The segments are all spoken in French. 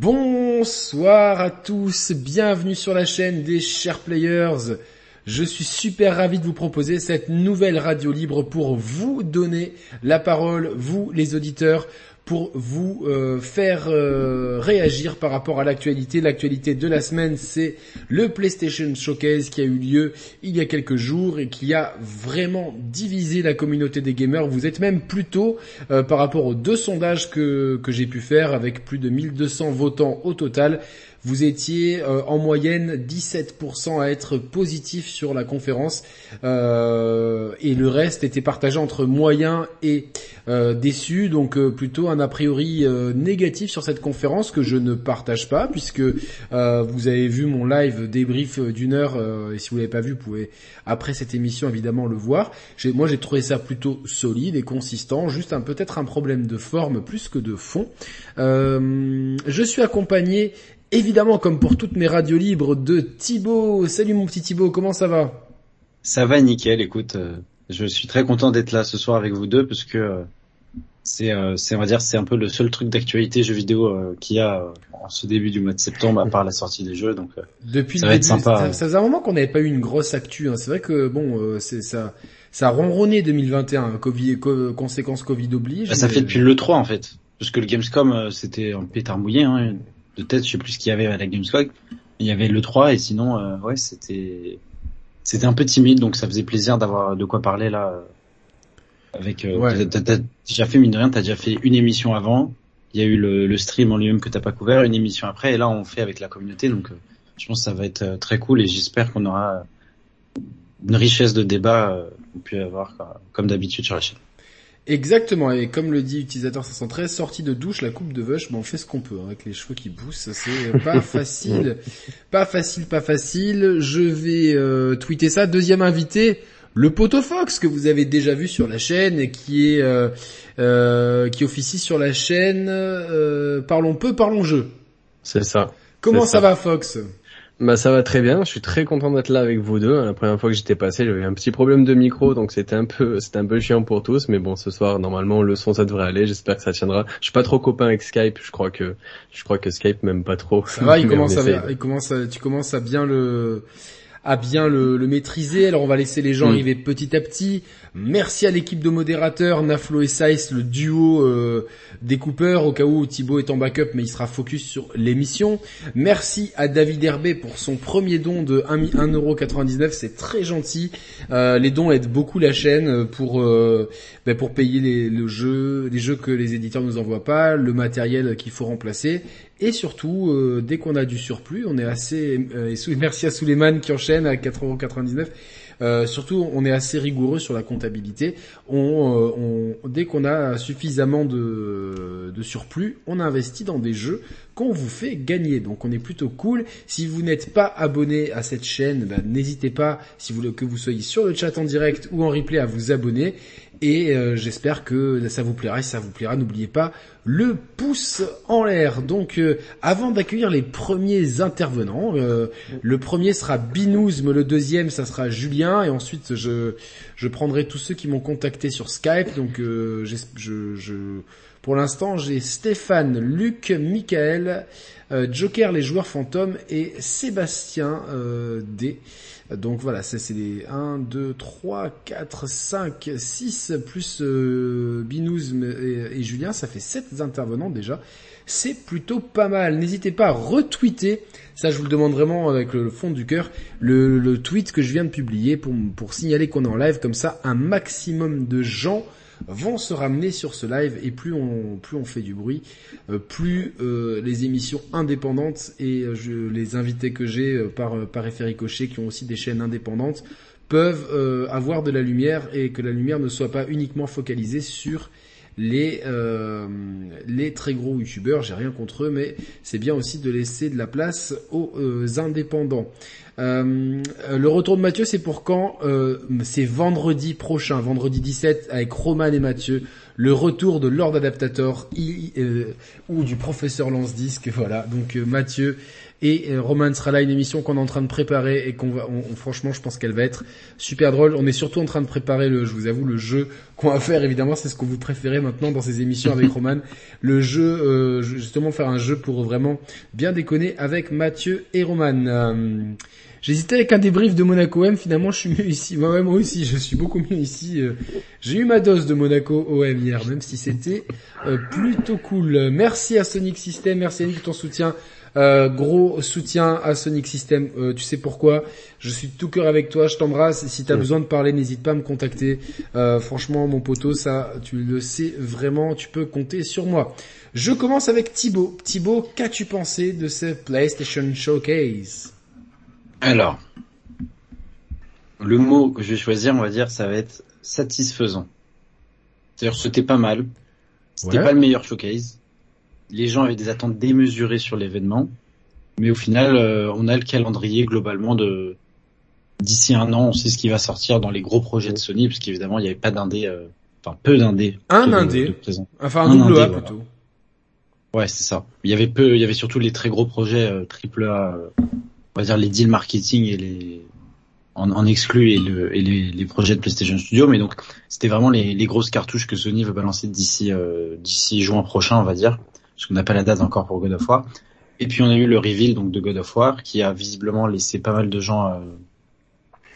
Bonsoir à tous, bienvenue sur la chaîne des chers players. Je suis super ravi de vous proposer cette nouvelle radio libre pour vous donner la parole, vous les auditeurs, pour vous euh, faire euh, réagir par rapport à l'actualité. L'actualité de la semaine, c'est le PlayStation Showcase qui a eu lieu il y a quelques jours et qui a vraiment divisé la communauté des gamers. Vous êtes même plutôt euh, par rapport aux deux sondages que, que j'ai pu faire avec plus de 1200 votants au total vous étiez euh, en moyenne 17% à être positif sur la conférence euh, et le reste était partagé entre moyen et euh, déçu, donc plutôt un a priori négatif sur cette conférence que je ne partage pas puisque vous avez vu mon live débrief d'une heure et si vous l'avez pas vu, vous pouvez après cette émission évidemment le voir. Moi j'ai trouvé ça plutôt solide et consistant, juste un peut-être un problème de forme plus que de fond. je suis accompagné évidemment, comme pour toutes mes radios libres, de Thibaut. Salut mon petit Thibaut, comment ça va? Ça va nickel, écoute, euh, je suis très content d'être là ce soir avec vous deux parce que euh, c'est, euh, c'est, on va dire, c'est un peu le seul truc d'actualité jeux vidéo qu'il y a en ce début du mois de septembre, à part la sortie des jeux. Donc, depuis ça va être sympa. Ça, ça, faisait un moment qu'on n'avait pas eu une grosse actu. Hein. C'est vrai que bon, c'est ça. Ça a ronronné 2021, Covid, conséquences Covid oblige. Bah, ça fait depuis le 3 en fait, parce que le Gamescom c'était un pétard mouillé. Hein de tête, je sais plus ce qu'il y avait à la Gamescom. Il y avait le 3 et sinon, euh, ouais, c'était c'était un peu timide, donc ça faisait plaisir d'avoir de quoi parler là. Euh, avec, euh, ouais. t'as, déjà fait mine de rien, t'as déjà fait une émission avant. Il y a eu le, le stream en lui-même que t'as pas couvert, une émission après, et là on fait avec la communauté, donc je pense que ça va être très cool et j'espère qu'on aura une richesse de débat qu'on peut avoir comme d'habitude sur la chaîne. Exactement, et comme le dit utilisateur 513, sortie de douche, la coupe de vache, bon, on fait ce qu'on peut hein, avec les cheveux qui poussent, c'est pas facile, pas facile, pas facile. Je vais euh, tweeter ça. Deuxième invité, le Potofox que vous avez déjà vu sur la chaîne et qui est euh, euh, qui officie sur la chaîne. parlons peu, parlons jeu. C'est ça. Comment ça va, Fox? Bah ça va très bien, je suis très content d'être là avec vous deux. La première fois que j'étais passé, j'avais un petit problème de micro, donc c'était un peu c'était un peu chiant pour tous, mais bon ce soir normalement le son ça devrait aller, j'espère que ça tiendra. Je suis pas trop copain avec Skype, je crois que je crois que Skype m'aime pas trop. Ça va, il commence à il commence à, tu commences à bien le à bien le, le, maîtriser. Alors on va laisser les gens mm. arriver petit à petit. Merci à l'équipe de modérateurs, Naflo et Saïs, le duo euh, découpeur, au cas où Thibaut est en backup, mais il sera focus sur l'émission. Merci à David Herbet pour son premier don de 1,99€, c'est très gentil. Euh, les dons aident beaucoup la chaîne pour euh, ben pour payer les, le jeu, les jeux que les éditeurs nous envoient pas, le matériel qu'il faut remplacer, et surtout, euh, dès qu'on a du surplus, on est assez... Euh, merci à Suleiman qui enchaîne à 4,99€. Euh, surtout, on est assez rigoureux sur la comptabilité. Dès qu'on a suffisamment de, surplus, on investit dans des jeux qu'on vous fait gagner. Donc, on est plutôt cool. Si vous n'êtes pas abonné à cette chaîne, ben, n'hésitez pas, si vous voulez que vous soyez sur le chat en direct ou en replay, à vous abonner. Et euh, j'espère que ça vous plaira. Si ça vous plaira, n'oubliez pas le pouce en l'air. Donc, euh, avant d'accueillir les premiers intervenants, euh, le premier sera Binouzm, le deuxième, ça sera Julien, et ensuite je je prendrai tous ceux qui m'ont contacté sur Skype. Donc, pour l'instant, j'ai Stéphane, Luc, Michael, Joker, les joueurs fantômes et Sébastien D. Donc voilà, c'est les 1, 2, 3, 4, 5, 6 plus euh, Binouz et, Julien, ça fait 7 intervenants déjà. C'est plutôt pas mal. N'hésitez pas à retweeter, ça je vous le demande vraiment avec le fond du cœur, le, tweet que je viens de publier pour, pour signaler qu'on est en live, comme ça un maximum de gens vont se ramener sur ce live et plus on plus on fait du bruit, euh, plus euh, les émissions indépendantes et euh, je, les invités que j'ai par par qui ont aussi des chaînes indépendantes peuvent avoir de la lumière et que la lumière ne soit pas uniquement focalisée sur les les très gros youtubeurs, j'ai rien contre eux, mais c'est bien aussi de laisser de la place aux indépendants. Euh, le retour de Mathieu, c'est pour quand? Euh, C'est vendredi prochain, vendredi 17, avec Roman et Mathieu. Le retour de Lord Adaptator euh, ou du professeur Lance Disque. Voilà, donc euh, Mathieu et euh, Roman sera là, une émission qu'on est en train de préparer et qu'on va, franchement, je pense qu'elle va être super drôle. On est surtout en train de préparer le, je vous avoue, le jeu qu'on va faire. Évidemment, c'est ce que vous préférez maintenant dans ces émissions avec Roman. Le jeu, euh, justement, faire un jeu pour vraiment bien déconner avec Mathieu et Roman. Euh, j'hésitais avec un débrief de Monaco M. Finalement, je suis mieux ici. Moi, moi aussi, je suis beaucoup mieux ici. J'ai eu ma dose de Monaco OM hier, même si c'était plutôt cool. Merci à Sonic System, merci à de ton soutien. Euh, gros soutien à Sonic System. Euh, tu sais pourquoi? Je suis tout cœur avec toi. Je t'embrasse. Si t'as as besoin de parler, n'hésite pas à me contacter. Euh, franchement, mon poteau, ça, tu le sais vraiment. Tu peux compter sur moi. Je commence avec Thibaut. Thibaut, qu'as-tu pensé de ce PlayStation Showcase? Alors, le mot que je vais choisir, on va dire, ça va être satisfaisant. C'est-à-dire, c'était pas mal. C'était pas le meilleur showcase les gens avaient des attentes démesurées sur l'événement, mais au final, euh, on a le calendrier globalement de d'ici un an, on sait ce qui va sortir dans les gros projets de Sony, parce qu'évidemment, il n'y avait pas d'indé, euh, enfin peu d'indé. Un indé, enfin un, double A plutôt. Ouais, c'est ça. Il y avait peu, il y avait surtout les très gros projets euh, triple A, on va dire les deals marketing et les en, en et, le, et les, les, projets de PlayStation Studio, mais donc c'était vraiment les, les, grosses cartouches que Sony veut balancer d'ici d'ici juin prochain, on va dire parce qu'on n'a pas la date encore pour God of War. Et puis on a eu le reveal donc de God of War qui a visiblement laissé pas mal de gens euh,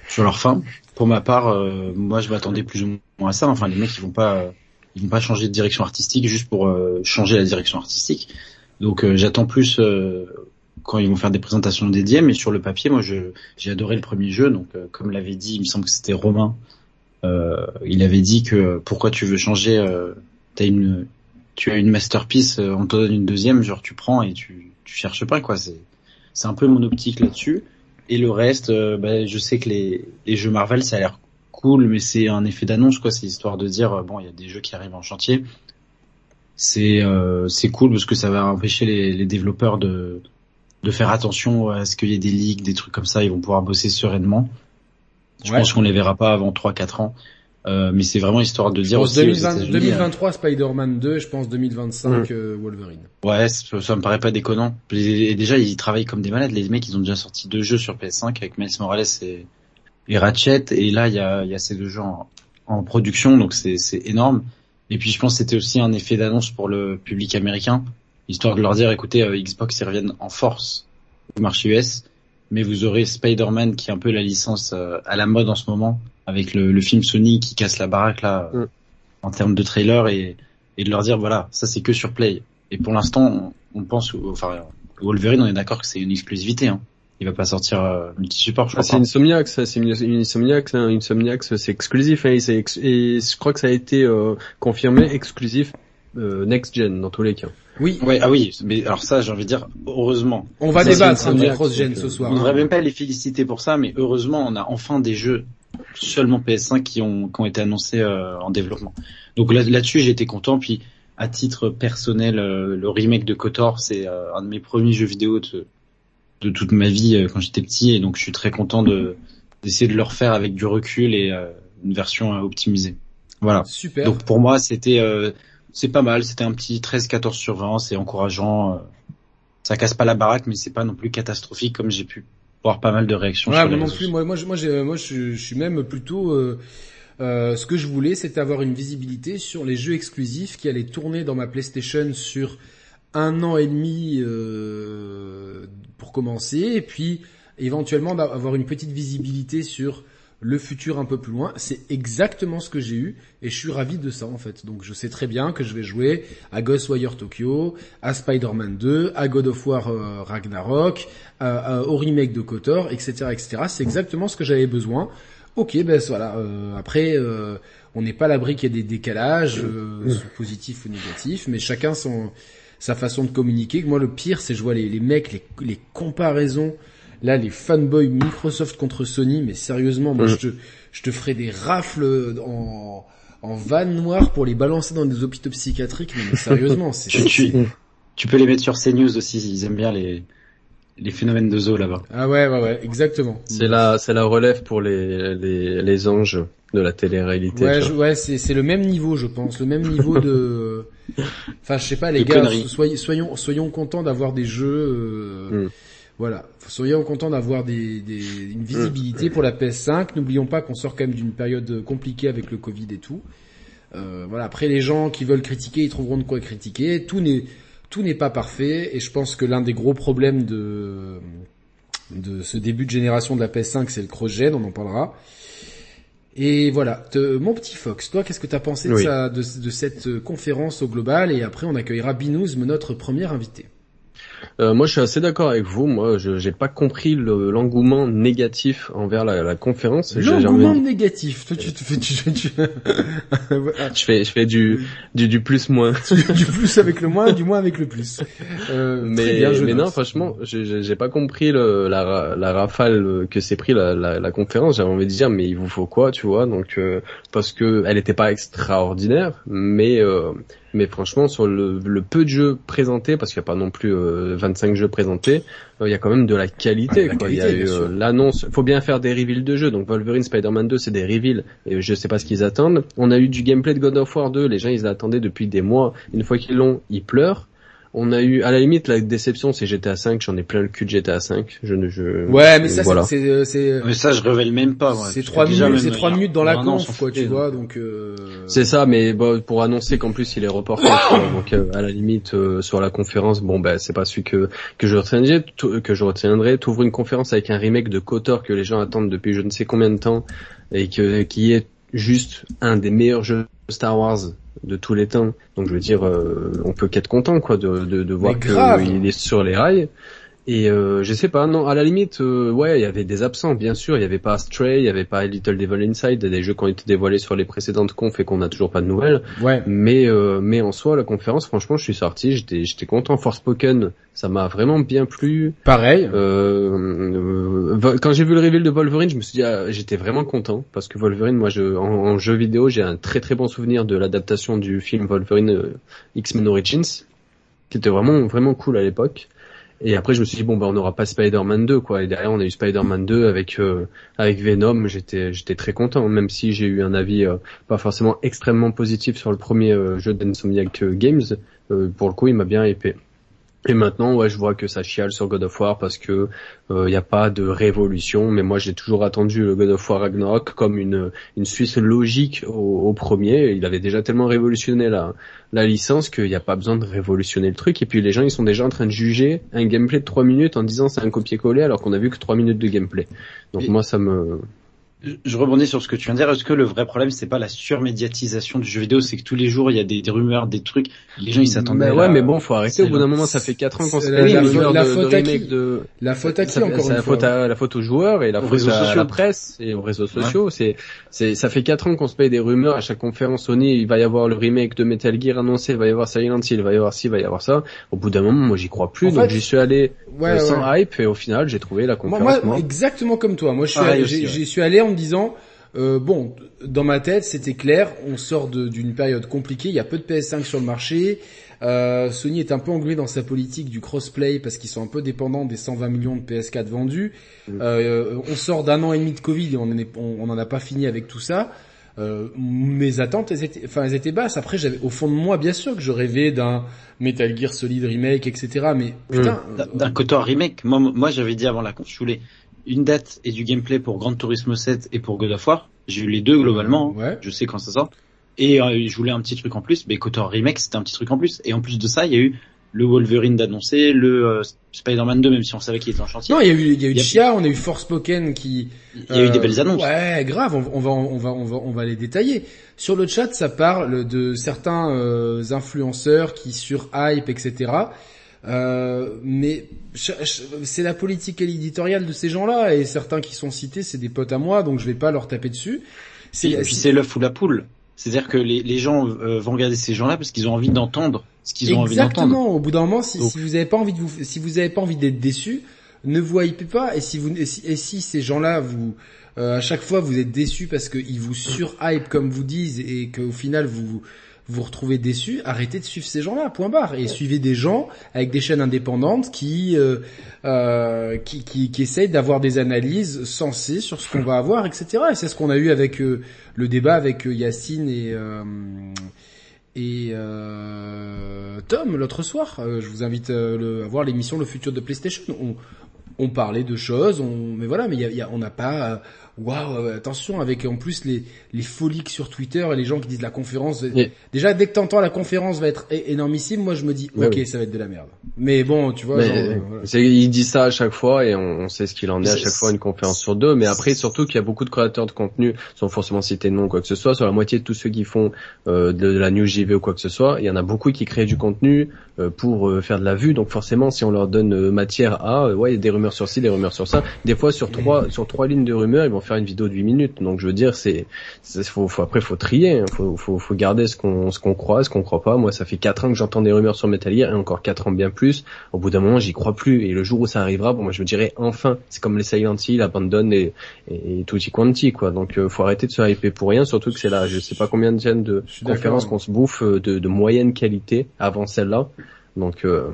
sur leur faim. Pour ma part, euh, moi je m'attendais plus ou moins à ça. Enfin les mecs ils vont pas ils vont pas changer de direction artistique juste pour euh, changer la direction artistique. Donc j'attends plus quand ils vont faire des présentations dédiées. Mais sur le papier, moi j'ai adoré le premier jeu. Donc comme l'avait dit, il me semble que c'était Romain. il avait dit que pourquoi tu veux changer T'as une tu as une masterpiece, euh, on te donne une deuxième, genre tu prends et tu, cherches pas quoi. C'est un peu mon optique là-dessus. Et le reste, euh, bah, je sais que les, jeux Marvel, ça a l'air cool, mais c'est un effet d'annonce quoi. C'est histoire de dire euh, bon, il y a des jeux qui arrivent en chantier. C'est c'est cool parce que ça va empêcher les développeurs de de faire attention à ce qu'il y ait des leaks, des trucs comme ça. Ils vont pouvoir bosser sereinement. Je pense qu'on les verra pas avant 3-4 ans. Euh, mais c'est vraiment histoire de dire aussi 2023 Spider-Man 2, je pense 2025 euh, Wolverine. Ouais, ça, me paraît pas déconnant. Et déjà, ils travaillent comme des malades. Les mecs, ils ont déjà sorti deux jeux sur PS5 avec Miles Morales et, et Ratchet. Et là, il y a, y a ces deux jeux en, production, donc c'est énorme. Et puis, je pense que c'était aussi un effet d'annonce pour le public américain, histoire de leur dire, écoutez, euh, Xbox, ils reviennent en force au marché US, mais vous aurez Spider-Man qui est un peu la licence à la mode en ce moment avec le, le, film Sony qui casse la baraque là mm. en termes de trailer et, et de leur dire voilà ça c'est que sur Play et pour l'instant on, on, pense enfin Wolverine on est d'accord que c'est une exclusivité hein. il va pas sortir euh, multi-support je ah, c'est Insomniac ça c'est une, Insomniac hein. Insomniac c'est exclusif hein, et, et, je crois que ça a été euh, confirmé exclusif euh, next gen dans tous les cas oui. Ouais, ah oui, mais alors ça, j'ai envie de dire, heureusement. On va débattre hein, de cross-gen ce soir. On ne devrait même pas les féliciter pour ça, mais heureusement, on a enfin des jeux seulement PS5 qui ont, qui ont été annoncés euh, en développement. Donc là, là-dessus, j'ai été content. Puis à titre personnel, euh, le remake de Kotor, c'est euh, un de mes premiers jeux vidéo de, de toute ma vie quand j'étais petit, et donc je suis très content de d'essayer de le refaire avec du recul et une version optimisée. Voilà. Super. Donc pour moi, c'était c'est pas mal. C'était un petit 13-14 sur 20, c'est encourageant. ça casse pas la baraque, mais c'est pas non plus catastrophique comme j'ai pu voir pas mal de réactions. Ouais, moi non plus. Moi, moi, moi, moi, je, suis même plutôt. Euh, euh, ce que je voulais, c'était avoir une visibilité sur les jeux exclusifs qui allaient tourner dans ma PlayStation sur un an et demi euh, pour commencer, et puis éventuellement d'avoir une petite visibilité sur le futur un peu plus loin. C'est exactement ce que j'ai eu et je suis ravi de ça en fait. Donc je sais très bien que je vais jouer à Ghostwire Tokyo, à Spider-Man 2, à God of War euh, Ragnarok, au remake de KOTOR, etc., etc. C'est exactement ce que j'avais besoin. Ok, ben voilà. Euh, après, euh, on n'est pas à l'abri qu'il y ait des décalages, euh, positifs ou négatifs, mais chacun son sa façon de communiquer. Moi, le pire, c'est je vois les, les mecs, les, les comparaisons Là, les fanboys Microsoft contre Sony, mais sérieusement, moi, je, te, je te ferai des rafles en, en vanne noire pour les balancer dans des hôpitaux psychiatriques. Mais, sérieusement, c'est... tu, tu, peux les mettre sur CNews aussi, ils aiment bien les, les phénomènes de zoo là-bas. Ah ouais, ouais, ouais, exactement. C'est la, c'est la relève pour les, les, les anges de la télé-réalité. Ouais, ouais, c'est c'est le même niveau, je pense, le même niveau de. Enfin, je sais pas, les gars, soyez, soyons soyons contents d'avoir des jeux. Euh... Mm. Voilà, soyons contents d'avoir des, des, une visibilité pour la PS5. N'oublions pas qu'on sort quand même d'une période compliquée avec le Covid et tout. Euh, voilà, après les gens qui veulent critiquer, ils trouveront de quoi critiquer. Tout n'est tout n'est pas parfait et je pense que l'un des gros problèmes de de ce début de génération de la PS5, c'est le cross-gen, on en parlera. Et voilà, mon petit Fox, toi, qu'est-ce que tu as pensé de, ça, de, de, cette conférence au global? Et après, on accueillera Binous, notre premier invité. Euh, moi, je suis assez d'accord avec vous. Moi, je j'ai pas compris l'engouement négatif envers la, la conférence. L'engouement négatif. Toi, tu te fais, tu, tu... je fais, je fais du du, du plus moins. du plus avec le moins, du moins avec le plus. Euh, mais bien, mais non, franchement, j'ai pas compris le, la, la rafale que s'est pris la, la, la conférence. J'avais envie de dire, mais il vous faut quoi, tu vois? Donc, euh, parce que elle était pas extraordinaire, mais mais franchement sur le, le, peu de jeux présentés, parce qu'il n'y a pas non plus 25 euh, jeux présentés, euh, il y a quand même de la qualité. quoi. il y a eu euh, l'annonce. Faut bien faire des reveals de jeux. Donc Wolverine, Spider-Man 2, c'est des reveals. Et je sais pas ce qu'ils attendent. On a eu du gameplay de God of War 2. Les gens ils l'attendaient depuis des mois. Une fois qu'ils l'ont, ils pleurent. On a eu, à la limite, la déception, c'est GTA 5. J'en ai plein le cul de GTA 5. Je ne, je. Ouais, mais ça, c'est, c'est. Mais ça, je révèle même pas. C'est trois minutes, c'est trois minutes dans la conf, quoi, tu vois. Donc. Euh... C'est ça, mais bon, pour annoncer qu'en plus il est reporté. donc euh, à la limite euh, sur la conférence, bon ben c'est pas celui que que je retiendrai. Que je retiendrai. T'ouvres une conférence avec un remake de Kotor que les gens attendent depuis je ne sais combien de temps et que qui est juste un des meilleurs jeux Star Wars de tous les temps. Donc je veux dire, euh, on peut qu'être content quoi de, de, de voir qu'il est sur les rails. Et euh, je sais pas, non, à la limite, euh, ouais, il y avait des absents, bien sûr. Il y avait pas Stray, il y avait pas Little Devil Inside, des jeux qui ont été dévoilés sur les précédentes confs et qu'on n'a toujours pas de nouvelles. Ouais. Mais euh, mais en soi, la conférence, franchement, je suis sorti, j'étais j'étais content. Forspoken, ça m'a vraiment bien plu. Pareil. Euh, quand j'ai vu le reveal de Wolverine, je me suis dit, ah, j'étais vraiment content parce que Wolverine, moi, je en, en jeu vidéo, j'ai un très très bon souvenir de l'adaptation du film Wolverine X-Men Origins, qui était vraiment vraiment cool à l'époque. Et après, je me suis dit bon, bah, on n'aura pas Spider-Man 2, quoi. Et derrière, on a eu Spider-Man 2 avec euh, avec Venom. J'étais j'étais très content, même si j'ai eu un avis euh, pas forcément extrêmement positif sur le premier euh, jeu d'Insomniac Games. pour le coup, il m'a bien épais. Et maintenant, ouais, je vois que ça chiale sur God of War parce que il euh, n'y a pas de révolution. Mais moi, j'ai toujours attendu le God of War Ragnarok comme une une suisse logique au, premier. Il avait déjà tellement révolutionné la la licence qu'il n'y a pas besoin de révolutionner le truc. Et puis les gens, ils sont déjà en train de juger un gameplay de 3 minutes en disant c'est un copier-coller alors qu'on a vu que 3 minutes de gameplay. Donc moi, ça me je rebondis sur ce que tu viens de dire. Est-ce que le vrai problème, c'est pas la surmédiatisation du jeu vidéo, c'est que tous les jours il y a des, rumeurs, des trucs. Les gens ils s'attendent. Mais ouais, mais bon, faut arrêter. Au bout d'un moment, ça fait 4 ans qu'on se fait des rumeurs de, faute de remake de. La faute à qui encore une la faute à la faute aux joueurs et la faute à la presse et aux réseaux sociaux. C'est, c'est, ça fait 4 ans qu'on se paye des rumeurs à chaque conférence Sony. Il va y avoir le remake de Metal Gear annoncé, il va y avoir Silent Hill, il va y avoir ci, il va y avoir ça. Au bout d'un moment, moi j'y crois plus, donc j'y suis allé euh, sans hype et au final j'ai trouvé la conférence. Moi, exactement comme toi. Moi, j'y suis allé en me disant euh, bon, dans ma tête, c'était clair. On sort d'une période compliquée. Il y a peu de PS5 sur le marché. Euh, Sony est un peu englué dans sa politique du crossplay parce qu'ils sont un peu dépendants des 120 millions de PS4 vendus. Mm. Euh, on sort d'un an et demi de Covid et on n'en a pas fini avec tout ça. Euh, mes attentes, elles étaient, enfin, elles étaient basses. Après, j'avais au fond de moi, bien sûr, que je rêvais d'un Metal Gear Solid remake, etc. Mais putain, mm. d'un côté remake. Moi, moi, j'avais dit avant la conf, je voulais une date et du gameplay pour Gran Turismo 7 et pour God of War. J'ai eu les deux globalement. Hein. Je sais quand ça sort. Et euh, je voulais un petit truc en plus. Mais Kotor Remake, c'était un petit truc en plus. Et en plus de ça, il y a eu le Wolverine d'annoncer, le euh, Spider-Man 2, même si on savait qu'il était en chantier. Non, il y a eu, il y a eu Chia, on a eu Forspoken qui. Il y a eu des belles annonces. Ouais, grave. On, va, on va, on va, on va les détailler. Sur le chat, ça parle de certains euh, influenceurs qui sur hype, etc. Euh, mais c'est la politique éditoriale de ces gens-là et certains qui sont cités, c'est des potes à moi, donc je vais pas leur taper dessus. Et puis c'est l'œuf ou la poule. C'est-à-dire que les, les gens euh, vont regarder ces gens-là parce qu'ils ont envie d'entendre ce qu'ils ont envie d'entendre. Exactement. Au bout d'un moment, si, si vous avez pas envie de vous, si vous avez pas envie d'être déçu, ne vous hypez pas. Et si vous, et si, ces gens-là vous, euh, à chaque fois vous êtes déçus parce qu'ils vous sur-hype comme vous disent et qu'au final vous vous retrouvez déçu, arrêtez de suivre ces gens-là, point barre, et suivez des gens avec des chaînes indépendantes qui euh, euh, qui, qui, qui essayent d'avoir des analyses sensées sur ce qu'on va avoir, etc. Et c'est ce qu'on a eu avec euh, le débat avec euh, Yacine et euh, et Tom l'autre soir. je vous invite à voir l'émission Le futur de PlayStation. On, parlait de choses, on, mais voilà, mais on n'a pas waouh, euh, attention avec en plus les les folies sur Twitter et les gens qui disent la conférence. Déjà dès que t'entends la conférence va être énormissime, moi je me dis ok ça va être de la merde. Mais bon, tu vois. Euh, il dit ça à chaque fois et on, sait ce qu'il en est à chaque fois une conférence sur deux. Mais après surtout qu'il y a beaucoup de créateurs de contenu, sans forcément citer de nom quoi que ce soit, sur la moitié de tous ceux qui font euh, de, la news JV ou quoi que ce soit, il y en a beaucoup qui créent du contenu pour faire de la vue. Donc forcément si on leur donne matière à, ouais, il y a des rumeurs sur ci, des rumeurs sur ça. Des fois sur trois sur trois lignes de rumeurs, ils vont faire une vidéo de 8 minutes. Donc je veux dire, c'est, faut, faut, après faut trier, hein. faut, faut, faut garder ce qu'on, ce qu'on croit, ce qu'on croit pas. Moi, ça fait 4 ans que j'entends des rumeurs sur Metal Gear et encore 4 ans bien plus. Au bout d'un moment, j'y crois plus. Et le jour où ça arrivera, bon, moi je me dirais enfin. C'est comme les Silent Hill, Abandon et, et, et Tutti Quanti, quoi. Donc euh, faut arrêter de se hyper pour rien, surtout que c'est là, je sais pas combien de chaînes de conférences qu'on se bouffe euh, de, de moyenne qualité avant celle-là. Donc euh,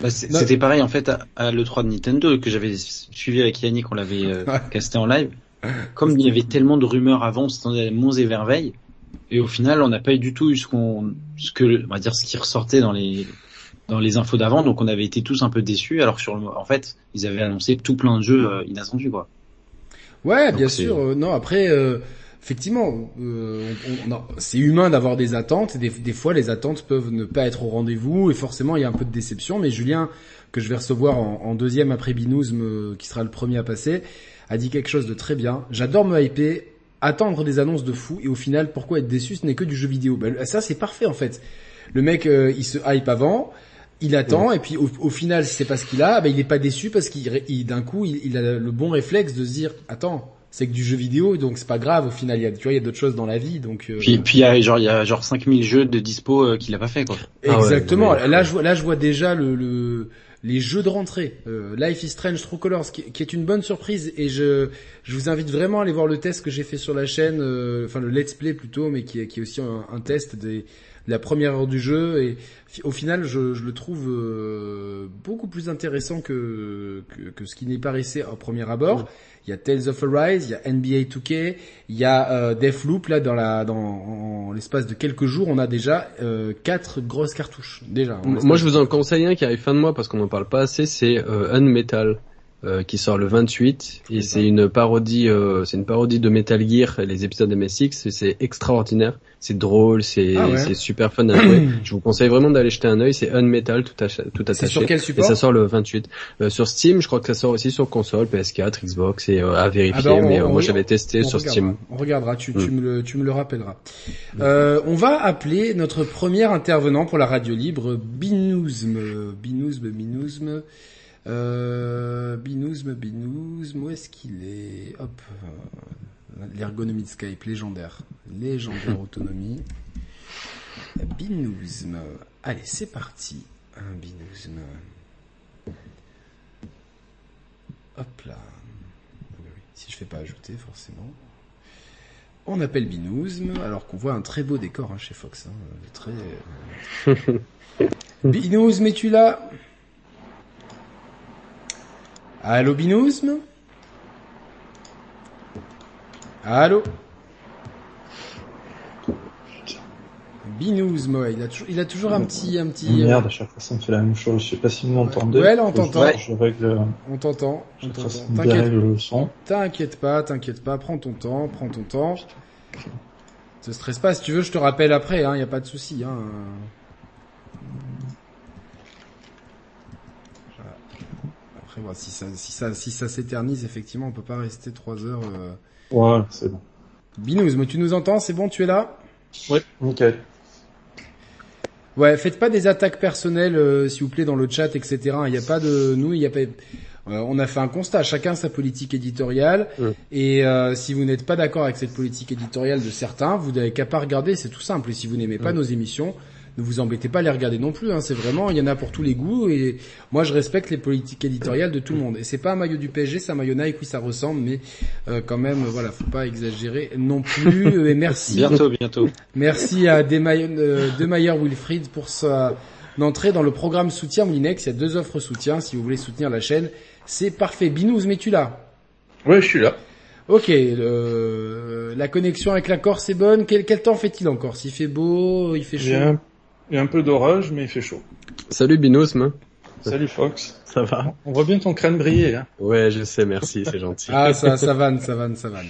bah, c'était pareil en fait à, l'E3 de Nintendo que j'avais suivi avec Yannick, on l'avait euh, casté en live. Comme il y avait tellement de rumeurs avant, on s'attendait à monts et verveilles. Et au final, on n'a pas eu du tout eu ce qu'on, ce que, on va dire, ce qui ressortait dans les, dans les infos d'avant. Donc on avait été tous un peu déçus. Alors que sur en fait, ils avaient annoncé tout plein de jeux euh, inattendus, quoi. Ouais, bien sûr. Euh, non, après, effectivement, euh, c'est humain d'avoir des attentes. Des, des, fois, les attentes peuvent ne pas être au rendez-vous et forcément, il y a un peu de déception. Mais Julien, que je vais recevoir en, deuxième après Binouzm, qui sera le premier à passer, a dit quelque chose de très bien. J'adore me hyper, attendre des annonces de fou et au final, pourquoi être déçu? Ce n'est que du jeu vidéo. Ben, ça, c'est parfait en fait. Le mec, euh, il se hype avant. Il attend et puis au, final, si c'est pas ce qu'il a, ben, il est pas déçu parce qu'il d'un coup, il, il a le bon réflexe de se dire, attends, c'est que du jeu vidéo, donc c'est pas grave au final. Il y a, tu vois, il y a d'autres choses dans la vie, donc. Euh, puis, puis il y a genre il y a genre 5000 jeux de dispo euh, qu'il a pas fait quoi. Exactement. Ah là je vois là je vois déjà le, le les jeux de rentrée. Euh, Life is Strange True Colors, qui, qui, est une bonne surprise, et je je vous invite vraiment à aller voir le test que j'ai fait sur la chaîne, enfin le let's play plutôt, mais qui, qui est aussi un, un test des de la première heure du jeu et au final je, je le trouve beaucoup plus intéressant que, que, que ce qui n'est paraissait au premier abord il y a Tales of Arise, il y a NBA 2K, il y a euh, Deathloop là dans la dans l'espace de quelques jours, on a déjà euh, quatre grosses cartouches déjà. Moi je vous en conseille un qui arrive fin de mois parce qu'on n'en parle pas assez, c'est euh, Unmetal. Euh, qui sort le 28 et c'est une parodie euh, c'est une parodie de Metal Gear les épisodes MSX c'est extraordinaire. C'est drôle c'est ah super fun à jouer. Je vous conseille vraiment d'aller jeter un œil c'est Unmetal tout, tout attaché. sur quel support et ça sort le 28 euh, sur Steam je crois que ça sort aussi sur console PS4 Xbox et à vérifier. Ah ben, mais moi j'avais testé sur Steam. On regardera. Tu, tu, mm. me le, tu me le rappelleras. On va appeler notre premier intervenant pour la radio libre Binouzm Binouzm Binouzm euh, Binouzme, Binouzme, où est-ce qu'il est Hop, euh, l'ergonomie de Skype, légendaire. Légendaire autonomie. Binouzme. Allez, c'est parti. Un binouzme. Hop là. Si je fais pas ajouter, forcément. On appelle Binouzme, alors qu'on voit un très beau décor hein, chez Fox. Hein, très... Binouzme, es-tu là? Allô Binouzme Allô? Binouzme, ouais, il a toujours, il a toujours un petit, un petit. Merde, à chaque fois ça me fait la même chose. Je sais pas si vous m'entendez. Ouais, là on t'entend. Je règle. On t'entend. On t'entend. le son. T'inquiète pas, t'inquiète pas. Prends ton temps, prends ton temps. Te stresse pas. Si tu veux, je te rappelle après. Hein. Y a pas de souci. Hein. Si ça, si ça, si ça s'éternise, effectivement, on peut pas rester trois heures. Euh... Ouais, c'est bon. Binouz, mais tu nous entends C'est bon, tu es là? Ouais, nickel. Ouais, faites pas des attaques personnelles, euh, s'il vous plaît, dans le chat, etc. Il n'y a pas de, nous, il y a pas. Euh, on a fait un constat, chacun sa politique éditoriale, et euh, si vous n'êtes pas d'accord avec cette politique éditoriale de certains, vous n'avez qu'à pas regarder, c'est tout simple. Et si vous n'aimez pas nos émissions, ne vous embêtez pas à les regarder non plus. Hein. C'est vraiment, il y en a pour tous les goûts et moi je respecte les politiques éditoriales de tout le monde. Et c'est pas un maillot du PSG, c'est un maillot Nike, oui ça ressemble, mais euh, quand même, voilà, faut pas exagérer non plus. et merci. Bientôt, bientôt. Merci à Demayer, euh, Wilfried pour sa entrée dans le programme soutien Moulinex. Il y a deux offres soutien si vous voulez soutenir la chaîne. C'est parfait. Binous, mais tu là Ouais, je suis là. Ok, euh, la connexion avec la Corse est bonne. Quel, quel temps fait-il encore? S'il fait beau, il fait Il y, a chaud. Il y a un peu d'orage, mais il fait chaud. Salut Binosme. Salut Fox. Ça va? On voit bien ton crâne briller. Hein. Ouais, je sais, merci, c'est gentil. Ah, ça, ça vanne, ça vanne, ça vanne.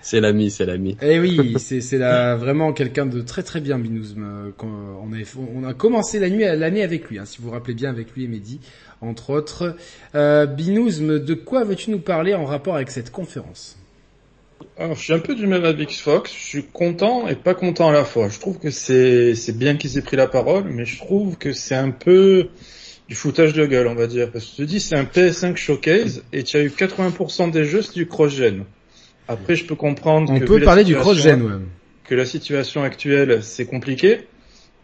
C'est l'ami, c'est l'ami. Eh oui, c'est vraiment quelqu'un de très très bien, Binouzm. Euh, On a, on a commencé la nuit, l'année avec lui, hein, si vous vous rappelez bien, avec lui et Mehdi, entre autres. Euh, Binouzm, de quoi veux-tu nous parler en rapport avec cette conférence? Alors, je suis un peu du même avec Fox. Je suis content et pas content à la fois. Je trouve que c'est c'est bien qu'ils aient pris la parole, mais je trouve que c'est un peu du foutage de gueule, on va dire. Parce que je te dis, c'est un PS5 showcase et tu as eu 80% des jeux, c'est du cross-gen. Après, je peux comprendre On que peut parler du cross-gen, ouais. que la situation actuelle, c'est compliqué.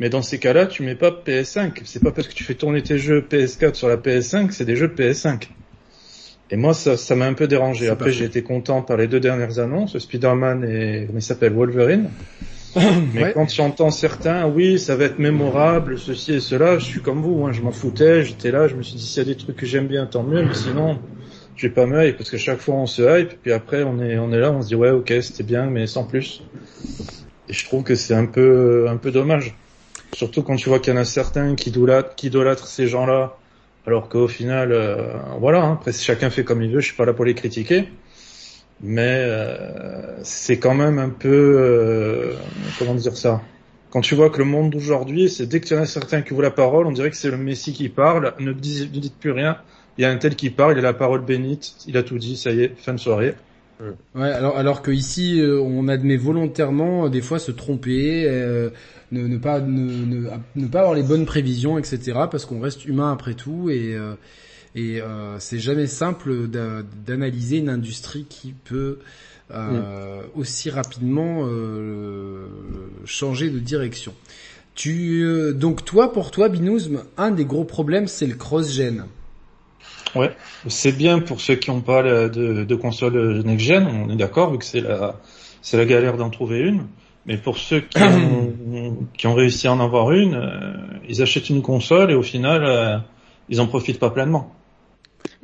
Mais dans ces cas-là, tu mets pas PS5. C'est pas parce que tu fais tourner tes jeux PS4 sur la PS5, c'est des jeux PS5. Et moi, ça, ça m'a un peu dérangé. Après, j'ai été content par les deux dernières annonces, Spider-Man et, comment il s'appelle, Wolverine. Mais Ouais. quand j'entends certains, oui, ça va être mémorable, ceci et cela, je suis comme vous, hein, je m'en foutais, j'étais là, je me suis dit, s'il y a des trucs que j'aime bien, tant mieux, mais sinon, je vais pas me hype, parce que chaque fois on se hype, puis après on est, on est là, on se dit, ouais, ok, c'était bien, mais sans plus. Et je trouve que c'est un peu, un peu dommage. Surtout quand tu vois qu'il y en a certains qui idolâtrent, qui idolâtrent ces gens-là, alors qu'au final, euh, voilà, hein, après chacun fait comme il veut, je suis pas là pour les critiquer. Mais euh, c'est quand même un peu, euh, comment dire ça? Quand tu vois que le monde d'aujourd'hui, c'est dès que tu en as certains qui ouvrent la parole, on dirait que c'est le Messie qui parle, ne, dis- ne dites plus rien. Il y a un tel qui parle, il a la parole bénite, il a tout dit, ça y est, fin de soirée. Ouais, alors alors que ici euh, on admet volontairement euh, des fois se tromper, euh, ne, ne pas ne, ne, ne pas avoir les bonnes prévisions, etc. Parce qu'on reste humain après tout et euh, et euh, c'est jamais simple d'a- d'analyser une industrie qui peut euh, aussi rapidement euh, changer de direction. Tu euh, donc toi pour toi Binouzm, un des gros problèmes c'est le cross-gen. Ouais, c'est bien pour ceux qui n'ont pas la- de, de console next-gen, on est d'accord, vu que c'est la, c'est la galère d'en trouver une. Mais pour ceux qui ont, qui ont réussi à en avoir une, euh, ils achètent une console et au final, euh, ils en profitent pas pleinement.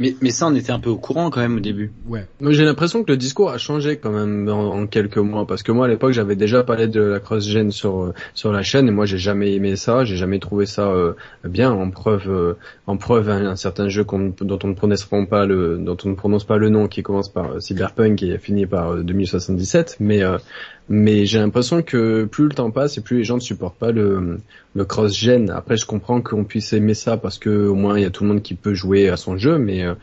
Mais, mais ça, on était un peu au courant quand même au début. Ouais. Moi, j'ai l'impression que le discours a changé quand même en, quelques mois. Parce que moi à l'époque j'avais déjà parlé de la cross-gen sur euh, sur la chaîne. Et moi j'ai jamais aimé ça, j'ai jamais trouvé ça euh, bien. En preuve euh, en preuve un, un certain jeu dont on ne prononce pas le dont on ne prononce pas le nom qui commence par Cyberpunk et finit par euh, 2077 mais mais j'ai l'impression que plus le temps passe et plus les gens ne supportent pas le le cross-gen. Après, je comprends qu'on puisse aimer ça parce que au moins il y a tout le monde qui peut jouer à son jeu, mais euh,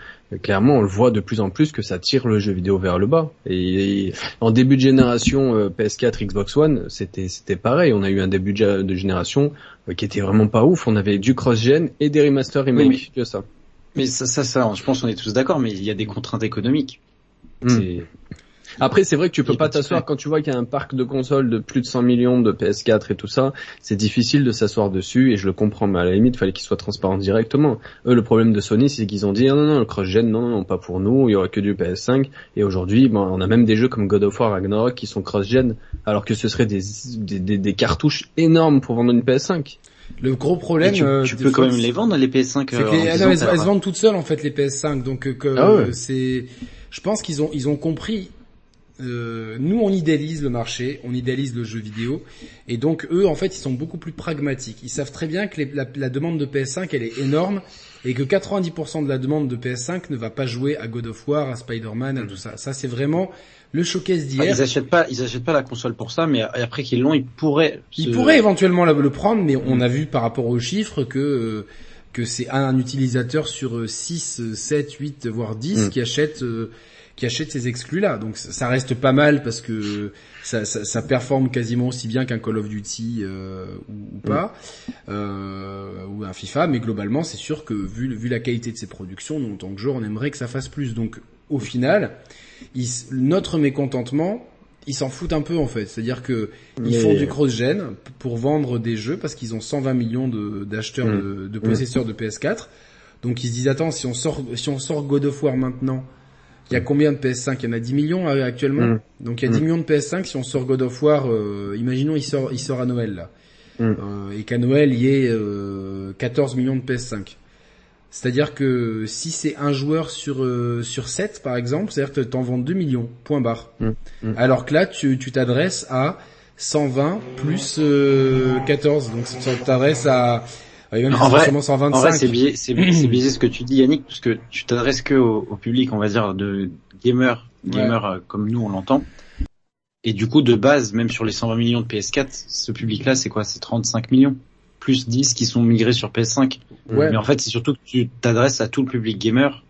clairement on le voit de plus en plus que ça tire le jeu vidéo vers le bas. Et, et en début de génération euh, PS4, Xbox One, c'était c'était pareil. On a eu un début de, gé- de génération euh, qui était vraiment pas ouf. On avait du cross-gen et des remaster remake Oui, que ça. Mais ça, ça, ça, je pense qu'on est tous d'accord, mais il y a des contraintes économiques. Hmm. Après, c'est vrai que tu peux pas t'asseoir quand tu vois qu'il y a un parc de consoles de plus de 100 millions de PS4 et tout ça. C'est difficile de s'asseoir dessus et je le comprends, mais à la limite, il fallait qu'ils soient transparents directement. Eux, le problème de Sony, c'est qu'ils ont dit, ah non, non, le cross-gen, non, non, pas pour nous, il y aura que du PS5. Et aujourd'hui, bon, on a même des jeux comme God of War Ragnarok qui sont cross-gen, alors que ce serait des, des, des, des cartouches énormes pour vendre une PS5. Le gros Et problème tu, euh, tu peux quand même les vendre les PS5. C'est euh, les- elles, elles se vendent toutes seules en fait les PS5 donc euh, que Ah ouais. c'est je pense qu'ils ont ils ont compris euh, nous on idéalise le marché, on idéalise le jeu vidéo et donc eux en fait ils sont beaucoup plus pragmatiques. Ils savent très bien que les- la, la demande de PS5 elle est énorme et que 90% de la demande de PS5 ne va pas jouer à God of War, à Spider-Man, à tout ça. Ça c'est vraiment le showcase Ah, d'hier. ils achètent pas, ils achètent pas la console pour ça, mais après qu'ils l'ont, ils pourraient. Ils pourraient éventuellement le prendre, mais on a vu par rapport aux chiffres que euh, que c'est un utilisateur sur euh, 6, 7, 8, voire 10 Mm. qui achète euh, qui achète ces exclus-là. Donc ça reste pas mal parce que ça, ça, ça performe quasiment aussi bien qu'un Call of Duty euh, ou, ou pas, euh, ou un FIFA, mais globalement c'est sûr que vu, vu la qualité de ces productions, nous en tant que joueur on aimerait que ça fasse plus. Donc au final, il notre mécontentement, ils s'en foutent un peu en fait. C'est-à-dire que ils font du cross-gen pour vendre des jeux parce qu'ils ont 120 millions de- d'acheteurs Mm. de, de possesseurs de PS4. Donc ils se disent attends si on sort si on sort God of War maintenant, il y a combien de PS5 Il y en a 10 millions euh, actuellement. Mm. Donc il y a 10 Mm. millions de PS5 si on sort God of War. euh, imaginons il sort il sort à Noël là Mm. Euh, et qu'à Noël il y ait euh, 14 millions de PS5. C'est-à-dire que si c'est un joueur sur euh, sur 7 par exemple, c'est-à-dire que t'en vends 2 millions, point barre. Alors que là tu tu t'adresses à 120 plus euh, 14, donc ça t'adresse à et même En vrai- c'est seulement 125. En vrai, c'est biaisé, ce que tu dis, Yannick, parce que tu t'adresses que au, au public, on va dire, de gamers, gamers euh, comme nous, on l'entend. Et du coup, de base, même sur les 120 millions de PS4, ce public-là, c'est quoi? C'est 35 millions plus 10 qui sont migrés sur PS5. Ouais. Mais en fait, c'est surtout que tu t'adresses à tout le public gamer,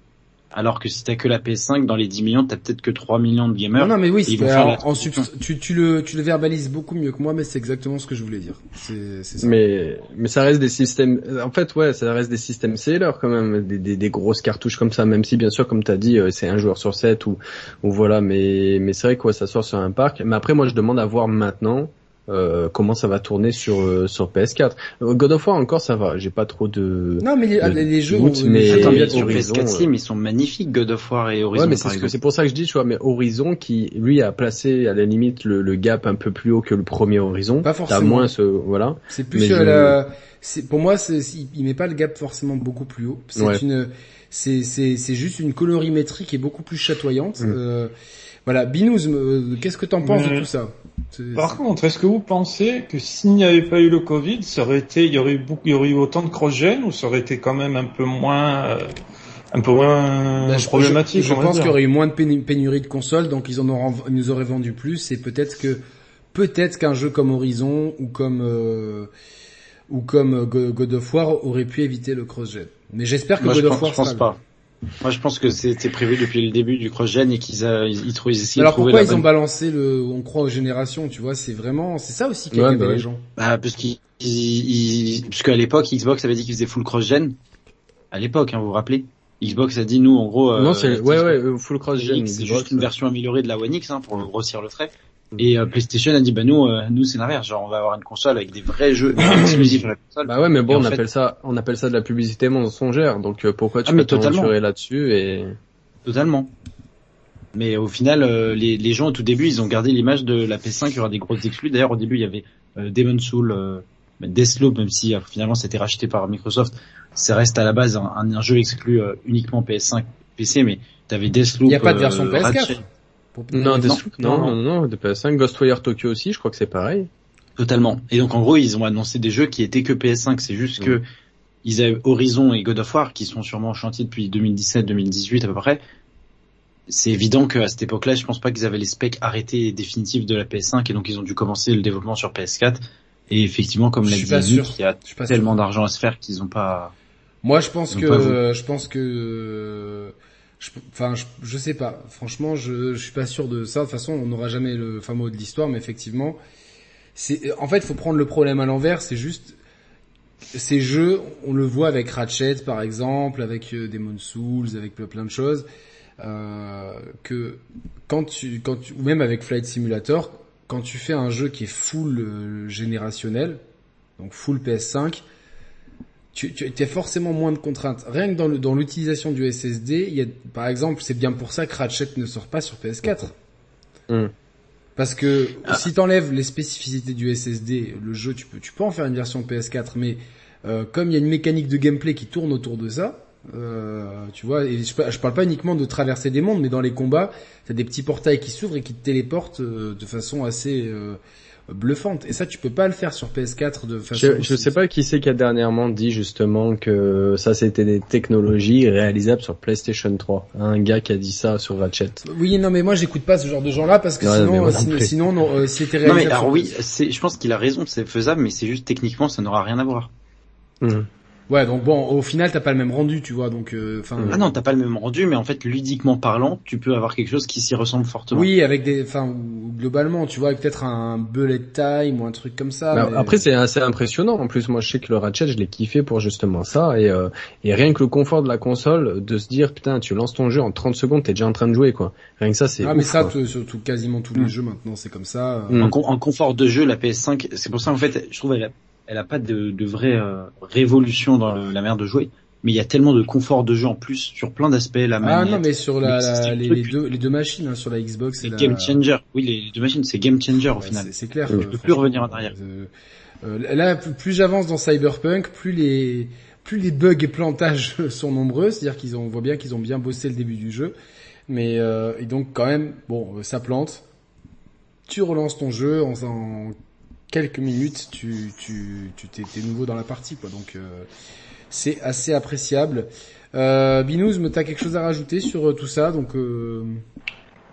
alors que si t'as que la PS5, dans les 10 millions, t'as peut-être que 3 millions de gamers. Non, non, mais oui, Ils vont faire alors, en tu, tu le, tu le verbalises beaucoup mieux que moi, mais c'est exactement ce que je voulais dire. C'est, c'est ça. Mais mais ça reste des systèmes. En fait, ouais, ça reste des systèmes sellers quand même, des, des, des grosses cartouches comme ça. Même si bien sûr, comme t'as dit, euh, c'est un joueur sur sept ou ou voilà. Mais mais c'est vrai quoi, ça sort sur un parc. Mais après, moi, je demande à voir maintenant. Euh, comment ça va tourner sur euh, sur PS4 Euh, God of War encore ça va j'ai pas trop de Non, mais les, de les, les jeux, doute, ont- mais- Attends, bien sur Horizon, PS4 euh, Sim, ils sont magnifiques, God of War et Horizon, ouais mais c'est ce que- exemple. c'est pour ça que je dis tu vois mais Horizon qui lui a placé à la limite le, le gap un peu plus haut que le premier Horizon Pas T'as forcément. moins ce voilà C'est plus je- la, c'est, pour moi, c'est, il- met pas le gap forcément beaucoup plus haut. C'est Ouais. une, c'est, c'est, c'est juste une colorimétrie qui est beaucoup plus chatoyante. Mm. Euh, voilà, Binous, euh, qu'est-ce que t'en penses de tout ça? Par contre, est-ce que vous pensez que s'il n'y avait pas eu le Covid, ça aurait été, il y aurait eu beaucoup, il y aurait eu autant de cross-gen ou ça aurait été quand même un peu moins, euh, un peu moins je- problématique Je, pense qu'il y aurait eu moins de pénu- pénurie de consoles, donc ils en auront, ils nous auraient vendu plus, et peut-être que, peut-être qu'un jeu comme Horizon ou comme, euh, ou comme Go- God of War aurait pu éviter le cross-gen. Mais j'espère que Moi, je God pense, of War je pense sera pas. Moi, je pense que c'était prévu depuis le début du cross-gen et qu'ils a, ils, ils, trou- ils essayaient Alors pourquoi la ils ont balancé le on croit aux générations, tu vois, c'est vraiment c'est ça aussi qui a Ouais, bah les gens. Bah, parce qu'ils, qu'à l'époque, Xbox avait dit qu'ils faisaient full cross-gen. À l'époque, hein, vous vous rappelez? Xbox a dit, nous, en gros, euh, non c'est ouais ouais euh, full cross gen X, c'est juste une version améliorée de la One X, hein, pour grossir le trait. Et euh, PlayStation a dit, bah nous, euh, nous c'est l'inverse, genre on va avoir une console avec des vrais jeux exclusifs à la console. Bah ouais, mais bon, on fait- appelle ça, on appelle ça de la publicité mensongère. Donc euh, pourquoi tu Ah, peux t'aventurer là-dessus et Totalement. Mais au final, euh, les, les gens au tout début, ils ont gardé l'image de la PS5, il y aura des grosses exclus. D'ailleurs, au début, il y avait euh, Demon Soul, euh, Deathloop, même si euh, finalement c'était racheté par Microsoft, ça reste à la base un, un, un jeu exclu euh, uniquement PS5, PC, mais t'avais Deathloop. Il y a pas de version euh, PS4. Ratchet. Pour- non, Deathloop, non, non, non, non, non, de PS5, Ghostwire Tokyo aussi, je crois que c'est pareil. Totalement. Et donc en gros, ils ont annoncé des jeux qui étaient que PS5. C'est juste que ils avaient Horizon et God of War qui sont sûrement en chantier depuis 2017-2018 à peu près. C'est évident qu'à cette époque-là, je pense pas qu'ils avaient les specs arrêtés et définitifs de la PS5 et donc ils ont dû commencer le développement sur PS4. Et effectivement, comme l'a dit il y a tellement d'argent à se faire qu'ils ont pas. Moi, je pense que je pense que je- je, sais pas. Franchement, je je suis pas sûr de ça. De toute façon, on n'aura jamais le fin mot de l'histoire, mais effectivement, c'est en fait, faut prendre le problème à l'envers, c'est juste ces jeux, on le voit avec Ratchet par exemple, avec euh, Demon Souls, avec plein de choses, euh, que quand tu, quand tu, ou même avec Flight Simulator, quand tu fais un jeu qui est full euh, générationnel, donc full PS5, tu, tu as forcément moins de contraintes. Rien que dans le- dans l'utilisation du SSD, il y a, par exemple, c'est bien pour ça que Ratchet ne sort pas sur PS4. Hmm. Parce que Ah. si t'enlèves les spécificités du SSD, le jeu, tu peux, tu peux en faire une version PS4, mais euh, comme il y a une mécanique de gameplay qui tourne autour de ça, euh, tu vois, et je, je parle pas uniquement de traverser des mondes, mais dans les combats, t'as des petits portails qui s'ouvrent et qui te téléportent euh, de façon assez euh, bluffante. Et ça, tu peux pas le faire sur PS4 de façon. Je, je sais pas qui c'est qui a dernièrement dit justement que ça c'était des technologies réalisables sur PlayStation 3. Un gars qui a dit ça sur Ratchet. Oui, non, mais moi j'écoute pas ce genre de gens-là parce que sinon, euh, non sinon, sinon, non, euh, si c'était Non mais réalisable alors sur- oui, je pense qu'il a raison, c'est faisable, mais c'est juste techniquement, ça n'aura rien à voir. Mhm. Ouais, donc bon, au final, t'as pas le même rendu, tu vois, donc, euh, enfin. Ah non, t'as pas le même rendu, mais en fait, ludiquement parlant, tu peux avoir quelque chose qui s'y ressemble fortement. Oui, avec des, enfin, globalement, tu vois, avec peut-être un bullet time ou un truc comme ça. Bah, mais- Après c'est assez impressionnant. En plus moi je sais que le Ratchet je l'ai kiffé pour justement ça et, euh, et rien que le confort de la console de se dire putain tu lances ton jeu en 30 secondes t'es déjà en train de jouer quoi. Rien que ça c'est ah, mais ça, surtout quasiment tous les Mm. jeux maintenant, c'est comme ça. Mm. En, con- en confort de jeu, la PS5, c'est pour ça en fait, je trouve elle a, elle a pas de, de vraie euh, révolution dans le- la manière de jouer, mais il y a tellement de confort de jeu en plus sur plein d'aspects, la Ah non, mais sur la, la- le les, deux, les deux machines, hein, sur la Xbox et c'est la... game changer. Oui, les, les deux machines, c'est game changer au Ouais, final. c'est- clair. Je euh, peux plus revenir en arrière. euh, euh, là, plus, plus j'avance dans Cyberpunk, plus les plus les bugs et plantages sont nombreux, c'est-à-dire qu'ils ont, on voit bien qu'ils ont bien bossé le début du jeu, mais euh, et donc quand même, bon, euh, ça plante. Tu relances ton jeu en, en quelques minutes, tu tu tu t'es, t'es nouveau dans la partie, quoi. Donc euh, c'est assez appréciable. Euh, Binous, mais t'as quelque chose à rajouter sur euh, tout ça, donc. Euh...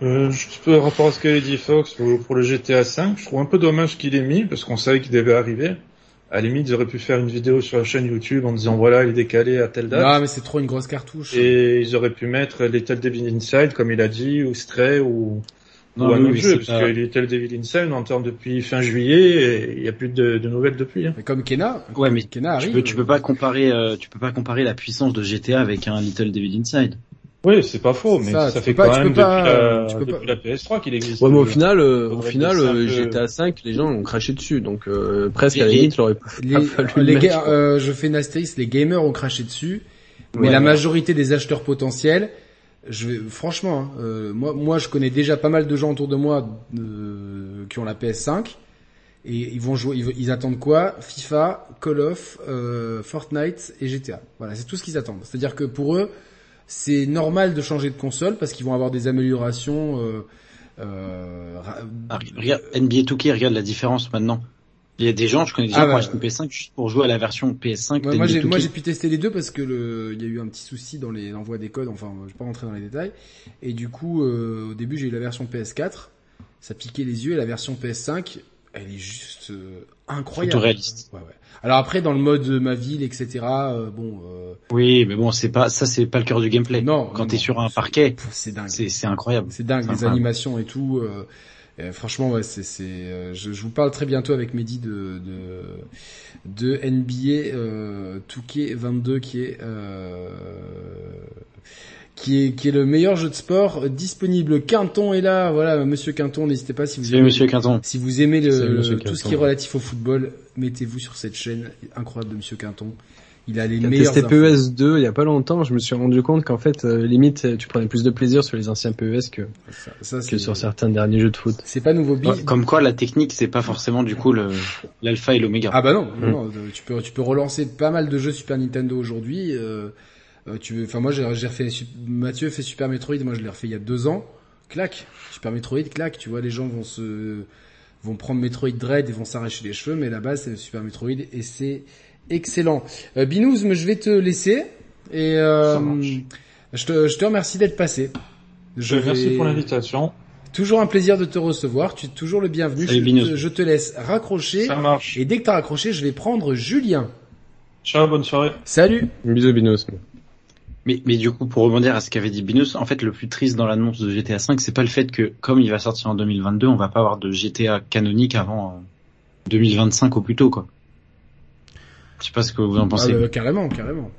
Euh, juste par rapport à ce qu'a dit Fox pour, pour le GTA V, je trouve un peu dommage qu'il ait mis, parce qu'on savait qu'il devait arriver. À la limite, ils auraient pu faire une vidéo sur la chaîne YouTube en disant voilà, il est décalé à telle date. Non, mais c'est trop une grosse cartouche. Et ils auraient pu mettre Little Devil Inside, comme il a dit, ou Stray, ou, Non, ou un oui, autre jeu, c'est parce pas- que Little Devil Inside, on entend depuis fin juillet, et il n'y a plus de, de nouvelles depuis. Hein. Mais comme Kena, Ouais, mais Kena tu arrive. peux, tu peux pas comparer, euh, tu peux pas comparer la puissance de GTA avec un Little Devil Inside. Oui, c'est pas faux, mais Ça, fait peux pas- quand même peux pas- depuis, la, tu peux depuis pas- la PS3 qu'il existe. Ouais mais au le final euh, On au final euh, GTA 5 les gens ont craché dessus donc euh, presque à la Et- limite il aurait pas Les, fallu les le mettre, euh, je fais une astérisque, les gamers ont craché dessus, mais Ouais, la ouais. majorité des acheteurs potentiels, je vais, franchement, hein, euh, moi, moi, je connais déjà pas mal de gens autour de moi euh, qui ont la PS5 et ils vont jouer, ils, attendent quoi? FIFA, Call of, euh, Fortnite et GTA. Voilà, c'est tout ce qu'ils attendent. C'est-à-dire que pour eux, c'est normal de changer de console parce qu'ils vont avoir des améliorations. Euh, euh, Ah, regarde, NBA 2K, regarde la différence maintenant. Il y a des gens, je connais des gens Ah, qui ont bah. acheté une PS5 juste pour jouer à la version PS5 Ouais, moi j'ai 2K. moi j'ai pu tester les deux parce que le il y a eu un petit souci dans les l'envoi des codes enfin je vais pas rentrer dans les détails et du coup euh, au début j'ai eu la version PS4 ça piquait les yeux et la version PS5 elle est juste euh, incroyable Photoréaliste. ouais, ouais. alors après dans le mode euh, ma ville etc euh, bon euh, Oui, mais bon, c'est pas, ça c'est pas le cœur du gameplay. non Quand t'es sur un parquet, c'est dingue c'est, incroyable. c'est dingue les incroyable. animations et tout euh, franchement ouais c'est c'est euh, je, je vous parle très bientôt avec Mehdi de de, de NBA euh, 2K22 qui est euh, qui est qui est le meilleur jeu de sport disponible. Quinton est là, voilà Monsieur Quinton, n'hésitez pas si vous Salut aimez, Monsieur Quinton. si vous aimez le, tout ce qui est relatif au football, mettez-vous sur cette chaîne incroyable de Monsieur Quinton. Il a les J'ai meilleurs testé PES 2 il y a pas longtemps, je me suis rendu compte qu'en fait, euh, limite, tu prenais plus de plaisir sur les anciens PES que, Ça, ça, que sur certains derniers jeux de foot. c'est pas nouveau. Ouais, Comme quoi, la technique, c'est pas forcément du coup l'alpha et l'oméga. Ah bah non, non, tu peux tu peux relancer pas mal de jeux Super Nintendo aujourd'hui. Euh, euh, tu veux, enfin moi j'ai refait Mathieu fait Super Metroid, moi je l'ai refait il y a deux ans. Clac, Super Metroid, clac. Tu vois les gens vont se vont prendre Metroid Dread et vont s'arracher les cheveux, mais la base c'est Super Metroid et c'est excellent. Euh, Binous, mais je vais te laisser et euh, je te je te remercie d'être passé. Je Merci vais- pour l'invitation. Toujours un plaisir de te recevoir. Tu es toujours le bienvenu. Salut, je, Binous. te, je te laisse raccrocher. Ça marche. Et dès que t'as raccroché, je vais prendre Julien. Ciao, bonne soirée. Salut Bisous Binos. Mais, mais du coup, pour rebondir à ce qu'avait dit Binous, en fait, le plus triste dans l'annonce de GTA 5, c'est pas le fait que, comme il va sortir en 2022, on va pas avoir de GTA canonique avant euh, 2025 au plus tôt, quoi. Je sais pas ce que vous en pensez. Ah bah, Carrément, carrément.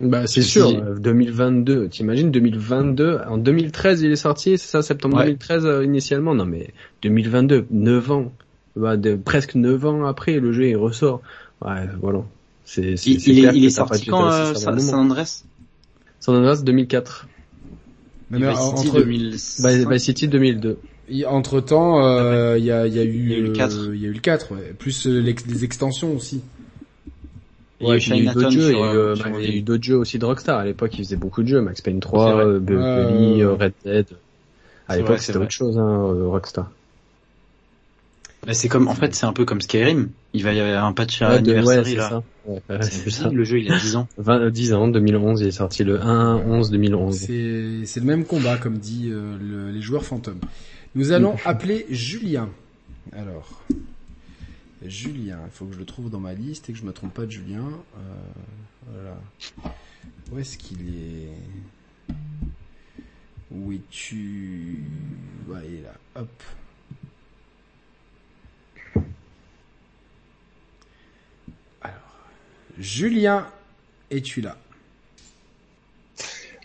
Bah c'est sûr, euh, 2022, t'imagines 2022, en 2013 il est sorti, c'est ça, septembre Ouais. 2013 euh, initialement, non mais 2022, 9 ans, bah, de, presque 9 ans après le jeu il ressort, ouais voilà, c'est il, est, il sorti quand, euh, San. Andreas? San Andreas 2004, Mais, mais Vice City entre, 2005. Vice Vice City 2002. entre temps, euh, il y, a, il y a eu, Il y a eu le euh, 4. il y a eu le 4, ouais. plus euh, l'ex- les extensions aussi. Il y a eu puis il y a eu Chinatown d'autres jeux, il y sur, a eu, euh, euh, sur bah, il y a Wii. eu d'autres jeux aussi de Rockstar, à l'époque ils faisaient beaucoup de jeux, Max Payne C'est 3, vrai. euh, Bully, euh, Red Dead, à l'époque c'était autre chose hein, euh, Rockstar. Bah, c'est comme, en fait, c'est un peu comme Skyrim. Il va y avoir un patch Ouais, de- ouais, là. ça. Ouais, C'est ça. Le jeu, il a 10 ans. 20, euh, 10 ans, 2011, il est sorti le 1, 11, 2011. C'est c'est le même combat, comme dit euh, le- les joueurs fantômes. Nous allons appeler Julien. Alors, Julien, il faut que je le trouve dans ma liste et que je me trompe pas de Julien. Euh, voilà. Où est-ce qu'il est? Où es-tu? Ouais, il est là. Hop. Alors, Julien, es-tu là?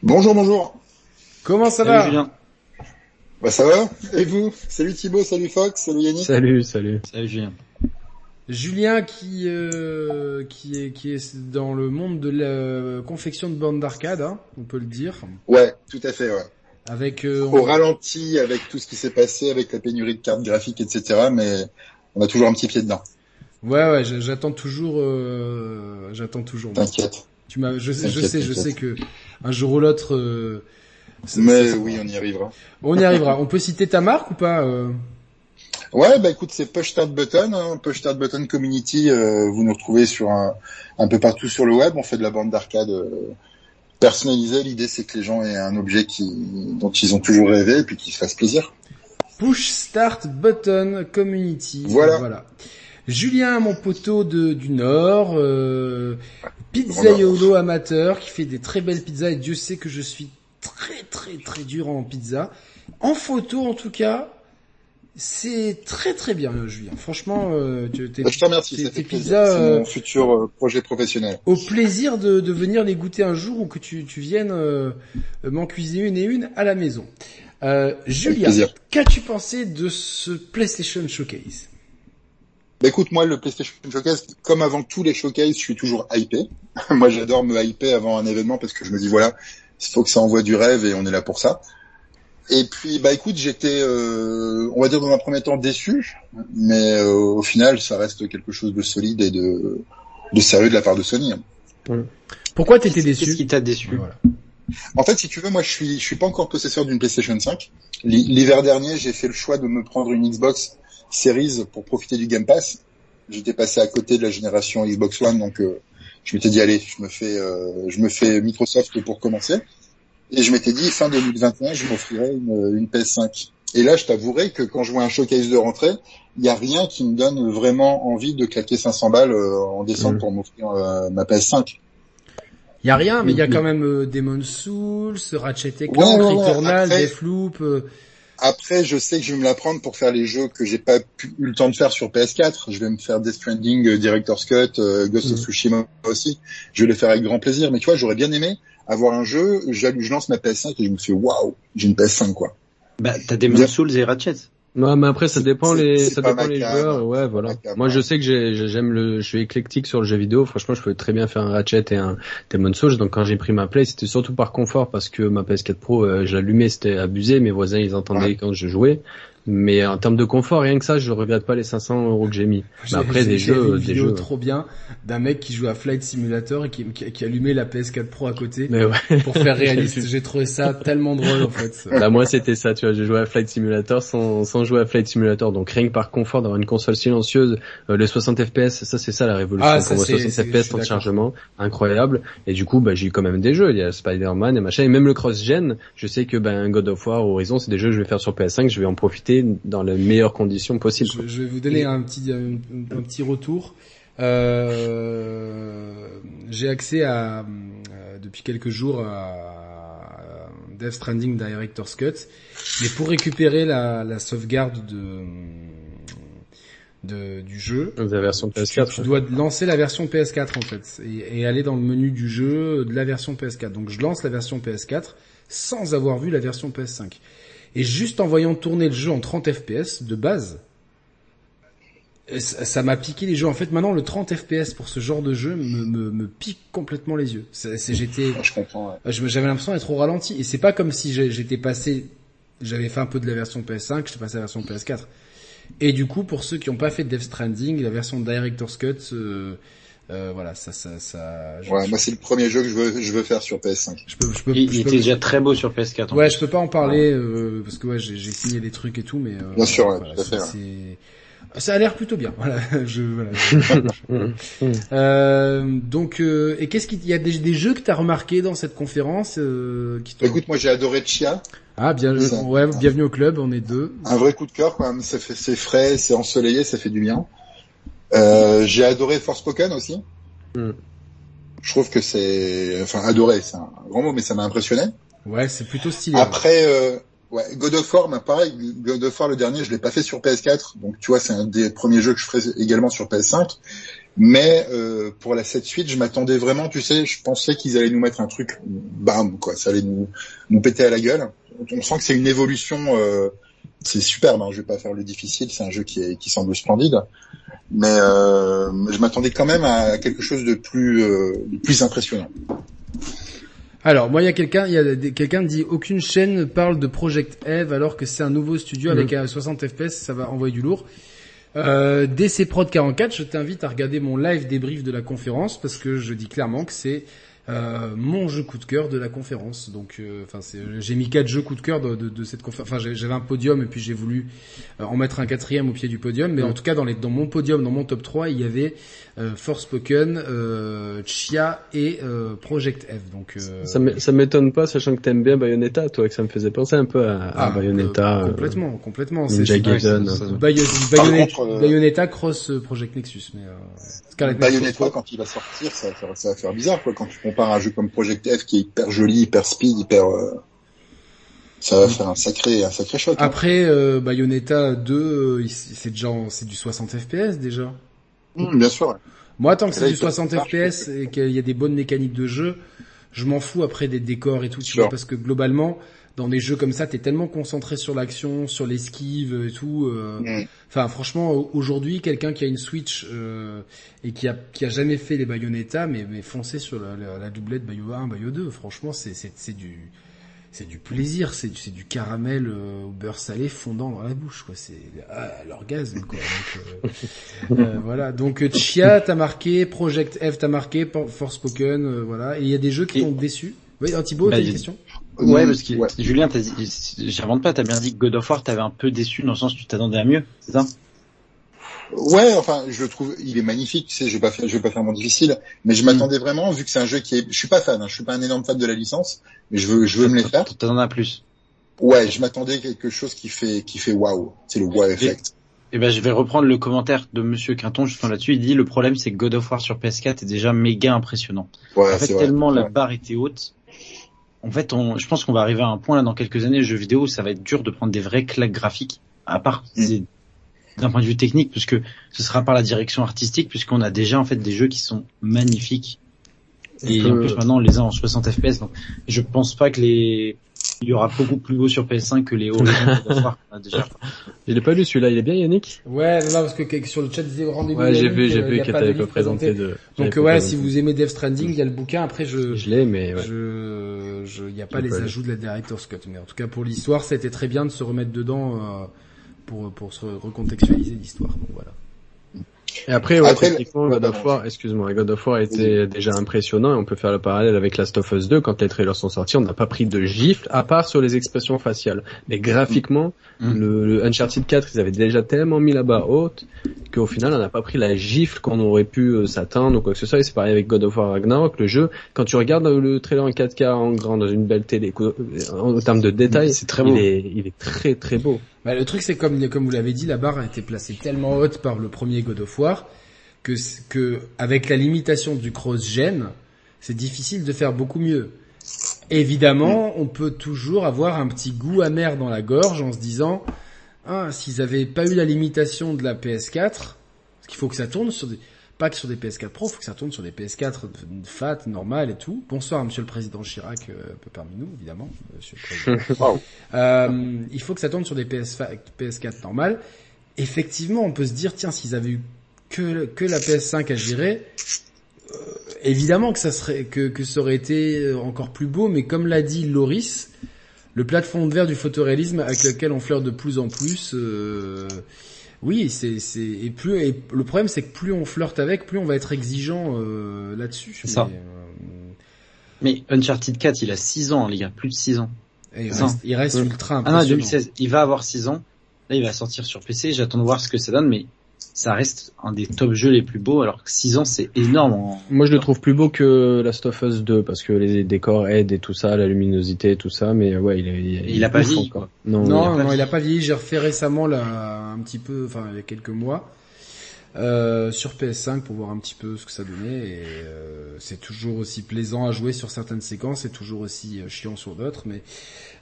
Bonjour, bonjour. Comment ça Salut va Julien. Bah ça va Et vous? Salut Thibaut, salut Fox, salut Yannick. Salut, salut. Salut Julien. Julien qui euh, qui est qui est dans le monde de la confection de bandes d'arcade, hein, on peut le dire, Ouais, tout à fait, ouais. avec euh, Au ralenti avec tout ce qui s'est passé, avec la pénurie de cartes graphiques, etc. Mais on a toujours un petit pied dedans, ouais ouais, j'attends toujours, euh, j'attends toujours. t'inquiète. Tu m'as, je sais, je sais, je sais que un jour ou l'autre, euh, Mais oui, on y arrivera. on y arrivera. On peut citer ta marque ou pas euh? Ouais, bah écoute, c'est Push Start Button, hein, Push Start Button Community, euh, vous nous retrouvez sur un, un peu partout sur le web, on fait de la bande d'arcade euh, personnalisée, l'idée c'est que les gens aient un objet qui, dont ils ont toujours rêvé et puis qu'ils se fassent plaisir. Push Start Button Community. Voilà. Julien, mon poteau de, du Nord, euh, pizzaiolo amateur qui fait des très belles pizzas et Dieu sait que je suis très très très dur en pizza. En photo en tout cas, c'est très très bien Julien. Franchement, euh, tu t'es je te remercie, tes- pizzas, C'est euh, mon futur euh, projet professionnel. au plaisir de, de venir les goûter un jour ou que tu, tu viennes euh, m'en cuisiner une et une à la maison. Euh, Julien, qu'as-tu pensé de ce PlayStation Showcase? Bah écoute, moi, le PlayStation Showcase, comme avant tous les showcases, je suis toujours hypé. moi, j'adore me hyper avant un événement parce que je me dis, voilà, il faut que ça envoie du rêve et on est là pour ça. Et puis, bah écoute, j'étais, euh, on va dire dans un premier temps déçu, mais euh, au final, ça reste quelque chose de solide et de, de sérieux de la part de Sony. Pourquoi t'étais Qu'est-ce déçu? qui t'a déçu? Voilà. En fait, si tu veux, moi, je suis, je suis pas encore possesseur d'une PlayStation 5. L'hi- L'hiver dernier, j'ai fait le choix de me prendre une Xbox Series pour profiter du Game Pass. J'étais passé à côté de la génération Xbox One, donc euh, je m'étais dit allez, je me fais, euh, je me fais Microsoft pour commencer. Et je m'étais dit fin 2021, je m'offrirais une, une PS5. Et là, je t'avouerai que quand je vois un showcase de rentrée, il n'y a rien qui me donne vraiment envie de claquer 500 balles euh, en décembre Mhm. pour m'offrir euh, ma PS5. Il y a rien, mais il y a Oui. quand même euh, Demon Souls, Ratchet Ouais, Clank, ouais, ouais, Returnal, après- Deathloop. euh, Après, je sais que je vais me la prendre pour faire les jeux que j'ai pas pu, eu le temps de faire sur PS4. Je vais me faire Death Stranding, euh, Director's Cut, euh, Ghost of. Tsushima aussi. Je vais les faire avec grand plaisir. Mais tu vois, j'aurais bien aimé avoir un jeu. Je, je lance ma PS5 et je me fais waouh, j'ai une PS5 quoi. Bah, t'as des Bien. Souls et Ratchet. Non, mais après ça dépend les, ça dépend les cam. joueurs. Ouais, voilà. cam, Moi, je ouais. sais que j'ai- j'ai- j'aime le, je suis éclectique sur le jeu vidéo. Franchement, je peux très bien faire un Ratchet et un Demon Souls. Donc, quand j'ai pris ma Play, c'était surtout par confort parce que ma PS4 Pro, euh, je l'allumais, c'était abusé. Mes voisins, ils entendaient Ouais. quand je jouais. Mais en termes de confort, rien que ça, je regrette pas les 500 euros que j'ai mis. j'ai- Mais après, j'ai- des j'ai jeux, une des vidéo jeux. trop bien d'un mec qui joue à Flight Simulator et qui, qui, qui allumait la PS4 Pro à côté Mais ouais. pour faire réaliste. J'ai trouvé ça tellement drôle en fait. Bah moi c'était ça, tu vois, j'ai joué à Flight Simulator sans, sans jouer à Flight Simulator, donc rien que par confort d'avoir une console silencieuse, euh, les 60 FPS, ça c'est ça la révolution, Ah, ça, pour moi, c'est- 60 c'est- je FPS d'accord. chargement, incroyable, et du coup bah j'ai eu quand même des jeux, il y a Spider-Man et machin, et même le cross-gen, je sais que ben God of War, Horizon, c'est des jeux que je vais faire sur PS5, je vais en profiter dans les meilleures conditions possibles. Je, je vais vous donner un petit un, un petit retour. Euh, j'ai accès à euh, depuis quelques jours à Death Stranding Director's Cut, mais pour récupérer la, la sauvegarde de, de du jeu, La version tu, PS4. tu dois lancer la version PS4 en fait et, et aller dans le menu du jeu de la version PS4. Donc je lance la version PS4 sans avoir vu la version PS5. Et juste en voyant tourner le jeu en 30 FPS de base, et ça m'a piqué les jeux. En fait, maintenant, le 30 FPS pour ce genre de jeu me, me, me pique complètement les yeux. C'est, j'étais, Je comprends. ouais. je me- j'avais l'impression d'être au ralenti. Et c'est pas comme si j'étais passé, j'avais fait un peu de la version PS5, j'étais passé à la version PS4. Et du coup, pour ceux qui n'ont pas fait Death Stranding, la version Director's Cut, euh, euh, voilà, ça, ça, ça. je- Ouais, moi c'est le premier jeu que je veux, je veux faire sur PS5. je peux, je peux, Il, je il peux- était déjà très beau sur PS4. en Ouais, je peux pas en parler euh, parce que ouais, j'ai j'ai signé des trucs et tout, mais euh, Bien sûr, ouais, voilà, tout à fait, c'est- c'est- Ça a l'air plutôt bien. Voilà, je voilà. euh, donc, euh, et qu'est-ce qu'il y a des, des jeux que t'as remarqué dans cette conférence euh, qui Écoute, moi j'ai adoré Chia, Ah bien, ça- ouais, bienvenue au club, on est deux. un vrai coup de cœur quand même. C'est frais, c'est ensoleillé, ça fait du bien. Euh, j'ai adoré Forspoken aussi. Mm. Je trouve que c'est, enfin, adoré, c'est un grand mot, mais ça m'a impressionné. Ouais, c'est plutôt stylé. Après, euh, ouais, God of War, mais pareil, God of War le dernier, je l'ai pas fait sur PS4, donc tu vois, c'est un des premiers jeux que je ferai également sur PS5. Mais euh, pour la 7 suite, je m'attendais vraiment, tu sais, je pensais qu'ils allaient nous mettre un truc, bam, quoi, ça allait nous nous péter à la gueule. On sent que c'est une évolution, euh, c'est superbe. Hein, je vais pas faire le difficile, c'est un jeu qui est qui semble splendide, mais euh, je m'attendais quand même à quelque chose de plus euh, de plus impressionnant. Alors, moi, il y a quelqu'un, il y a quelqu'un dit aucune chaîne ne parle de Project Eve alors que c'est un nouveau studio avec un 60 FPS, ça va envoyer du lourd. Euh, DC Prod 44, je t'invite à regarder mon live débrief de la conférence parce que je dis clairement que c'est mon jeu coup de cœur de la conférence. Donc, euh, enfin, c'est- j'ai mis quatre jeux coup de cœur de, de- de cette conférence. Enfin, j'avais un podium et puis j'ai voulu euh, en mettre un quatrième au pied du podium. Mais en tout cas, dans, les, dans mon podium, dans mon top 3, il y avait euh, Forspoken, euh, Chia et euh, Project F. Donc, euh, Ça m'é- ça m'étonne pas, sachant que t'aimes bien Bayonetta, toi, que ça me faisait penser un peu à, à ah, Bayonetta. euh, euh, complètement, complètement. C'est- Bayonetta, contre, euh, Bayonetta cross euh, Project Nexus, mais euh. Bayonetta, quand il va sortir, ça va faire, ça va faire bizarre, quoi. Quand tu compares un jeu comme Project F qui est hyper joli, hyper speed, hyper, euh, ça va faire un sacré, un sacré choc. hein. Après euh, Bayonetta 2, euh, il- c'est déjà c'est du 60 FPS déjà. Mmh, bien sûr. Moi, tant que c'est du il peut 60 marcher. FPS et qu'il y a des bonnes mécaniques de jeu, je m'en fous après des décors et tout, tu vois, parce que globalement, dans des jeux comme ça, t'es tellement concentré sur l'action, sur l'esquive et tout. euh, Mmh. Enfin, franchement, au- aujourd'hui, quelqu'un qui a une Switch euh, et qui a qui a jamais fait les Bayonetta, mais mais foncez sur la, la, la doublette Bayo 1, Bayo 2. Franchement, c'est du c'est du plaisir, c'est du, c'est du caramel euh, au beurre salé fondant dans la bouche, quoi. C'est ah, l'orgasme, quoi. Donc, euh, euh, voilà. Donc Chia t'as marqué, Project F t'as marqué, For- Forspoken, euh, voilà. Et il y a des jeux qui Et- t'ont déçu? Oui, ah, Thibaut, Bah, t'as une question? Ouais, parce que ouais. Julien, t'as dit, j'invente pas, t'as bien dit que God of War t'avais un peu déçu dans le sens où tu t'attendais à mieux, c'est ça? Ouais, enfin, je le trouve, il est magnifique. Tu sais, je vais pas faire, je vais pas faire mon difficile, mais je Mm. m'attendais vraiment, vu que c'est un jeu qui est, je suis pas fan, hein, je suis pas un énorme fan de la licence, mais je veux, je veux me les faire. T'attendais à plus. Ouais, je m'attendais à quelque chose qui fait, qui fait waouh. C'est le wow effect. Eh ben, je vais reprendre le commentaire de Monsieur Quinton justement là-dessus. Il dit le problème c'est que God of War sur PS4 est déjà méga impressionnant. Ouais, en fait, vrai. tellement la barre était haute. En fait, on, je pense qu'on va arriver à un point là dans quelques années, les jeux vidéo, où ça va être dur de prendre des vraies claques graphiques. À part Mm. c'est d'un point de vue technique, puisque ce sera par la direction artistique, puisqu'on a déjà en fait des jeux qui sont magnifiques. Et en plus maintenant on les a en 60 FPS. Donc je pense pas que les il y aura beaucoup plus beau sur PS5 que les Horizon qu'on a déjà. Je l'ai pas lu celui-là, il est bien Yannick? Ouais, non, non, parce que sur le chat disait rendez-vous. Ouais, j'ai vu, j'ai euh, vu a que pas présenté de... Donc ouais, présenté. si vous aimez Death Stranding, il y a le bouquin. Après, je, Je l'ai, mais ouais. je, je, il y a pas les ajouts de la Director's Cut, mais en tout cas pour l'histoire, c'était très bien de se remettre dedans euh, pour pour se recontextualiser l'histoire. Donc voilà. Et après, ouais, Après, techniquement, God of. War, excuse-moi, God of War était déjà impressionnant et on peut faire le parallèle avec Last of Us 2. Quand les trailers sont sortis, on n'a pas pris de gifle, à part sur les expressions faciales. Mais graphiquement, Mm. le, le Uncharted 4, ils avaient déjà tellement mis la barre haute qu'au final, on n'a pas pris la gifle qu'on aurait pu euh, s'attendre ou quoi que ce soit. Et c'est pareil avec God of War Ragnarok, le jeu. Quand tu regardes le trailer en 4K en grand dans une belle télé, co- en, en termes de détails, C'est très beau. il est, il est très très beau. Bah, le truc, c'est comme comme vous l'avez dit, la barre a été placée tellement haute par le premier God of War que avec la limitation du cross-gen, c'est difficile de faire beaucoup mieux. Évidemment, on peut toujours avoir un petit goût amer dans la gorge en se disant ah s'ils avaient pas eu la limitation de la PS4, parce qu'il faut que ça tourne sur des pas que sur des PS4 Pro, faut que ça tourne sur des PS4 fat, normales et tout. Bonsoir, Monsieur le Président Chirac, euh, un peu parmi nous, évidemment, Monsieur le Président. Euh, il faut que ça tourne sur des PS, PS4 normales. Effectivement, on peut se dire, tiens, s'ils avaient eu que, que la PS5 à gérer, euh, évidemment que ça serait, que, que ça aurait été euh, encore plus beau, mais comme l'a dit Loris, le plafond de verre du photoréalisme avec lequel on fleure de plus en plus, euh, oui, c'est, c'est, et plus, et le problème c'est que plus on flirte avec, plus on va être exigeant euh, là-dessus. C'est ça. Mais Uncharted 4, il a 6 ans, les gars, plus de 6 ans. Euh, il reste, il reste ultra Ah non, impressionnant. 2016. Il va avoir 6 ans. Là, il va sortir sur PC. J'attends de voir ce que ça donne, mais ça reste un des top jeux les plus beaux, alors que 6 ans, c'est énorme. en- Moi, je le trouve plus beau que Last of Us 2 parce que les décors aident et tout ça, la luminosité, tout ça. Mais ouais, il est, il, Il a pas vieilli, encore. Non, Non, il a pas non, il vieilli. a pas vieilli. J'ai refait récemment là, un petit peu, enfin il y a quelques mois. euh, sur PS5 pour voir un petit peu ce que ça donnait. Et euh, c'est toujours aussi plaisant à jouer sur certaines séquences, c'est toujours aussi euh, chiant sur d'autres. Mais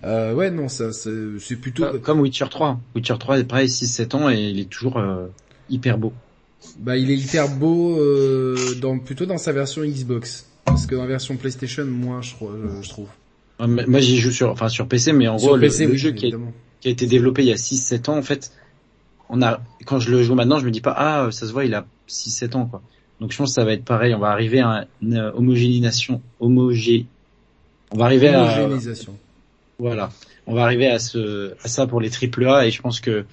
euh, ouais, non, ça c'est plutôt. Comme- Comme Witcher 3. Witcher 3 est pareil 6-7 ans et il est toujours euh, hyper beau. Bah, il est hyper beau euh, dans plutôt dans sa version Xbox. Parce que dans la version PlayStation, moins je, crois- je, trouve. Euh, mais- Moi j'y joue sur, enfin sur PC, mais en Sur gros le, PC, le oui, jeu qui a, évidemment. qui a été développé il y a 6-7 ans en fait, on a, quand je le joue maintenant, je me dis pas ah ça se voit il a 6-7 ans quoi. Donc je pense que ça va être pareil, on va arriver à une euh, homogénéisation, homogé, on va arriver à Homogénéisation. Voilà. On va arriver à ce, à ça pour les triple A et je pense que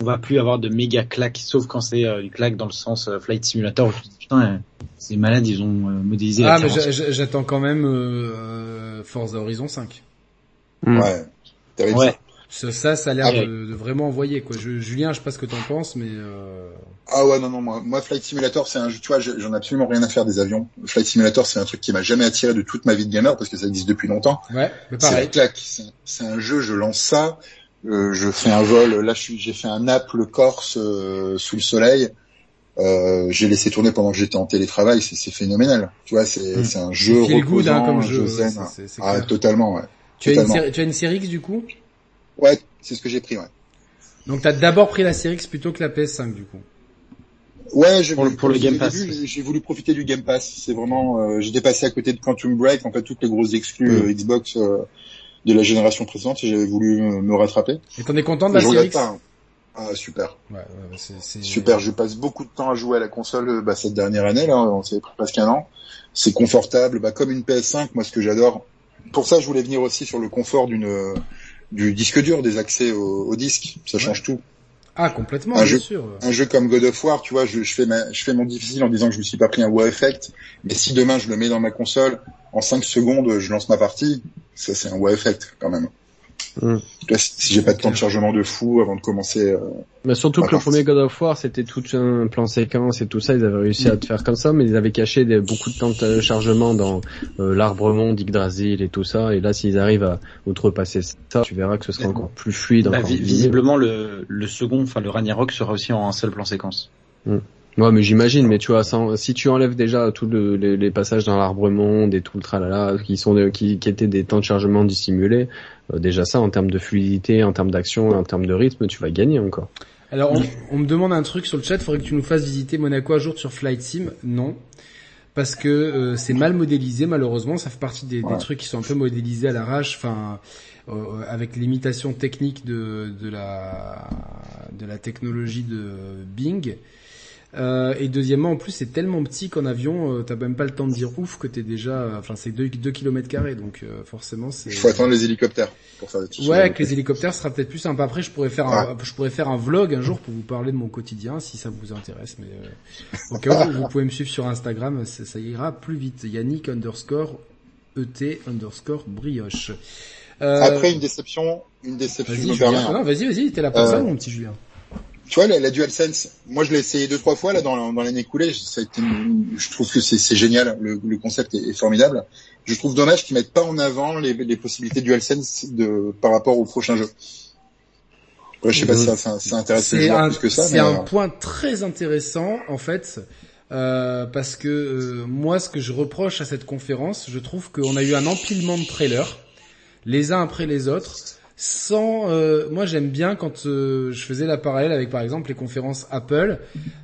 on va plus avoir de méga claques, sauf quand c'est euh, une claque dans le sens euh, Flight Simulator où je me dis, putain, euh, c'est malade, ils ont euh, modélisé la Ah, mais j'attends quand même euh, Forza Horizon 5. Hmm. Ouais. Ouais. Ça, ça, ça a l'air Ah ouais. de, de vraiment envoyer quoi. Je, Julien, je sais pas ce que t'en penses, mais euh... Ah ouais, non, non, moi, moi Flight Simulator, c'est un jeu, tu vois, je- j'en ai absolument rien à faire des avions. Flight Simulator, c'est un truc qui m'a jamais attiré de toute ma vie de gamer parce que ça existe depuis longtemps. ouais, mais pareil. C'est c'est un jeu, je lance ça, euh, je fais un vol. Là, je suis- j'ai fait un Naples Corse euh, sous le soleil. Euh, j'ai laissé tourner pendant que j'étais en télétravail. C'est c'est phénoménal. Tu vois, c'est Mm. c'est un jeu good, reposant, hein, comme un jeu, jeu ouais, zen. c'est- c'est- c'est Ah, totalement, ouais. Tu as, une tu as une série X du coup? Ouais, c'est ce que j'ai pris, ouais. Donc t'as d'abord pris la série X plutôt que la PS5 du coup? Ouais, je, Pour le- pour Game Pass. début, J'ai voulu profiter du Game Pass. C'est vraiment, euh, j'étais passé à côté de Quantum Break, en fait toutes les grosses exclus Mm. euh, Xbox euh, de la génération précédente, et j'avais voulu me rattraper. Et t'en es content de la série hein. Ah, super, Ouais, ouais, super. Je passe beaucoup de temps à jouer à la console euh, bah, cette dernière année là, on s'est pris presque un an. C'est confortable, bah, comme une PS5. Moi, ce que j'adore. Pour ça, je voulais venir aussi sur le confort d'une euh, du disque dur, des accès au, au disque. Ça change tout. Ah complètement, Un bien jeu- sûr. un jeu comme God of War, tu vois, je, je fais ma, je fais mon difficile en disant que je me suis pas pris un wow effect, mais si demain je le mets dans ma console, en 5 secondes, je lance ma partie, ça c'est un wow effect quand même. Mm. Si, si j'ai pas de temps de chargement de fou avant de commencer, euh, Mais surtout que le premier God of War, c'était tout un plan séquence et tout ça, ils avaient réussi à te faire comme ça, mais ils avaient caché des, beaucoup de temps de chargement dans euh, l'arbre monde, Yggdrasil et tout ça, et là, s'ils arrivent à outrepasser ça, tu verras que ce sera Mais- encore plus fluide. Bah, encore vi- mieux. visiblement le, le second, enfin le Ragnarok sera aussi en un seul plan séquence. Ouais, mais j'imagine, mais tu vois, sans, si tu enlèves déjà tous le- les, les passages dans l'arbre monde et tout le tralala, qui sont de- qui, qui étaient des temps de chargement dissimulés, déjà ça, en termes de fluidité, en termes d'action, en termes de rythme, tu vas gagner encore. Alors on, on me demande un truc sur le chat, faudrait que tu nous fasses visiter Monaco un jour sur Flight Sim. Non. Parce que euh, c'est mal modélisé malheureusement, ça fait partie des, trucs qui sont un peu modélisés à l'arrache, enfin euh, avec l'imitation technique de, de la de la technologie de Bing. Euh, et deuxièmement, en plus, c'est tellement petit qu'en avion, euh, t'as même pas le temps de dire ouf que t'es déjà, enfin c'est 2 deux kilomètres carrés, donc euh, forcément c'est. il faut attendre les hélicoptères pour faire des trucs. Ouais, avec les hélicoptères, ce sera peut-être plus sympa. Après, je pourrais faire un, je pourrais faire un vlog un jour pour vous parler de mon quotidien, si ça vous intéresse. Mais euh, au cas où, vous pouvez me suivre sur Instagram, ça, ça ira plus vite. Yannick underscore et underscore brioche. Euh, Après une déception, une déception, vas-y, vas-y, vas-y, t'es là pour Euh, ça, mon petit Julien. Tu vois, la, la DualSense, moi je l'ai essayé deux trois fois là dans, dans l'année écoulée. Ça a été, je trouve que c'est génial. Le, le concept est, est formidable. Je trouve dommage qu'ils mettent pas en avant les, les possibilités DualSense de par rapport au prochain jeu. Ouais, je sais pas si ça, ça, ça intéresse les C'est joueurs un, plus que ça. c'est un euh, point très intéressant en fait. euh, parce que euh, moi, ce que je reproche à cette conférence, je trouve qu'on a eu un empilement de trailers, les uns après les autres, sans. euh, moi, j'aime bien quand euh, je faisais la parallèle avec, par exemple, les conférences Apple.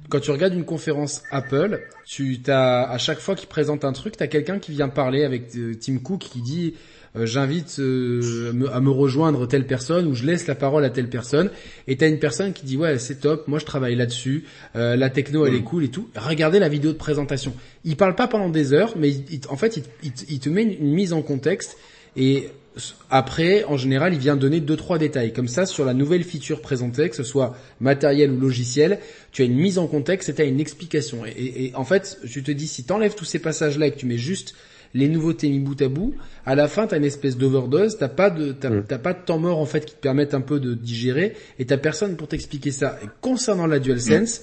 Quand tu regardes une conférence Apple, tu t'as à chaque fois qu'ils présentent un truc, t'as quelqu'un qui vient parler avec euh, Tim Cook qui dit euh, j'invite me- à me rejoindre telle personne ou je laisse la parole à telle personne et t'as une personne qui dit ouais c'est top moi je travaille là-dessus la techno elle est cool et tout regardez la vidéo de présentation il parle pas pendant des heures mais il- il- en fait il, te met une, une mise en contexte et après en général il vient donner deux trois détails comme ça sur la nouvelle feature présentée que ce soit matériel ou logiciel tu as une mise en contexte et tu as une explication et, et- et en fait je te dis si t'enlèves tous ces passages là et que tu mets juste les nouveautés mis bout à bout, à la fin t'as une espèce d'overdose, t'as pas de t'as, Mm. t'as pas de temps mort en fait qui te permettent un peu de digérer et t'as personne pour t'expliquer ça. Et concernant la DualSense,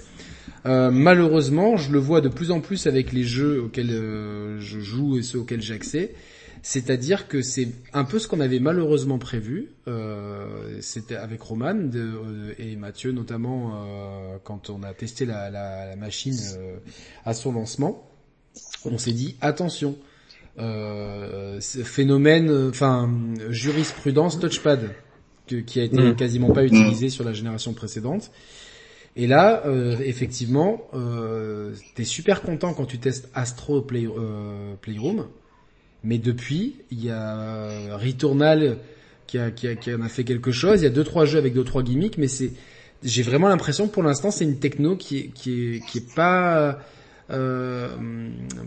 euh, malheureusement je le vois de plus en plus avec les jeux auxquels euh, je joue et ceux auxquels j'ai accès, C'est-à-dire que c'est un peu ce qu'on avait malheureusement prévu. Euh, C'était avec Roman de, euh, et Mathieu notamment euh, quand on a testé la, la, la machine euh, à son lancement. On s'est dit attention, euh, ce phénomène, enfin jurisprudence touchpad que- qui a été Mm. quasiment pas utilisé sur la génération précédente. Et là, euh, effectivement, euh, t'es super content quand tu testes Astro Play, euh, Playroom, mais depuis, il y a Returnal qui, a, qui, a, qui en a fait quelque chose. Il y a deux trois jeux avec deux trois gimmicks, mais c'est, j'ai vraiment l'impression que pour l'instant c'est une techno qui est qui est qui est pas euh,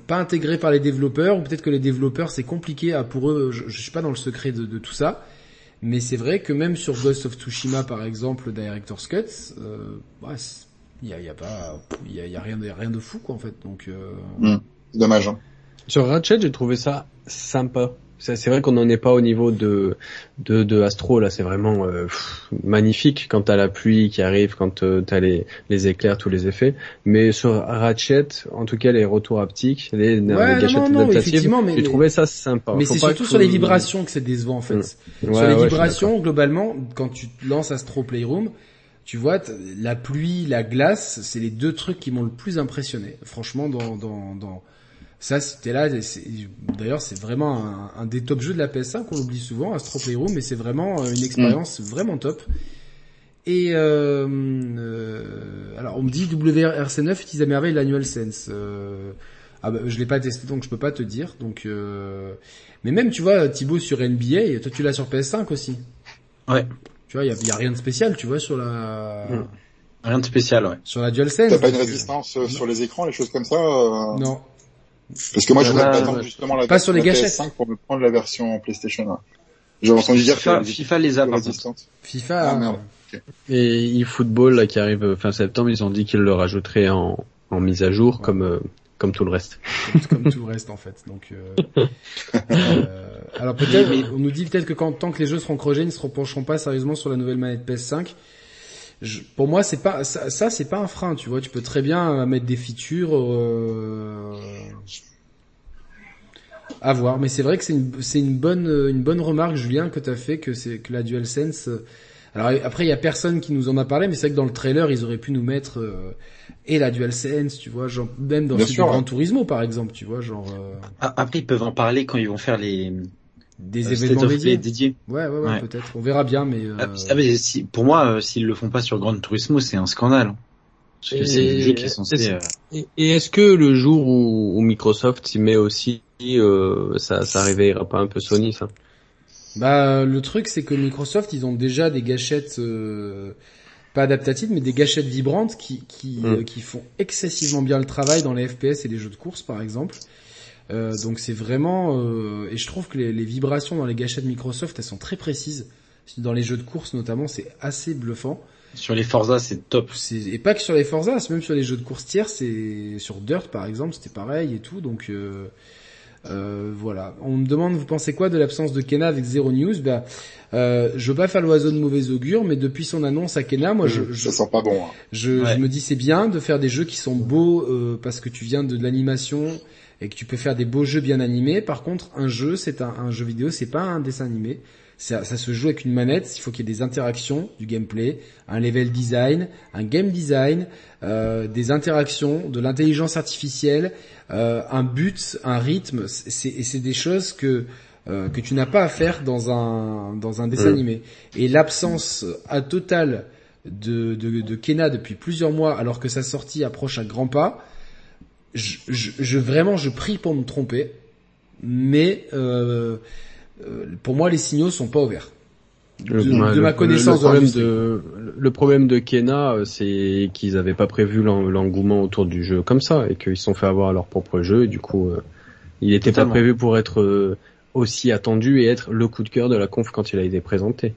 pas intégrée par les développeurs ou peut-être que les développeurs c'est compliqué à pour eux. Je, je suis pas dans le secret de, de tout ça. Mais c'est vrai que même sur Ghost of Tsushima, par exemple, Director's Cut, euh, bah, il y a, il y a pas, il y a, il y a rien, de, rien de fou quoi en fait. Donc euh, Dommage. Hein. Sur Ratchet, j'ai trouvé ça sympa. C'est vrai qu'on n'en est pas au niveau de de, de Astro là, c'est vraiment euh, pff, magnifique quand t'as la pluie qui arrive, quand euh, t'as les les éclairs, tous les effets. Mais sur Ratchet, en tout cas les retours haptiques, les, les non, gâchettes non, non, adaptatives, j'ai trouvé ça sympa. mais c'est surtout que- sur les vibrations que c'est décevant en fait. Mm. sur Ouais, les ouais, vibrations, globalement, quand tu lances Astro Playroom, tu vois, la pluie, la glace, c'est les deux trucs qui m'ont le plus impressionné. Franchement, dans, dans, dans... ça, c'était là. D'ailleurs, c'est vraiment un, un des top jeux de la PS5 qu'on oublie souvent, Astro Playroom, mais c'est vraiment euh, une expérience vraiment top. Et euh, euh, alors, on me dit WRC9 utilise à merveille l'Annual Sense. Euh, ah bah, je l'ai pas testé, donc je peux pas te dire. Donc, euh, mais même, tu vois, Thibaut sur NBA, toi tu l'as sur PS5 aussi. Ouais. Tu vois, il y a, y a rien de spécial, tu vois, sur la Mm. Rien de spécial, ouais. sur la DualSense. T'as pas une résistance euh, sur les écras, les choses comme ça euh, Non. Parce que moi, je voudrais pas ouais. attendre justement la Pas sur les version gâchettes. PS5 pour me prendre la version PlayStation. hein. J'ai entendu dire FIFA, que FIFA les a par. FIFA. Ah, hein. merde. Et eFootball là qui arrive fin septembre, ils ont dit qu'ils le rajouteraient en en mise à jour comme euh, comme tout le reste. comme, comme tout le reste en fait. Donc, euh, euh, alors peut-être, on nous dit peut-être que quand tant que les jeux seront crogés, ils ne se repencheront pas sérieusement sur la nouvelle manette PS5. Je- pour moi, c'est pas ça, ça, c'est pas un frein, tu vois. Tu peux très bien mettre des features. Euh, à voir, mais c'est vrai que c'est une, c'est une bonne, une bonne remarque, Julien, que t'as fait que c'est que la DualSense. euh, alors après, il y a personne qui nous en a parlé, mais c'est vrai que dans le trailer, ils auraient pu nous mettre euh, et la DualSense, tu vois, genre même dans Bien celui sûr, de Gran ouais. Turismo, par exemple, tu vois, genre euh, Après, ils peuvent en parler quand ils vont faire les des euh, événements State of Play dédiés. dédiés. Ouais, ouais, ouais, Ouais. peut-être. On verra bien, mais. euh, Ah, mais si, pour moi, euh, s'ils le font pas sur Gran Turismo, c'est un scandale. Parce que Et- c'est le jeu qui est censé... euh, Et, et est-ce que le jour où, où Microsoft y met aussi, euh, ça, ça réveillera pas un peu Sony ça? Bah, le truc, c'est que Microsoft, ils ont déjà des gâchettes, euh, pas adaptatives, mais des gâchettes vibrantes qui, qui, Mm. euh, qui font excessivement bien le travail dans les FPS et les jeux de course, par exemple. Euh, donc c'est vraiment, euh, et je trouve que les, les vibrations dans les gâchettes Microsoft, elles sont très précises. Dans les jeux de course notamment, c'est assez bluffant. Sur les Forza, c'est top. Et pas que sur les Forza, c'est même sur les jeux de course tiers, c'est sur Dirt par exemple, c'était pareil et tout. Donc euh, euh, voilà. On me demande, vous pensez quoi de l'absence de Kena avec Zero News? Bah, euh, je veux pas faire l'oiseau de mauvais augure, mais depuis son annonce à Kena, moi je, je, Ça sent pas bon. hein. je, Ouais. je me dis c'est bien de faire des jeux qui sont beaux euh, parce que tu viens de, de l'animation et que tu peux faire des beaux jeux bien animés. Par contre, un jeu, c'est un, un jeu vidéo, c'est pas un dessin animé. Ça, ça se joue avec une manette. Il faut qu'il y ait des interactions, du gameplay, un level design, un game design, euh, des interactions, de l'intelligence artificielle, euh, un but, un rythme. C'est, et c'est des choses que euh, que tu n'as pas à faire dans un dans un dessin animé. Et l'absence à totale de, de, de Kena depuis plusieurs mois, alors que sa sortie approche à grands pas, je, je, je- vraiment je prie pour me tromper, mais euh, euh, pour moi les signaux sont pas ouverts. De, Le- de le- ma le- connaissance le problème de le problème de Kena, euh, c'est qu'ils avaient pas prévu l'en- l'engouement autour du jeu comme ça et qu'ils se sont fait avoir leur propre jeu et du coup euh, il était pas prévu pour être aussi attendu et être le coup de cœur de la conf quand il a été présenté.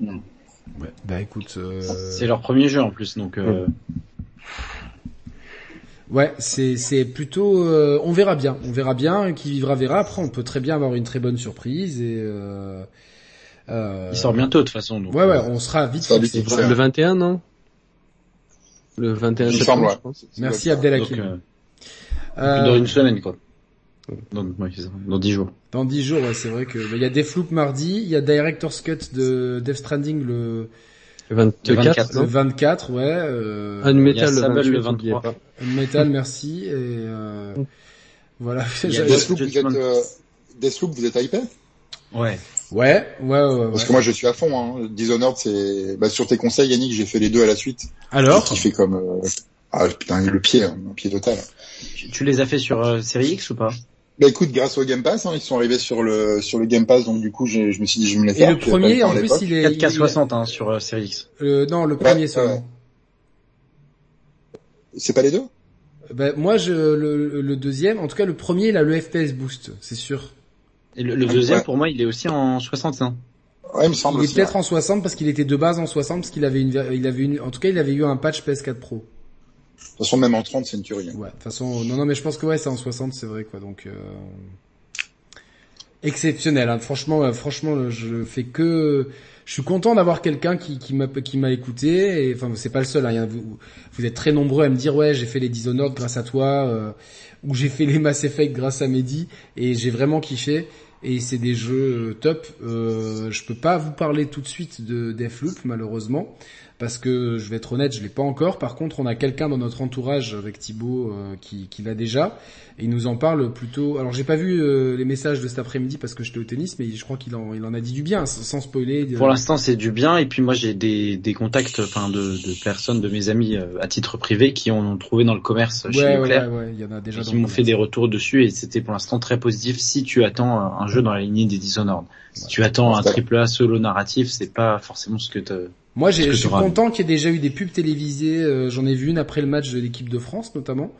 Ouais, bah écoute, euh, C'est leur premier jeu en plus, donc... Euh, ouais, c'est c'est plutôt, euh, on verra bien, on verra bien, qui vivra verra. Après, on peut très bien avoir une très bonne surprise et. Euh, euh, Il sort bientôt de toute façon. Donc, Ouais, ouais, euh, on sera vite fixé. Le 21 non? Le 21 Il me septembre, ouais. je pense. Merci donc, Abdelhakim. euh, Euh, dans une semaine, quoi. Dans, ouais, 10 jours. Dans 10 jours, ouais, c'est vrai que il y a Deathloop mardi, il y a Director's Cut de Death Stranding le, 24, 24, le non 24, ouais. Euh, Unmetal Il y a le Sable 28, le n'oubliez 23. pas. Metal, merci. Et euh, voilà. Deathloop, vous Judgment. êtes, euh, Deathloop, vous êtes hypé Ouais. Ouais, ouais, ouais. ouais. Parce que moi, je suis à fond. Hein. Dishonored, c'est bah, sur tes conseils, Yannick, j'ai fait les deux à la suite. Alors, Qui fait comme euh... ah putain le pied, hein, un pied total. Tu, tu les as fait sur euh, série X ou pas? Bah écoute, grâce au Game Pass, hein, ils sont arrivés sur le sur le Game Pass, donc du coup, je me suis dit, je vais me les et faire. le pas premier, en plus, il est... il- 4K60 hein, sur euh, série X. euh, non, le premier Ouais, seulement. C'est pas les deux? Ben, moi, je, le, le deuxième, en tout cas, le premier, il a le FPS boost, c'est sûr. Et le, le deuxième, Ouais. pour moi, il est aussi en 61. Ouais, il me semble Il est peut-être ouais. en 60 parce qu'il était de base en 60 parce qu'il avait une, il avait une, en tout cas, il avait eu un patch PS4 Pro. De toute façon, même en 30, c'est une tuerie. hein. Ouais, de toute façon, non, non, mais je pense que ouais, c'est en 60, c'est vrai, quoi, donc, euh... exceptionnel, hein. franchement, euh, franchement, je fais que, je suis content d'avoir quelqu'un qui, qui m'a, qui m'a écouté, et enfin, c'est pas le seul, hein. Vous êtes très nombreux à me dire, ouais, j'ai fait les Dishonored grâce à toi, euh, ou j'ai fait les Mass Effect grâce à Mehdi, et j'ai vraiment kiffé, et c'est des jeux euh, top, euh, je peux pas vous parler tout de suite de Deathloop, malheureusement, parce que je vais être honnête, je l'ai pas encore. Par contre, on a quelqu'un dans notre entourage avec Thibaut euh, qui, qui l'a déjà et il nous en parle plutôt. Alors, j'ai pas vu euh, les messages de cet après-midi parce que j'étais au tennis, mais je crois qu'il en, il en a dit du bien, sans, spoiler. Pour l'instant, c'est du bien. Et puis moi, j'ai des, des contacts, enfin, de, de personnes, de mes amis euh, à titre privé, qui en ont trouvé dans le commerce chez ouais, ouais, Leclerc. ouais, ouais, il y en a déjà. qui m'ont fait des retours dessus et c'était pour l'instant très positif si tu attends un, un jeu dans la lignée des Dishonored. Si tu attends un triple A solo narratif, c'est pas forcément ce que t'as... Moi, je suis content qu'il y ait déjà eu des pubs télévisées. euh, J'en ai vu une après le match de l'équipe de France, notamment.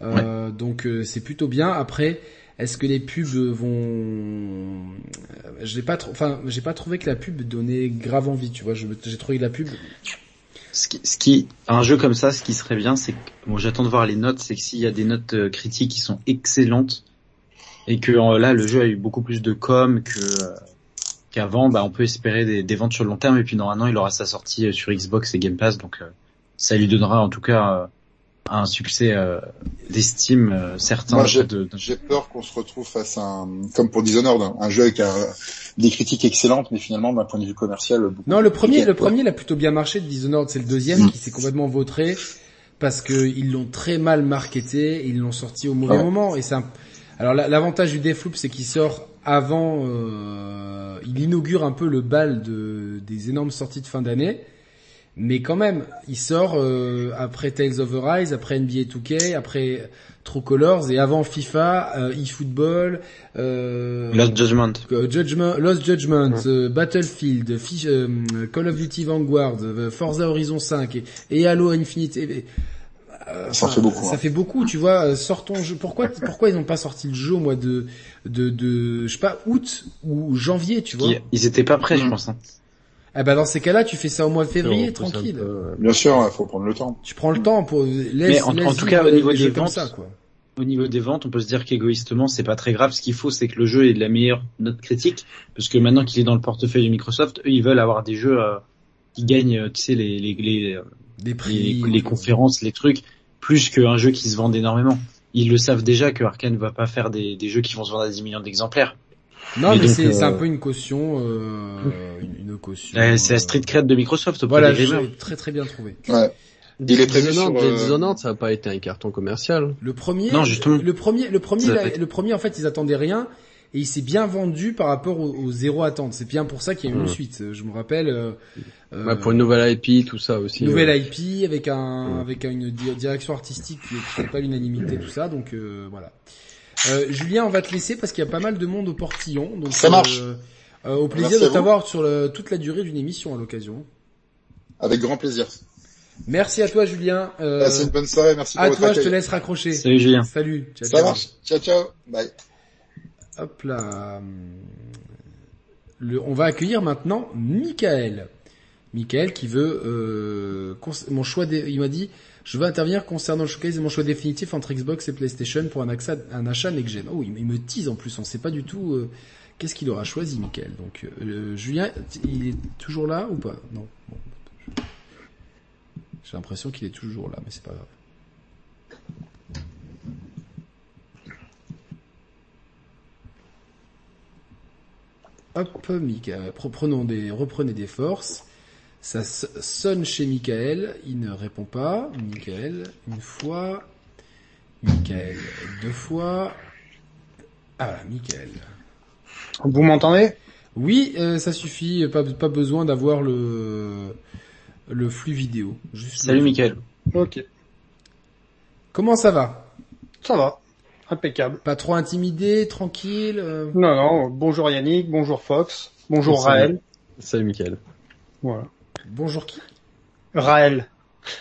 Euh, Donc, euh, c'est plutôt bien. Après, est-ce que les pubs vont euh, J'ai pas, enfin, j'ai pas trouvé que la pub donnait grave envie. Tu vois, j'ai trouvé que la pub. Ce qui, ce qui, un jeu comme ça, ce qui serait bien, c'est que, bon, j'attends de voir les notes, c'est que s'il y a des notes critiques qui sont excellentes, et que là, le jeu a eu beaucoup plus de com que, qu'avant, bah, on peut espérer des, des ventes sur le long terme, et puis dans un an, il aura sa sortie euh, sur Xbox et Game Pass, donc, euh, ça lui donnera en tout cas euh, un succès euh, d'estime euh, certain. Moi, j'ai de, de- j'ai peur qu'on se retrouve face à un, comme pour Dishonored, un jeu avec un- des critiques excellentes, mais finalement, d'un point de vue commercial, Non, le premier, le premier, il a plutôt bien marché de Dishonored. C'est le deuxième Mm. qui s'est complètement vautré parce que ils l'ont très mal marketé, ils l'ont sorti au mauvais Ouais. moment. Et c'est un... alors la- l'avantage du Deathloop, c'est qu'il sort avant, euh, il inaugure un peu le bal de des énormes sorties de fin d'année. Mais quand même, il sort euh, après Tales of Arise, après NBA 2K, après True Colors et avant FIFA, euh, eFootball, euh, Lost Judgment. euh, Judgment, Lost Judgment, euh, Battlefield, Fi- euh, Call of Duty Vanguard, euh, Forza Horizon 5 et, et Halo Infinite. et- euh, Ça fait beaucoup, Ça hein. fait beaucoup, tu vois. euh, Sort ton jeu. Pourquoi, pourquoi ils n'ont pas sorti le jeu au mois de, de, de, je sais pas, août ou janvier, tu vois? Ils, étaient pas prêts, je Mm. pense. hein. Eh ben dans ces cas-là, tu fais ça au mois de février, tranquille. Bien sûr, il faut prendre le temps. Tu prends le temps pour laisse, Mais en- en tout cas, au niveau des ventes, ça, quoi. Au niveau des ventes, on peut se dire qu'égoïstement, c'est pas très grave. Ce qu'il faut, c'est que le jeu ait de la meilleure note critique, parce que maintenant qu'il est dans le portefeuille de Microsoft, eux, ils veulent avoir des jeux euh, qui gagnent, euh, tu sais, les, les, euh, les conférences, les trucs, plus qu'un jeu qui se vend énormément. Ils le savent déjà que Arkane va pas faire des, des jeux qui vont se vendre à 10 millions d'exemplaires. Non, Mais mais, c'est c'est euh, un peu une caution, euh, une, une caution. Euh, c'est euh, la street cred de Microsoft Voilà, j'ai très très bien trouvé. Ouais. Il est prévu Dishonored, sur, euh, Dishonored, ça n'a pas été un carton commercial. Le premier, Non, justement. le premier, le premier, le premier, en fait, ils attendaient rien et il s'est bien vendu par rapport au, au zéro attente. C'est bien pour ça qu'il y a eu une suite. Je me rappelle. Euh, euh, Ouais, pour une nouvelle IP, tout ça aussi. nouvelle ouais. IP avec un, avec une di- direction artistique qui fait pas l'unanimité, tout ça. Donc euh, voilà. Euh, Julien, on va te laisser parce qu'il y a pas mal de monde au portillon. Donc Ça marche. euh, euh, au plaisir Merci de à t'avoir sur le- toute la durée d'une émission à l'occasion. Avec grand plaisir. Merci à toi, Julien. Euh, Passez une bonne soirée, merci pour à votre toi, je te laisse raccrocher. Salut Julien. Salut. Ciao, Ça ciao. marche. Ciao, ciao. Bye. Hop là. On va accueillir maintenant Michael. Michael qui veut euh, mon choix. il m'a dit je veux intervenir concernant le showcase et mon choix définitif entre Xbox et PlayStation pour un, achat, un achat next gen. Oh, il, me tease en plus. On sait pas du tout euh, qu'est-ce qu'il aura choisi, Michael. Donc euh, Julien, il est toujours là ou pas? Non. J'ai l'impression qu'il est toujours là, mais c'est pas grave. Hop, Michael, prenons des, reprenez des forces. Ça sonne chez Michael, il ne répond pas. Michael, une fois. Michael, deux fois. Ah, Michael. Vous m'entendez? Oui, euh, ça suffit, pas, pas besoin d'avoir le, le flux vidéo. Juste Salut Michael. Ok. Comment ça va? Ça va, impeccable. Pas trop intimidé, tranquille euh Non, non, bonjour Yannick, bonjour Fox, bonjour Raël. Salut Michael. Voilà. Bonjour qui? Raël.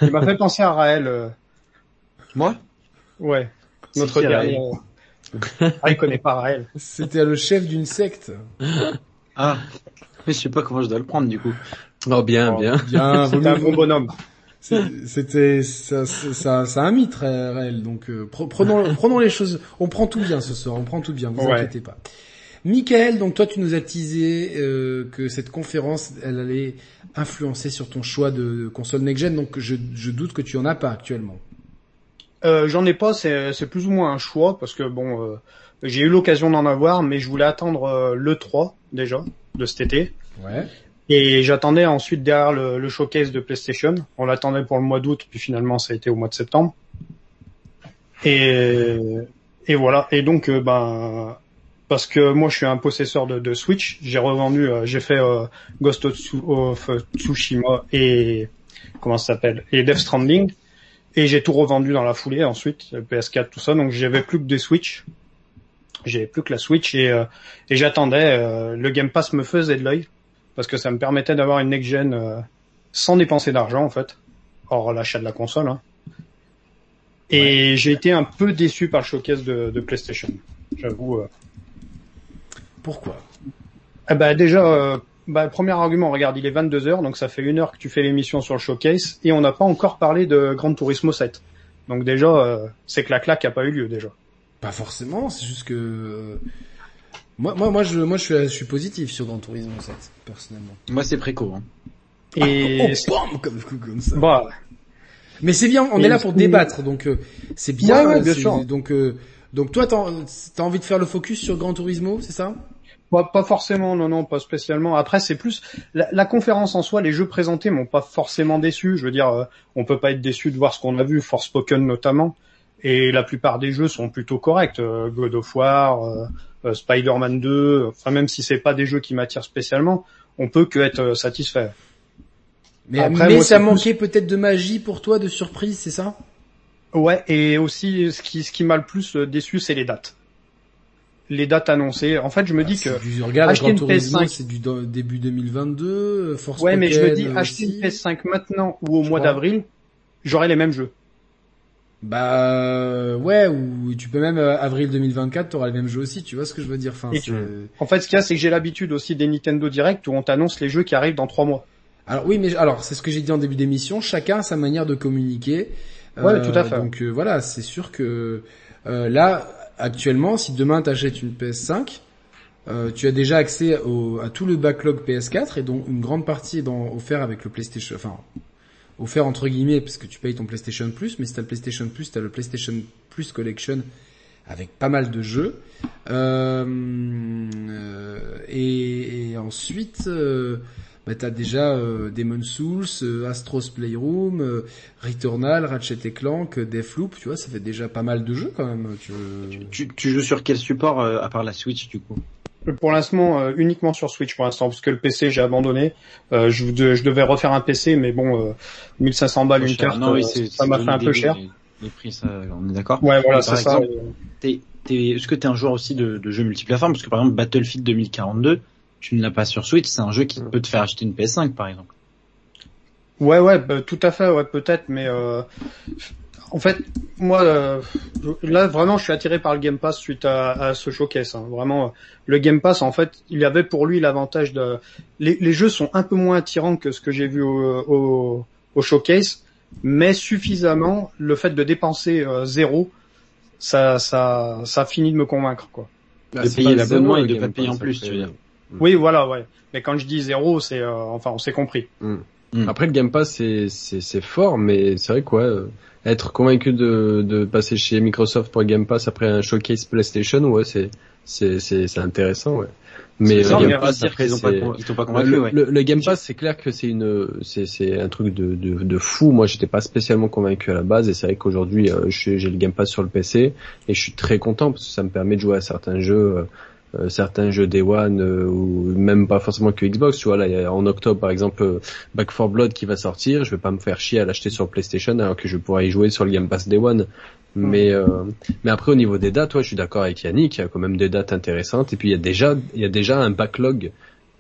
Il m'a fait penser à Raël. Euh. Moi? Ouais. Notre dernier. ah, il connaît pas Raël. C'était le chef d'une secte. Ah. Mais je sais pas comment je dois le prendre du coup. Oh bien, bien. Bien. C'était un bon bonhomme. C'était ça, ça, ça, un mythe Raël. Donc euh, prenons, prenons les choses. On prend tout bien ce soir. On prend tout bien. Vous inquiétez pas. Michael, donc toi tu nous as teasé euh, que cette conférence, elle allait influencer sur ton choix de console next-gen, donc je, je, doute que tu en as pas actuellement. Euh, J'en ai pas, c'est plus ou moins un choix, parce que bon, euh, j'ai eu l'occasion d'en avoir, mais je voulais attendre le 3 déjà, de cet été. Ouais. Et j'attendais ensuite derrière le, showcase de PlayStation. On l'attendait pour le mois d'août, puis finalement ça a été au mois de septembre. Et, voilà. Et donc, euh, ben, parce que moi je suis un possesseur de, Switch. J'ai revendu, euh, j'ai fait euh, Ghost of, Tsushima et comment ça s'appelle? Et Death Stranding et j'ai tout revendu dans la foulée ensuite PS4 tout ça. Donc j'avais plus que des Switch. J'avais plus que la Switch et, euh, et j'attendais. le Game Pass me faisait de l'œil parce que ça me permettait d'avoir une next gen sans dépenser d'argent en fait, hors l'achat de la console. Hein. Et j'ai été un peu déçu par le showcase de, de PlayStation. J'avoue. Pourquoi? Eh ben déjà, euh, bah, premier argument, regarde, il est 22 heures, donc ça fait une heure que tu fais l'émission sur le showcase, et on n'a pas encore parlé de Grand Turismo 7. Donc déjà, euh, c'est que la claque n'a pas eu lieu déjà. Pas forcément, c'est juste que euh, moi, moi, moi, je, moi, je suis, je suis positif sur Grand Turismo 7, personnellement. Moi, c'est préco. Hein. Et ah, oh, comme, comme ça. Bah. Mais c'est bien, on est là pour débattre, donc c'est bien. Ouais, bien sûr. Donc donc toi, t'as as envie de faire le focus sur Gran Turismo, c'est ça? Pas, pas, forcément, non, non, pas spécialement. Après, c'est plus la, la, conférence en soi, les jeux présentés m'ont pas forcément déçu. Je veux dire, euh, on peut pas être déçu de voir ce qu'on a vu, Forspoken notamment, et la plupart des jeux sont plutôt corrects. Euh, God of War, euh, Spider-Man 2, enfin même si c'est pas des jeux qui m'attirent spécialement, on peut que être satisfait. Mais, Après, mais ça manquait peut-être de magie pour toi, de surprise, c'est ça? Ouais, et aussi ce qui, ce qui m'a le plus euh, déçu, c'est les dates. Les dates annoncées. En fait, je me dis ah, que du, regarde, acheter une PS5, c'est du début 2022. Euh, Force ouais, mais je me dis acheter une PS5 maintenant ou au mois d'avril, j'aurai les mêmes jeux. Bah ouais, ou tu peux même euh, avril 2024, t'auras les mêmes jeux aussi. Tu vois ce que je veux dire enfin, En fait, ce qu'il y a, c'est que j'ai l'habitude aussi des Nintendo Direct où on t'annonce les jeux qui arrivent dans trois mois. Alors oui, mais alors c'est ce que j'ai dit en début d'émission. Chacun a sa manière de communiquer. Ouais, tout à fait. Donc euh, voilà, c'est sûr que euh, là, actuellement, si demain t'achètes une PS5, euh, tu as déjà accès au, à tout le backlog PS4 et donc une grande partie est dans, offert avec le PlayStation, enfin offert entre guillemets parce que tu payes ton PlayStation Plus, mais si t'as le PlayStation Plus, t'as le PlayStation Plus Collection avec pas mal de jeux. Euh, et, et, ensuite, bah, t'as déjà euh, Demon Souls, euh, Astro's Playroom, euh, Returnal, Ratchet et Clank, Deathloop, tu vois, ça fait déjà pas mal de jeux quand même. Tu, tu, joues sur quel support à part la Switch du coup? Pour l'instant, uniquement sur Switch pour l'instant, parce que le PC j'ai abandonné. je, je, devais refaire un PC, mais bon, 1500 balles une carte, ça m'a fait un peu cher. Les, prix, ça, on est d'accord. Ouais, voilà, c'est ça. Est-ce que t'es un joueur aussi de, de jeux multiplateformes? Parce que par exemple, Battlefield 2042, tu ne l'as pas sur Switch, c'est un jeu qui peut te faire acheter une PS5 par exemple. Ouais ouais, bah, tout à fait, ouais peut-être, mais euh, en fait, moi euh, là vraiment, je suis attiré par le Game Pass suite à, ce showcase. Hein. Vraiment, le Game Pass, en fait, il y avait pour lui l'avantage de les, jeux sont un peu moins attirants que ce que j'ai vu au, showcase, mais suffisamment le fait de dépenser euh, zéro, ça ça ça finit de me convaincre quoi. de payer l'abonnement et de pas payer en plus, tu veux dire. Mm. Oui, voilà, ouais. Mais quand je dis zéro, c'est, euh, enfin, on s'est compris. Mm. Mm. Après, le Game Pass, c'est, fort, mais c'est vrai quoi, euh, être convaincu de, de passer chez Microsoft pour Game Pass après un showcase PlayStation, ouais, c'est, c'est, c'est, c'est intéressant, ouais. Mais Ça, euh, Game Pass, après, qu'ils ont pas ils pas convaincu, le, ouais. le- le Game Pass, c'est clair que c'est une, c'est, c'est un truc de, de, de fou. Moi, j'étais pas spécialement convaincu à la base, et c'est vrai qu'aujourd'hui, euh, j'ai j'ai le Game Pass sur le PC, et je suis très content parce que ça me permet de jouer à certains jeux, euh, certains jeux Day One, euh, ou même pas forcément que Xbox. Tu vois, là, y a en octobre, par exemple, euh, Back 4 Blood qui va sortir. Je vais pas me faire chier à l'acheter sur PlayStation alors que je pourrais y jouer sur le Game Pass Day One. Mais euh, mais après au niveau des dates, ouais, je suis d'accord avec Yannick, il y a quand même des dates intéressantes et puis il y a déjà il y a déjà un backlog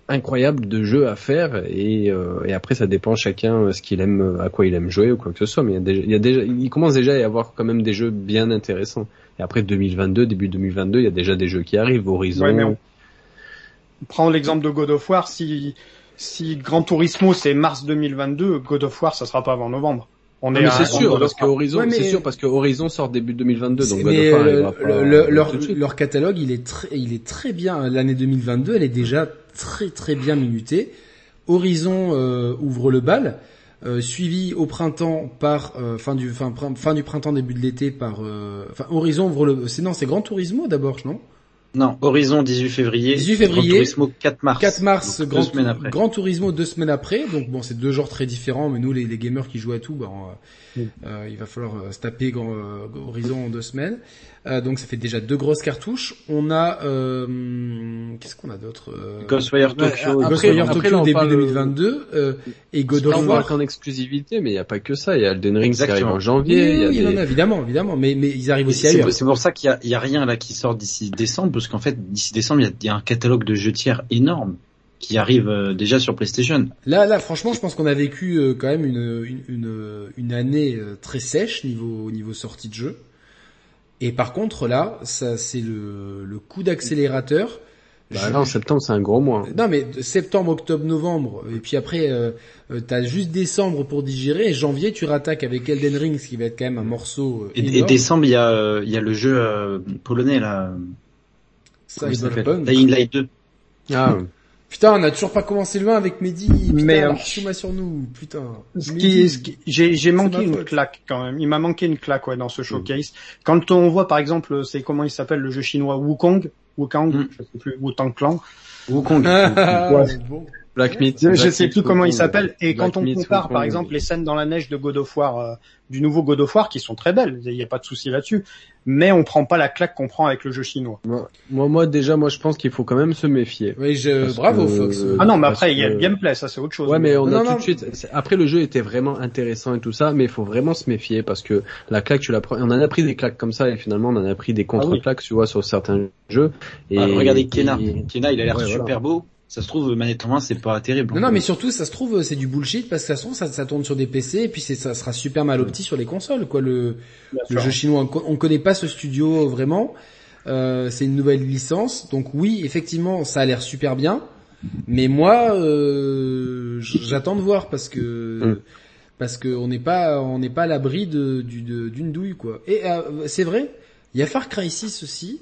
incroyable de jeux à faire et, euh, et après ça dépend chacun ce qu'il aime à quoi il aime jouer ou quoi que ce soit mais il y a déjà, il, y a déjà il commence déjà à y avoir quand même des jeux bien intéressants et après 2022 début 2022 il y a déjà des jeux qui arrivent Horizon Ouais, mais on- Prends l'exemple de God of War, si, si Gran Turismo c'est mars 2022, God of War ça sera pas avant novembre. On est c'est sûr parce que. Horizon Ouais, mais- c'est sûr parce que Horizon sort début 2022 donc God mais of War euh, arrivera pas le- le- leur, leur catalogue, il est très, il est très bien. L'année 2022, elle est déjà très très bien minutée. Horizon euh, ouvre le bal, euh, suivi au printemps par euh, fin du fin, fin du printemps début de l'été par euh, enfin Horizon ouvre le c'est non c'est Gran Turismo d'abord non? Non, Horizon 18 février. 18 février. Gran Turismo 4 mars. 4 mars Donc, Gran, deux semaines après. Gran Turismo deux semaines après donc bon c'est deux genres très différents mais nous les, les gamers qui jouent à tout bah, on, euh, il va falloir euh, se taper Gran- euh, Horizon en deux semaines Euh, donc ça fait déjà deux grosses cartouches on a euh, qu'est-ce qu'on a d'autre euh, Ghostwire Ouais, Tokyo. après, Ghostwire Tokyo là, début parle- 2022 euh, et God of on War qu'en exclusivité, mais il n'y a pas que ça. Il y a Elden Ring qui arrive en oui, janvier. il y a oui, des- non, non, évidemment évidemment mais mais ils arrivent aussi C'est ailleurs c'est pour ça qu'il y a, y a rien là qui sort d'ici décembre, parce qu'en fait d'ici décembre il y a, y a un catalogue de jeux tiers énorme qui arrive euh, déjà sur PlayStation. Là, là, franchement, je pense qu'on a vécu quand même une, une, une, une année très sèche niveau niveau sortie de jeu. Et par contre, là, ça c'est le, le coup d'accélérateur. Bah, Je- là, en septembre, c'est un gros mois. non, mais septembre, octobre, novembre, et puis après, euh, euh, t'as juste décembre pour digérer. Et janvier, tu rattaques avec Elden Ring, ce qui va être quand même un morceau euh, Et, décembre il y a, euh, il y a le jeu euh, polonais là. Cyberpunk. Dying Light 2. Ah, Putain, on n'a toujours pas commencé le 1 avec Mehdi. Putain, Mais, euh, chouma sur nous. Putain. Ce Mehdi. qui, ce qui- j'ai, j'ai manqué ma une claque quand même. Il m'a manqué une claque ouais dans ce showcase. Quand on voit par exemple, c'est comment il s'appelle le jeu chinois Wukong, Wukong, Mm. je sais plus, Wutang Clan. Wukong. Ah, Ouais. bon. Black Myth. Je, je Black sais Myth, plus comment il s'appelle. Et Black quand on Myth, compare par exemple les scènes dans la neige de God of War, euh, du nouveau God of War, qui sont très belles, il n'y a pas de souci là-dessus. Mais on prend pas la claque qu'on prend avec le jeu chinois. Moi, moi, moi, déjà, moi, je pense qu'il faut quand même se méfier. Oui, je... Bravo que- Fox. Ah non, mais après il y a le gameplay, ça c'est autre chose. Ouais, mais on Non, a non. tout de suite. Après, le jeu était vraiment intéressant et tout ça, mais il faut vraiment se méfier parce que la claque, tu la prends. On en a pris des claques comme ça et finalement, on en a pris des contre-claques, tu vois, sur certains jeux. Et Ah, regardez Kena. et- Kena il a l'air Ouais, super voilà. beau. Ça se trouve manette en main c'est pas terrible. Non, non, mais surtout, ça se trouve, c'est du bullshit parce que ça se trouve, ça, ça tourne sur des PC et puis ça sera super mal opti sur les consoles, quoi. Le, le jeu chinois, on, co- on connaît pas ce studio vraiment. Euh, c'est une nouvelle licence, donc oui, effectivement, ça a l'air super bien. Mais moi, euh, j'attends de voir parce que Mm. parce que on n'est pas on n'est pas à l'abri de- d'une douille, quoi. Et euh, c'est vrai, il y a Far Cry 6 aussi.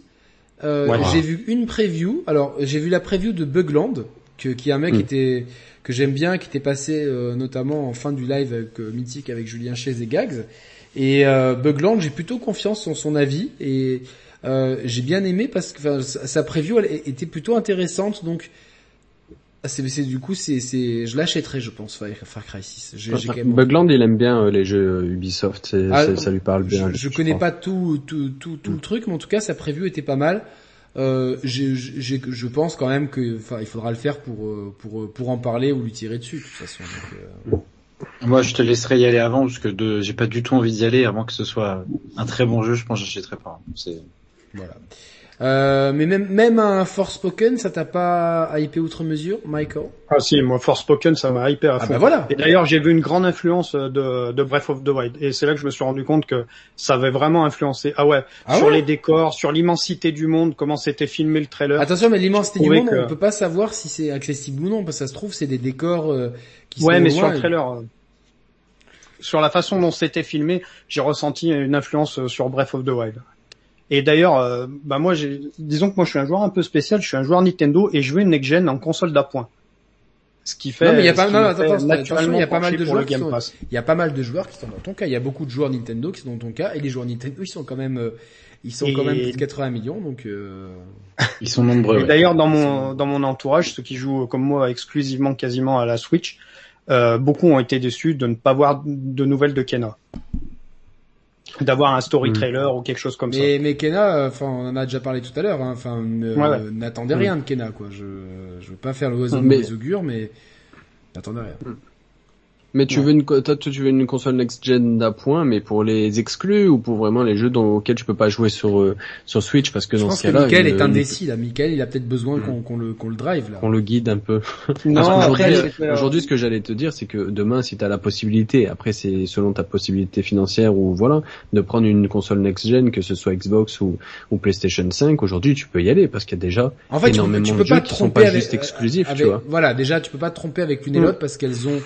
Euh. J'ai vu une preview. Alors j'ai vu la preview de Bugland, que, qui est un mec Mm. qui était que j'aime bien, qui était passé euh, notamment en fin du live avec euh, Mythique avec Julien Chaise et Gags. Et euh, Bugland, j'ai plutôt confiance en son avis et j'ai bien aimé parce que sa preview elle était plutôt intéressante. Donc c'est c'est- du coup c'est c'est je l'achèterai je pense Far Far Cry 6. J'ai j'ai quand même Bugland, il aime bien euh, les jeux Ubisoft, c'est- Ah, c'est- ça lui parle bien. je, je connais pense. pas tout tout tout, tout le truc, mais en tout cas sa preview était pas mal. Euh, j'ai- j'ai- je pense quand même que, enfin, il faudra le faire pour euh, pour euh, pour en parler ou lui tirer dessus de toute façon. Donc, euh, Moi je te laisserai y aller avant parce que de... j'ai pas du tout envie d'y aller avant que ce soit un très bon jeu. Je pense que j'achèterai pas. C'est voilà. Euh, mais même même un Forspoken, ça t'a pas hypé outre mesure, Michael? Ah si, moi Forspoken ça m'a hyper à Ah fond. bah voilà. Et d'ailleurs, j'ai vu une grande influence de, de Breath of the Wild. Et c'est là que je me suis rendu compte que ça avait vraiment influencé. Ah ouais, Ah sur ouais les décors, sur l'immensité du monde, comment c'était filmé le trailer. Attention, mais l'immensité du monde, que- on peut pas savoir si c'est accessible ou non, parce que ça se trouve c'est des décors euh, qui ouais, sont mais loin sur le et- trailer, euh, sur la façon dont c'était filmé, j'ai ressenti une influence euh, sur Breath of the Wild. Et d'ailleurs, euh, bah moi, j'ai, disons que moi je suis un joueur un peu spécial. Je suis un joueur Nintendo et je veux une next gen en console d'appoint. Ce qui fait. Non, mais il y a pas- mal de joueurs qui sont-. Il y a pas mal de joueurs qui sont dans ton cas. Il y a beaucoup de joueurs Nintendo qui sont dans ton cas, et les joueurs Nintendo, ils sont quand même, euh, ils sont quand Et- même plus de 80 millions, donc. Euh... Ils sont nombreux. Et ouais. d'ailleurs, dans mon dans mon entourage, ceux qui jouent comme moi exclusivement quasiment à la Switch, euh, beaucoup ont été déçus de ne pas voir de nouvelles de Kena, d'avoir un story Mm. trailer ou quelque chose comme Mais, mais Kena, enfin, on en a déjà parlé tout à l'heure. hein, Enfin, ne- Ouais, ouais. n'attendez Mm. rien de Kena, quoi. Je, je veux pas faire l'oiseau de Mais- mauvais augure, mais n'attendez rien. Mais tu Ouais. veux une, toi, tu veux une console next-gen d'appoint, mais pour les exclus ou pour vraiment les jeux dans, auxquels tu peux pas jouer sur euh, sur Switch? Parce que Je dans pense ce que cas-là, Michael une- est indécis là. Michael, il a peut-être besoin qu'on qu'on le qu'on le drive là. qu'on le guide un peu. euh, aujourd'hui, ce que j'allais te dire, c'est que demain, si tu as la possibilité, après c'est selon ta possibilité financière ou voilà, de prendre une console next-gen, que ce soit Xbox ou, ou PlayStation 5, aujourd'hui tu peux y aller parce qu'il y a déjà En fait, tu peux, énormément tu de jeux pas te qui sont tromper pas avec, juste exclusifs, avec- tu vois. Voilà, déjà, tu peux pas te tromper avec l'une et l'autre parce qu'elles ont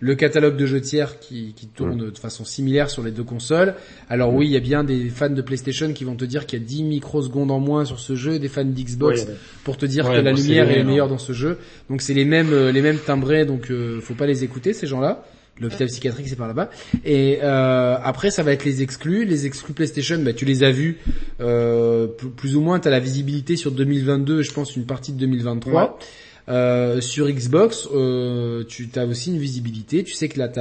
le catalogue de jeux tiers qui, qui tourne de façon similaire sur les deux consoles. Alors oui, il y a bien des fans de PlayStation qui vont te dire qu'il y a 10 microsecondes en moins sur ce jeu, des fans d'Xbox pour te dire Ouais, que la lumière vrai, est hein. meilleure dans ce jeu. Donc c'est les mêmes euh, les mêmes timbrés, donc euh, faut pas les écouter ces gens-là. L'hôpital psychiatrique c'est par là-bas. Et euh, après ça va être les exclus. Les exclus PlayStation, bah, tu les as vus euh, plus, plus ou moins. Tu as la visibilité sur 2022, je pense une partie de 2023. Euh, sur Xbox, euh, tu as aussi une visibilité. Tu sais que là, tu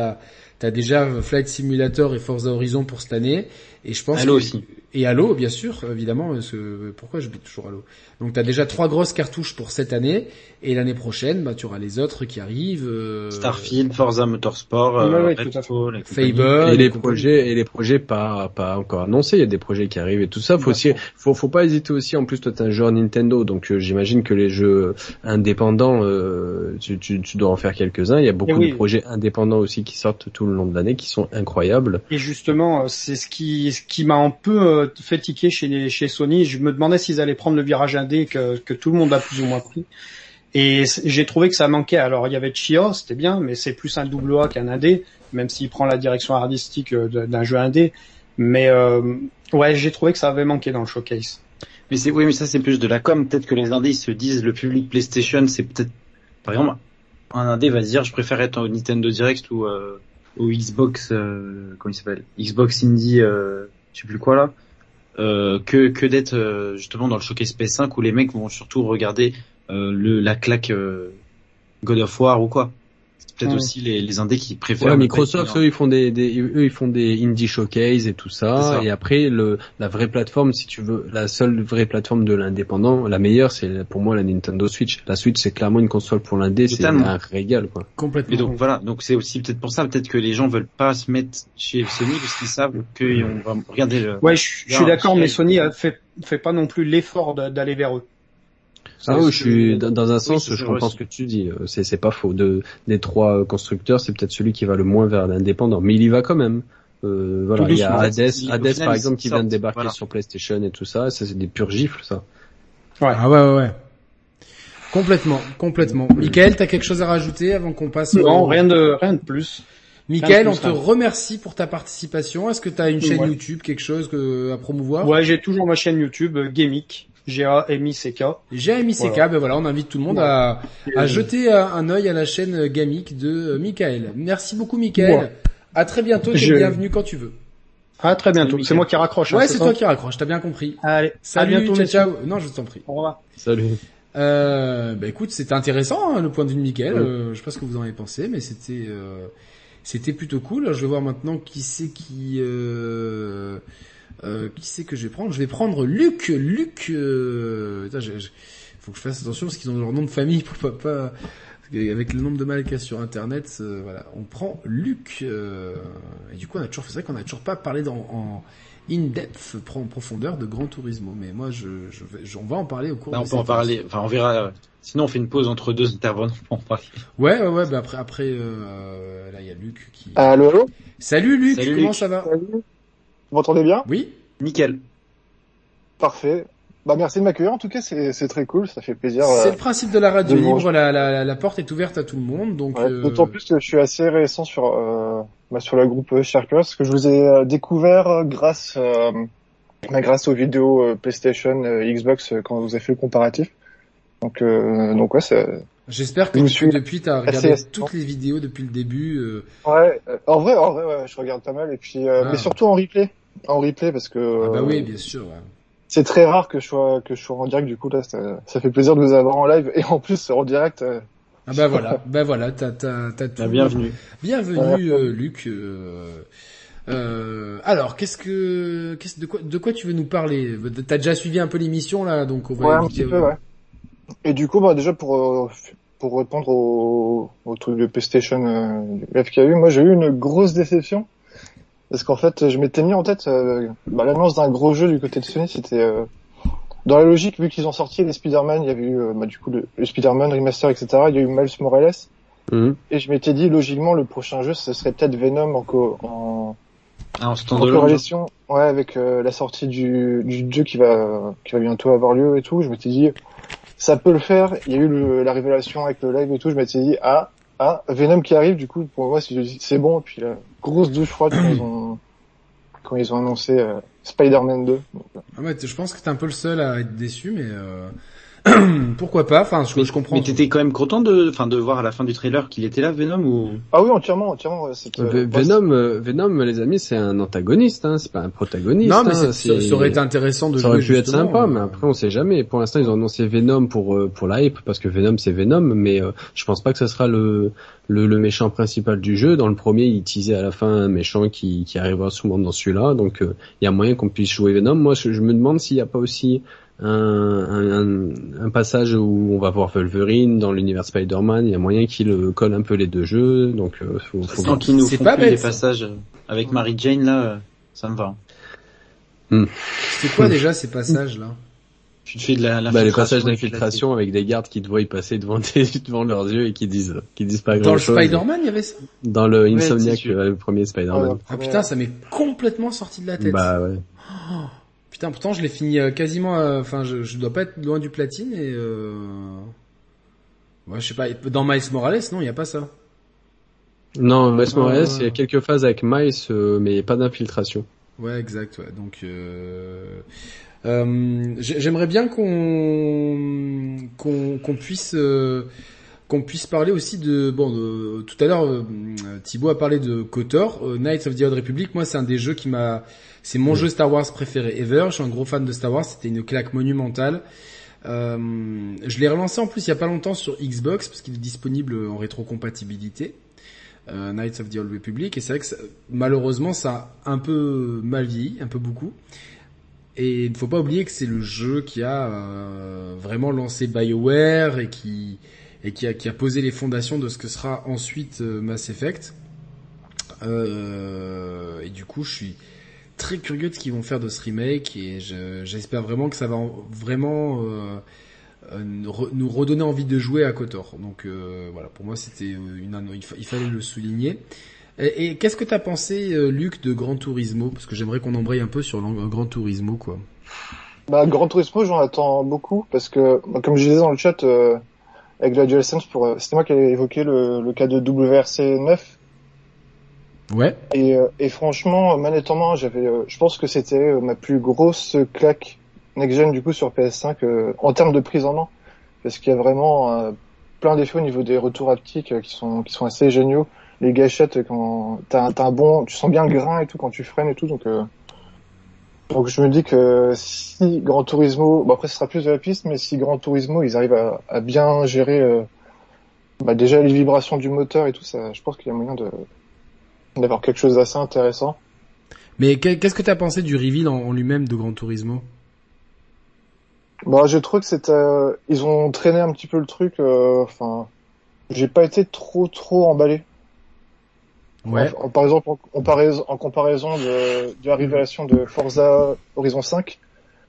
as, déjà Flight Simulator et Forza Horizon pour cette année. Et je pense Halo que- aussi. Et Halo, bien sûr, évidemment. parce que- pourquoi je toujours Halo Donc, tu as déjà trois grosses cartouches pour cette année. Et l'année prochaine, bah, tu auras les autres qui arrivent. euh, Starfield, Forza Motorsport, euh, Ouais. Redfall, et compagnie. Fable. et les projets et les projets pas pas encore annoncés il y a des projets qui arrivent et tout ça faut aussi faut faut pas hésiter aussi en plus toi t'es un joueur Nintendo donc euh, j'imagine que les jeux indépendants euh, tu, tu tu dois en faire quelques uns il y a beaucoup oui. de projets indépendants aussi qui sortent tout le long de l'année qui sont incroyables Et justement, euh, c'est ce qui, ce qui m'a un peu euh, fait tiquer chez, Sony. Je me demandais s'ils allaient prendre le virage indé que, que tout le monde a plus ou moins pris. Et j'ai trouvé que ça manquait. Alors il y avait Chia, c'était bien, mais c'est plus un double A qu'un indé, même s'il prend la direction artistique euh, d'un jeu indé. Mais euh, ouais, j'ai trouvé que ça avait manqué dans le showcase. Mais c'est oui, mais ça c'est plus de la com. Peut-être que les indés se disent le public PlayStation, c'est peut-être par exemple un indé va se dire je préfère être au Nintendo Direct ou au Xbox comment il s'appelle? Xbox Indie je sais plus quoi là euh, que que d'être euh, justement dans le showcase PS5 où les mecs vont surtout regarder euh, le la claque God of War ou quoi. Peut-être Ouais. aussi les les indés qui préfèrent Ouais, Microsoft, eux, ils font des, des, eux, ils font des indie showcase et tout ça. Et après, le, la vraie plateforme, si tu veux, la seule vraie plateforme de l'indépendant, la meilleure, c'est pour moi la Nintendo Switch. La Switch, c'est clairement une console pour l'indé, c'est un régal, quoi. Complètement. Et donc voilà, donc c'est aussi peut-être pour ça, peut-être que les gens veulent pas se mettre chez Sony parce qu'ils savent qu'on va regarder le. Ouais, je, je suis d'accord, mais Sony a fait, fait pas non plus l'effort d'aller vers eux. Ça, Ah oui, je suis dans, dans un sens, je comprends ce que tu dis. euh, C'est c'est pas faux. De des trois constructeurs, c'est peut-être celui qui va le moins vers l'indépendant, mais il y va quand même. Euh, voilà, il y a. Hades, Au Hades final, par exemple qui vient de débarquer voilà. sur PlayStation et tout ça. Ça c'est des purs gifles, ça. Ah ouais, ouais, ouais. Complètement, complètement. Michael, t'as quelque chose à rajouter avant qu'on passe au... Non, rien de, rien de plus. Michael, on te hein. remercie pour ta participation. Est-ce que t'as une chaîne Ouais. YouTube, quelque chose que, à promouvoir? Ouais, j'ai toujours ma chaîne YouTube, euh, Gamic, G-A-M-I-C-K. J'ai MICK, Voilà. ben voilà, on invite tout le monde à, à Euh, jeter un, un œil à la chaîne Gamic de euh, Michael. Merci beaucoup Michael. Ouais. À très bientôt, t'es Je- bienvenu quand tu veux. À très bientôt. C'est moi qui raccroche. hein, Ouais, c'est toi qui raccroche, t'as bien compris. Allez, Salut, à bientôt, ciao, ciao. Non, je t'en prie. Au revoir. Salut. Euh, bah écoute, c'était intéressant hein, le point de vue de Michael. Ouais. Euh, je sais pas ce que vous en avez pensé, mais c'était euh, c'était plutôt cool. Je vais voir maintenant qui c'est qui euh, euh, qui c'est que je vais prendre? Je vais prendre Luc. Luc. Euh, putain, j'ai- j'ai- faut que je fasse attention parce qu'ils ont leur nom de famille pour pas qu'avec le nombre de mal qu'il y a sur internet. euh, voilà, on prend Luc. euh, et du coup, on a toujours c'est vrai qu'on a toujours pas parlé dans en in-depth, en profondeur de Grand Turismo. Mais moi, je, je vais, je- on va en parler au cours Là, de on peut en parler. Enfin, on verra. Sinon, on fait une pause entre deux intervenants pour en parler. Ouais, ouais, ouais, bah après, après, euh, là, il y a Luc qui... Allô, allô? Salut Luc, Salut, comment Luc. ça va? Salut. Vous m'entendez bien Oui Nickel. Parfait. Bah merci de m'accueillir. En tout cas, c'est c'est très cool. Ça fait plaisir. C'est euh, le principe de la radio de libre, la, la, la porte est ouverte à tout le monde, donc... ouais, euh, D'autant plus que je suis assez récent sur euh, bah, sur le groupe euh, Sharpers, parce que je vous ai euh, découvert grâce euh, bah, grâce aux vidéos euh, PlayStation, euh, Xbox quand vous avez fait le comparatif. Donc euh, donc ouais, c'est J'espère que, Je tu- depuis t'as regardé assez- toutes les vidéos depuis le début. euh, Ouais, euh, en vrai, en vrai, ouais, je regarde pas mal et puis, euh, Ah. mais surtout en replay, en replay parce que Ah bah euh, oui, bien sûr. ouais. c'est très rare que je sois que je sois en direct. Du coup là, ça, ça fait plaisir de vous avoir en live et en plus en direct. euh, Ah bah voilà, bah voilà, t'as t'as t'as tout. Bienvenue. Bienvenue euh, Luc. euh, euh, alors qu'est-ce que qu'est-ce de quoi de quoi tu veux nous parler? T'as déjà suivi un peu l'émission là, donc on va Ouais, un petit peu, ouais. Et du coup, bah, déjà pour euh, pour répondre au, au truc de PlayStation euh, qu'il y a eu, moi j'ai eu une grosse déception parce qu'en fait, je m'étais mis en tête euh, bah, l'annonce d'un gros jeu du côté de Sony, c'était euh, dans la logique vu qu'ils ont sorti les Spider-Man, il y avait eu euh, bah, du coup le, le Spider-Man remaster, etc. Il y a eu Miles Morales Mhm. et je m'étais dit logiquement le prochain jeu ce serait peut-être Venom en co- en, Ah, en en corrélation, ouais, avec euh, la sortie du, du jeu qui va qui va bientôt avoir lieu et tout, je m'étais dit ça peut le faire. Il y a eu le- la révélation avec le live et tout, je m'étais dit ah ah Venom qui arrive, du coup pour moi c'est bon. Et puis la grosse douche froide quand ils ont quand ils ont annoncé euh, Spider-Man 2. Ah ouais, je pense que t'es un peu le seul à être déçu, mais euh... pourquoi pas Enfin, je, je comprends. Mais t'étais quand même content de, enfin, de voir à la fin du trailer qu'il était là, Venom, ou? Ah oui entièrement entièrement. euh, Venom, euh, Venom, les amis, c'est un antagoniste, hein, c'est pas un protagoniste. Non, mais hein, c'est- ça, ça aurait été intéressant de Ça aurait pu être sympa, mais après on sait jamais. Pour l'instant, ils ont annoncé Venom pour euh, pour la hype parce que Venom c'est Venom, mais euh, je pense pas que ce sera le, le le méchant principal du jeu. Dans le premier, il teasait à la fin un méchant qui qui arrivera souvent dans celui-là, donc euh, il y a moyen qu'on puisse jouer Venom. Moi, je, je me demande s'il y a pas aussi un, un, un, passage où on va voir Wolverine dans l'univers Spider-Man. Il y a moyen qu'il euh, colle un peu les deux jeux, donc euh, faut, faut qu'ils nous C'est font pas plus bête, les ça. passages euh, avec Mary Jane là, ça me va. C'est quoi déjà ces passages là? Tu te fais de la, Bah, les passages la- d'infiltration avec des gardes qui te voient y passer devant, tes, devant leurs yeux et qui disent, qui disent pas Dans grand le chose. Spider-Man, il y avait ça? Dans le Insomniac, le premier Spider-Man. Ah putain, ça m'est complètement sorti de la tête. bah ouais. Putain, pourtant je l'ai fini euh, quasiment. euh, Enfin, je, je dois pas être loin du platine et. Euh... Ouais, je sais pas. Dans Miles Morales, non, il y a pas ça. Non, Miles Ah. Morales, il y a quelques phases avec Miles, euh, mais pas d'infiltration. Ouais, exact. Ouais. Donc, euh... euh, j'ai- j'aimerais bien qu'on qu'on qu'on puisse euh, qu'on puisse parler aussi de bon de- tout à l'heure euh, Thibaut a parlé de KOTOR euh, Knights of the Old Republic moi c'est un des jeux qui m'a c'est mon jeu Star Wars préféré ever. Je suis un gros fan de Star Wars. C'était une claque monumentale. Euh, je l'ai relancé en plus il y a pas longtemps sur Xbox parce qu'il est disponible en rétrocompatibilité euh, Knights of the Old Republic. Et c'est vrai que ça- malheureusement ça a un peu mal vieilli un peu beaucoup. Et il ne faut pas oublier que c'est le jeu qui a euh, vraiment lancé BioWare et qui et qui a, qui a posé les fondations de ce que sera ensuite euh, Mass Effect. Euh, et du coup, je suis très curieux de ce qu'ils vont faire de ce remake et je- j'espère vraiment que ça va en- vraiment euh, euh, nous re- nous redonner envie de jouer à KOTOR. Donc euh, voilà, pour moi c'était une il, il fallait le souligner. Et, qu'est-ce que t'as pensé, Luc, de Gran Turismo? Parce que j'aimerais qu'on embraye un peu sur Gran Turismo, quoi. Bah, Grand Turismo, j'en attends beaucoup parce que, bah, comme je disais dans le chat, avec la DualSense, c'était moi qui avais évoqué le, le cas de WRC 9 Ouais. et, euh, franchement, manette en main, j'avais, euh, je pense que c'était euh, ma plus grosse claque next-gen du coup sur PS5 euh, en termes de prise en main parce qu'il y a vraiment plein d'effets au niveau des retours haptiques qui sont qui sont assez géniaux. Les gâchettes, quand t'as un, bon, tu sens bien le grain et tout quand tu freines et tout, donc. Euh, donc je me dis que si Gran Turismo, bon après ce sera plus de la piste, mais si Gran Turismo ils arrivent à, bien gérer bah déjà les vibrations du moteur et tout ça, je pense qu'il y a moyen de d'avoir quelque chose d'assez intéressant. Mais que- qu'est-ce que t'as pensé du reveal en, lui-même de Gran Turismo? Bah je trouve que c'était, euh, ils ont traîné un petit peu le truc. euh, Enfin, j'ai pas été trop trop emballé. Ouais. En, en- par exemple, en comparaison, en comparaison de, de la révélation de Forza Horizon 5,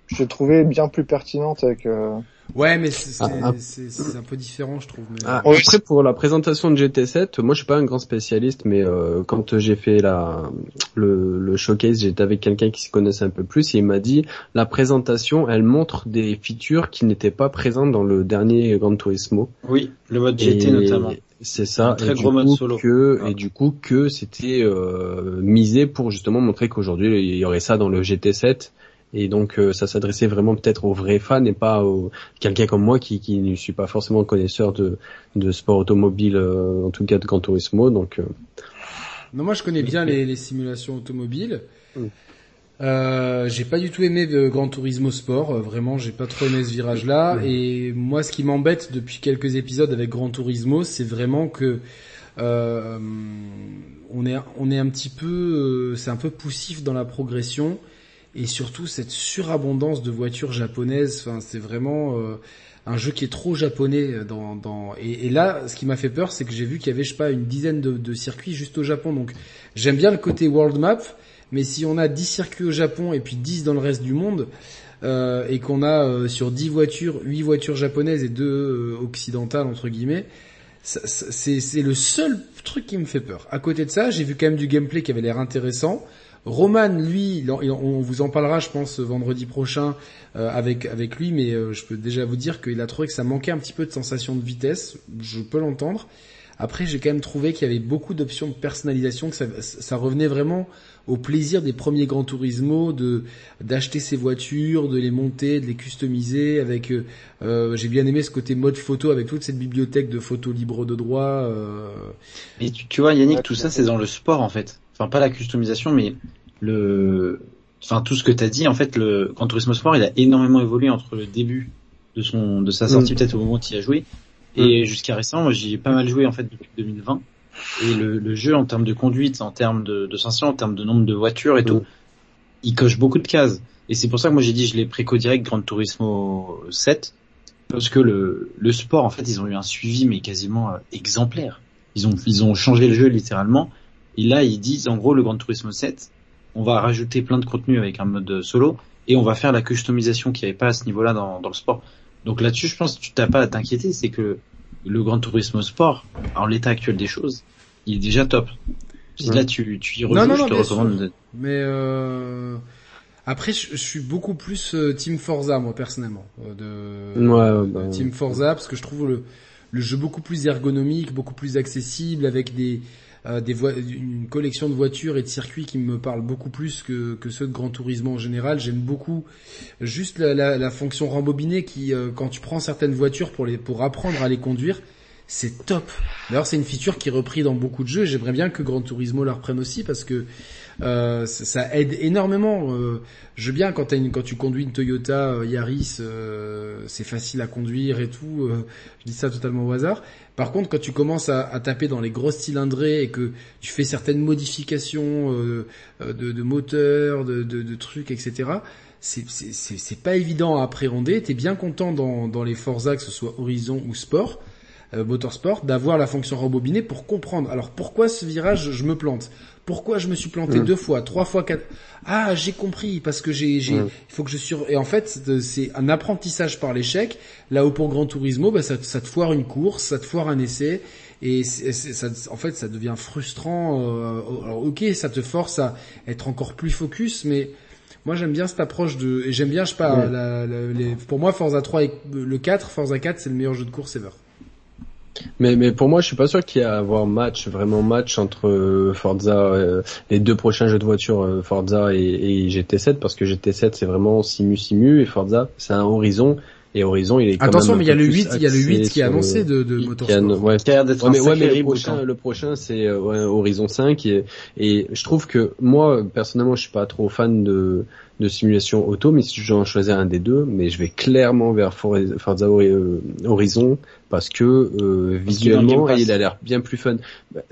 je l'ai trouvé bien plus pertinente avec. euh, Ouais, mais c'est Ah, ah. un peu différent, je trouve. Mais... Ah, après pour la présentation de GT7, moi je suis pas un grand spécialiste, mais euh, quand j'ai fait la le, le showcase, j'étais avec quelqu'un qui s'y connaissait un peu plus et il m'a dit la présentation, elle montre des features qui n'étaient pas présentes dans le dernier Gran Turismo. Oui, le mode GT Et notamment. C'est ça. Un très et gros du mode coup solo. Que, Ah. Et du coup que c'était euh, misé pour justement montrer qu'aujourd'hui il y aurait ça dans le GT7 Et donc ça s'adressait vraiment peut-être aux vrais fans et pas aux quelqu'un comme moi qui, qui ne suis pas forcément connaisseur de, de sport automobile, en tout cas de Gran Turismo. Donc non, moi je connais bien les, les simulations automobiles. Mm. Euh, j'ai pas du tout aimé de Gran Turismo Sport, euh, vraiment j'ai pas trop aimé ce virage-là. Mm. Et moi ce qui m'embête depuis quelques épisodes avec Gran Turismo, c'est vraiment que euh, on est on est un petit peu, euh, c'est un peu poussif dans la progression et surtout cette surabondance de voitures japonaises. Enfin c'est vraiment euh, un jeu qui est trop japonais dans, dans... Et, là, ce qui m'a fait peur, c'est que j'ai vu qu'il y avait, je sais pas, une dizaine de, de circuits juste au Japon. Donc, j'aime bien le côté world map, mais si on a 10 circuits au Japon et puis 10 dans le reste du monde, euh, et qu'on a euh, sur 10 voitures, 8 voitures japonaises et 2 euh, occidentales, entre guillemets, c'est le seul truc qui me fait peur. À côté de ça, j'ai vu quand même du gameplay qui avait l'air intéressant. Roman, lui, on vous en parlera, je pense, vendredi prochain euh, avec avec lui, mais euh, je peux déjà vous dire qu'il a trouvé que ça manquait un petit peu de sensation de vitesse. Je peux l'entendre. Après, j'ai quand même trouvé qu'il y avait beaucoup d'options de personnalisation, que ça, ça, revenait vraiment au plaisir des premiers Gran Turismo, de d'acheter ces voitures, de les monter, de les customiser. Avec, euh, j'ai bien aimé ce côté mode photo avec toute cette bibliothèque de photos libres de droit. Euh... Mais tu, tu vois, Yannick, tout ça, c'est dans le sport en fait. Enfin, pas la customisation, mais le, enfin tout ce que tu as dit, en fait, le Gran Turismo Sport, il a énormément évolué entre le début de son de sa sortie, Mm. peut-être au moment où il a joué, et jusqu'à récemment, moi j'y ai pas mal joué en fait depuis 2020. Et le, le jeu en termes de conduite, en termes de, de sensation, en termes de nombre de voitures et tout, Mm. il coche beaucoup de cases. Et c'est pour ça que moi j'ai dit je l'ai préco direct Gran Turismo 7 parce que le, le sport en fait ils ont eu un suivi mais quasiment euh, exemplaire. Ils ont ils ont changé le jeu littéralement. Et là ils disent en gros le Gran Turismo 7 on va rajouter plein de contenu avec un mode solo et on va faire la customisation qui n'y avait pas à ce niveau-là dans, dans le sport. Donc là-dessus je pense que tu t'as pas à t'inquiéter, c'est que le Gran Turismo Sport en l'état actuel des choses il est déjà top. Si Ouais. là tu, tu y Non, rejoues, non, je non, te bien recommande sûr. Mais euh... après, je, je suis beaucoup plus euh, Team Forza moi personnellement. euh, de Ouais, bah, Team Forza parce que je trouve le, le jeu beaucoup plus ergonomique, beaucoup plus accessible avec des euh, des une collection de voitures et de circuits qui me parlent beaucoup plus que, que ceux de Gran Turismo en général. J'aime beaucoup juste la, la, fonction rembobinée qui, euh, quand tu prends certaines voitures pour les pour apprendre à les conduire, c'est top. D'ailleurs, c'est une feature qui est reprise dans beaucoup de jeux. J'aimerais bien que Gran Turismo la reprenne aussi parce que euh, ça, aide énormément. Euh, je veux bien quand, une, quand tu conduis une Toyota euh, Yaris, euh, c'est facile à conduire et tout. euh, je dis ça totalement au hasard. Par contre, quand tu commences à, à taper dans les grosses cylindrées et que tu fais certaines modifications euh, de, de moteur, de, de, de trucs, etc. C'est pas évident à appréhender. T'es bien content dans, dans les Forza, que ce soit Horizon ou Sport, euh, Motorsport, d'avoir la fonction rembobinée pour comprendre. Alors pourquoi ce virage je me plante? Pourquoi je me suis planté Mm. deux fois, trois fois, quatre Ah, j'ai compris parce que j'ai, j'ai, Mm. il faut que je sur. Et en fait, c'est- un apprentissage par l'échec. Là où pour Gran Turismo, bah, ça, te- ça te foire une course, ça te foire un essai. Et ça, en fait, ça devient frustrant. euh, alors, ok, ça te force à être encore plus focus, mais moi j'aime bien cette approche de et j'aime bien je sais pas Ouais. la- la- les, pour moi Forza 3 et le 4 Forza 4 c'est le meilleur jeu de course ever. Mais, mais pour moi, je suis pas sûr qu'il y ait à avoir match, vraiment match entre euh, Forza, euh, les deux prochains jeux de voiture, euh, Forza et, et GT7, parce que GT7 c'est vraiment simu simu et Forza c'est un Horizon et Horizon il est quand Attention même mais il y a le peu plus 8, il y a le axé 8 qui est annoncé euh, de, de qui a- Motorsport. ouais, qui a d'être Ouais, un mais, ouais, mais le prochain, le prochain c'est euh, ouais, Horizon 5 et, et je trouve que moi personnellement je suis pas trop fan de, de simulation auto, mais si je dois en choisir un des deux, mais je vais clairement vers For- Forza Hori- euh, Horizon parce que euh, visuellement il a l'air bien plus fun. Bah,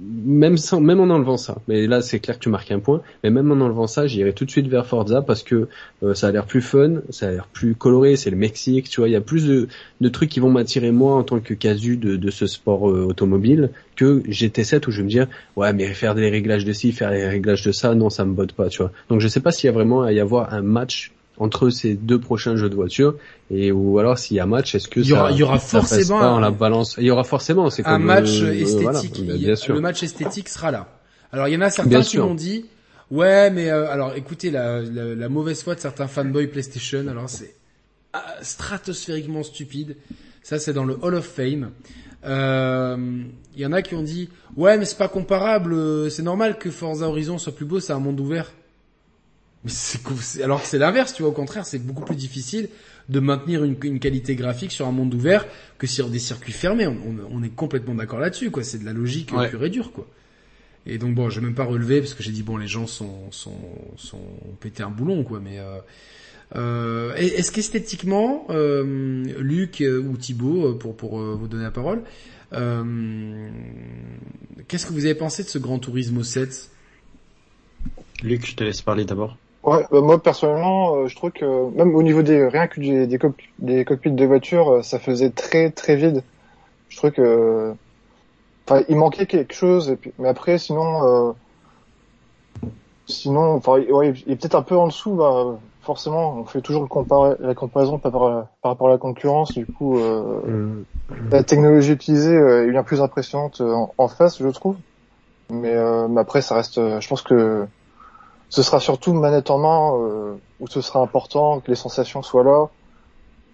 Même sans, même en enlevant ça, mais là c'est clair que tu marques un point, mais même en enlevant ça, j'irai tout de suite vers Forza parce que euh, ça a l'air plus fun, ça a l'air plus coloré, c'est le Mexique, tu vois, il y a plus de, de trucs qui vont m'attirer moi en tant que casu de, de ce sport euh, automobile que GT7 où je vais me dire ouais mais faire des réglages de ci, faire les réglages de ça, non ça me botte pas, tu vois. Donc je sais pas s'il y a vraiment à y avoir un match entre ces deux prochains jeux de voiture et ou alors s'il y a match, est-ce que Il y aura- ça, il y aura ça forcément pas un- en la balance? Il y aura forcément, c'est un comme match euh, esthétique, voilà, bien sûr. le match esthétique sera là. Alors il y en a certains Bien qui m'ont dit ouais mais euh, alors écoutez la, la, la mauvaise foi de certains fanboys PlayStation alors c'est ah, stratosphériquement stupide. Ça c'est dans le Hall of Fame. Euh, Il y en a qui ont dit ouais mais c'est pas comparable, euh, c'est normal que Forza Horizon soit plus beau, c'est un monde ouvert. Mais c'est alors que c'est l'inverse, tu vois. Au contraire, c'est beaucoup plus difficile de maintenir une, une qualité graphique sur un monde ouvert que sur des circuits fermés. On, on- on est complètement d'accord là-dessus, quoi. C'est de la logique Ouais. pure et dure, quoi. Et donc bon, j'ai même pas relevé parce que j'ai dit bon, les gens sont sont sont ont pété un boulon, quoi. Mais euh, euh, est-ce qu'esthétiquement, euh, Luc euh, ou Thibaut, pour pour euh, vous donner la parole, euh, qu'est-ce que vous avez pensé de ce Grand Turismo 7 Luc, je te laisse parler d'abord. Ouais, bah, moi personnellement, euh, je trouve que même au niveau des rien que des, des, des cockpits de voiture, euh, ça faisait très très vide. Je trouve que, enfin, il manquait quelque chose. Et puis, mais après, sinon, euh, sinon, enfin, ouais, il est peut-être un peu en dessous. Bah, forcément, on fait toujours le compara- la comparaison par, rapport à- par rapport à la concurrence. Du coup, euh, Hum, la technologie utilisée est bien plus impressionnante en, en face, je trouve. Mais, mais après, ça reste. je pense que ce sera surtout manette en main euh, où ce sera important que les sensations soient là.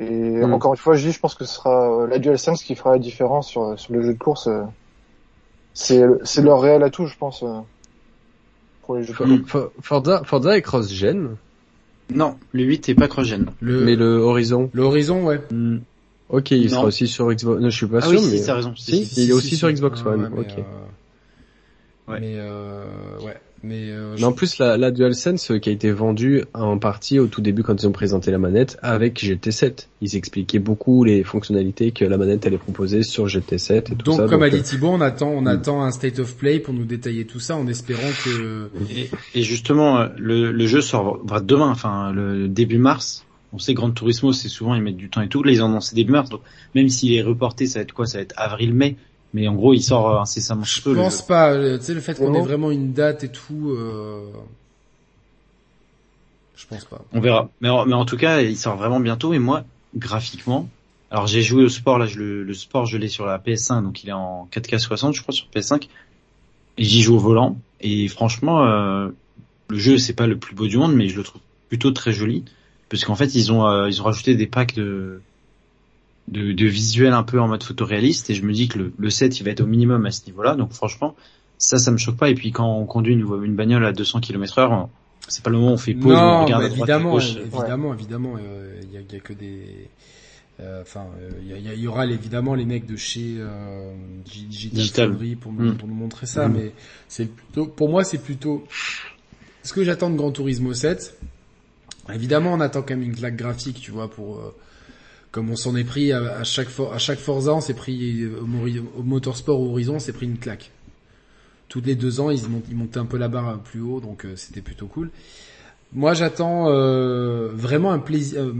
Et Mm. encore une fois, je dis, je pense que ce sera euh, la DualSense qui fera la différence sur, sur le jeu de course. euh. C'est c'est leur réel atout, je pense, euh, pour les jeux de course. Forza, Forza est cross-gen, Non, le 8 est pas cross-gen. Le mais le Horizon, l'horizon, ouais. Hmm. ok, il Non. sera aussi sur Xbox. Non, je suis pas Ah sûr, oui, si, mais t'as raison. Si, il est aussi sur Xbox Ah, One, ouais, ok. euh, Ouais. Mais euh, ouais, mais euh, Mais en plus, la, la DualSense euh, qui a été vendue en partie au tout début quand ils ont présenté la manette avec GT7. Ils expliquaient beaucoup les fonctionnalités que la manette allait proposer sur GT7 et tout donc ça. comme a euh, dit Thibaut, on attend, on Mm. attend un state of play pour nous détailler tout ça en espérant que Et, et justement, euh, le, le jeu sort va demain, enfin le début mars. On sait Grand Turismo, c'est souvent ils mettent du temps et tout. Là, ils ont annoncé début mars. Donc même s'il est reporté, ça va être quoi? Ça va être avril-mai. Mais en gros, il sort euh, incessamment je peu. le- pense pas. Tu sais le fait qu'on ait Vraiment une date et tout, euh... je pense pas. On verra. Mais en, mais en tout cas, il sort vraiment bientôt. Et moi, graphiquement, alors j'ai joué au sport. Là, je, le, le sport, je l'ai sur la PS5, donc il est en 4K 60, je crois, sur PS5. Et j'y joue au volant. Et franchement, euh, le jeu, c'est pas le plus beau du monde, mais je le trouve plutôt très joli, parce qu'en fait, ils ont euh, ils ont rajouté des packs de de, de visuels un peu en mode photoréaliste. Et je me dis que le, le set, il va être au minimum à ce niveau-là. Donc franchement, ça, ça me choque pas. Et puis quand on conduit une, une bagnole à 200 km heure, c'est pas le moment où on fait pause, on regarde mais à droite, à évidemment, gauche. évidemment, évidemment, euh, il y, a, y que des, euh, enfin, euh, il y, il y il y aura évidemment les mecs de chez euh, Digital, Digital. Foundry pour, nous- Mm. pour nous montrer ça, Mm. mais c'est plutôt, pour moi, c'est plutôt ce que j'attends de Gran Turismo 7. Évidemment, on attend quand même une claque graphique, tu vois, pour euh, comme on s'en est pris à, chaque Forza, on s'est pris au, au Motorsport ou Horizon, on s'est pris une claque. Toutes les deux ans, ils, montaient un peu la barre plus haut, donc euh, c'était plutôt cool. Moi, j'attends euh, vraiment un plaisir, euh,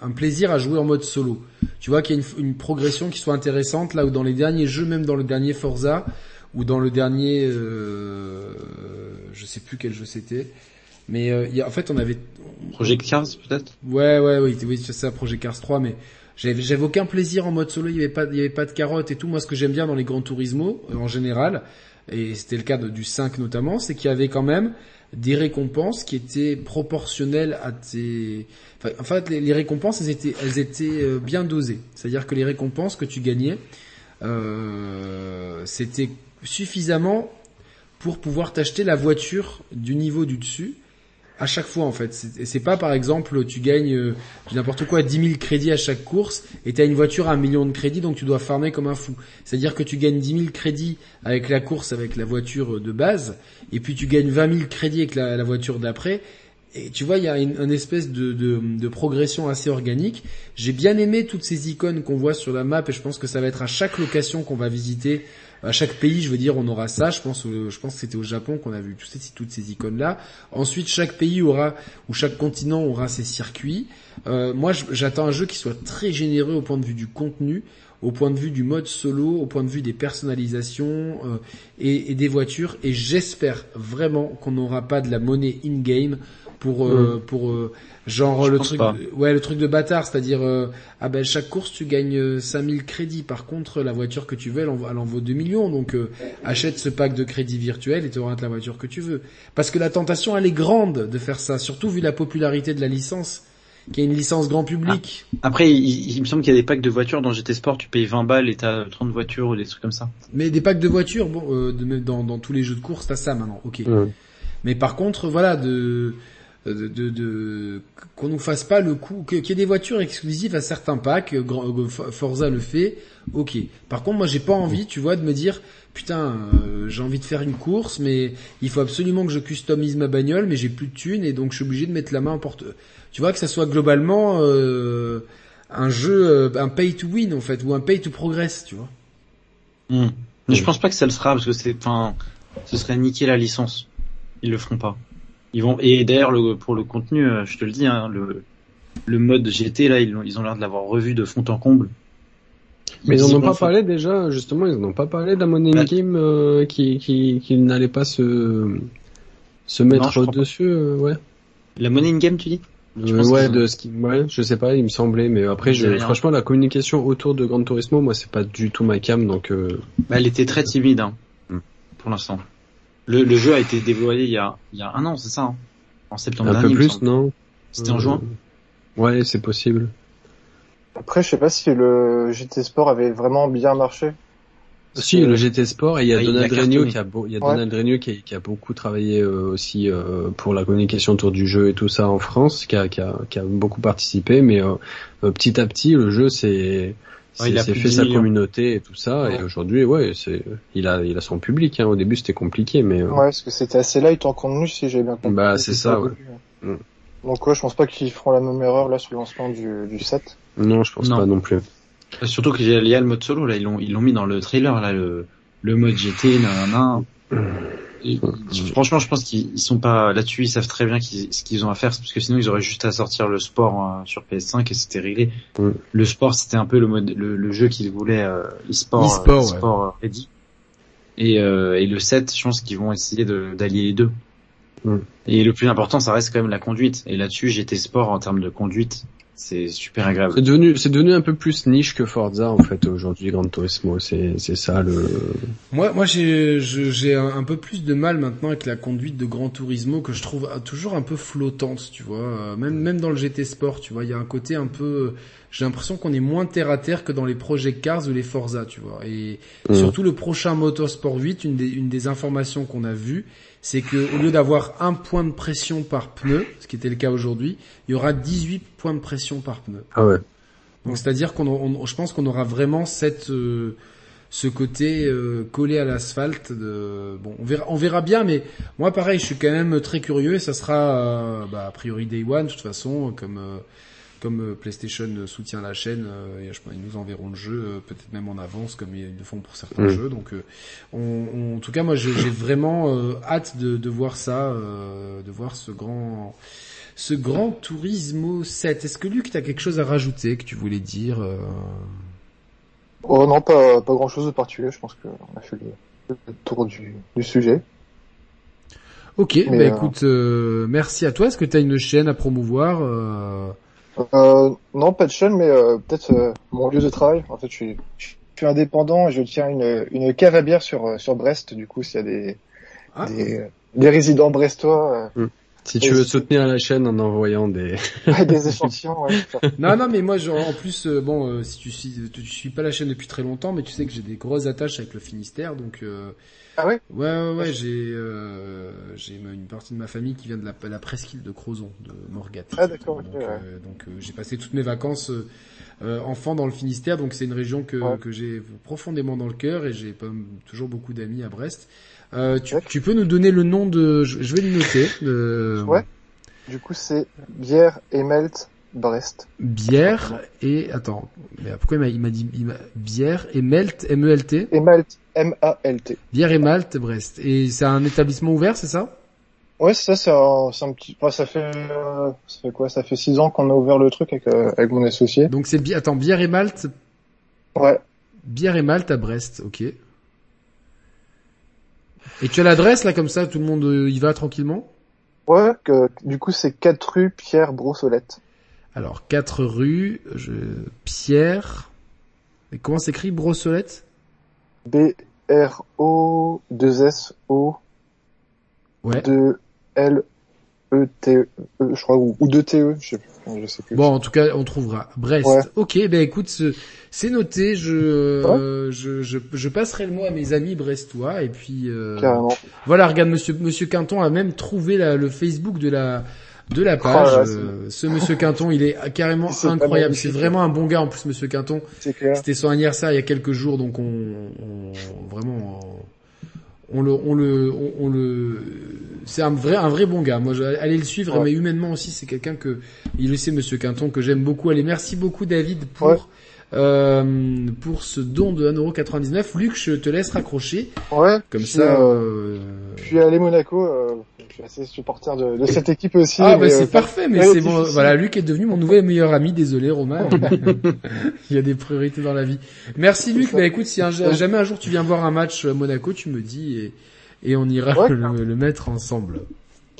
un plaisir à jouer en mode solo. Tu vois qu'il y a une, progression qui soit intéressante là où dans les derniers jeux, même dans le dernier Forza ou dans le dernier, je sais plus quel jeu c'était, mais euh, y a, en fait on avait, Project Cars, peut-être? Ouais ouais oui oui c'est ça Project Cars 3, mais j'avais aucun plaisir en mode solo. Il y avait pas il y avait pas de carottes et tout. Moi, ce que j'aime bien dans les Grands Turismo euh, en général, et c'était le cas de- du 5 notamment, c'est qu'il y avait quand même des récompenses qui étaient proportionnelles à tes. Enfin, en fait, les, les récompenses, elles étaient, elles étaient euh, bien dosées. C'est-à-dire que les récompenses que tu gagnais, euh, c'était suffisamment pour pouvoir t'acheter la voiture du niveau du dessus à chaque fois en fait. C'est pas par exemple tu gagnes euh, n'importe quoi 10 000 crédits à chaque course et tu as une voiture à un million de crédits donc tu dois farmer comme un fou. C'est-à-dire que tu gagnes 10 000 crédits avec la course avec la voiture de base et puis tu gagnes 20 000 crédits avec la, voiture d'après. Et tu vois, il y a une, espèce de, de progression assez organique. J'ai bien aimé toutes ces icônes qu'on voit sur la map et je pense que ça va être à chaque location qu'on va visiter, à chaque pays, je veux dire, on aura ça. Je pense, je pense que c'était au Japon qu'on a vu toutes ces, toutes ces icônes-là. Ensuite, chaque pays aura ou chaque continent aura ses circuits. Euh, moi, j'attends un jeu qui soit très généreux au point de vue du contenu, au point de vue du mode solo, au point de vue des personnalisations euh, et, et des voitures. Et j'espère vraiment qu'on n'aura pas de la monnaie in-game pour euh, pour euh, genre Je le truc pas. ouais le truc de bâtard c'est-à-dire euh, ah ben chaque course tu gagnes euh, 5000 crédits. Par contre la voiture que tu veux elle en, elle en vaut 2 millions. Donc euh, achète ce pack de crédits virtuels et tu auras la voiture que tu veux. Parce que la tentation elle est grande de faire ça surtout vu la popularité de la licence qui est une licence grand public. Après, il, il me semble qu'il y a des packs de voitures dans GT Sport, tu payes 20 balles et t'as 30 voitures ou des trucs comme ça. mais des packs de voitures bon euh, de, dans, dans tous les jeux de course t'as ça maintenant. Ok. Mais par contre, voilà, de de, de, de- qu'on nous fasse pas le coup, qu'il y ait des voitures exclusives à certains packs. euh, euh, Forza le fait, ok. Par contre, moi, j'ai pas envie, tu vois, de me dire, putain, euh, j'ai envie de faire une course, mais il faut absolument que je customise ma bagnole, mais j'ai plus de thunes et donc je suis obligé de mettre la main en porte. Tu vois que ça soit globalement euh, un jeu, euh, un pay to win en fait, ou un pay to progress, tu vois. Mais je pense pas que ça le sera parce que c'est, enfin, ce serait niquer la licence. Ils le feront pas. Ils vont et d'ailleurs le, pour le contenu, euh, je te le dis, hein, le le mode GT là, ils ont ils ont l'air de l'avoir revu de fond en comble. Mais ils en ont pas parlé déjà, justement, ils en ont pas parlé d'un money Bah, game euh, qui, qui, qui n'allait pas se, se mettre dessus, euh, ouais. La money in game, tu dis? Je Euh, ouais, de ce qui, ouais, je sais pas, il me semblait, mais après, je, franchement, la communication autour de Gran Turismo, moi, c'est pas du tout ma cam, donc, Bah, elle était très timide, hein, pour l'instant. Le, le jeu a été dévoilé il y a il y a un an, c'est ça hein? En septembre un dernier. peu il me plus, non? C'était en Euh, juin. Ouais, c'est possible. Après, je sais pas si le GT Sport avait vraiment bien marché. Si, le GT Sport, et il y a Ah, Donald. Regnault qui a, beau- il y a Ouais. Donald Regnault qui, a- qui a beaucoup travaillé euh, aussi euh, pour la communication autour du jeu et tout ça en France, qui a, qui a, qui a beaucoup participé, mais euh, euh, petit à petit, le jeu s'est Ouais, il a fait sa communauté et tout ça, Ouais. et aujourd'hui, ouais, c'est il a il a son public. Hein. Au début, c'était compliqué, mais euh, Ouais, parce que c'était assez light en contenu, si j'ai bien compris. Bah, c'est ça, ouais. début, Mm. Donc ouais, je pense pas qu'ils feront la même erreur là sur le lancement du, du 7. non, je pense Non. pas non plus. Euh, Surtout qu'il y y a le mode solo là, ils l'ont ils l'ont mis dans le trailer là, le le mode GT, nanana. Et, franchement, je pense qu'ils ils sont pas là-dessus. Ils savent très bien ce qu'ils ont à faire, parce que sinon ils auraient juste à sortir le sport euh, sur PS5 et c'était réglé. Mm. Le sport, c'était un peu le mode, le, le jeu qu'ils voulaient euh, e-sport, E-sport, euh, ouais. e-sport, ready. Et, euh, et le 7, je pense qu'ils vont essayer de- d'allier les deux. Mm. Et le plus important, ça reste quand même la conduite. Et là-dessus, GT Sport en termes de conduite, c'est super agréable. C'est devenu c'est devenu un peu plus niche que Forza en fait aujourd'hui Gran Turismo. C'est c'est ça le. Moi, moi, j'ai, j'ai un, un peu plus de mal maintenant avec la conduite de Gran Turismo que je trouve euh, toujours un peu flottante, tu vois. Euh, Même, même dans le GT Sport, tu vois, il y a un côté un peu. J'ai l'impression qu'on est moins terre à terre que dans les Project Cars ou les Forza, tu vois. Et Mhm. surtout le prochain Motorsport 8, une des, une des informations qu'on a vues, c'est que au lieu d'avoir un point de pression par pneu, ce qui était le cas aujourd'hui, il y aura 18 points de pression par pneu. Ah ouais. Donc c'est-à-dire qu'on, on- je pense qu'on aura vraiment cette, euh, ce côté euh, collé à l'asphalte. De, bon, on verra, on verra bien, mais moi pareil, je suis quand même très curieux. Et ça sera, euh, bah, a priori Day One, de toute façon, comme euh, comme euh, PlayStation soutient la chaîne, euh, et je pense ils nous enverront le jeu euh, peut-être même en avance, comme ils le font pour certains Mm. jeux. Donc, euh, on, on- en tout cas, moi, j'ai vraiment euh, hâte de, de voir ça, euh, de voir ce grand ce grand Turismo 7. Est-ce que Luc, tu as quelque chose à rajouter que tu voulais dire euh? Oh non, pas, pas grand chose de particulier, je pense qu'on a fait le, le tour du, du sujet. Ok, Mais, bah euh, écoute, euh, merci à toi. Est-ce que tu as une chaîne à promouvoir euh Euh, non, pas de chaîne, mais euh, peut-être euh, mon lieu de travail. En fait, je suis, je suis indépendant et je tiens une, une cave à bière sur, euh, sur Brest. Du coup, s'il y a des, Ah. des, des résidents brestois, Si tu veux soutenir la chaîne en envoyant des. euh, des échantillons, ouais. Non, non, mais moi, genre, en plus, euh, bon, euh, si tu suis, tu, tu suis pas la chaîne depuis très longtemps, mais tu sais que j'ai des grosses attaches avec le Finistère, donc. Euh, Ah ouais? Ouais, ouais, ouais. J'ai, euh, j'ai une partie de ma famille qui vient de la, la presqu'île de Crozon, de Morgat. Ah, d'accord, Donc, ouais. euh, donc euh, j'ai passé toutes mes vacances euh, euh, enfant dans le Finistère, donc c'est une région que, Ouais. que j'ai profondément dans le cœur et j'ai toujours beaucoup d'amis à Brest. Euh, tu, tu peux nous donner le nom de, je, je vais le noter. Ouais. Du coup, c'est bière et melt Brest. Bière et attends, mais pourquoi il m'a, dit il bière et melt M E L T? Et malt, M-A-L-T. bière et malt Brest et c'est un établissement ouvert c'est ça? Ouais, c'est ça, c'est un, petit, enfin, ça fait, euh, ça fait quoi? Ça fait six ans qu'on a ouvert le truc avec, euh, avec mon associé. donc c'est bi- attends bière et malt? Ouais. bière et malt à Brest ok et tu as l'adresse là comme ça tout le monde euh, y va tranquillement? Ouais, que, du coup, c'est 4 rue Pierre Brossolette. alors 4 rue je... Pierre mais comment s'écrit Brossolette? B-R-O-2-S-O ouais 2-L-E-T-E, je crois, ou, ou 2-T-E, je sais plus, je sais plus. Bon, en tout cas, on trouvera. Brest. Ouais. Ok, ben écoute, ce- c'est noté. Je, euh, je, je, je passerai le mot à mes amis brestois et puis euh, voilà. Regarde, Monsieur Monsieur Quinton a même trouvé la- le Facebook de la de la page. Oh là là, Euh, ce Monsieur Quinton, il est carrément incroyable. C'est vraiment un bon gars en plus, Monsieur Quinton. C'était son anniversaire il y a quelques jours, donc on, on- vraiment, on le, on le, on, on le, c'est un vrai, un vrai bon gars. Moi, je- allez le suivre, Ouais. mais humainement aussi, c'est quelqu'un que, il le sait, Monsieur Quinton, que j'aime beaucoup. Allez, merci beaucoup, David, pour, Ouais. euh, pour ce don de 1,99€. Luc, je te laisse raccrocher. Ouais. Comme Puis, ça, euh, euh, suis allé Monaco. Je suis assez supporter de, de cette équipe aussi. Ah bah mais, c'est euh, parfait, mais c'est bon. Voilà, Luc est devenu mon nouvel meilleur ami. Désolé, Romain. Il y a des priorités dans la vie. Merci Luc. Bah écoute, si un, jamais un jour tu viens voir un match euh, Monaco, tu me dis et, et on ira Ouais. le, le mettre ensemble.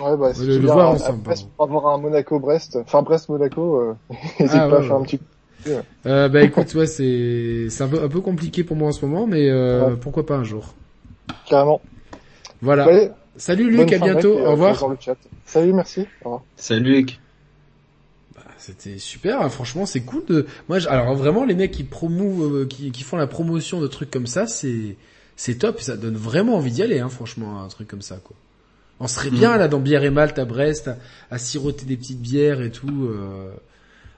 Ouais, bah, si Le- tu le voir à- ensemble, à Brest pour avoir un Monaco-Brest, enfin Brest-Monaco, euh, n'hésite Ah, pas ouais, à faire un petit Euh, bah écoute, ouais, c'est c'est un peu, un peu compliqué pour moi en ce moment, mais euh, Ouais. pourquoi pas un jour. carrément. Voilà. Salut Luc, bonne à bientôt. et, Au euh, revoir. dans le chat. Salut, merci. Au revoir. Salut Luc. C'était super, hein, franchement, c'est cool de. Moi, j'- alors vraiment, les mecs qui promouvent, euh, qui, qui font la promotion de trucs comme ça, c'est c'est top, et ça donne vraiment envie d'y aller, hein, franchement, un truc comme ça, quoi. On serait bien là dans Bière et Malte à Brest, à, à siroter des petites bières et tout. euh.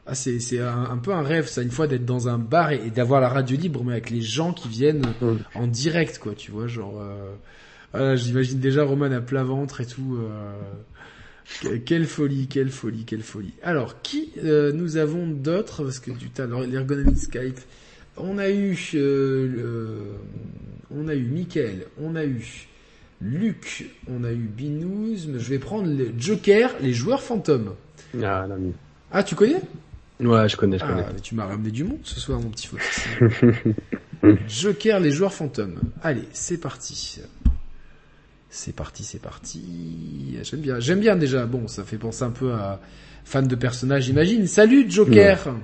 Ah, c'est c'est un, un peu un rêve, ça, une fois d'être dans un bar et, et d'avoir la radio libre, mais avec les gens qui viennent Mm. en direct, quoi. Tu vois, genre. Euh... voilà, J'imagine déjà Roman à plat ventre et tout. euh. Que- Quelle folie, quelle folie, quelle folie. Alors, qui euh, nous avons d'autres Parce que du talent, l'ergonomie de Skype. On a eu, euh, le- on a eu Michael, on a eu Luc, on a eu Binous. mais Je vais prendre le Joker, les joueurs fantômes. Ah. Ah, tu connais? Ouais, je connais, je Ah, connais. tu m'as ramené du monde ce soir, mon petit Fox. Joker, les joueurs fantômes. Allez, c'est parti. C'est parti, c'est parti. J'aime bien, j'aime bien déjà. Bon, ça fait penser un peu à fan de personnages, j'imagine. Salut Joker.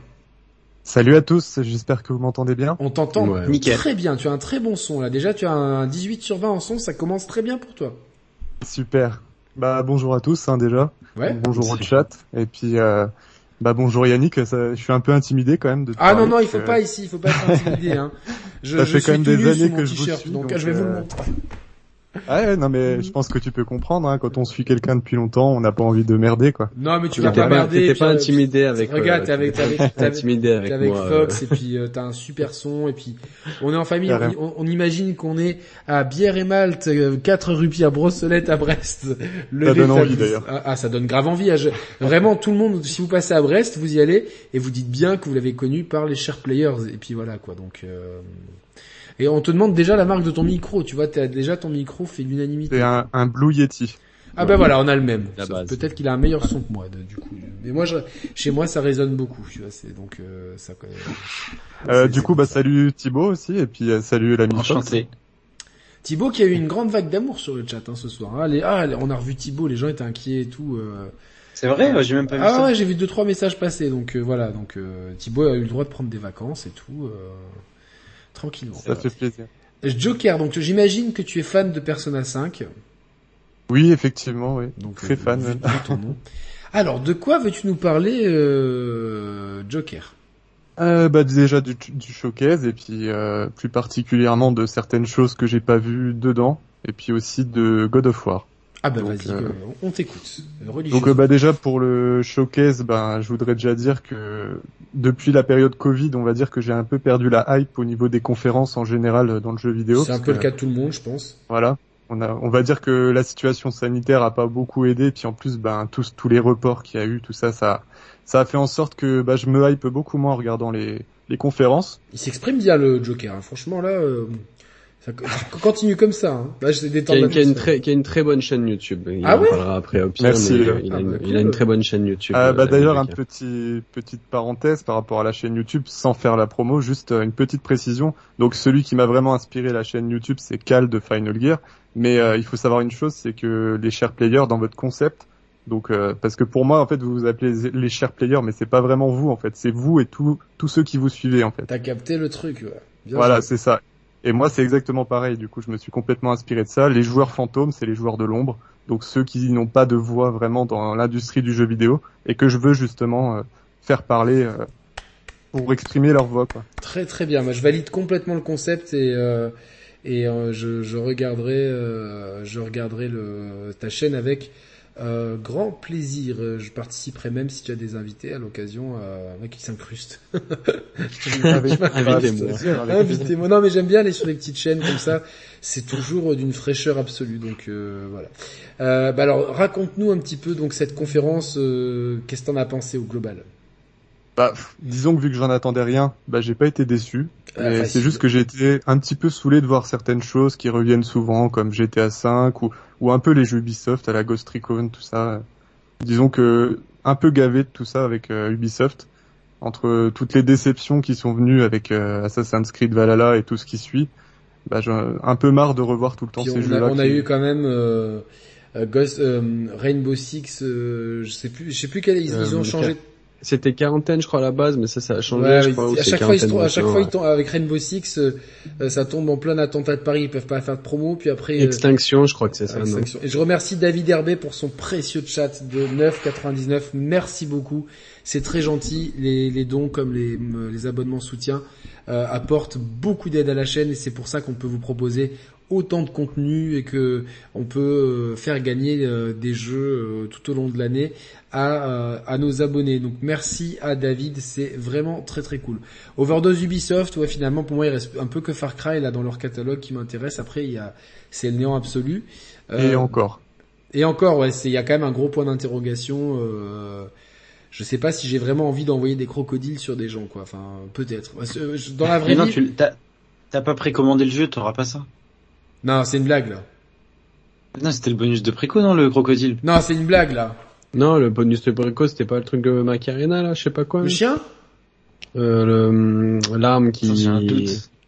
Salut à tous, j'espère que vous m'entendez bien. On t'entend Ouais. Nickel. très bien. Tu as un très bon son là. Déjà, tu as un 18 sur 20 en son. Ça commence très bien pour toi. Super. Bah bonjour à tous hein, déjà. Ouais. Bonjour au chat. Et puis euh, bah bonjour Yannick, ça, je suis un peu intimidé quand même de Ah non non, il faut que pas ici, il faut pas être intimidé. Hein. Je, Ça je fait suis quand même des années que je vous suis, donc, donc, je vais vous le euh, montrer. Ouais, non mais je pense que tu peux comprendre hein, quand on suit quelqu'un depuis longtemps, on n'a pas envie de merder quoi. Non mais tu vas T'étais pas t'étais puis, pas euh, intimidé avec. Regarde, euh, t'es avec, t'es avec, t'es avec- intimidé avec, t'es avec moi. Fox euh. et puis euh, t'as un super son et puis on est en famille. On, imagine qu'on est à Bière et Malte, 4 rue Pierre Brossolette à Brest. Le Ça donne envie, d'ailleurs. Ah, ah, ça donne grave envie. je- Vraiment tout le monde, si vous passez à Brest, vous y allez et vous dites bien que vous l'avez connu par les chers players et puis voilà quoi. Donc euh, et on te demande déjà la marque de ton micro. Tu vois, t'as déjà ton micro fait l'unanimité. C'est un, un Blue Yeti. Ah ben voilà, on a le même. Peut-être qu'il a un meilleur son que moi, de- du coup. Mais moi, je, chez moi, ça résonne beaucoup. Tu vois, c'est donc euh, ça. Euh, c'est- du coup bah salut Thibaut aussi et puis euh, salut l'ami. Enchanté. Thibaut qui a eu une grande vague d'amour sur le chat hein, ce soir. Ah, les- ah, on a revu Thibaut, les gens étaient inquiets et tout. euh. C'est vrai, j'ai même pas vu Ah ça. ouais, j'ai vu deux trois messages passer. Donc euh, voilà, donc euh, Thibaut a eu le droit de prendre des vacances et tout, euh, tranquillement. Ça fait plaisir. Joker, donc j'imagine que tu es fan de Persona 5. Oui, effectivement, oui. Donc Très euh, fan. vu- même. vu ton nom. Alors, de quoi veux-tu nous parler, euh, Joker? Euh, bah déjà du, du showcase et puis plus particulièrement de certaines choses que j'ai pas vues dedans et puis aussi de God of War. Ah bah vas-y, euh, euh, on t'écoute. Donc euh, bah déjà pour le showcase, ben je voudrais déjà dire que depuis la période Covid, on va dire que j'ai un peu perdu la hype au niveau des conférences en général dans le jeu vidéo. c'est un peu que, le cas de tout le monde, je pense. Voilà, on a, on va dire que la situation sanitaire a pas beaucoup aidé, puis en plus ben tous tous les reports qu'il y a eu, tout ça, ça ça a fait en sorte que bah, je me hype beaucoup moins en regardant les les conférences. Il s'exprime bien le Joker. hein. Franchement là, euh, ça continue comme ça. Hein. Là, je Qui détends a, une, la qui a une douce. très, qui a une très bonne chaîne YouTube. Il Ah en ouais parlera après au pire, Merci. mais il, a- il a Ah une, bah, il a une très bonne chaîne YouTube. Euh, euh, bah d'ailleurs un petit petite parenthèse par rapport à la chaîne YouTube sans faire la promo, juste euh, une petite précision. Donc celui qui m'a vraiment inspiré la chaîne YouTube, c'est Cal de Final Gear. Mais euh, il faut savoir une chose, c'est que les chers players dans votre concept, donc euh, parce que pour moi en fait vous vous appelez les chers players, mais c'est pas vraiment vous en fait, c'est vous et tous tous ceux qui vous suivez en fait. T'as capté le truc. Ouais. Bien Voilà, c'est ça. Et moi, c'est exactement pareil. Du coup, je me suis complètement inspiré de ça. Les joueurs fantômes, c'est les joueurs de l'ombre. Donc ceux qui n'ont pas de voix vraiment dans l'industrie du jeu vidéo et que je veux justement euh, faire parler euh, pour exprimer leur voix. Quoi. Très très bien. Moi, je valide complètement le concept et euh, je, regarderai ta chaîne avec Euh, grand plaisir. Euh, Je participerai même si tu as des invités à l'occasion, euh, un mec qui s'incruste. Invitez-moi. Invitez-moi. Non, mais j'aime bien aller sur des petites chaînes comme ça. C'est toujours d'une fraîcheur absolue. Donc euh, voilà. Euh, bah alors, raconte-nous un petit peu donc cette conférence. euh, Qu'est-ce que t'en as pensé au global? Bah, disons que vu que j'en attendais rien, bah j'ai pas été déçu. Ah, facile. c'est juste que j'ai été un petit peu saoulé de voir certaines choses qui reviennent souvent, comme GTA V ou, ou un peu les jeux Ubisoft à la Ghost Recon, tout ça. Disons que un peu gavé de tout ça avec euh, Ubisoft, entre toutes les déceptions qui sont venues avec euh, Assassin's Creed Valhalla et tout ce qui suit. Bah, j'en- un peu marre de revoir tout le temps Puis ces jeux-là. on a qui- eu quand même euh, Ghost, Rainbow Six. je sais plus, je sais plus quel ils, ils ont changé. C'était quarantaine, je crois, à la base, mais ça, ça a changé, Ouais, je crois. à chaque fois, ils à chaque fois, ils tombent avec Rainbow Six, euh, euh, ça tombe en plein attentat de Paris. Ils peuvent pas faire de promo, puis après. euh, Extinction, je crois que c'est ça, Extinction. Et je remercie David Herbet pour son précieux chat de 9,99. Merci beaucoup. C'est très gentil. Les, les dons comme les, les abonnements soutien euh, apportent beaucoup d'aide à la chaîne et c'est pour ça qu'on peut vous proposer autant de contenu et que on peut euh, faire gagner euh, des jeux euh, tout au long de l'année à, à nos abonnés. Donc merci à David, c'est vraiment très très cool. Overdose Ubisoft, ouais finalement pour moi il reste un peu que Far Cry là dans leur catalogue qui m'intéresse. Après il y a c'est le néant absolu. Et Euh, encore. et encore, ouais, c'est il y a quand même un gros point d'interrogation. Euh, je sais pas si j'ai vraiment envie d'envoyer des crocodiles sur des gens, quoi. Enfin, peut-être. Dans la vraie Mais non, vie, tu t'as t'as pas précommandé le jeu, t'auras pas ça. Non, c'est une blague là. Non, c'était le bonus de préco, non, le crocodile. Non, c'est une blague là. Non, le bonus de Brico, c'était pas le truc de Macarena, là, je sais pas quoi. Le chien Euh, le, hum, l'arme qui,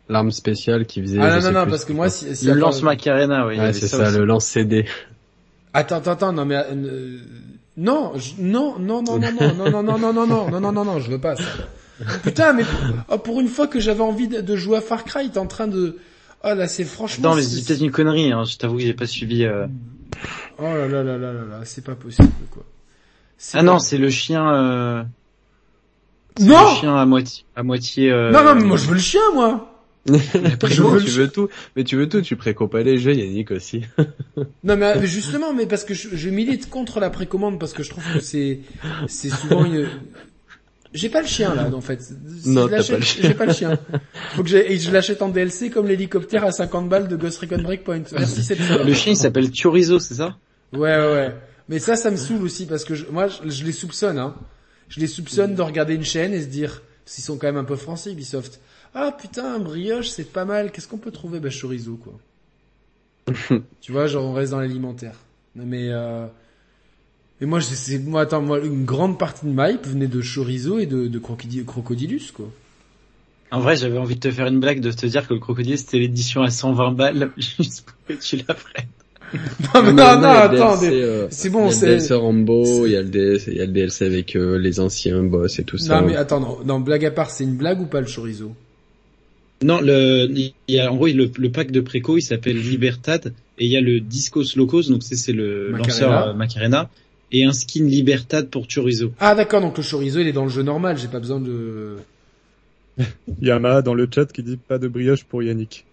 l'arme spéciale qui faisait. Ah non non non, plus parce que moi, si, si Le lance Macarena, oui. avait c'est ça, le lance CD. Attends, attends, attends, non mais euh, non, je- non, non, non, non, non, non, non, non, non, non, non, non, non, non, non, je veux pas ça. Putain, mais oh, pour une fois que j'avais envie de, de jouer à Far Cry, t'es en train de, oh là, c'est franchement. Non, mais c'est- peut-être une connerie, hein. Je t'avoue que j'ai pas suivi, euh... Oh là là là là là là, c'est pas possible quoi. Ah pas- non, c'est le chien, euh... Non le chien à moitié, à moitié, euh... Non non, mais moi je veux le chien moi. Après, Je bon, veux tu veux tout, mais tu veux tout, tu préco pas les jeux, Yannick aussi. Non mais, mais justement, mais parce que je, je milite contre la précommande parce que je trouve que c'est c'est souvent une... J'ai pas le chien là en fait. Si Non, t'as pas le chien. J'ai pas le chien. Faut que j'ai- et je l'achète en DLC comme l'hélicoptère à 50 balles de Ghost Recon Breakpoint. Merci cette Le chien, il s'appelle Chorizo, c'est ça? Ouais ouais ouais. Mais ça ça me saoule aussi parce que je, moi je, je les soupçonne hein. Je les soupçonne de regarder une chaîne et se dire s'ils sont quand même un peu français Ubisoft. Ah putain, brioche, c'est pas mal. Qu'est-ce qu'on peut trouver Bah chorizo quoi. tu vois, genre on reste dans l'alimentaire. Non, Mais euh... mais moi c'est moi attends moi une grande partie de ma hype venait de chorizo et de, de crocodile, crocodilus quoi. En vrai, j'avais envie de te faire une blague, de te dire que le crocodile, c'était l'édition à 120 balles, juste pour que tu la prennes. Non mais non non, le attends, DLC, mais- euh, c'est il bon y a le c'est DLC Rambo, il y a le DLC, il y a le DLC avec euh, les anciens boss et tout ça. non mais attends non, non, blague à part c'est une blague ou pas le chorizo? Non, le, il y a, en gros, le, le pack de préco, il s'appelle Libertad, et il y a le Discos Locos, donc c'est c'est le Macarena. lanceur euh, Macarena, et un skin Libertad pour Chorizo. Ah d'accord donc le chorizo il est dans le jeu normal j'ai pas besoin de Il y a Ma dans le chat qui dit pas de brioche pour Yannick.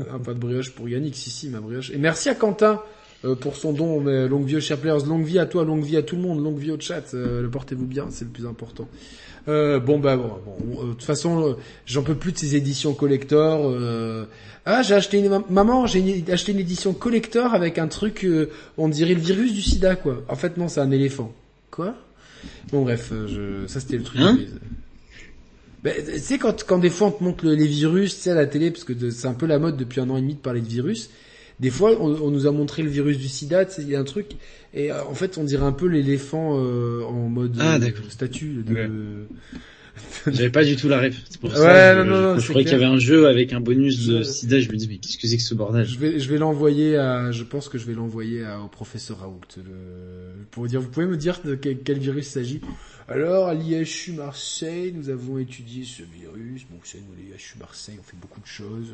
Ah, pas de brioche pour Yannick, si si, ma brioche. Et merci à Quentin euh, pour son don, mais longue vie aux chers players, longue vie à toi, longue vie à tout le monde, longue vie au chat, euh, portez-vous bien, c'est le plus important. Euh, bon bah bon, bon, euh, de toute façon, euh, j'en peux plus de ces éditions collector. euh. Ah, j'ai acheté une maman, j'ai acheté une édition collector avec un truc, euh, on dirait le virus du sida quoi. En fait non, c'est un éléphant. Quoi? Bon bref, je... ça c'était le truc. Hein? Ben, tu sais quand quand des fois on te montre le- les virus, tu sais à la télé parce que c'est un peu la mode depuis un an et demi de parler de virus. Des fois on, on nous a montré le virus du sida, il y a un truc et euh, en fait on dirait un peu l'éléphant euh, en mode Ah, euh, statue de. J'avais pas du tout la ref. C'est pour Ouais, ça. non, je, non, non, je croyais qu'il y avait un jeu avec un bonus de sida, je me dis, mais qu'est-ce que c'est que ce bordel? Je vais, je vais l'envoyer à, je pense que je vais l'envoyer au professeur Raoult, le, pour dire, vous pouvez me dire de quel, quel virus il s'agit? Alors, à l'IHU Marseille, nous avons étudié ce virus. Bon, vous savez, nous, l'IHU Marseille, on fait beaucoup de choses.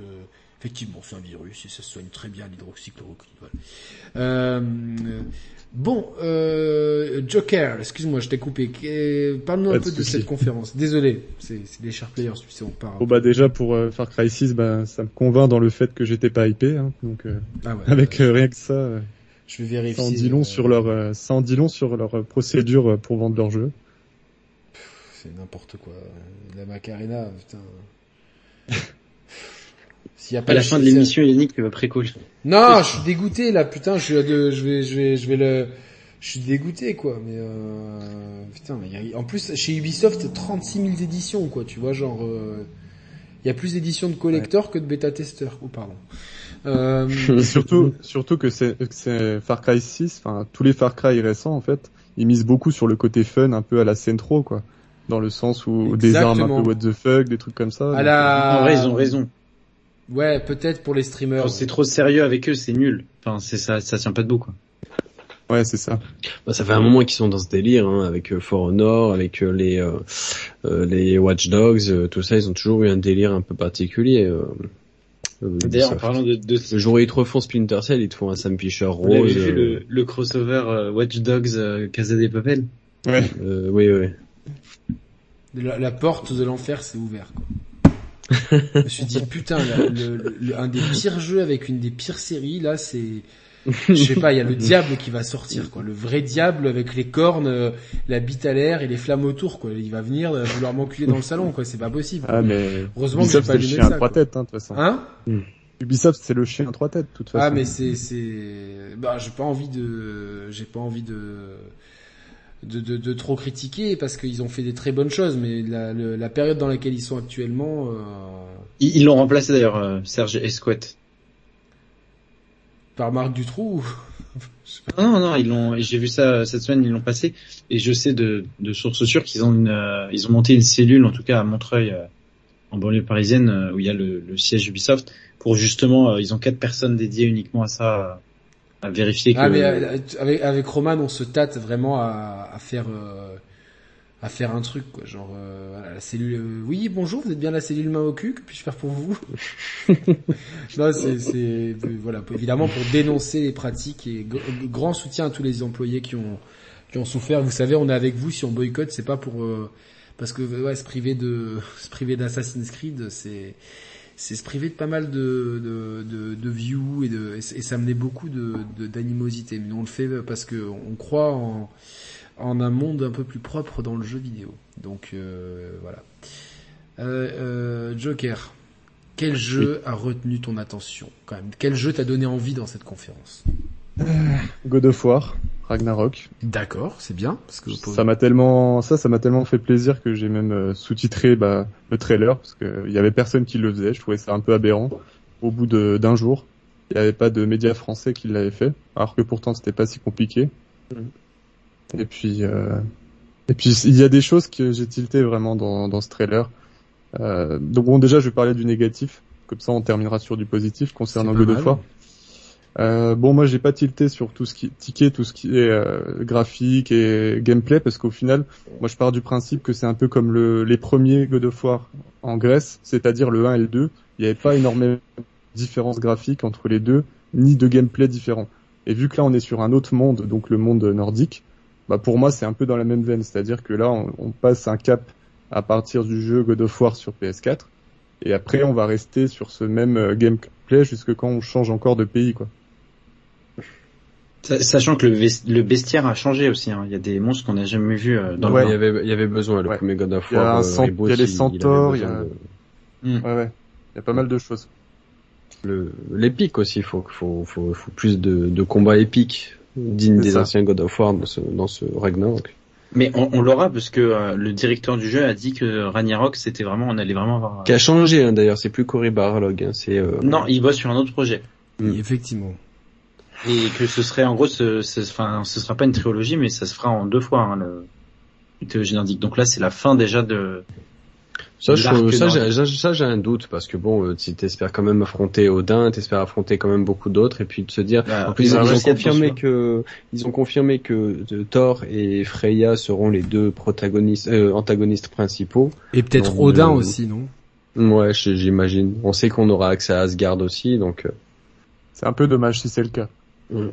Euh, effectivement, c'est un virus et ça se soigne très bien l'hydroxychloroquine. Voilà. Euh, euh, bon, euh, Joker, excuse-moi, je t'ai coupé. Qu'est- Parle-nous un de peu de cette conférence. Désolé, c'est les chers players, sais, on parle. Bon bah déjà pour euh, Far Cry 6, bah, ça me convainc dans le fait que j'étais pas hypé, hein, donc euh, Ah ouais. avec euh, rien que ça, euh, Je vais vérifier. Ça en dit long euh, sur leur, euh, ça en dit long sur leur euh, procédure euh, pour vendre leur jeu. C'est n'importe quoi. La Macarena, putain. S'il y a pas À la fin de l'émission, Yannick tu vas préco. Non, je suis dégoûté là, putain, je suis à deux- je vais, je vais, je vais le, je suis dégoûté quoi, mais euh, putain, mais a- en plus chez Ubisoft 36 000 éditions quoi, tu vois, genre, euh, il y a plus d'éditions de collector que de bêta testeurs. Oh pardon. Euh, surtout, surtout que c'est, Far Cry 6, enfin, tous les Far Cry récents, en fait, ils misent beaucoup sur le côté fun, un peu à la Centro, quoi. Dans le sens où des armes un peu what the fuck, des trucs comme ça. à Donc, la, En vrai, ils ont raison. Ouais, peut-être pour les streamers. Quand c'est trop sérieux avec eux, c'est nul. Enfin, c'est ça, ça tient pas debout, quoi. Ouais, c'est ça. Bah, ça fait un moment qu'ils sont dans ce délire, hein, avec euh, For Honor, avec euh, les euh, euh, les Watch Dogs, euh, tout ça, ils ont toujours eu un délire un peu particulier. D'ailleurs, en parlant de, de le jour où ils te refont Splinter Cell, ils te font un Sam Fisher vous l'avez rose. vu euh, le, le crossover euh, Watch Dogs euh, Casa des Papel? Ouais. euh, oui, oui. La, la porte de l'enfer s'est ouverte. Quoi. Je me suis dit putain, le, le- un des pires jeux avec une des pires séries là, c'est, je sais pas, il y a le diable qui va sortir quoi, le vrai diable avec les cornes, euh, la bite à l'air et les flammes autour quoi. Il va venir euh, vouloir m'enculer dans le salon quoi, c'est pas possible. Ah, mais Heureusement que j'ai pas c'est le chien à ça. trois quoi. têtes, hein, de toute façon. Hein? Ubisoft, c'est le chien à trois têtes, de toute façon. Ah mais c'est c'est bah j'ai pas envie de j'ai pas envie de de, de, de trop critiquer parce qu'ils ont fait des très bonnes choses mais la, le- la période dans laquelle ils sont actuellement euh, Ils l'ont remplacé d'ailleurs, euh, Serge Esquette. par Marc Dutroux Non, non, ils l'ont. J'ai vu ça cette semaine, ils l'ont passé, et je sais de, de sources sûres qu'ils ont une, euh, ils ont monté une cellule, en tout cas à Montreuil, euh, en banlieue parisienne, où il y a le, le siège Ubisoft, pour justement, euh, ils ont quatre personnes dédiées uniquement à ça, euh, à vérifier que. ah mais euh, avec avec Roman on se tâte vraiment à, à faire euh, à faire un truc quoi genre euh, la cellule euh, oui bonjour vous êtes bien la cellule main au cul que puis-je faire pour vous non c'est c'est euh, voilà évidemment pour dénoncer les pratiques et gr- grand soutien à tous les employés qui ont qui ont souffert vous savez on est avec vous si on boycotte c'est pas pour euh, parce que ouais se priver de se priver d'Assassin's Creed c'est c'est se priver de pas mal de de de, de views et de et ça menait beaucoup de de- d'animosité. Mais on le fait parce que on croit en en un monde un peu plus propre dans le jeu vidéo. Donc euh, voilà. Euh, euh, Joker, quel jeu a retenu ton attention quand même? Quel jeu t'a donné envie dans cette conférence? God of War, Ragnarok. D'accord, c'est bien parce que Ça m'a tellement, ça, ça m'a tellement fait plaisir que j'ai même euh, sous-titré bah, le trailer parce que il y avait personne qui le faisait. Je trouvais ça un peu aberrant. Au bout de- d'un jour, il n'y avait pas de médias français qui l'avaient fait, alors que pourtant c'était pas si compliqué. Et puis, euh, et puis il y a des choses que j'ai tilté vraiment dans, dans ce trailer. Euh, donc bon, déjà, je vais parler du négatif. Comme ça, on terminera sur du positif concernant God of. War. Euh, bon, moi, j'ai pas tilté sur tout ce qui ticket, tout ce qui est euh, graphique et gameplay, parce qu'au final, moi, je pars du principe que c'est un peu comme le, les premiers God of War en Grèce, c'est-à-dire le 1 et le 2. Il n'y avait pas énormément de différence graphique entre les deux, ni de gameplay différent. Et vu que là, on est sur un autre monde, donc le monde nordique, bah pour moi, c'est un peu dans la même veine, c'est-à-dire que là, on, on passe un cap à partir du jeu God of War sur PS4, et après, on va rester sur ce même euh, gameplay jusque quand on change encore de pays, quoi. Sa- Sachant que le, bestiaire a changé aussi. hein. Il y a des monstres qu'on n'a jamais vus euh, dans Ouais. Il y le avait, il y avait besoin, le Ouais. premier God of Il y a War, un euh, il y a les il- il centaures, il y a- besoin de- Ouais, ouais. Il y a pas mal de choses. l'épique aussi, il faut, faut, faut, faut plus de, de combats épiques dignes des ça. anciens God of War dans ce, dans ce Ragnarok. Mais on, on l'aura parce que euh, le directeur du jeu a dit que Ragnarok c'était vraiment, on allait vraiment avoir. Qui a changé hein, d'ailleurs, c'est plus Cory Barlog, hein, c'est euh, Non, il bosse sur un autre projet Mm. Effectivement. Et que ce serait en gros, ce, ce, enfin, ce sera pas une trilogie, mais ça se fera en deux fois hein, le une trilogie nordique. Donc là, c'est la fin déjà de. Ça, je, L'arc ça, j'ai, ça, un doute parce que bon, euh, si t'espères quand même affronter Odin, t'espères affronter quand même beaucoup d'autres et puis de se dire. Bah, en plus, ils, ont confirmé que ils ont confirmé que euh, Thor et Freya seront les deux protagonistes, euh, antagonistes principaux. Et peut-être Odin euh, aussi, non? Ouais, j'imagine. On sait qu'on aura accès à Asgard aussi, donc. C'est un peu dommage si c'est le cas. Mm.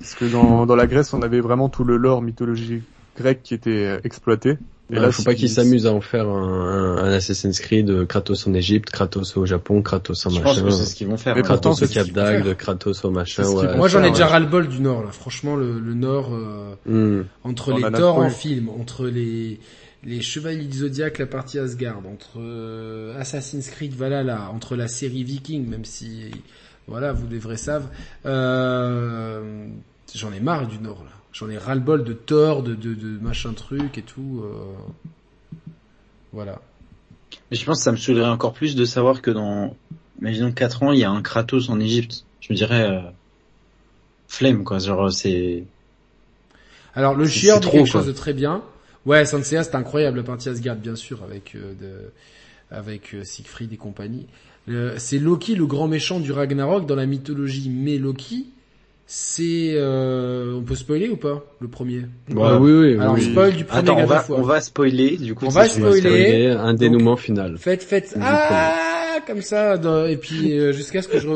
Parce que dans, dans la Grèce, on avait vraiment tout le lore mythologique grec qui était euh, exploité. Et Ouais, là, faut pas qu'ils s'amusent à en faire un, un, un Assassin's Creed euh, Kratos en Égypte, Kratos au Japon, Kratos en Je pense machin, que c'est ce qu'ils vont faire. Mais. Pourtant, Kratos au Cap d'Agde. Kratos au machin. Ouais. Moi j'en ai déjà ras-le-bol du Nord là. Franchement le, le Nord euh, Hmm. entre On les trop en film, entre les les Chevaliers du Zodiac, la partie Asgard, entre euh, Assassin's Creed Valhalla, entre la série Viking, même si voilà vous les vrais savent, euh, j'en ai marre du Nord là. J'en ai ras-le-bol de Thor, de, de, de machin truc et tout. euh, Voilà. Mais je pense que ça me saoulerait encore plus de savoir que dans, imaginons 4 ans, il y a un Kratos en Égypte. Je me dirais, euh, flemme, quoi. Genre, c'est, Alors le chieur c'est dit quelque quoi. chose de très bien. Ouais, Sansea c'est incroyable la partie Asgard bien sûr avec euh, de, avec euh, Siegfried et compagnie. Le- C'est Loki le grand méchant du Ragnarok dans la mythologie, mais Loki c'est euh, on peut spoiler ou pas le premier Ouais, oui, oui, Alors oui. spoil du premier attends, on va, on va spoiler, du coup. On va spoiler. Spoiler, un dénouement final. Faites faites ah comme ça dans- et puis euh, jusqu'à ce que je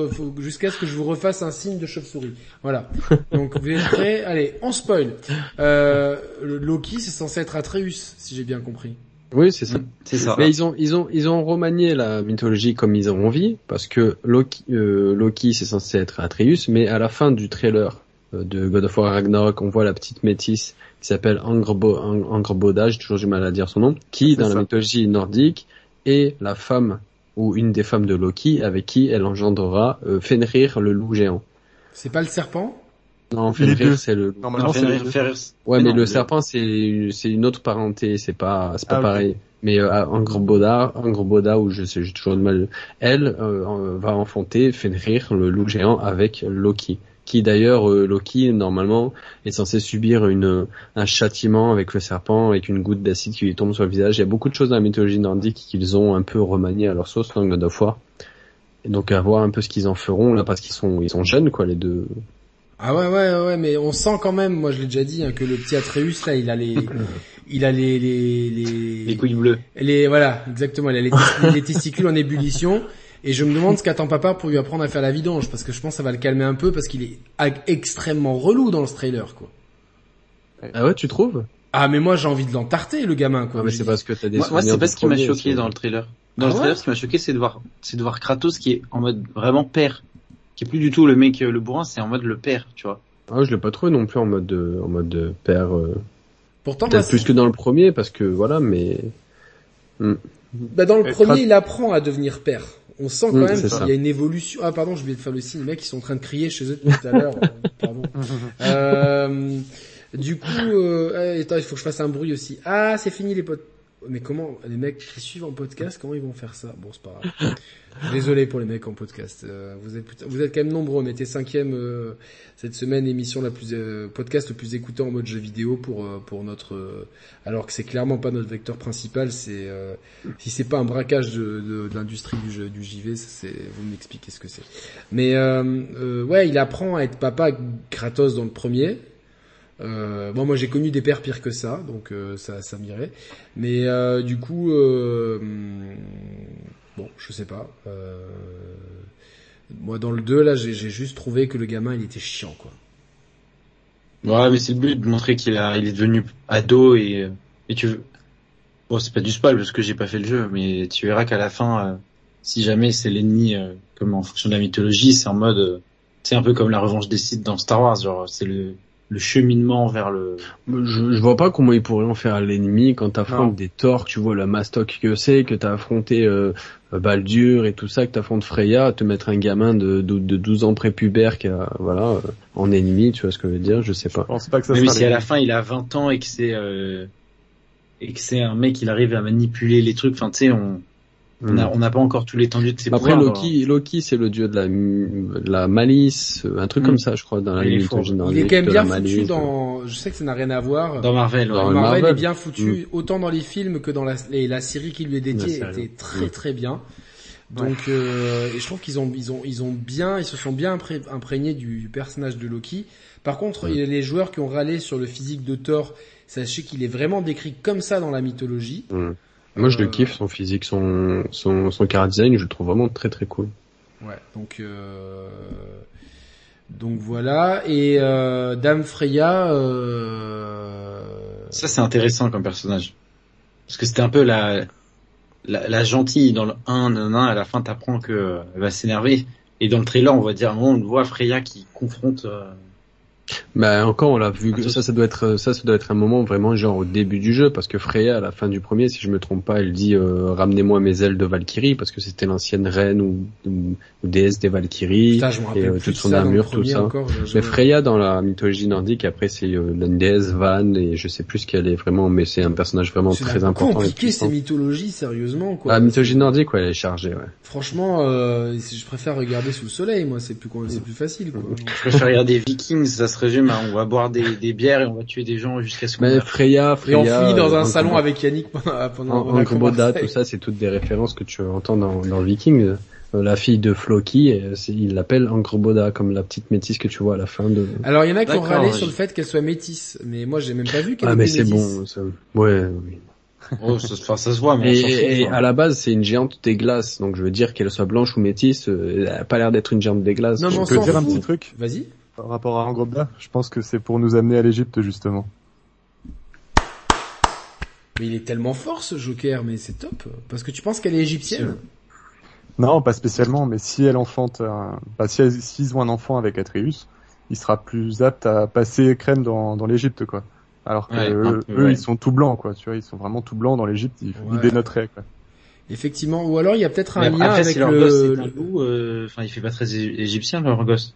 jusqu'à ce que je vous refasse un signe de chauve-souris. Voilà. Donc vous êtes prêts? Allez, on spoil. Euh, Loki c'est censé être Atreus si j'ai bien compris. Oui, c'est ça. C'est ça. Mais ils ont, ils ont, ils ont remanié la mythologie comme ils ont envie, parce que Loki, euh, Loki c'est censé être Atreus, mais à la fin du trailer euh, de God of War Ragnarok, on voit la petite métisse qui s'appelle Angrbo, Ang- Angrboda, j'ai toujours du mal à dire son nom, qui dans la mythologie nordique est la femme ou une des femmes de Loki avec qui elle engendrera euh, Fenrir le loup géant. C'est pas le serpent? Non, Les deux. C'est le. Normalement, Non, c'est Ouais, Mais mais non, le serpent c'est c'est une autre parenté, c'est pas c'est pas Ah, pareil. Mais euh, Angrboda, Angrboda ou je sais, j'ai toujours de mal. Elle euh, va enfanter Fenrir, le loup géant, avec Loki. Qui d'ailleurs euh, Loki normalement est censé subir une un châtiment avec le serpent, avec une goutte d'acide qui lui tombe sur le visage. Il y a beaucoup de choses dans la mythologie nordique qu'ils ont un peu remanié à leur sauce dans God of War. Et donc à voir un peu ce qu'ils en feront là parce qu'ils sont ils sont jeunes quoi les deux. Ah ouais ouais ouais mais on sent quand même moi je l'ai déjà dit hein, que le petit Atreus là il a les il a les les les, Les couilles bleues. les- voilà exactement il a les, tes- les testicules en ébullition et je me demande ce qu'attend papa pour lui apprendre à faire la vidange parce que je pense que ça va le calmer un peu parce qu'il est extrêmement relou dans ce trailer quoi. Ah ouais tu trouves? Ah mais moi j'ai envie de l'entarter le gamin quoi. Ah mais c'est parce que t'as des Moi, c'est pas ce qui m'a choqué dans le trailer. Dans Ah le ouais? trailer, ce qui m'a choqué, c'est de voir, c'est de voir Kratos qui est en mode vraiment père. Qui est plus du tout le mec, euh, le bourrin, c'est en mode le père, tu vois. Ah, je l'ai pas trouvé non plus en mode de, en mode de père. euh, Pourtant plus que dans le premier parce que voilà, mais Bah dans le Et premier, il apprend à devenir père. On sent quand Mm, même qu'il y a une évolution. Ah pardon, je voulais te faire le signe. Les mecs, ils sont en train de crier chez eux depuis tout à l'heure. Euh, pardon. Euh, du coup, euh, eh, attends, il faut que je fasse un bruit aussi. Ah, c'est fini les potes. Mais comment les mecs qui suivent en podcast, comment ils vont faire ça? Bon, c'est pas grave. Désolé pour les mecs en podcast. Euh, vous êtes vous êtes quand même nombreux. On était cinquième euh, cette semaine émission la plus euh, podcast le plus écouté en mode jeu vidéo pour pour notre alors que c'est clairement pas notre vecteur principal. C'est si c'est pas un braquage de, l'industrie du jeu du JV, c'est vous m'expliquez ce que c'est. Mais ouais, il apprend à être papa Kratos dans le premier. Euh, bon, moi j'ai connu des pères pires que ça, donc euh, ça, ça m'irait. Mais euh, du coup, euh, bon, je sais pas. Euh, moi dans le 2 là, j'ai juste trouvé que le gamin il était chiant quoi. Ouais, mais c'est le but de montrer qu'il il est devenu ado et, et tu veux. Bon, c'est pas du spoil parce que j'ai pas fait le jeu, mais tu verras qu'à la fin, euh, si jamais c'est l'ennemi, comme en fonction de la mythologie, c'est en mode, c'est un peu comme la revanche des Sith dans Star Wars, genre c'est le, le cheminement vers le. je, je vois pas comment ils pourraient en faire l'ennemi quand t'affrontes des torts, tu vois la mastoc que c'est, que t'as affronté euh, Baldur et tout ça, que t'affrontes Freya, te mettre un gamin de, de, de 12 ans prépubère qui a, voilà, euh, en ennemi, tu vois ce que je veux dire, je sais Je pas. pense pas que ça Même si à la fin il a 20 ans et que c'est, euh, et que c'est un mec, il arrive à manipuler les trucs. Enfin, tu sais, on, on a- on n'a pas encore tout l'étendue de ses. Après pouvoirs. Loki, Loki c'est le dieu de la, de la malice, un truc Mm. comme ça je crois dans la mythologie nordique. Il est quand même bien foutu malice, dans. Je sais que ça n'a rien à voir. Dans Marvel, ouais. Dans Marvel, Marvel. est bien foutu, autant dans les films que dans la, et la série qui lui est dédiée La était très Mm. très bien. Donc, euh, et je trouve qu'ils ont, ils ont, ils ont bien, ils se sont bien impré- imprégnés du personnage de Loki. Par contre, Mm. il y a les joueurs qui ont râlé sur le physique de Thor. Sachez qu'il est vraiment décrit comme ça dans la mythologie. Moi je Euh, le kiffe, son physique, son, son, son car design, je le trouve vraiment très très cool. Ouais, donc euh, donc voilà. Et euh, Dame Freya, euh, Ça, c'est intéressant comme personnage. Parce que c'était un peu la, la, la gentille dans le 1, nan, à la fin t'apprends que euh, elle va s'énerver. Et dans le trailer, on va dire, à un moment, on voit Freya qui confronte. Bah encore on l'a vu Ah, ça ça doit être ça ça doit être un moment vraiment genre au début du jeu parce que Freya à la fin du premier si je me trompe pas elle dit euh, ramenez-moi mes ailes de Valkyrie parce que c'était l'ancienne reine ou, ou, ou déesse des Valkyries Putain, je me et euh, toute son armure tout ça. encore, je- je- Mais Freya dans la mythologie nordique après c'est euh, la déesse Van et je sais plus ce qu'elle est vraiment mais c'est un personnage vraiment C'est très important et compliqué ces mythologies, sérieusement, quoi. Ah, mythologie nordique ouais elle est chargée ouais. Franchement, euh, je préfère regarder sous le soleil, moi, c'est plus, c'est plus facile, quoi. Je préfère regarder Vikings, ça se résume à on va boire des, des bières et on va tuer des gens jusqu'à ce qu'on Mais meure. Freya Et Freya on finit dans euh, un salon Angrboda- avec Yannick pendant, pendant En, tout ça, c'est toutes des références que tu entends dans, dans Viking. Euh, La fille de Floki, euh, il l'appelle Angrboda, comme la petite métisse que tu vois à la fin de... Alors, il y en a qui ont râlé sur le fait qu'elle soit métisse, mais moi, j'ai même pas vu qu'elle Ah était mais c'est métisse. bon, ça... ouais. oui. Oh, ça, enfin, ça se voit, mais Et, s'en fout, et quoi. à la base, c'est une géante des glaces, donc je veux dire qu'elle soit blanche ou métisse, euh, elle a pas l'air d'être une géante des glaces. Non, mais Je on peux s'en dire un petit truc Vas-y. Par rapport à Angrboda Je pense que c'est pour nous amener à l'Égypte justement. Mais il est tellement fort, ce Joker, mais c'est top. Parce que tu penses qu'elle est égyptienne? Non, pas spécialement, mais si elle enfante, un... bah, si elle- s'ils ont un enfant avec Atreus, il sera plus apte à passer crème dans, dans l'Égypte, quoi. Alors que Ouais, eux, un peu, eux, ouais. ils sont tout blancs, quoi. Tu vois, ils sont vraiment tout blancs dans l'Égypte, ils, ils Ouais. dénoteraient, quoi. Effectivement. Ou alors, il y a peut-être un Mais lien après, avec si leur le... gosse est un le- loup, euh, enfin, il fait pas très égyptien, leur gosse.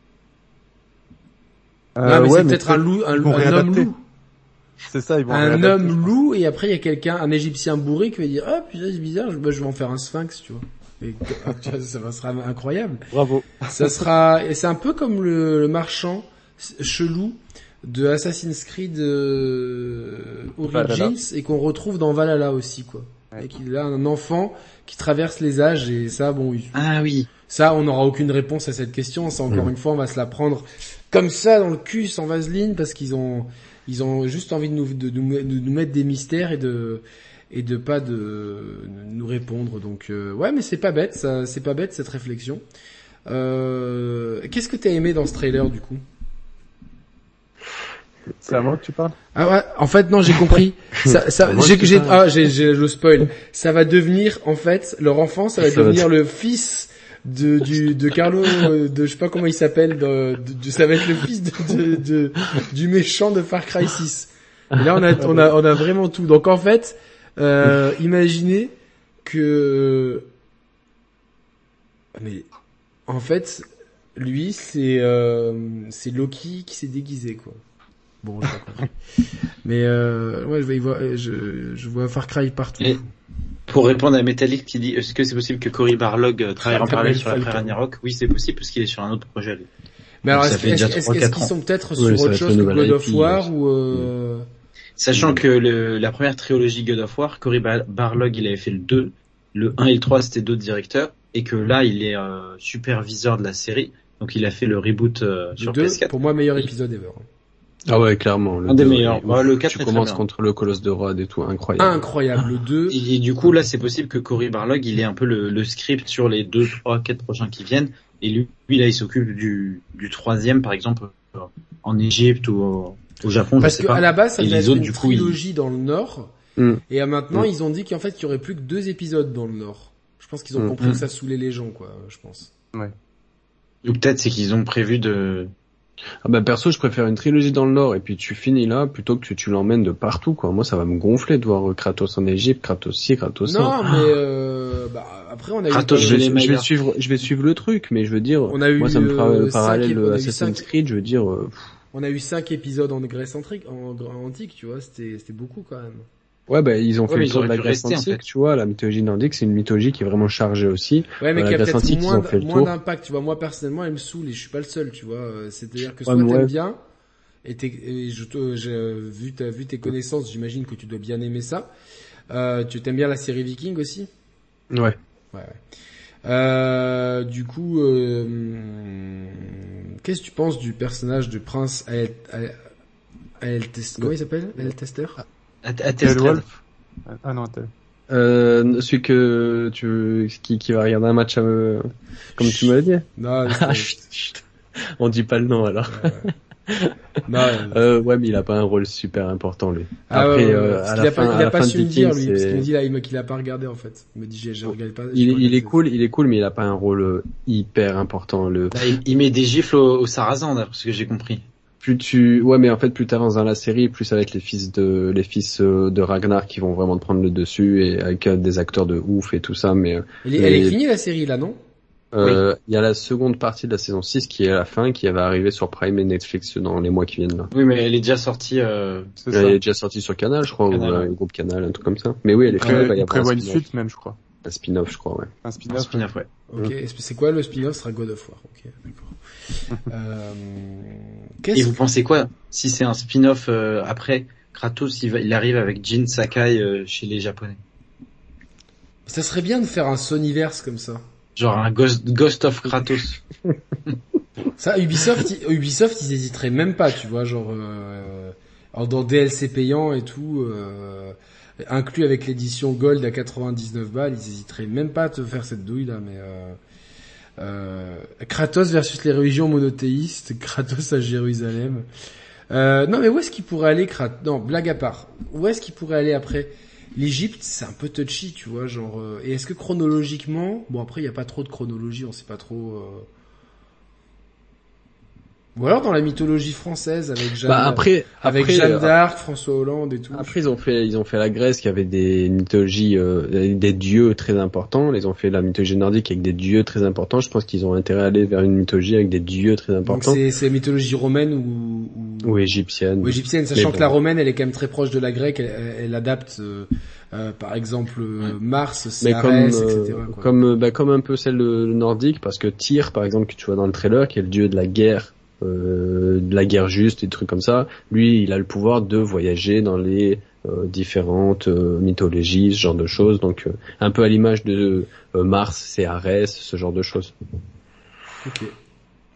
Non, Euh, mais ouais, c'est peut-être un loup, un, un homme loup. C'est ça, ils vont Un réadapter, homme loup, et après il y a quelqu'un, un égyptien bourré qui va dire, ah, putain, c'est bizarre, je, bah, je vais en faire un sphinx, tu vois. Et, ah, tu vois, ça va- sera incroyable. Bravo. Ça sera, et c'est un peu comme le, le marchand chelou de Assassin's Creed euh, Origins Valhalla. et qu'on retrouve dans Valhalla aussi, quoi. Ouais. Et qu'il a un enfant qui traverse les âges et ça, bon, il- Ah oui. ça, on n'aura aucune réponse à cette question. Ça, encore Mm. une fois, on va se la prendre comme ça dans le cul, sans vaseline, parce qu'ils ont, ils ont juste envie de nous, de, nous- de nous mettre des mystères et de, et de pas de nous répondre. Donc, euh, ouais, mais c'est pas bête, ça, c'est pas bête cette réflexion. Euh, qu'est-ce que t'as aimé dans ce trailer du coup? C'est à moi que tu parles? Ah ouais, en fait non, j'ai compris. ça, ça, j'ai, ah, j'ai, le spoil. Ça va devenir, en fait, leur enfant, ça va Ça va devenir le fils de du de Carlo, euh, de je sais pas comment il s'appelle, de, de- ça va être le fils de, de, de- du méchant de Far Cry 6. Et là, on a, on a, on a vraiment tout. Donc en fait, euh, imaginez que, mais en fait, lui, c'est euh, c'est Loki qui s'est déguisé quoi. Bon, j'ai pas compris. Mais euh, ouais, je, vois, je, je vois Far Cry partout. Et- Pour répondre à Metallic qui dit est-ce que c'est possible que Cory Barlog euh, travaille en parallèle sur la Ragnarok Oui, c'est possible parce qu'il est sur un autre projet. lui. Mais alors, Ça est-ce fait déjà est-ce- est-ce- 3-4 est-ce qu'ils sont peut-être Oui, sur autre chose que God of War ou euh... Sachant que le, la première trilogie God of War, Cory Bar- Barlog, il avait fait le 2, le 1 et le 3 c'était d'autres directeurs, et que là il est euh, superviseur de la série, donc il a fait le reboot euh, le sur 2 PS4. Pour moi, meilleur épisode ever. Ah ouais, clairement. le Un des deux, meilleurs. ouais, Ouais, le quatre tu est très commences contre le colosse de Rhodes et tout, incroyable. Incroyable. Le 2, Et, du coup là c'est possible que Cory Barlog il ait un peu le, le script sur les 2, 3, 4 prochains qui viennent, et lui, lui, là il s'occupe du, du troisième par exemple euh, en Égypte ou au, au Japon, parce je sais que pas. à la base, ça devait être autres, une du coup, trilogie dans le Nord. Mm. Et à maintenant, Mm. ils ont dit qu'en fait, il y aurait plus que deux épisodes dans le Nord. Je pense qu'ils ont Mm. compris que ça saoulait les gens, quoi. Je pense. Ou peut-être c'est qu'ils ont prévu de... Ah bah perso, je préfère une trilogie dans le Nord et puis tu finis là plutôt que tu, tu l'emmènes de partout quoi. Moi, ça va me gonfler de voir Kratos en Égypte, Kratos ci, Kratos ça. Non, mais euh, bah, après, on a Kratos, eu. je vais, je vais suivre, je vais suivre le truc, mais je veux dire, On a eu, moi ça me fera euh, un parallèle cinq- on a eu Assassin's cinq- Creed, je veux dire, euh, On a eu cinq épisodes en Grèce antique, en, en antique, tu vois. C'était, c'était beaucoup quand même. Ouais bah ils ont Ouais, fait mais le tour de la Grèce rester, en antique, fait. tu vois, la mythologie nordique, c'est une mythologie qui est vraiment chargée aussi. Ouais, mais Dans qui a peut-être moins, moins d'impact, tu vois. Moi, personnellement, elle me saoule et je suis pas le seul, tu vois. Euh, C'est-à-dire que Ouais, soit mais t'aimes ouais. bien, et, et je euh, vu, t'as vu tes connaissances, j'imagine que tu dois bien aimer ça. Euh, tu t'aimes bien la série Viking aussi? Ouais. Ouais, ouais. Euh, du coup, euh, qu'est-ce que tu penses du personnage du prince Ael, Ael, Ael Test- comment il s'appelle? Ael Tester? À, à Tel Test Drive. Wolf Ah non, tel. Euh, celui que tu, qui, qui va regarder un match, euh, comme tu m'as dit. Non, Ah, chut, chut. On dit pas le nom alors. Bah, Euh, ouais, mais il a pas un rôle super important lui. ah, Après, ouais, ouais, euh, parce à la fin, pas, il a la pas su me dire, lui, parce qu'il me dit là, il qu'il a pas regardé, en fait. Il me dit, j'ai, j'ai regardé pas. j'ai il, il est cool, il est cool, mais il a pas un rôle euh, hyper important. Le Bah, il, il met des gifles au, au sarrasin, d'après ce que j'ai compris. Plus tu, ouais, mais en fait, plus t'avances dans la série, plus ça va être les fils de, les fils euh, de Ragnar qui vont vraiment te prendre le dessus et avec euh, des acteurs de ouf et tout ça. Mais euh, Elle est, elle est finie, la série, là, non? euh, il y a la seconde partie de la saison 6 qui est à la fin, qui va arriver sur Prime et Netflix dans les mois qui viennent là. Oui, mais elle est déjà sortie. Euh... C'est Elle ça. est déjà sortie sur Canal, je crois, Canal, ou euh, le groupe Canal, un truc comme ça. Mais oui, elle est finie, avoir un prévoit une suite même, je crois. Un spin-off, je crois, ouais. Un Un spin-off. spin-off, ouais. Ok. C'est quoi le spin-off? Ce sera God of War? Ok, d'accord. euh, Et vous pensez quoi Si c'est un spin-off euh, après, Kratos, il, va, il arrive avec Jin Sakai euh, chez les Japonais? Ça serait bien de faire un Sonyverse comme ça. Genre un Ghost, Ghost of Kratos. Ça, Ubisoft, ils- Ubisoft, ils hésiteraient même pas, tu vois, genre euh, dans DLC payant et tout, euh, inclus avec l'édition Gold à 99 balles, ils hésiteraient même pas à te faire cette douille là, mais euh, euh, Kratos versus les religions monothéistes, Kratos à Jérusalem. Euh, non mais où est-ce qu'il pourrait aller Kratos Non, blague à part. Où est-ce qu'il pourrait aller après? L'Égypte, c'est un peu touchy, tu vois, genre. euh, et est-ce que chronologiquement, bon après il y a pas trop de chronologie, on sait pas trop. Ou alors dans la mythologie française avec Jeanne, Bah après, avec après, Jeanne euh, d'Arc, François Hollande et tout. Après, ils ont fait, ils ont fait la Grèce qui avait des mythologies, euh, des dieux très importants. Ils ont fait la mythologie nordique avec des dieux très importants. Je pense qu'ils ont intérêt à aller vers une mythologie avec des dieux très Donc importants. c'est c'est mythologie romaine ou, ou, Ou égyptienne. ou égyptienne, sachant que la romaine elle est quand même très proche de la grecque. Elle, adapte, euh, euh, par exemple Mars, Cérès, comme, etc. quoi. comme, bah, comme un peu celle de- nordique, parce que Tyr, par exemple, que tu vois dans le trailer, qui est le dieu de la guerre, euh, de la guerre juste et des trucs comme ça, lui, il a le pouvoir de voyager dans les euh, différentes euh, mythologies, ce genre de choses. Donc, euh, un peu à l'image de euh, Mars, c'est Arès, ce genre de choses. Ok.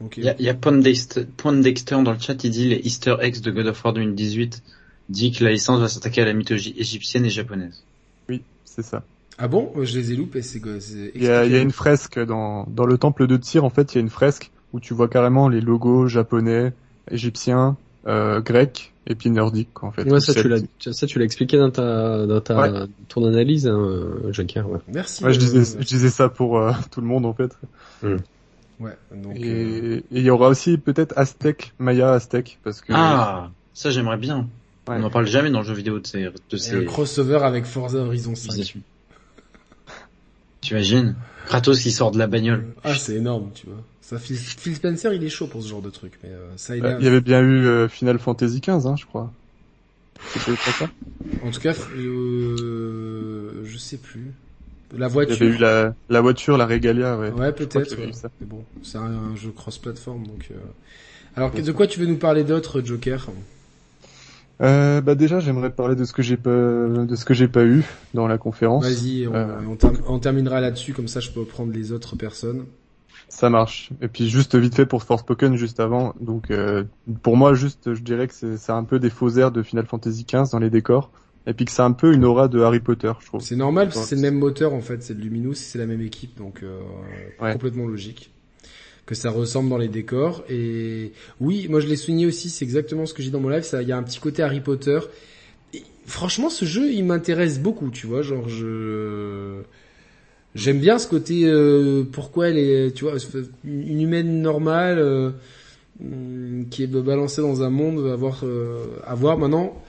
Ok. Il y a, y a Pondexter, Pondexter dans le chat, il dit les Easter eggs de God of War 2018 dit que la licence va s'attaquer à la mythologie égyptienne et japonaise. Oui, c'est ça. Ah bon? Je les ai loupés. C'est Il y a, y une fresque dans, dans le temple de Tyr, en fait, il y a une fresque où tu vois carrément les logos japonais, égyptiens, euh, grecs et puis nordiques, en fait. Ouais, ça, tu l'as, ça, tu l'as expliqué dans ta, dans ta, Ouais. ton analyse, hein, Joker, ouais. Merci. Ouais, je euh, disais, je disais ça pour euh, tout le monde, en fait. Ouais. Donc. Et euh, il y aura aussi peut-être Aztec, Maya Aztec, parce que... Ah, ça j'aimerais bien. Ouais. On n'en parle jamais dans le jeu vidéo de ces, de et ces, crossover avec Forza Horizon 5. t'imagines? Kratos qui sort de la bagnole. Ah, c'est énorme, tu vois. Ça, Phil, Spencer, il est chaud pour ce genre de truc, mais euh, ça, il Euh, a... il y avait bien eu euh, Final Fantasy XV, hein, je crois. C'était ça? En tout cas, euh, je sais plus. La Il y voiture. avait eu la, la voiture, la Regalia, ouais. Ouais, peut-être. ouais. Mais bon, c'est un, un jeu cross-platform, donc. Alors, de quoi tu veux nous parler d'autre, Joker? Euh, bah déjà, j'aimerais parler de ce que j'ai pas, de ce que j'ai pas eu dans la conférence. Vas-y, on, Euh, on terminera là-dessus, comme ça, je peux prendre les autres personnes. Ça marche. Et puis juste vite fait pour Forspoken juste avant. Donc euh, pour moi, juste, je dirais que c'est c'est un peu des faux airs de Final Fantasy XV dans les décors. Et puis que c'est un peu une aura de Harry Potter, je trouve. C'est normal, parce que c'est le même moteur, en fait, c'est de Luminous, c'est la même équipe, donc euh, Ouais. complètement logique. Que ça ressemble dans les décors. Et oui, moi je l'ai souligné aussi, c'est exactement ce que j'ai dans mon live, ça, il y a un petit côté Harry Potter. Et franchement, ce jeu, il m'intéresse beaucoup, tu vois, genre je... J'aime bien ce côté, euh, pourquoi elle est, tu vois, une humaine normale, euh, hum, qui est balancée dans un monde, à voir, euh, à voir maintenant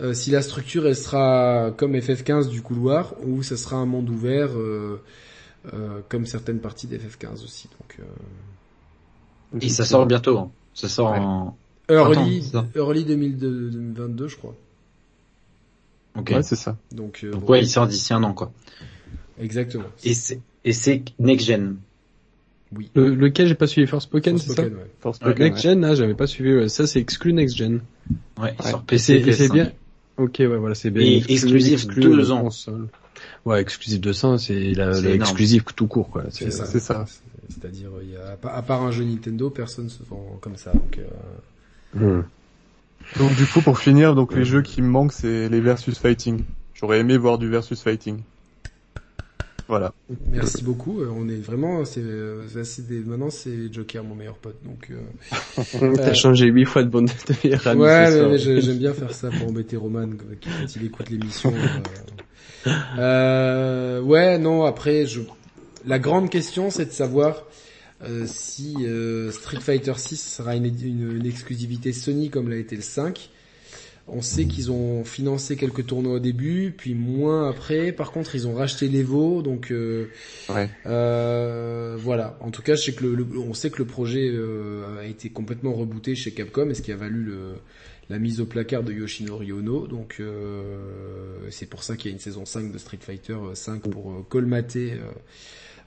euh, si la structure elle sera comme FF15 du couloir ou ça sera un monde ouvert euh, euh, comme certaines parties d'FF15 aussi. Donc euh, Et ça sort bientôt. hein. Ça sort Ouais. en... early, Attends, early 2022, 2022 je crois. Ok. Ouais, c'est ça. Donc, euh, Donc bon, ouais, il sort d'ici un an, quoi. Exactement. Et c'est, et c'est next gen. Oui. Le, lequel j'ai pas suivi Forspoken, c'est ça? Ouais. Forspoken, Next Gen, ah, j'avais pas suivi, ouais. ça c'est exclu Next Gen. Ouais, Et PC, c'est, et c'est PS5. bien. Ok, ouais, voilà, c'est bien. Et exclu- exclusif exclu deux de ans. console. Ouais, exclusif 200, c'est la, C'est la énorme. exclusif tout court, quoi. C'est ça. c'est ça. C'est- C'est-à-dire, il y a, à part- à part un jeu Nintendo, personne se vend comme ça. Donc, euh, Hmm. Donc du coup, pour finir, donc les jeux qui me manquent, c'est les versus fighting. J'aurais aimé voir du versus fighting. Voilà. Merci beaucoup. Euh, On est vraiment, c'est, euh, des- maintenant c'est Joker mon meilleur pote. Donc, euh, T'as changé huit fois de bonne de meilleur ami ouais, j'aime bien faire ça pour embêter Roman qui- quand il écoute l'émission. euh. Euh, ouais, non. Après, je, la grande question, c'est de savoir euh, si euh, Street Fighter 6 sera une, une, une exclusivité Sony comme l'a été le 5. On sait qu'ils ont financé quelques tournois au début, puis moins après. Par contre, ils ont racheté l'Evo, donc euh, Ouais. euh, voilà. En tout cas, je sais que le, le- on sait que le projet euh, a été complètement rebooté chez Capcom, et ce qui a valu le, la mise au placard de Yoshinori Ono. Donc euh, c'est pour ça qu'il y a une saison 5 de Street Fighter 5 pour euh, colmater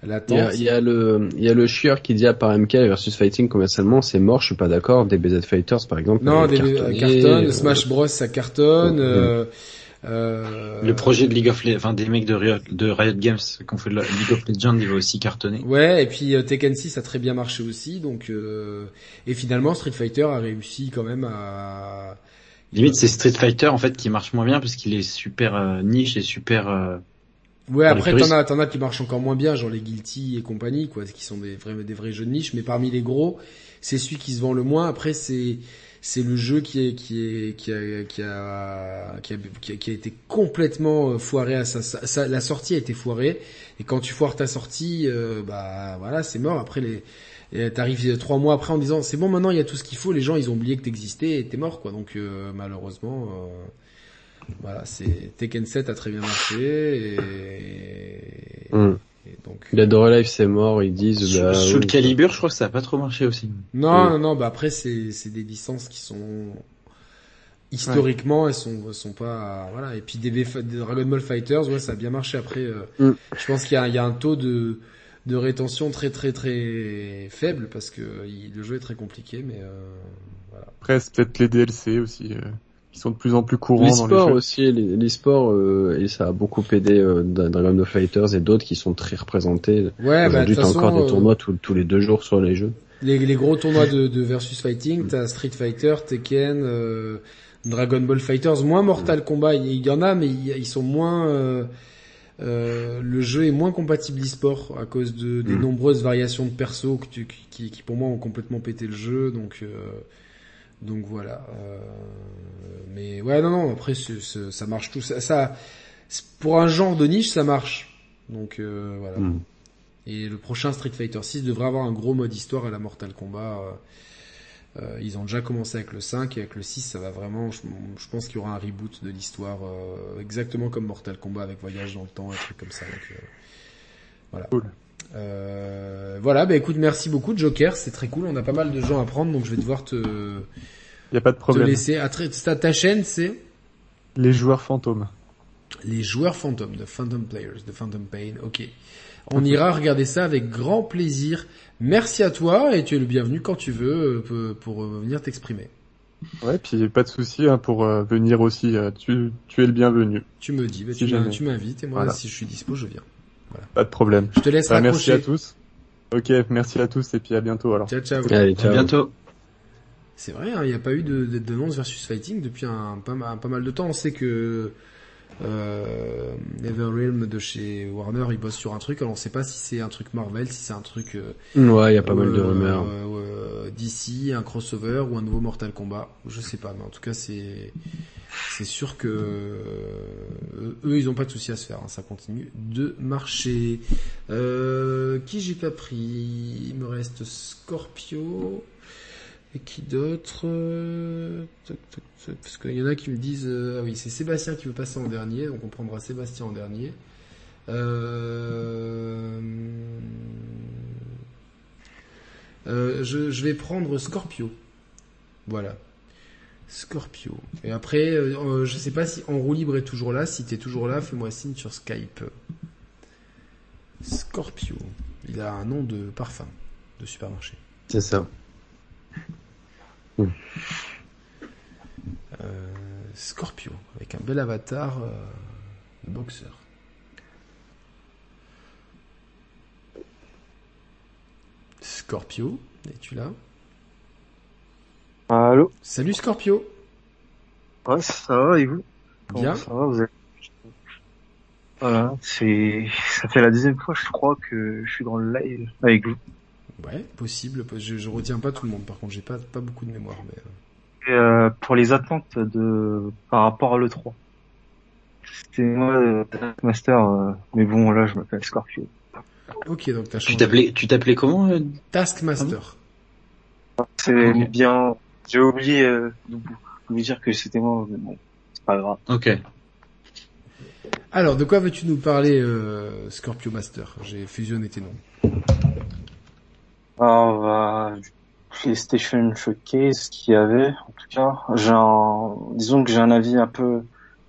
euh, Il y, a, il y a le, il y a le chieur qui dit à part MK versus Fighting commercialement c'est mort, je suis pas d'accord. DBZ Fighters par exemple. Non, avait des cartonné, cartonne, euh, Smash Bros ça cartonne. Euh, euh, Le projet de League of Legends, enfin des mecs de Riot, de Riot Games qui ont fait le League of Legends, il va aussi cartonner. Ouais, et puis euh, Tekken 6 a très bien marché aussi, donc euh, et finalement Street Fighter a réussi quand même à Limite, c'est Street Fighter en fait qui marche moins bien parce qu'il est super euh, niche et super. Euh, Ouais, après t'en as, t'en as qui marchent encore moins bien, genre les Guilty et compagnie, quoi, qui sont des vrais, des vrais jeux de niche. Mais parmi les gros, c'est celui qui se vend le moins. Après, c'est, c'est le jeu qui est, qui est, qui a, qui a, qui a, qui a, qui a été complètement euh, foiré à sa, sa- la sortie a été foirée. Et quand tu foires ta sortie, euh, bah voilà, c'est mort. Après les, t'arrives trois mois après en disant c'est bon maintenant il y a tout ce qu'il faut. Les gens ils ont oublié que t'existais et t'es mort, quoi. Donc euh, malheureusement. euh, voilà, c'est Tekken 7 a très bien marché et, hum. et donc Dead or Alive c'est mort, ils disent. Sous, bah, sous le calibre, je crois que ça a pas trop marché aussi. non Oui. non non bah après c'est c'est des licences qui sont historiquement elles sont sont pas voilà et puis des, des Dragon Ball Fighters ouais ça a bien marché après euh, Mm. je pense qu'il y a il y a un taux de de rétention très très très faible parce que il- le jeu est très compliqué mais euh, voilà. Après, c'est peut-être les DLC aussi, euh, qui sont de plus en plus courants dans les jeux. aussi, l'e- l'e-sport, euh, et ça a beaucoup aidé euh, Dra- Dragon Ball Fighters et d'autres qui sont très représentés. Ouais, bah, de Aujourd'hui, toute t'as façon, encore euh, des tournois tous- tous les deux jours sur les jeux. Les, les gros tournois de, de versus fighting, t'as Street Fighter, Tekken, euh, Dragon Ball Fighters, moins Mortal Kombat. Il y en a, mais ils, sont moins. euh, euh, le jeu est moins compatible e-sport à cause de des Mm. nombreuses variations de perso que tu, qui, qui pour moi ont complètement pété le jeu. Donc euh, donc voilà. Euh, mais ouais non non après ça marche tout ça, ça pour un genre de niche ça marche. Donc euh, voilà. Mm. Et le prochain Street Fighter 6 devrait avoir un gros mode histoire à la Mortal Kombat. euh, euh, ils ont déjà commencé avec le 5 et avec le 6 ça va vraiment, je, je pense qu'il y aura un reboot de l'histoire euh, exactement comme Mortal Kombat avec voyage dans le temps, un truc comme ça. Donc, euh, voilà. Cool. Euh, voilà, bah écoute, merci beaucoup Joker, c'est très cool, on a pas mal de gens à prendre donc je vais devoir te, Y a pas de te problème. laisser. À ta, ta chaîne c'est? Les joueurs fantômes. les joueurs fantômes, de Phantom Players, de Phantom Pain, ok. On ira regarder ça avec grand plaisir. Merci à toi et tu es le bienvenu quand tu veux euh, pour euh, venir t'exprimer. Ouais, puis pas de souci hein, pour euh, venir aussi. euh, tu, tu es le bienvenu. Tu me dis, bah, Si tu m'invites et moi Voilà. si je suis dispo je viens. Pas de problème. Je te laisse Bah, merci à tous. Ok, merci à tous et puis à bientôt alors. Ciao ciao. Allez, À ciao. bientôt. C'est vrai, hein, il n'y a pas eu de, de, d'annonce versus fighting depuis un, pas, mal- pas mal de temps. On sait que euh, Neverrealm de chez Warner, il bosse sur un truc. Alors on sait pas si c'est un truc Marvel, si c'est un truc euh, Ouais, il y a pas mal de euh, rumeurs. euh, d'ici, un crossover ou un nouveau Mortal Kombat. Je sais pas, mais en tout cas c'est c'est sûr que eux ils ont pas de souci à se faire. hein, ça continue de marcher. Euh, qui j'ai pas pris? Il me reste Scorpio. Et qui d'autre Euh, Parce qu'il y en a qui me disent euh, ah oui c'est Sébastien qui veut passer en dernier, donc on prendra Sébastien en dernier. Euh... Je, vais prendre Scorpio. Voilà. Scorpio. Et après, je sais pas si En roue libre est toujours là. Si t'es toujours là, fais-moi signe sur Skype. Scorpio. Il a un nom de parfum de supermarché. C'est ça. Euh, Scorpio, avec un bel avatar euh, de boxeur. Scorpio, es-tu là? Allô? Salut Scorpio! Ouais, ça va et vous? Bien. Ça va, vous êtes... Voilà, c'est ça fait la deuxième fois, je crois, que je suis dans le live avec vous. Ouais, possible. Je, je retiens pas tout le monde. Par contre, j'ai pas pas beaucoup de mémoire. Mais... Et, euh, pour les attentes de par rapport à le 3. C'était moi euh, Taskmaster, euh, mais bon là je m'appelle Scorpio. Ok, donc t'as Tu changé. t'appelais, tu t'appelais comment euh Taskmaster. C'est bien. J'ai oublié euh, de vous de vous dire que c'était moi, mais bon, c'est pas grave. Ok. Alors, de quoi veux-tu nous parler, euh, Scorpio Master? J'ai fusionné tes noms. Alors, bah, PlayStation Showcase qu'il y avait, en tout cas, j'ai un, disons que j'ai un avis un peu,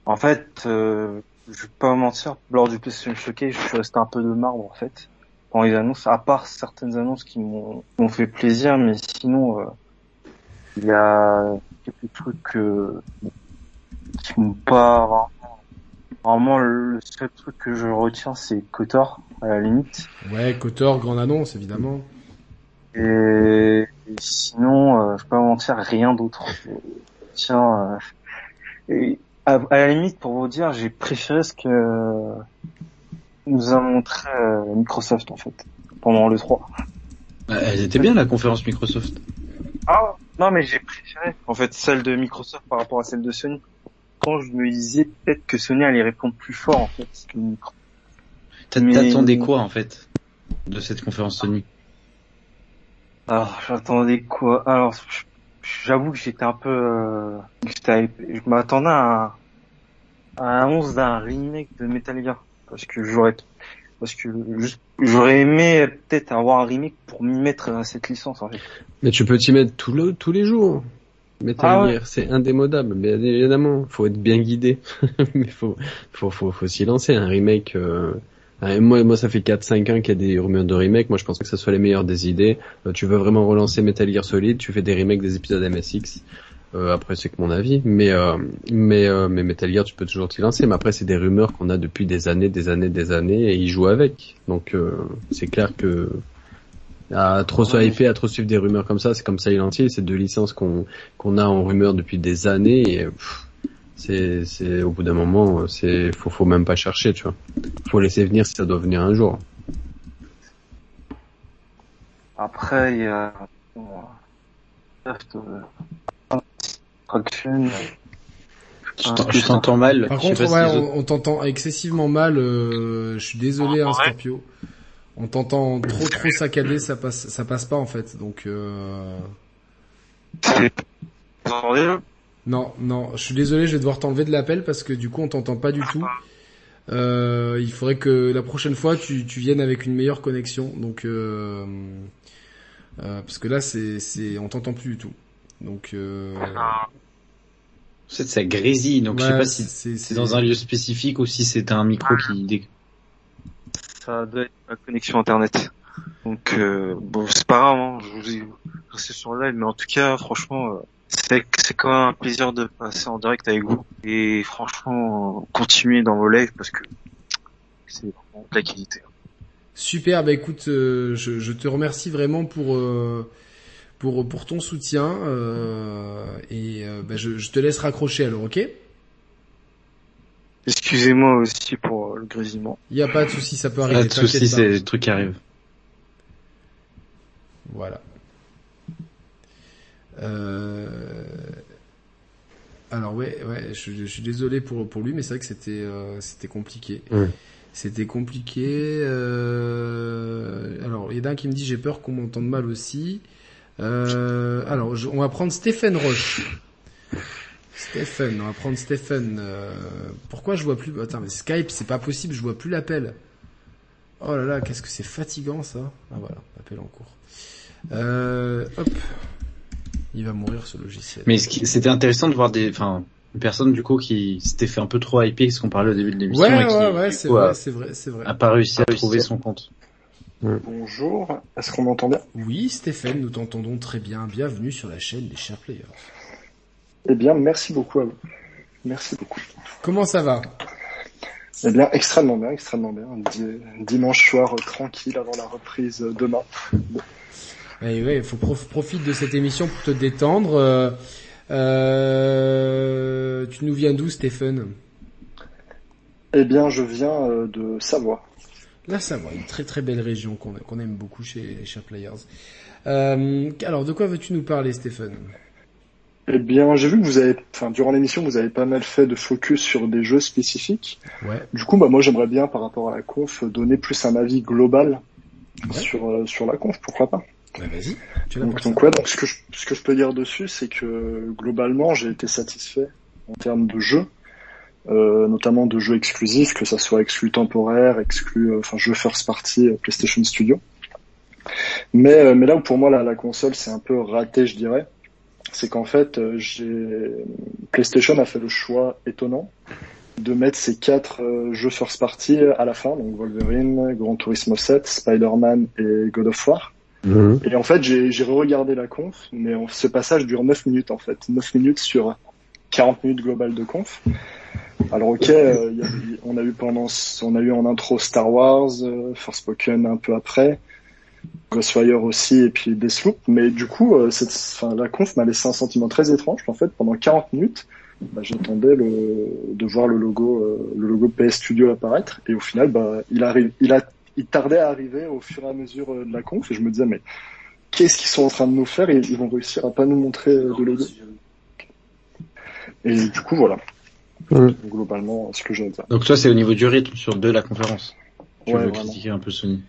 en fait, euh, je vais pas mentir, lors du PlayStation Showcase, je suis resté un peu de marbre, en fait, pendant les annonces, à part certaines annonces qui m'ont, fait plaisir, mais sinon, euh, il y a quelques trucs, euh, qui m'ont pas vraiment, le seul truc que je retiens, c'est Kotor, à la limite. Ouais, Kotor, grande annonce, évidemment. Et, et sinon, euh, je vais pas mentir, rien d'autre. Tiens, euh, et à, à la limite, pour vous dire, j'ai préféré ce que nous a montré euh, Microsoft en fait pendant le 3. Euh, Elle était bien la conférence Microsoft. Ah non, mais j'ai préféré en fait celle de Microsoft par rapport à celle de Sony. Quand je me disais peut-être que Sony allait répondre plus fort en fait que Microsoft. Mais- T'attendais quoi en fait de cette conférence Sony? Alors, j'attendais quoi? Alors, j'avoue que j'étais un peu... Euh, je m'attendais à, un- à un annonce d'un remake de Metal Gear. Parce que j'aurais... Parce que j'aurais aimé peut-être avoir un remake pour m'y mettre à cette licence, en fait. Mais tu peux t'y mettre tout le, tous les jours. Metal Ah ouais. Gear, c'est indémodable, bien évidemment. Faut être bien guidé. Mais faut, faut, faut, faut s'y lancer. Un remake, euh, moi, moi, ça fait 4-5 ans qu'il y a des rumeurs de remake. Moi, je pense pas que ça soit les meilleures des idées. Euh, tu veux vraiment relancer Metal Gear Solid, tu fais des remakes des épisodes MSX. Euh, après, c'est que mon avis. Mais, euh, mais, euh, mais Metal Gear, tu peux toujours t'y lancer. Mais après, c'est des rumeurs qu'on a depuis des années, des années, des années, et ils jouent avec. Donc, euh, c'est clair que à trop se hyper, à trop suivre des rumeurs comme ça, c'est comme Silent Hill, c'est deux licences qu'on qu'on a en rumeur depuis des années et pff, c'est c'est au bout d'un moment, c'est faut faut même pas chercher, tu vois. Faut laisser venir si ça doit venir un jour. Après, il y a... euh, Je t'en- je t'entends mal. Par Je sais contre, si ouais, on, on t'entend excessivement mal. euh, je suis désolé, hein, Scorpio. On t'entend trop trop saccadé, ça passe ça passe pas en fait. Donc euh... c'est... Non non, je suis désolé, je vais devoir t'enlever de l'appel parce que du coup on t'entend pas du tout. Euh, il faudrait que la prochaine fois tu, tu viennes avec une meilleure connexion. Donc euh, euh, parce que là c'est c'est on t'entend plus du tout. Donc euh, Peut-être ça grésille, donc je sais pas si c'est c'est dans un lieu spécifique ou si c'est un micro qui dé... Ça doit être la connexion internet. Donc euh, bon, c'est pas grave, hein, je vous ai resté sur le live, mais en tout cas, franchement, euh, c'est c'est quand même un plaisir de passer en direct avec vous. Et franchement, continuez dans vos lives parce que c'est vraiment de la qualité. Super, bah écoute, euh, je, je te remercie vraiment pour euh, pour pour ton soutien euh, et euh, bah, je, je te laisse raccrocher alors, ok? Excusez-moi aussi pour le grésillement. Il y a pas de souci, ça peut arriver. Pas de pas. c'est le truc qui arrive. Voilà. Euh... Alors ouais, ouais, je, je suis désolé pour pour lui, mais c'est vrai que c'était euh, c'était compliqué. C'était compliqué. euh, Alors il y en a un qui me dit j'ai peur qu'on m'entende mal aussi. Euh... Alors je- on va prendre Stéphane Roche. Stéphane, on va prendre Stéphane. Euh... Pourquoi je vois plus Attends, mais Skype, c'est pas possible, je vois plus l'appel. Oh là là, qu'est-ce que c'est fatigant ça. Ah voilà, appel en cours. Euh, hop. Il va mourir ce logiciel. Mais ce qui- c'était intéressant de voir des, enfin, une personne du coup qui s'était fait un peu trop hyper ce qu'on parlait au début de l'émission ouais, et qui ouais, c'est vrai, a, c'est vrai, c'est vrai. a pas réussi à trouver son compte. Bonjour, est-ce qu'on m'entend bien? Oui, Stéphane, nous t'entendons très bien. Bienvenue sur la chaîne des Chers Players. Eh bien, merci beaucoup à vous. Merci beaucoup. Comment ça va? Eh bien, extrêmement bien, extrêmement bien. Dimanche soir euh, tranquille avant la reprise euh, demain. Eh ouais, faut prof- profite de cette émission pour te détendre. Euh, euh, tu nous viens d'où, Stéphane? Eh bien, je viens euh, de Savoie. La Savoie, une très très belle région qu'on aime beaucoup chez, chez Players. Euh, alors, de quoi veux-tu nous parler, Stéphane? Eh bien, j'ai vu que vous avez, enfin, durant l'émission, vous avez pas mal fait de focus sur des jeux spécifiques. Ouais. Du coup, bah, moi, j'aimerais bien, par rapport à la conf, donner plus un avis global Ouais. sur, euh, sur la conf, pourquoi pas? Bah, vas-y, tu Donc, ouais, donc ce que je, ce que je peux dire dessus, c'est que globalement, j'ai été satisfait en termes de jeux, euh, notamment de jeux exclusifs, que ça soit exclu temporaire, exclu, euh, enfin jeux first party, euh, PlayStation Studio. Mais, euh, mais là où pour moi la, la console c'est un peu raté, je dirais, c'est qu'en fait, euh, j'ai PlayStation a fait le choix étonnant de mettre ces quatre euh, jeux first party à la fin, donc Wolverine, Gran Turismo 7, Spider-Man et God of War. Mhm. Et en fait, j'ai j'ai regardé la conf, mais en- ce passage dure 9 minutes en fait. 9 minutes sur 40 minutes globales de conf. Alors ok, euh, on a eu pendant, on a eu en intro Star Wars, euh, Forspoken un peu après, Ghostwire aussi et puis Deathloop. Mais du coup, euh, cette, enfin, la conf m'a laissé un sentiment très étrange. En fait, pendant 40 minutes, bah, j'attendais de voir le logo, euh, le logo PS Studio apparaître. Et au final, bah, il arrive, il a, il tardait à arriver au fur et à mesure euh, de la conf. Et je me disais, mais qu'est-ce qu'ils sont en train de nous faire? Et ils vont réussir à pas nous montrer euh, de logo. Et du coup, voilà. Globalement, ce que j'ai à dire. Donc toi, c'est au niveau du rythme sur de la conférence. Tu Ouais, veux critiquer un peu Sony.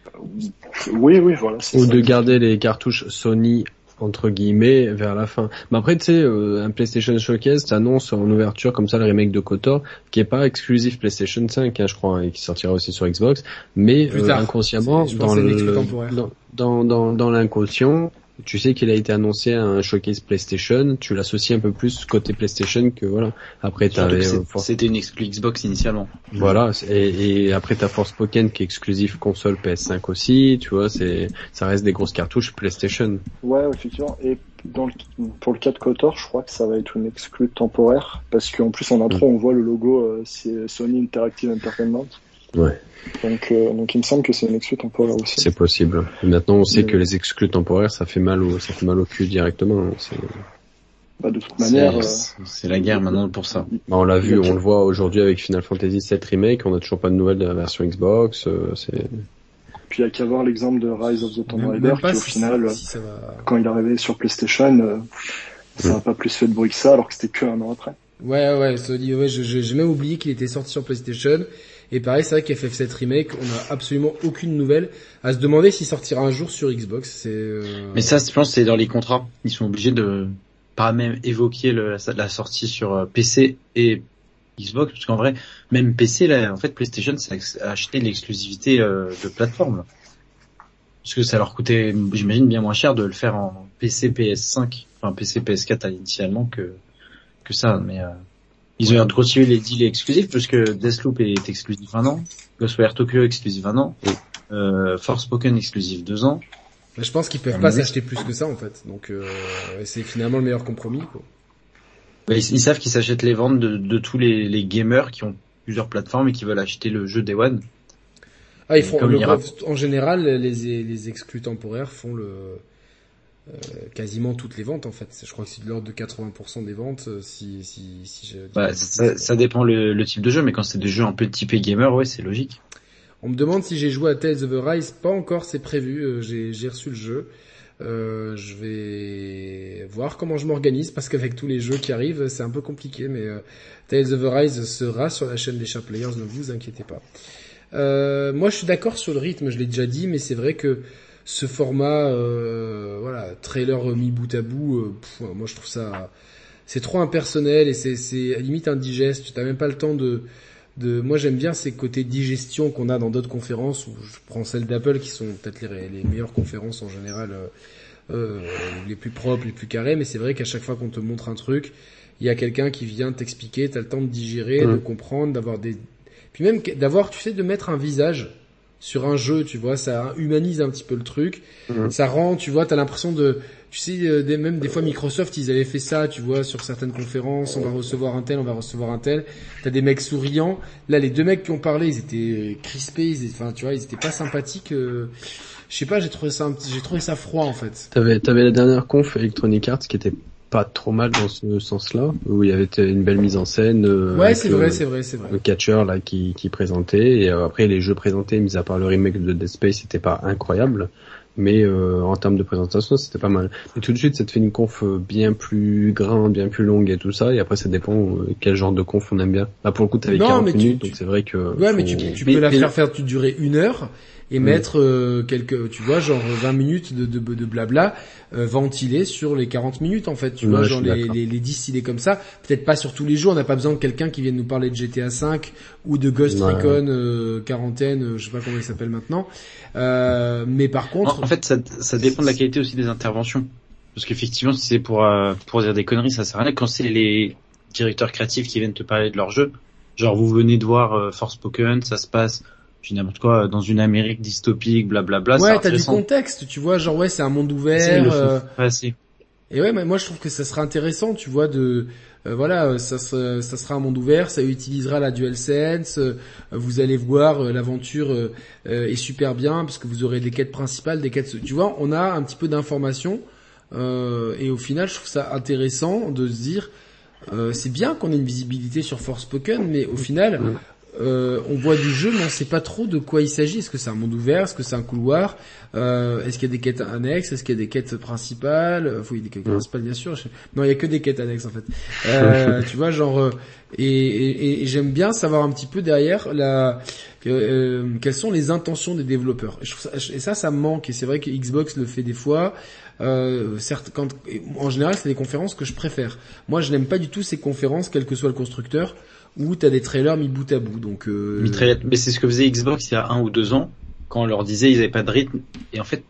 Oui, oui, voilà. Ou ça. de garder les cartouches Sony entre guillemets vers la fin. Mais après tu sais euh, un PlayStation Showcase t'annonce en ouverture comme ça le remake de KOTOR qui est pas exclusif PlayStation 5 hein, je crois hein, et qui sortira aussi sur Xbox mais euh, inconsciemment le dans dans dans, dans l'inconscient tu sais qu'il a été annoncé à un showcase PlayStation, tu l'associes un peu plus côté PlayStation que voilà. Après t'avais euh, C'était une exclu Xbox initialement. voilà et, et après t'as Forspoken qui est exclusif console PS5 aussi, tu vois, c'est ça reste des grosses cartouches PlayStation. Ouais, effectivement. Et dans le, pour le cas de Kotor, je crois que ça va être une exclue temporaire parce qu'en plus en intro on voit le logo, euh, c'est Sony Interactive Entertainment. Ouais. Donc, euh, donc il me semble que c'est une exclue temporaire aussi. C'est possible. Maintenant, on sait Mais- que les exclus temporaires, ça fait mal au, ça fait mal au cul directement. hein. C'est- Bah, de toute manière, euh, C'est la guerre maintenant pour ça. Bah, on l'a vu, on le voit aujourd'hui avec Final Fantasy VII Remake, on a toujours pas de nouvelles de la version Xbox, euh, c'est, puis il y a qu'à voir l'exemple de Rise of the Tomb Raider qui au si- final, euh, si ça va... quand il est arrivé sur PlayStation, euh, ça n'a pas plus fait de bruit que ça alors que c'était que un an après. Ouais, ouais, Sony, ouais, je- je- j'ai même oublié qu'il était sorti sur PlayStation. Et pareil, c'est vrai qu'FF7 Remake, on a absolument aucune nouvelle. À se demander s'il sortira un jour sur Xbox. C'est. euh, Mais ça, je pense, c'est dans les contrats. Ils sont obligés de pas même évoquer la, sortie sur euh, PC et Xbox, parce qu'en vrai, même PC, là, en fait, PlayStation, a acheté l'exclusivité euh, de plateforme. Parce que ça leur coûtait, j'imagine, bien moins cher de le faire en PC PS5, enfin PC PS4 initialement que que ça. Mais euh, ils ont continué les deals exclusifs, parce que Deathloop est exclusif un an, Ghostwire Tokyo exclusif un an, euh, Forspoken exclusif deux ans. bah, je pense qu'ils peuvent Ah, pas mais- s'acheter plus que ça en fait. Donc euh, c'est finalement le meilleur compromis. Quoi. Ouais, ils, ils savent qu'ils s'achètent les ventes de, de tous les, les gamers qui ont plusieurs plateformes et qui veulent acheter le jeu Day One. Ah, ils font le, il en général les les exclus temporaires font le quasiment toutes les ventes en fait. Je crois que c'est de l'ordre de 80% des ventes euh, si si si je Bah, ça, ça dépend le, le type de jeu, mais quand c'est des jeux un peu typés gamer, ouais, c'est logique. On me demande si j'ai joué à Tales of Arise. Pas encore, c'est prévu. Euh, J'ai j'ai reçu le jeu. Euh, je vais voir comment je m'organise parce qu'avec tous les jeux qui arrivent, c'est un peu compliqué. Mais euh, Tales of Arise sera sur la chaîne des Sharp Players, ne vous inquiétez pas. Euh, moi, je suis d'accord sur le rythme. Je l'ai déjà dit, mais c'est vrai que ce format, euh, voilà, trailer mis bout à bout, euh, pff, moi je trouve ça, c'est trop impersonnel et c'est c'est à limite indigeste. Tu n'as même pas le temps de de moi j'aime bien ces côtés digestion qu'on a dans d'autres conférences où je prends celles d'Apple qui sont peut-être les, les meilleures conférences en général euh, euh, les plus propres les plus carrées mais c'est vrai qu'à chaque fois qu'on te montre un truc il y a quelqu'un qui vient t'expliquer t'as le temps de digérer de comprendre d'avoir des puis même d'avoir tu sais de mettre un visage sur un jeu tu vois ça humanise un petit peu le truc Mhm. ça rend tu vois t'as l'impression de tu sais, euh, des, même des fois Microsoft, ils avaient fait ça, tu vois, sur certaines conférences, on va recevoir un tel, on va recevoir un tel. T'as des mecs souriants. Là, les deux mecs qui ont parlé, ils étaient crispés, ils étaient, enfin, tu vois, ils étaient pas sympathiques. euh, Je sais pas, j'ai trouvé ça, j'ai trouvé ça froid en fait. T'avais, t'avais la dernière conf Electronic Arts qui était pas trop mal dans ce sens-là, où il y avait une belle mise en scène. euh, Ouais, c'est le- vrai, c'est vrai, c'est vrai. Le catcher là qui, qui présentait et euh, après les jeux présentés, mis à part le remake de Dead Space, c'était pas incroyable, mais euh, en termes de présentation, c'était pas mal. Et tout de suite, ça te fait une conf euh, bien plus grande, bien plus longue et tout ça. Et après, ça dépend euh, quel genre de conf on aime bien. Là, pour le coup, t'avais Non, 40 mais tu- minutes, tu- donc c'est vrai que. Ouais, mais tu, tu Mais- peux la mais- faire faire durer une heure et mettre euh, quelques, tu vois, genre 20 minutes de, de, de blabla euh, ventilé sur les 40 minutes en fait. Tu Ouais, vois, genre les, les, comme ça. Peut-être pas sur tous les jours. On n'a pas besoin de quelqu'un qui vienne nous parler de GTA 5 ou de Ghost Ouais. Recon euh, quarantaine, euh, je sais pas comment il s'appelle maintenant. Euh, mais par contre, En, en fait, ça, ça dépend de la qualité aussi des interventions. Parce qu'effectivement, si c'est pour euh, pour dire des conneries, ça sert à rien. Quand c'est les directeurs créatifs qui viennent te parler de leur jeu, genre vous venez de voir euh, Forspoken, ça se passe, dis n'importe quoi, dans une Amérique dystopique, blablabla. ouais, t'as du contexte. Tu vois, genre ouais, c'est un monde ouvert. euh, pas assez. Et ouais, mais moi je trouve que ça sera intéressant, tu vois, de euh, voilà, euh, ça, sera- ça sera un monde ouvert, ça utilisera la DualSense, euh, vous allez voir euh, l'aventure est super bien parce que vous aurez des quêtes principales, des quêtes, tu vois, on a un petit peu d'informations euh, et au final, je trouve ça intéressant de se dire, euh, c'est bien qu'on ait une visibilité sur Forspoken, mais au final, euh, on voit du jeu, mais on sait pas trop de quoi il s'agit. Est-ce que c'est un monde ouvert? Est-ce que c'est un couloir? Euh, Est-ce qu'il y a des quêtes annexes? Est-ce qu'il y a des quêtes principales? Euh, y a des quêtes principales, bien sûr. Non, il y a que des quêtes annexes en fait. Euh, tu vois, genre euh, et, et- et j'aime bien savoir un petit peu derrière la euh, quelles sont les intentions des développeurs. Et, ça, ça, me manque. Et c'est vrai que Xbox le fait des fois. Euh, certes, quand, en général, c'est des conférences que je préfère. Moi, je n'aime pas du tout ces conférences, quel que soit le constructeur, où t'as des trailers mis bout à bout. Donc, euh. Mais c'est ce que faisait Xbox il y a un ou deux ans, quand on leur disait ils avaient pas de rythme. Et en fait,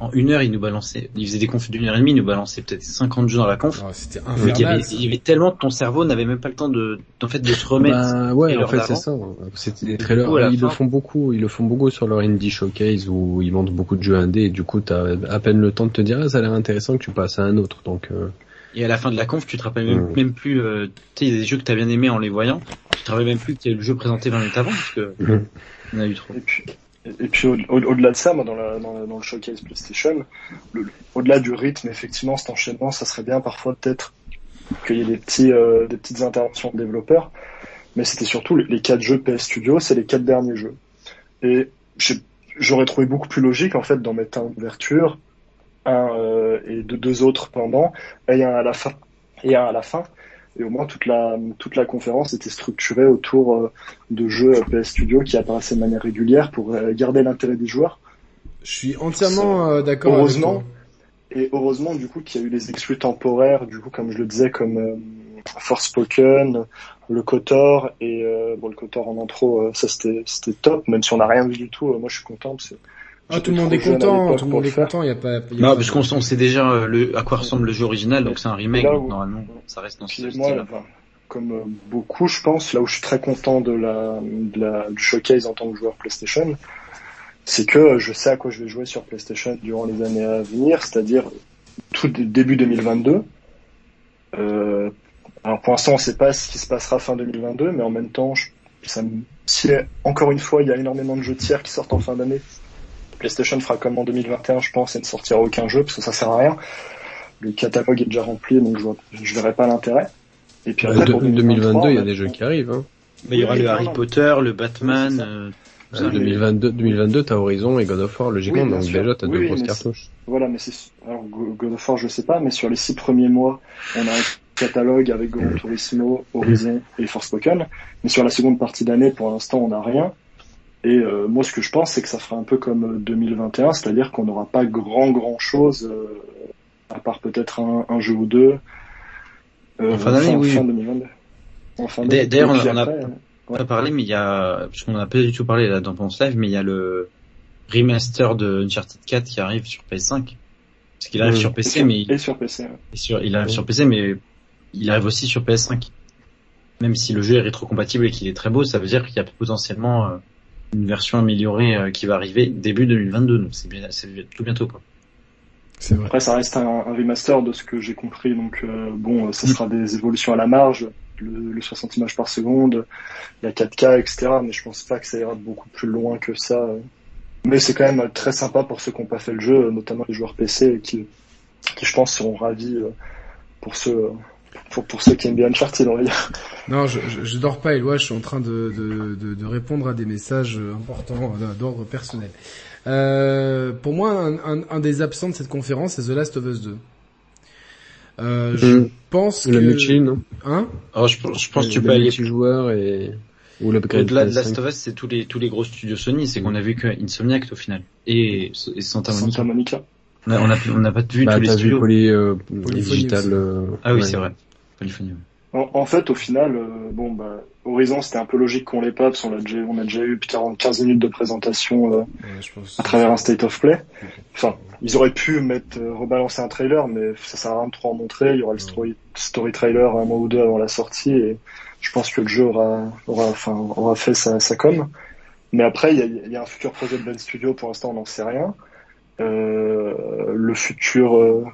en une heure, ils nous balançaient. Ils faisaient des confs d'une heure et demie, ils nous balançaient peut-être 50 jeux dans la conf. oh, c'était Donc, il, y infernal. avait, il y avait tellement que ton cerveau n'avait même pas le temps de, en fait, de se remettre. Bah, ouais, Et en fait c'est ça. C'était des trailers. coup, ils le font beaucoup. Ils le font beaucoup sur leur indie showcase où ils montrent beaucoup de jeux indés. Et du coup, t'as à peine le temps de te dire ah, ça a l'air intéressant que tu passes à un autre. Donc euh, Et à la fin de la conf, tu te rappelles même, Mm. même plus, euh, tu sais, il y a des jeux que t'as bien aimé en les voyant. Tu te rappelles même plus que le jeu présenté 20 minutes avant, parce que Mhm. on a eu trop. Et puis, et puis au- au- au-delà de ça, moi, dans, la, dans, la- dans le showcase PlayStation, le- au-delà du rythme, effectivement, cet enchaînement, ça serait bien parfois peut-être qu'il y ait des petits, euh, des petites interventions de développeurs. Mais c'était surtout les, les quatre jeux PS Studio, c'est les quatre derniers jeux. Et j'ai- j'aurais trouvé beaucoup plus logique en fait d'en mettre un ouverture, un euh, et de deux autres pendant, et un à la fin, et un à la fin. Et au moins toute la toute la conférence était structurée autour euh, de jeux PS Studio qui apparaissaient de manière régulière pour euh, garder l'intérêt des joueurs. Je suis entièrement euh, d'accord avec Heureusement. toi. Et heureusement du coup qu'il y a eu les exclus temporaires, du coup comme je le disais comme euh, Forspoken, le Kotor et euh, bon le Kotor en intro, euh, ça c'était c'était top, même si on n'a rien vu du tout. euh, moi je suis content parce que Ah, tout le monde est content, tout le monde est content, il y a pas, y a Non, pas- parce qu'on on sait déjà euh, le, à quoi ressemble le jeu original, donc c'est un remake, donc normalement, ça reste dans ce style. moi, comme euh, beaucoup, je pense, là où je suis très content de la, de la du showcase en tant que joueur PlayStation, c'est que euh, je sais à quoi je vais jouer sur PlayStation durant les années à venir, c'est-à-dire tout dé- début 2022. Euh, alors pour l'instant, on ne sait pas ce qui se passera fin 2022, mais en même temps, je- ça me- si encore une fois, il y a énormément de jeux tiers qui sortent en fin d'année, PlayStation fera comme en 2021, je pense, et ne sortira aucun jeu parce que ça sert à rien. Le catalogue est déjà rempli, donc je, vois, je verrai pas l'intérêt. Et puis bah, après, de- pour 2022, il y a bah, des jeux qui arrivent. Hein. Mais il y aura Oui, le Harry non. Potter, le Batman, Oui, euh, tout Euh, ça. 2022, 2022, t'as Horizon et God of War logiquement, Oui, donc sûr. déjà t'as Oui, deux grosses cartouches. Voilà, mais c'est alors Go- God of War, je sais pas, mais sur les six premiers mois, on a un catalogue avec Gran Turismo, Horizon et Forspoken. Mais sur la seconde partie d'année, pour l'instant, on n'a rien. Et euh, moi, ce que je pense, c'est que ça fera un peu comme euh, 2021, c'est-à-dire qu'on n'aura pas grand grand chose, euh, à part peut-être un, un jeu ou deux. Euh, En fin d'année, oui. Fin 2022. En fin D'ailleurs, d'année. on on a- après, euh, On a parlé, mais il y a, parce qu'on n'a pas du tout parlé là dans Ponce Live, mais il y a le remaster de Uncharted 4 qui arrive sur PS5. Parce qu'il arrive Oui. sur PC, mais et sur PC. ouais. et sur, il arrive sur PC, mais il arrive aussi sur PS5. Même si le jeu est rétrocompatible et qu'il est très beau, ça veut dire qu'il y a potentiellement euh, une version améliorée euh, qui va arriver début 2022. Donc c'est bien, c'est tout bientôt quoi. C'est vrai. Après, ça reste un, un remaster de ce que j'ai compris, donc euh, bon, ça sera des évolutions à la marge, le, le 60 images par seconde, la 4K, etc. Mais je pense pas que ça ira beaucoup plus loin que ça. euh. Mais c'est quand même très sympa pour ceux qui n'ont pas fait le jeu, notamment les joueurs PC, qui, qui je pense seront ravis euh, pour ceux pour, pour ceux qui aiment bien Uncharted, on va dire. Non, je, je, je dors pas, Eloi, je suis en train de, de, de, de répondre à des messages importants euh, d'ordre personnel. Euh, pour moi, un, un, un des absents de cette conférence, c'est The Last of Us 2. Euh, je Mm. pense que... Le multi, non? Hein? Alors, je, je pense que tu peux aller multijoueur et ou l'upgrade PS5. Last of Us, c'est tous les tous les gros studios Sony, c'est qu'on a vu que Insomniac au final et, et Santa Monica. Santa Monica. On a on a, on a pas vu Bah, tous les t'as vu studios. Poly, euh, Digital. euh, Ah oui, ouais. c'est vrai. Polyphonie. ouais. En, en fait, au final, euh, bon, bah, Horizon, c'était un peu logique qu'on l'ait pas, parce qu'on a déjà, on a déjà eu 40, 15 minutes de présentation euh, Ouais, à travers un state of play. Enfin, ils auraient pu mettre, euh, rebalancer un trailer, mais ça sert à rien de trop en montrer. Il y aura le story, story trailer un mois ou deux avant la sortie, et je pense que le jeu aura, aura, enfin, aura fait sa, sa com. Mais après, il y a, il y a un futur projet de Ben Studio, pour l'instant, on n'en sait rien. Euh, le futur, euh,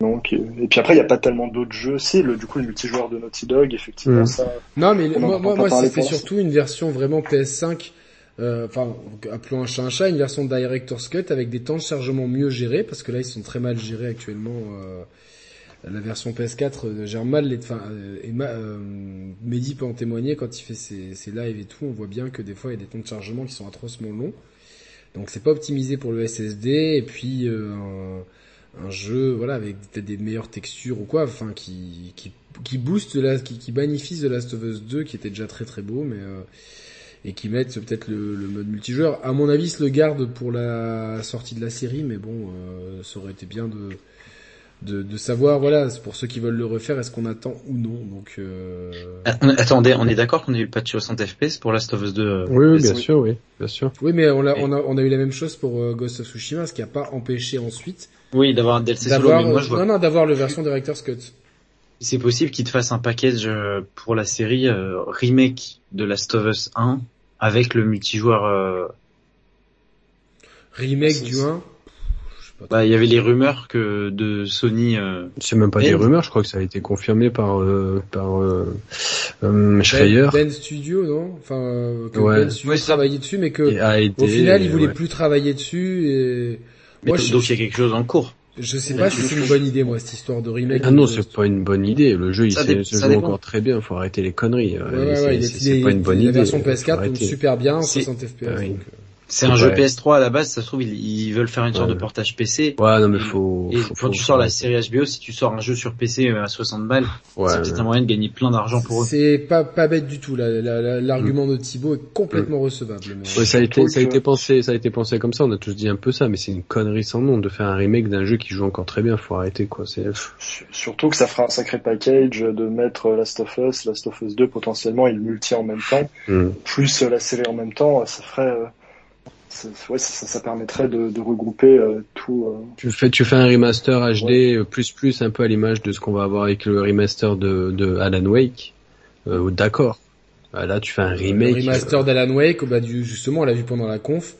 donc, et, et puis après, il n'y a pas tellement d'autres jeux. Si, le, du coup, le multijoueur de Naughty Dog, effectivement, Mm. ça, Non, mais moi, moi, c'était surtout une version vraiment PS5, euh, enfin, appelons un chat un chat, une version Director's Cut avec des temps de chargement mieux gérés, parce que là, ils sont très mal gérés actuellement. Euh, la version PS4 euh, gère mal les, enfin, euh, euh, Mehdi peut en témoigner quand il fait ses, ses lives et tout, on voit bien que des fois, il y a des temps de chargement qui sont atrocement longs. Donc c'est pas optimisé pour le SSD, et puis euh, un, jeu, voilà, avec peut-être des meilleures textures ou quoi, enfin, qui, qui, qui booste la, qui, qui magnifie The Last of Us 2, qui était déjà très très beau, mais euh, et qui mettent peut-être le, le mode multijoueur. À mon avis, se le garde pour la sortie de la série, mais bon, euh, ça aurait été bien de, de, de savoir, voilà, c'est pour ceux qui veulent le refaire, est-ce qu'on attend ou non. Donc, euh... Ah, Attendez, on est d'accord qu'on a eu le patch 60 FPS pour Last of Us 2 euh, Oui, oui, bien PS5. sûr, oui, bien sûr. oui, mais on a, on a, on a eu la même chose pour euh, Ghost of Tsushima, ce qui a pas empêché ensuite Oui, d'avoir un DLC solo, d'avoir, mais moi je vois non, non, d'avoir le version Director's Cut. c'est possible qu'ils te fassent un package euh, pour la série euh, remake de Last of Us 1 avec le multijoueur. euh, Remake du 1. Bah, il y avait les rumeurs que de Sony. euh, C'est même pas Ben- des rumeurs, je crois que ça a été confirmé par euh, par euh, euh, Ben, Schreier Ben Studio, non Enfin, euh, que Ouais. Ben Studio Ouais, travaillait dessus, mais que AED, au final, il et voulait ouais. plus travailler dessus. Et mais moi, donc je, donc, il y a quelque chose en cours. je sais pas si c'est une bonne idée, moi, cette histoire de remake. Ah non, c'est pas une bonne idée. Le jeu, il se, joue dépend. encore très bien. Faut arrêter les conneries. Ouais, ouais, C'est- ouais, c'est pas une bonne la idée. version Faut PS4 tourne arrêter. super bien, C'est- 60 FPS. Ah oui. donc, euh, C'est un jeu Ouais. PS3 à la base, ça se trouve ils, ils veulent faire une sorte Ouais. de portage PC. Ouais, non mais faut. Et faut- quand faut- tu sors la série HBO, si tu sors un jeu sur PC à 60 balles, Ouais, c'est peut-être un moyen de gagner plein d'argent pour eux. C'est pas pas bête du tout. la- la- la- L'argument de Thibaut est complètement recevable. mais- Ouais, ça a été, ça a été pensé, ça a été pensé comme ça. On a tous dit un peu ça, mais c'est une connerie sans nom de faire un remake d'un jeu qui joue encore très bien. Faut arrêter quoi. C'est. Surtout que ça fera un sacré package de mettre Last of Us, Last of Us 2 potentiellement et le multi en même temps, Hmm. plus euh, la série en même temps, ça ferait, euh, ça, ouais, ça, ça permettrait de, de regrouper euh, tout. euh, Tu fais, tu fais un remaster HD plus plus un peu à l'image de ce qu'on va avoir avec le remaster de, de Alan Wake. Euh, D'accord. Ah, Là, tu fais un Le remake. remaster d'Alan Wake, bah, du, justement, on l'a vu pendant la conf.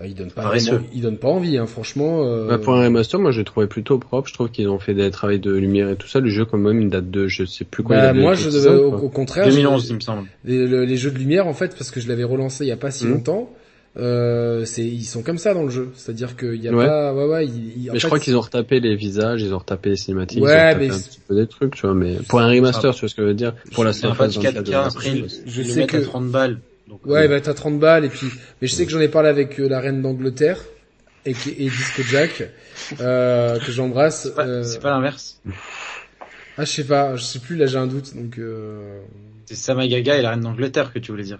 euh, il donne pas vraiment- il donne pas envie, hein, franchement. euh, Bah, pour un remaster, moi, je l'ai trouvé plutôt propre. Je trouve qu'ils ont fait des travaux de lumière et tout ça. Le jeu, quand même, une date de, je sais plus quoi. il bah, moi, été je, au, quoi. au contraire, 2011, je- il me semble. les, le- les jeux de lumière, en fait, parce que je l'avais relancé il y a pas si Mhm. longtemps, euh, c'est, ils sont comme ça dans le jeu. C'est-à-dire qu'il y a Ouais. pas, ouais, ouais, il- il- en Mais je fait, crois qu'ils ont retapé les visages, ils ont retapé les cinématiques, Ouais, ils ont retapé mais un petit peu des trucs, tu vois. Mais pour un remaster, tu vois ce que je veux dire Pour la 4K, après, série. ils je ils le sais que, à 30 balles. Donc, ouais, euh, bah, t'as 30 balles, et puis, mais je sais que j'en ai parlé avec euh, la reine d'Angleterre, et, Disco Jack, euh, que j'embrasse. c'est pas, euh, c'est pas l'inverse. Ah, je sais pas, je sais plus, là j'ai un doute, donc euh... C'est Samagaga et la reine d'Angleterre que tu voulais dire.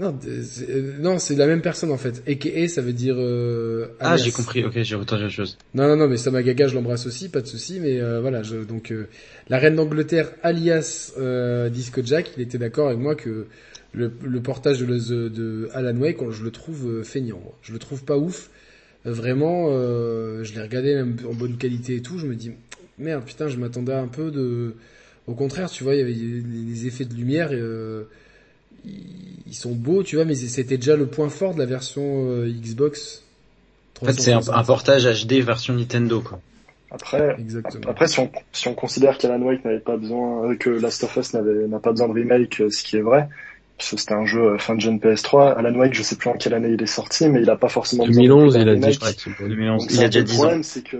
Non, d- c'est- euh, non, c'est la même personne en fait. AKA, ça veut dire... Euh, Ah, j'ai compris. Ok, j'ai entendu autre chose. Non, non, non, mais Samagaga, je l'embrasse aussi, pas de souci, mais euh, voilà, je, donc euh, la reine d'Angleterre, alias euh, Disco Jack, il était d'accord avec moi que le, le portage de, le- de Alan Wake, je le trouve euh, feignant. moi. Je le trouve pas ouf. Vraiment, euh, je l'ai regardé même en bonne qualité et tout, je me dis, merde, putain, je m'attendais un peu de... Au contraire, tu vois, il y avait les, effets de lumière, euh, ils, sont beaux, tu vois, mais c'était déjà le point fort de la version euh, Xbox. En fait, c'est un, 360. un portage HD version Nintendo, quoi. Après, Exactement. après si on, si on considère qu'Alan Wake n'avait pas besoin, euh, que Last of Us n'avait n'a pas besoin de remake, euh, ce qui est vrai, parce que c'était un jeu fin de gen PS3. Alan Wake, je sais plus en quelle année il est sorti, mais il a pas forcément besoin 2011, d'un il a pour 2011. Donc, Il a déjà le 10 ans. problème, c'est que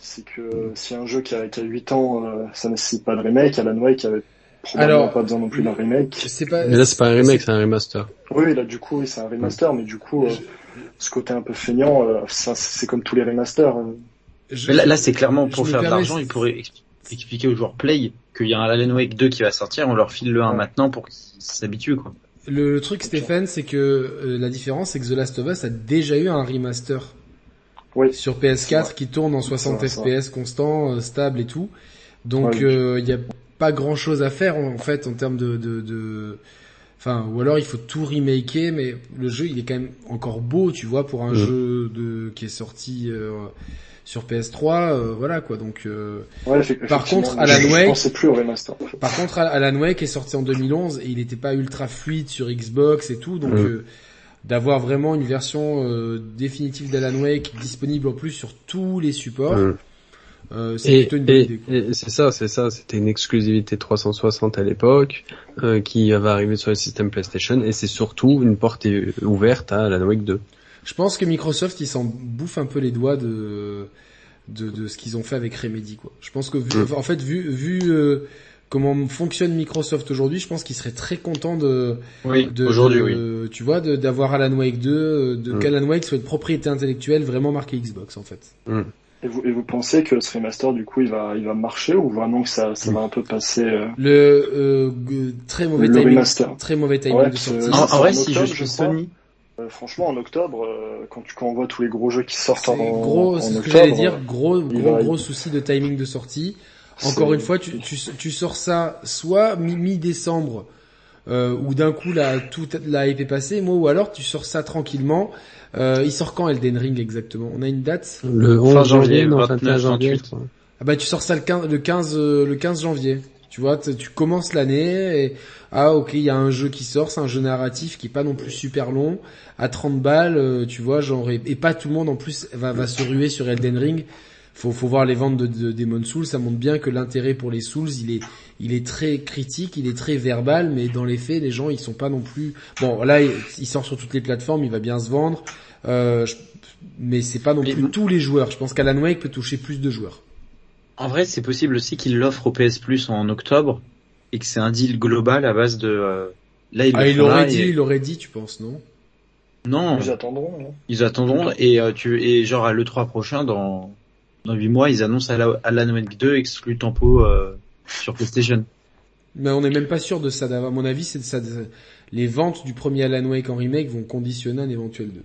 c'est que si un jeu qui a, qui a 8 ans, euh, ça nécessite pas de remake, Alan Wake avait probablement Alors, pas besoin non plus d'un remake. Pas. Mais là, c'est pas un remake, c'est un remaster. Oui, là du coup, oui, c'est un remaster, mais du coup, euh, ce côté un peu feignant, euh, ça, c'est comme tous les remasters. euh. je- Mais là, là c'est clairement je pour me faire de l'argent, ils pourraient ex- expliquer aux joueurs Play qu'il y a un Alan Wake 2 qui va sortir, on leur file le 1 Ouais. maintenant pour qu'ils s'habituent, quoi. Le, le truc, Stéphane, c'est que euh, la différence, c'est que The Last of Us a déjà eu un remaster Oui. sur C'est PS4 vrai. qui tourne en 60 C'est vrai, FPS constant, euh, stable et tout. Donc, Ouais, euh, il y a pas grand chose à faire en fait en termes de, de, de... Enfin, ou alors il faut tout remaker, mais le jeu il est quand même encore beau, tu vois, pour un Mm. jeu de qui est sorti euh, sur PS3, euh, voilà quoi. Donc, euh, Ouais, Par contre, je, je Wake- plus par contre, Alan Wake est sorti en 2011 et il n'était pas ultra fluide sur Xbox et tout, donc Mm. euh, d'avoir vraiment une version euh, définitive d'Alan Wake disponible en plus sur tous les supports, Mm. Euh, c'est Et, plutôt une bonne et, idée. quoi. et c'est ça, c'est ça, c'était une exclusivité 360 à l'époque, euh, qui va arriver sur le système PlayStation, et c'est surtout une porte euh, ouverte à Alan Wake 2. Je pense que Microsoft ils s'en bouffent un peu les doigts de de, de ce qu'ils ont fait avec Remedy quoi. Je pense que vu, Mm. en fait vu vu euh, comment fonctionne Microsoft aujourd'hui, je pense qu'ils seraient très contents de Oui, de, aujourd'hui, de- oui. tu vois, de- d'avoir Alan Wake 2, de Mm. qu'Alan Wake soit une propriété intellectuelle vraiment marquée Xbox en fait. Et vous, et vous pensez que ce remaster, du coup, il va, il va marcher ou vraiment que ça, ça va un peu passer euh, Le euh, très mauvais le timing, remaster? Très mauvais timing Ouais, de sortie. que- En, vrai, en si je octobre, suis je crois. Sony, Euh, Franchement, en octobre, euh, quand, tu, quand on voit tous les gros jeux qui sortent en, gros, en c'est ce que octobre, j'allais dire, gros, gros, va- gros souci de timing de sortie. Encore une fois, tu, tu, tu sors ça soit mi- mi-décembre, euh, où d'un coup la toute la hype est passée, moi, ou alors tu sors ça tranquillement. Euh, il sort quand Elden Ring exactement? On a une date? Le 11 Fin janvier, non, 29, 21 janvier. 28. je crois. Ah bah tu sors ça le 15, le 15, euh, le 15 janvier. Tu vois, tu commences l'année et ah ok, il y a un jeu qui sort, c'est un jeu narratif qui est pas non plus super long, à 30 balles, euh, tu vois, genre et, et pas tout le monde en plus va, va se ruer sur Elden Ring. Faut, faut voir les ventes de, de Demon Souls, ça montre bien que l'intérêt pour les Souls, il est, il est très critique, il est très verbal, mais dans les faits, les gens, ils sont pas non plus. Bon, là, il, il sort sur toutes les plateformes, il va bien se vendre, euh, je- mais c'est pas non Mais- plus tous les joueurs. Je pense qu'Alan Wake peut toucher plus de joueurs. en vrai, c'est possible aussi qu'ils l'offrent au PS Plus en octobre et que c'est un deal global à base de. euh, là, ils Ah, il aurait dit, et- il aurait dit, tu penses, non? Non, Ils attendront. non ils attendront et euh, tu et genre à le 3 prochain dans dans 8 mois, ils annoncent Ala- Alan Wake 2 exclu tempo euh, sur PlayStation. Mais on n'est même pas sûr de ça. À mon avis, c'est de ça. de- Les ventes du premier Alan Wake en remake vont conditionner un éventuel 2.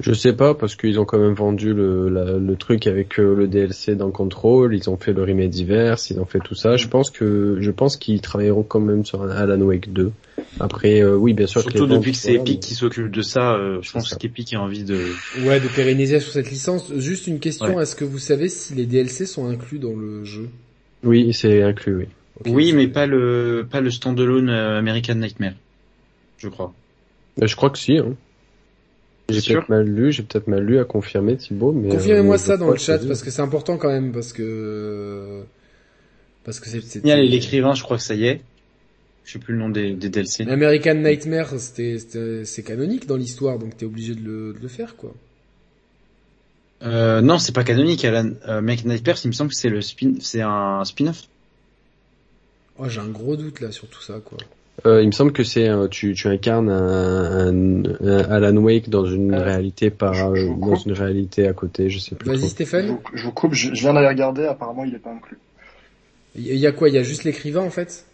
Je sais pas parce qu'ils ont quand même vendu le, la- le truc avec euh, le DLC dans Control, ils ont fait le remake divers, ils ont fait tout ça. Je pense que je pense qu'ils travailleront quand même sur un Alan Wake 2. Après, euh, oui, bien sûr. que Surtout les ventes, depuis que c'est Epic mais- qui s'occupe de ça, euh, je pense qu'Epic a envie de. Ouais, de pérenniser sur cette licence. Juste une question. Ouais. Est-ce que vous savez si les DLC sont inclus dans le jeu? Oui, c'est inclus, oui. Oui, mais pas le pas le standalone euh, American Nightmare, je crois. Mais je crois que si. Hein. J'ai peut-être mal lu, j'ai peut-être mal lu à confirmer Thibaut, mais Confirmez-moi euh, ça dans le chat parce que c'est important quand même parce que parce que c'est Signal et l'écrivain, je crois que ça y est. Je sais plus le nom des, des DLC. American Nightmare, c'était c'était- c'est canonique dans l'histoire, donc t'es obligé de le, de le faire quoi. Euh, non, c'est pas canonique. Alan euh, American Nightmare, il me semble que c'est le spin, c'est un spin-off. Oh, j'ai un gros doute là sur tout ça quoi. Euh, il me semble que c'est euh, tu, tu incarnes un, un, un Alan Wake dans une Euh, réalité par je- je vous dans une réalité à côté, je sais plus Vas-y je, Stéphane. vous, je vous coupe, je, je viens d'aller regarder, apparemment il est pas inclus. Il y a quoi? Il y a juste l'écrivain en fait?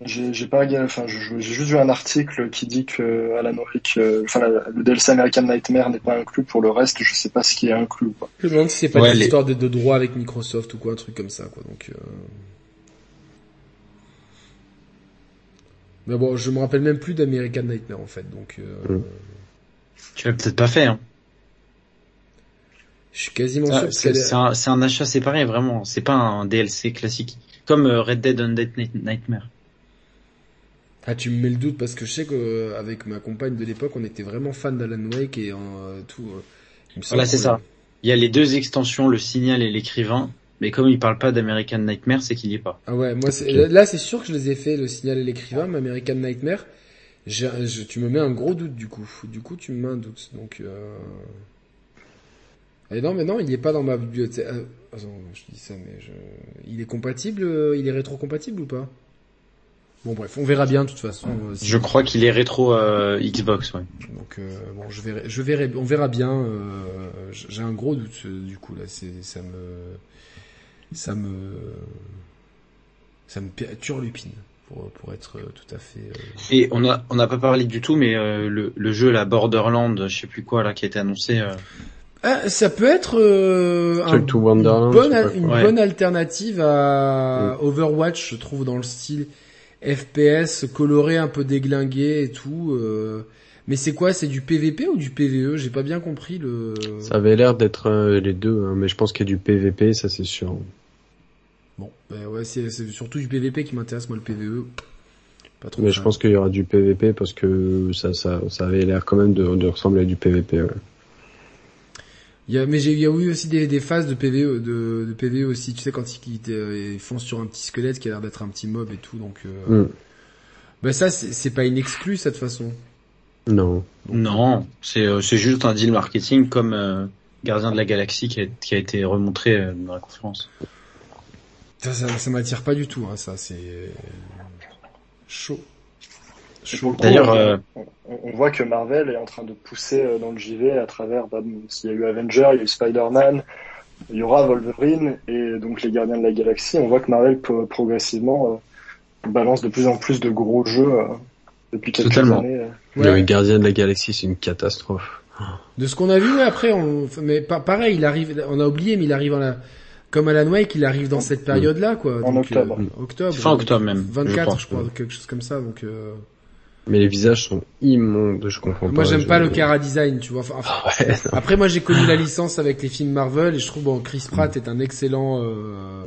J'ai j'ai pas enfin j'ai juste vu un article qui dit que Alan Wake, euh, enfin le DLC American Nightmare n'est pas inclus. Pour le reste, je sais pas ce qui est inclus ou pas. Je me demande si c'est pas Ouais, une les- histoire de, de droit avec Microsoft ou quoi, un truc comme ça, quoi. Donc, euh... mais bon, je me rappelle même plus d'American Nightmare en fait, donc euh... Mm. Tu l'as peut-être pas fait. Hein. je suis quasiment sûr Ça, que C'est un, un achat séparé, vraiment. C'est pas un DLC classique. Comme euh, Red Dead Undead Night- Nightmare. Ah tu me mets le doute parce que je sais qu'avec ma compagne de l'époque, on était vraiment fan d'Alan Wake et en, euh, tout. euh, Voilà, c'est ça. Il y a les deux extensions, le signal et l'écrivain. Mais comme il parle pas d'American Nightmare, c'est qu'il y est pas. Ah ouais, moi c'est Ok. là c'est sûr que je les ai fait le signal et l'écrivain, mais American Nightmare, j'ai- je, tu me mets un gros doute du coup. Du coup, tu me mets un doute. Donc euh... Eh non, mais non, il est pas dans ma bibliothèque. Euh, attends, je dis ça, mais je... il est compatible, euh, il est rétro-compatible ou pas? Bon bref, on verra bien de toute façon. euh, si- Je crois qu'il est rétro euh, Xbox, ouais. Donc euh, bon, je verrai, je verrai, on verra bien. euh, J'ai un gros doute euh, du coup là, c'est ça me, ça me, ça me turlupine pour pour être tout à fait. euh, Et on a on n'a pas parlé du tout, mais euh, le, le jeu la Borderland, je sais plus quoi là, qui a été annoncé. euh, Ah, ça peut être euh, un- Trip to Wonderland, une, bonne, une bonne alternative à Overwatch, je trouve, dans le style FPS, coloré, un peu déglingué et tout. euh. Mais c'est quoi C'est du PVP ou du PVE J'ai pas bien compris le. Ça avait l'air d'être euh, les deux, hein, mais je pense qu'il y a du PVP, ça c'est sûr. Bon, ben ouais, c'est surtout du PVP qui m'intéresse, moi le PVE. Pas trop. Mais je pense qu'il y aura du PVP parce que ça, ça, ça avait l'air quand même de, de ressembler à du PVP. Ouais. Il y a, mais j'ai, il y a eu aussi des, des phases de PVE, de, de PVE aussi. Tu sais quand ils, ils, foncent sur un petit squelette qui a l'air d'être un petit mob et tout, donc. Euh... Mm. Ben ça, c'est pas une exclue cette façon. Non. Non, c'est euh, c'est juste un deal marketing comme euh, Gardien de la Galaxie qui a, qui a été remontré euh, dans la conférence. Ça, ça, ça m'attire pas du tout, hein, ça, c'est chaud. Et pour le coup, D'ailleurs, on, euh, on- on voit que Marvel est en train de pousser euh, dans le JV à travers, bah, il y a eu Avenger, il y a eu Spider-Man, il y aura Wolverine et donc les Gardiens de la Galaxie. On voit que Marvel pro- progressivement euh, balance de plus en plus de gros jeux euh, depuis quelques Totalement. années. euh. Ouais. Le gardien de la galaxie, c'est une catastrophe. De ce qu'on a vu, après, on, mais pas, pareil, il arrive, on a oublié, mais il arrive en la, comme Alan Wake, il arrive dans cette période-là, quoi. En Donc, octobre. euh, octobre. Fin octobre même, 24, je je, crois, quelque chose comme ça, donc, euh... Mais les visages sont immondes, je comprends pas. Moi, j'aime pas le Cara Design, tu vois. Enfin, enfin, Ouais, Après, moi, j'ai connu la licence avec les films Marvel et je trouve bon, Chris Pratt est un excellent euh,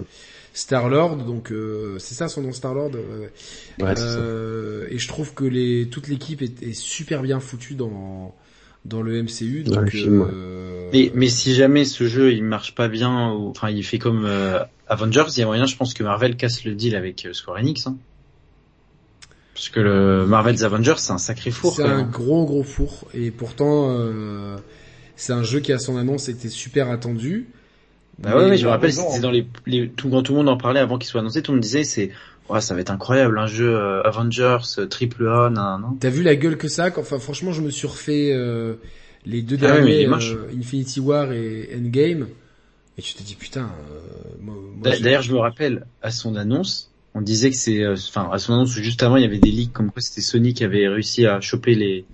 Star Lord, donc euh, c'est ça son nom Star Lord. ouais, c'est ça. Euh, et je trouve que les toute l'équipe est, est super bien foutue dans dans le MCU. Dans Donc, le film, ouais. Mais, mais si jamais ce jeu il marche pas bien, ou enfin il fait comme euh, Avengers, il y a moyen, je pense que Marvel casse le deal avec euh, Square Enix. Hein. Parce que le Marvel's Avengers c'est un sacré four. c'est un gros gros four et pourtant euh, c'est un jeu qui à son annonce était super attendu. Bah ouais, Mais- je me rappelle, c'était dans les, les tout quand tout le monde en parlait avant qu'il soit annoncé, tout le monde disait c'est ouais ça va être incroyable un jeu euh, Avengers euh, triple A, nan. T'as vu la gueule que ça Enfin, franchement, je me suis refait euh, les deux Ah derniers, euh, Infinity War et Endgame, et tu te dis putain. Euh, D'ailleurs, je me rappelle à son annonce, on disait que c'est, euh, enfin à son annonce juste avant, il y avait des leaks comme quoi c'était Sony qui avait réussi à choper les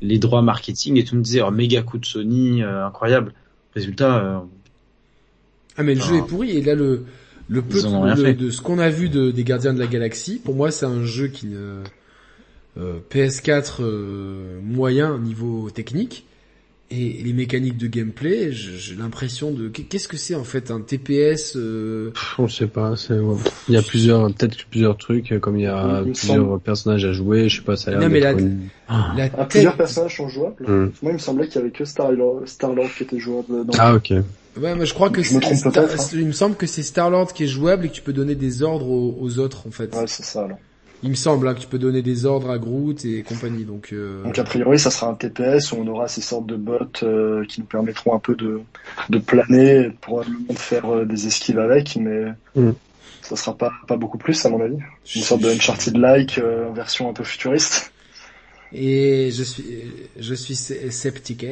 les droits marketing et tout le monde disait oh, méga coup de Sony, euh, incroyable. Résultat, euh, ah mais le jeu est pourri et là le le peu de, ce qu'on a vu de, des Gardiens de la Galaxie, pour moi, c'est un jeu qui ne euh, PS4 euh, moyen niveau technique et les mécaniques de gameplay, j'ai l'impression de qu'est-ce que c'est en fait un TPS euh, On sait pas, il y a plusieurs, peut-être plusieurs trucs, comme il y a Il plusieurs semble- personnages à jouer, je sais pas, ça a l'air Non, mais la- une- Ah. la Ah, tête plusieurs personnages sont jouables. Hum. Moi, il me semblait qu'il y avait que Star-Lord Star qui était jouable. Dans... Ah, ok. Ouais, mais je crois que Je me c'est trompe Star- peut-être, hein. il me semble que c'est Star-Lord qui est jouable et que tu peux donner des ordres aux, aux autres en fait. Ouais, c'est ça. Alors. Il me semble hein, que tu peux donner des ordres à Groot et compagnie. Donc, euh... Donc a priori, ça sera un TPS où on aura ces sortes de bots euh, qui nous permettront un peu de, de planer, probablement de faire euh, des esquives avec, mais Mm. ça sera pas pas beaucoup plus à mon avis. Une sorte de Uncharted-like euh, en version un peu futuriste. Et je suis, je suis sc- sceptique.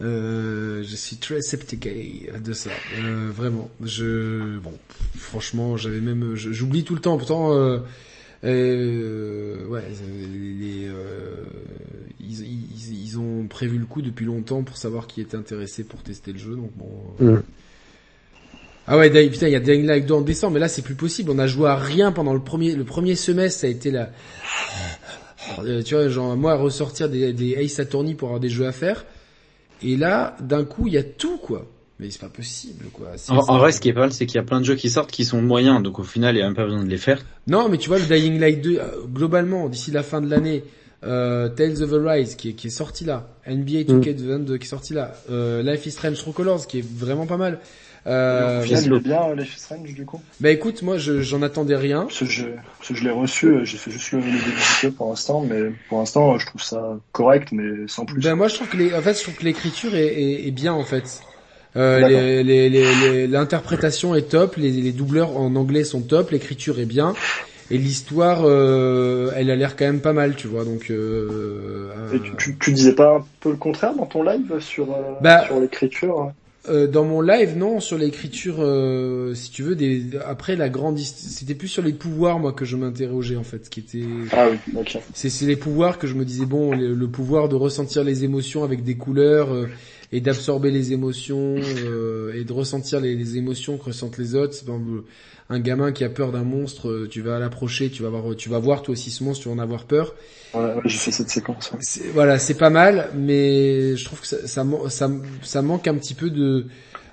Euh, je suis très sceptique de ça. Euh, vraiment. Je, bon, franchement, j'avais même, j'oublie tout le temps. Pourtant, euh, euh, ouais, les, euh, ils, ils, ils ont prévu le coup depuis longtemps pour savoir qui était intéressé pour tester le jeu. Donc bon. euh, Mm. Ah ouais, putain, il y a Dying Light 2 en décembre, mais là c'est plus possible. On a joué à rien pendant le premier, le premier semestre. Ça a été la, euh, tu vois, genre moi à ressortir des, des Ace Attorney pour avoir des jeux à faire. Et là, d'un coup, il y a tout quoi. Mais c'est pas possible quoi. En, vrai, ce qui est pas mal, c'est qu'il y a plein de jeux qui sortent qui sont moyens, donc au final, il y a même pas besoin de les faire. Non, mais tu vois le Dying Light 2 euh, globalement d'ici la fin de l'année. Euh, Tales of Arise qui est, qui est sorti là, NBA 2K22 qui est sorti là, euh, Life is Strange True Colors qui est vraiment pas mal. Euh, Au final, il est bien Life is Strange du coup. bah écoute, moi je- j'en attendais rien. Parce que je, parce que je l'ai reçu, j'ai fait juste le, le début pour l'instant, mais pour l'instant, je trouve ça correct, mais sans plus. Ben moi je trouve que les, en fait je trouve que l'écriture est, est, est bien en fait. Euh, L'interprétation est top, les, les doubleurs en anglais sont top, l'écriture est bien, et l'histoire, euh, elle a l'air quand même pas mal, tu vois. Donc, euh, Et tu, tu, tu disais pas un peu le contraire dans ton live sur, euh, Bah, sur l'écriture hein euh, dans mon live, non, sur l'écriture, euh, si tu veux, des, après la grande, c'était plus sur les pouvoirs, moi, que je m'interrogeais en fait, qui était. Ah oui, ok. C'est c'est les pouvoirs que je me disais bon le, le pouvoir de ressentir les émotions avec des couleurs euh, et d'absorber les émotions euh, et de ressentir les, les émotions que ressentent les autres. Par exemple, un gamin qui a peur d'un monstre, euh, tu vas l'approcher, tu vas voir tu vas voir toi aussi ce monstre, tu vas en avoir peur. Ouais, j'ai fait cette séquence. ouais. Voilà, c'est pas mal, mais je trouve que ça, ça, man- ça, ça manque un petit peu de.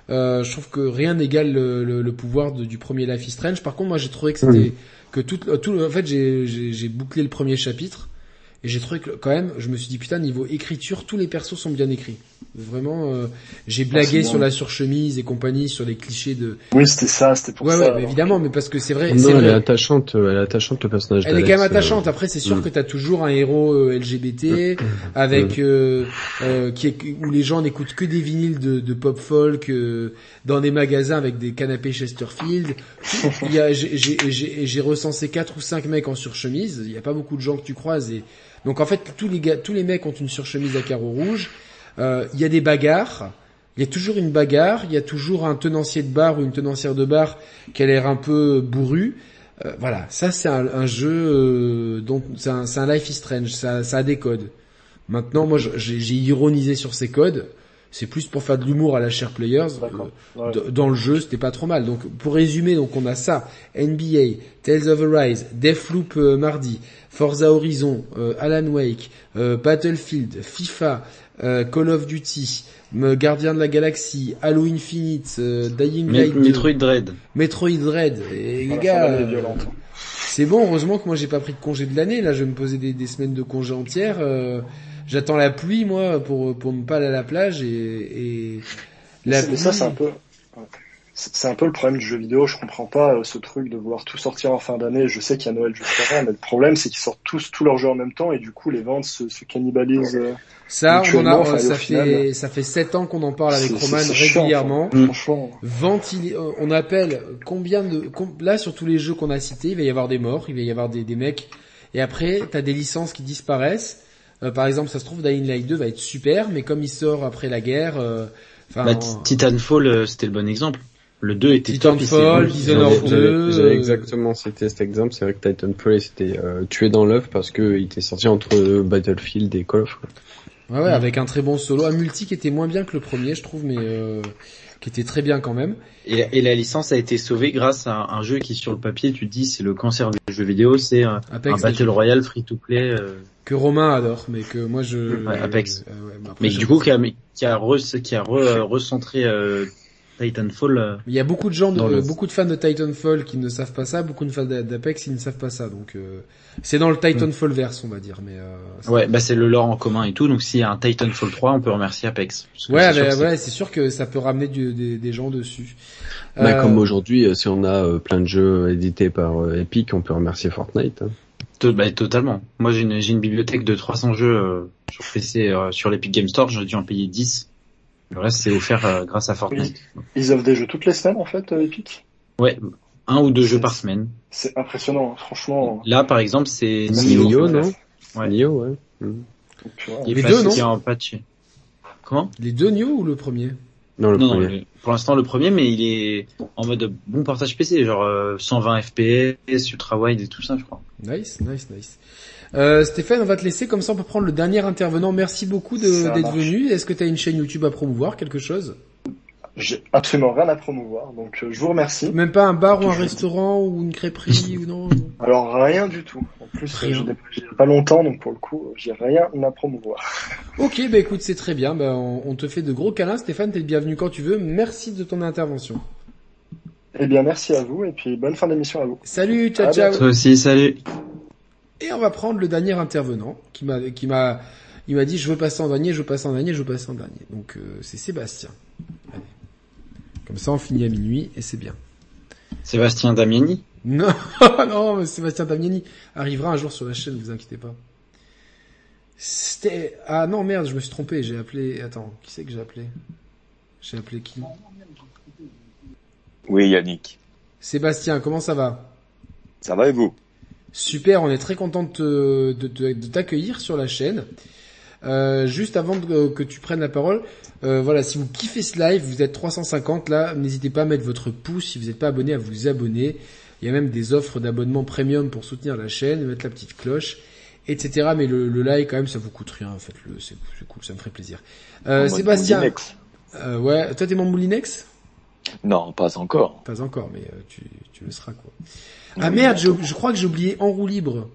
Euh, je trouve que rien n'égale le, le, le pouvoir de- du premier Life is Strange. Par contre, moi, j'ai trouvé que c'était que tout, tout. En fait, j'ai bouclé le premier chapitre et j'ai trouvé que quand même, je me suis dit putain, niveau écriture, tous les persos sont bien écrits. Vraiment, euh, j'ai blagué sur la surchemise et compagnie, sur les clichés de. Oui, c'était ça, c'était pour Ouais, ça. ouais, alors. évidemment, mais parce que c'est vrai. c'est Non, elle vrai. est attachante, euh, elle est attachante le personnage Elle est quand même euh, attachante. Après, c'est sûr mm. que t'as toujours un héros euh, LGBT avec euh, euh, qui est, où les gens n'écoutent que des vinyles de, de pop folk euh, dans des magasins avec des canapés Chesterfield. Il y a, j'ai, j'ai, j'ai, j'ai recensé quatre ou cinq mecs en surchemise. Il y a pas beaucoup de gens que tu croises et donc en fait tous les gars, tous les mecs ont une surchemise à carreaux rouges. Euh, Il y a des bagarres. Il y a toujours une bagarre, il y a toujours un tenancier de bar ou une tenancière de bar qui a l'air un peu bourru. Euh, voilà, ça c'est un, un jeu euh, dont c'est un, Life is Strange, ça, ça a des codes. Maintenant, moi j'ai ironisé sur ces codes. C'est plus pour faire de l'humour à la Share Players. Euh, Ouais. dans le jeu, c'était pas trop mal. Donc pour résumer, donc on a ça NBA, Tales of Arise, Deathloop euh, mardi, Forza Horizon, Alan Wake, Battlefield, FIFA, euh, Call of Duty, me- Gardien de la Galaxie, Halo Infinite, euh, Dying Me- Light 2, Metroid Dread. Metroid Dread. Et les Voilà, gars, euh, c'est bon. Heureusement que moi j'ai pas pris de congé de l'année. Là, je vais me poser des, des semaines de congé entières. euh, J'attends la pluie moi pour pour ne pas aller à la plage et, et la ça, c'est un peu, c'est un peu le problème du jeu vidéo. Je comprends pas euh, ce truc de vouloir tout sortir en fin d'année. Je sais qu'il y a Noël juste avant, mais le problème, c'est qu'ils sortent tous tous leurs jeux en même temps et du coup, les ventes se, se cannibalisent. euh, Ça, on en a, enfin, au ça final, fait ça fait sept ans qu'on en parle avec Roman chiant, régulièrement. enfin, Franchement, euh, on appelle combien de com- là sur tous les jeux qu'on a cités, il va y avoir des morts, il va y avoir des, des mecs et après t'as des licences qui disparaissent. Euh, par exemple, ça se trouve Dying Light 2 va être super, mais comme il sort après la guerre, euh, enfin Bah, Titanfall, euh, c'était le bon exemple. Le 2 était Titanfall. Dishonored J'avais- j'avais- 2, J'avais euh, exactement cité cet exemple. C'est vrai que Titanfall il s'était euh, tué dans l'œuf parce que il était sorti entre euh, Battlefield et Call of. quoi. Ouais, ouais, avec un très bon solo, un multi qui était moins bien que le premier, je trouve, mais euh, qui était très bien quand même. Et, et la licence a été sauvée grâce à un jeu qui, sur le papier, tu te dis, c'est le cancer du jeu vidéo, c'est un, Apex un Battle. Royale free-to-play. euh, Que Romain adore, mais que moi je. Ouais, Apex. Euh, ouais, mais après, mais je- du coup, qui a, qui a, re- qui a re- euh, recentré euh, Titanfall. euh, Il y a beaucoup de gens, de, Dans le- beaucoup de fans de Titanfall qui ne savent pas ça, beaucoup de fans d'Apex qui ne savent pas ça, donc euh, c'est dans le Titanfall verse, on va dire, mais. Euh, c'est- Ouais, bah c'est le lore en commun et tout. Donc s'il y a un Titanfall 3, on peut remercier Apex. Ouais, c'est sûr bah, que c'est- ouais, c'est sûr que ça peut ramener du- des, des gens dessus. Bah, Euh, comme aujourd'hui, euh, si on a euh, plein de jeux édités par euh, Epic, on peut remercier Fortnite. hein. To- bah, totalement. Moi, j'ai une, bibliothèque de 300 jeux euh, sur PC, euh, sur l'Epic Game Store. J'ai dû en payer 10. Le reste, c'est offert euh, grâce à Fortnite. ils offrent des jeux toutes les semaines en fait, euh, Epic. Ouais, un ou deux jeux par semaine. C'est impressionnant, hein, franchement. Là, par exemple, c'est Nioh, non? Ouais. Nioh, ouais. Mm. Vois, Il Les pas deux, non? en patch. Comment? Les deux Nioh ou le premier? Non, le Non, premier. pour l'instant le premier, mais il est en mode bon portage PC, genre euh, 120 FPS, ultra wide et tout ça, je crois. Nice, nice, nice. Euh, Stéphane, on va te laisser, comme ça on peut prendre le dernier intervenant. Merci beaucoup d'être venu. Est-ce que tu as une chaîne YouTube à promouvoir, quelque chose? J'ai absolument rien à promouvoir, donc euh, je vous remercie. Même pas un bar ou un restaurant ou une crêperie ou non Alors rien du tout. En plus, euh, Rien. j'ai pas longtemps, donc pour le coup, j'ai rien à promouvoir. Ok, bah écoute, c'est très bien. Bah, on, on te fait de gros câlins, Stéphane. T'es le bienvenu quand tu veux. Merci de ton intervention. Eh bien, merci à vous et puis bonne fin d'émission à vous. Salut, ciao, À ciao. Toi aussi, salut. Et on va prendre le dernier intervenant qui m'a, qui m'a, il m'a dit je veux passer en dernier, je veux passer en dernier, je veux passer en dernier. Donc euh, c'est Sébastien. Allez. Comme ça, on finit à minuit et c'est bien. Sébastien Damiani? Non, non, mais Sébastien Damiani arrivera un jour sur la chaîne, vous inquiétez pas. C'était... Ah non, merde, je me suis trompé, j'ai appelé... Attends, qui c'est que j'ai appelé? J'ai appelé qui? Oui, Yannick. Sébastien, comment ça va? Ça va et vous? Super, on est très content de, t'accueillir sur la chaîne. Euh, juste avant que tu prennes la parole, euh, voilà, si vous kiffez ce live, vous êtes 350 là, n'hésitez pas à mettre votre pouce si vous n'êtes pas abonné, à vous abonner. Il y a même des offres d'abonnement premium pour soutenir la chaîne, mettre la petite cloche, etc. Mais le, le like quand même, ça vous coûte rien, faites-le, c'est, c'est cool, ça me ferait plaisir. Euh, En mode Sébastien, euh, ouais, toi t'es mon Moulinex Non, pas encore. Pas encore, mais euh, tu, tu le seras quoi. Ah merde, je, je crois que j'ai oublié en roue libre.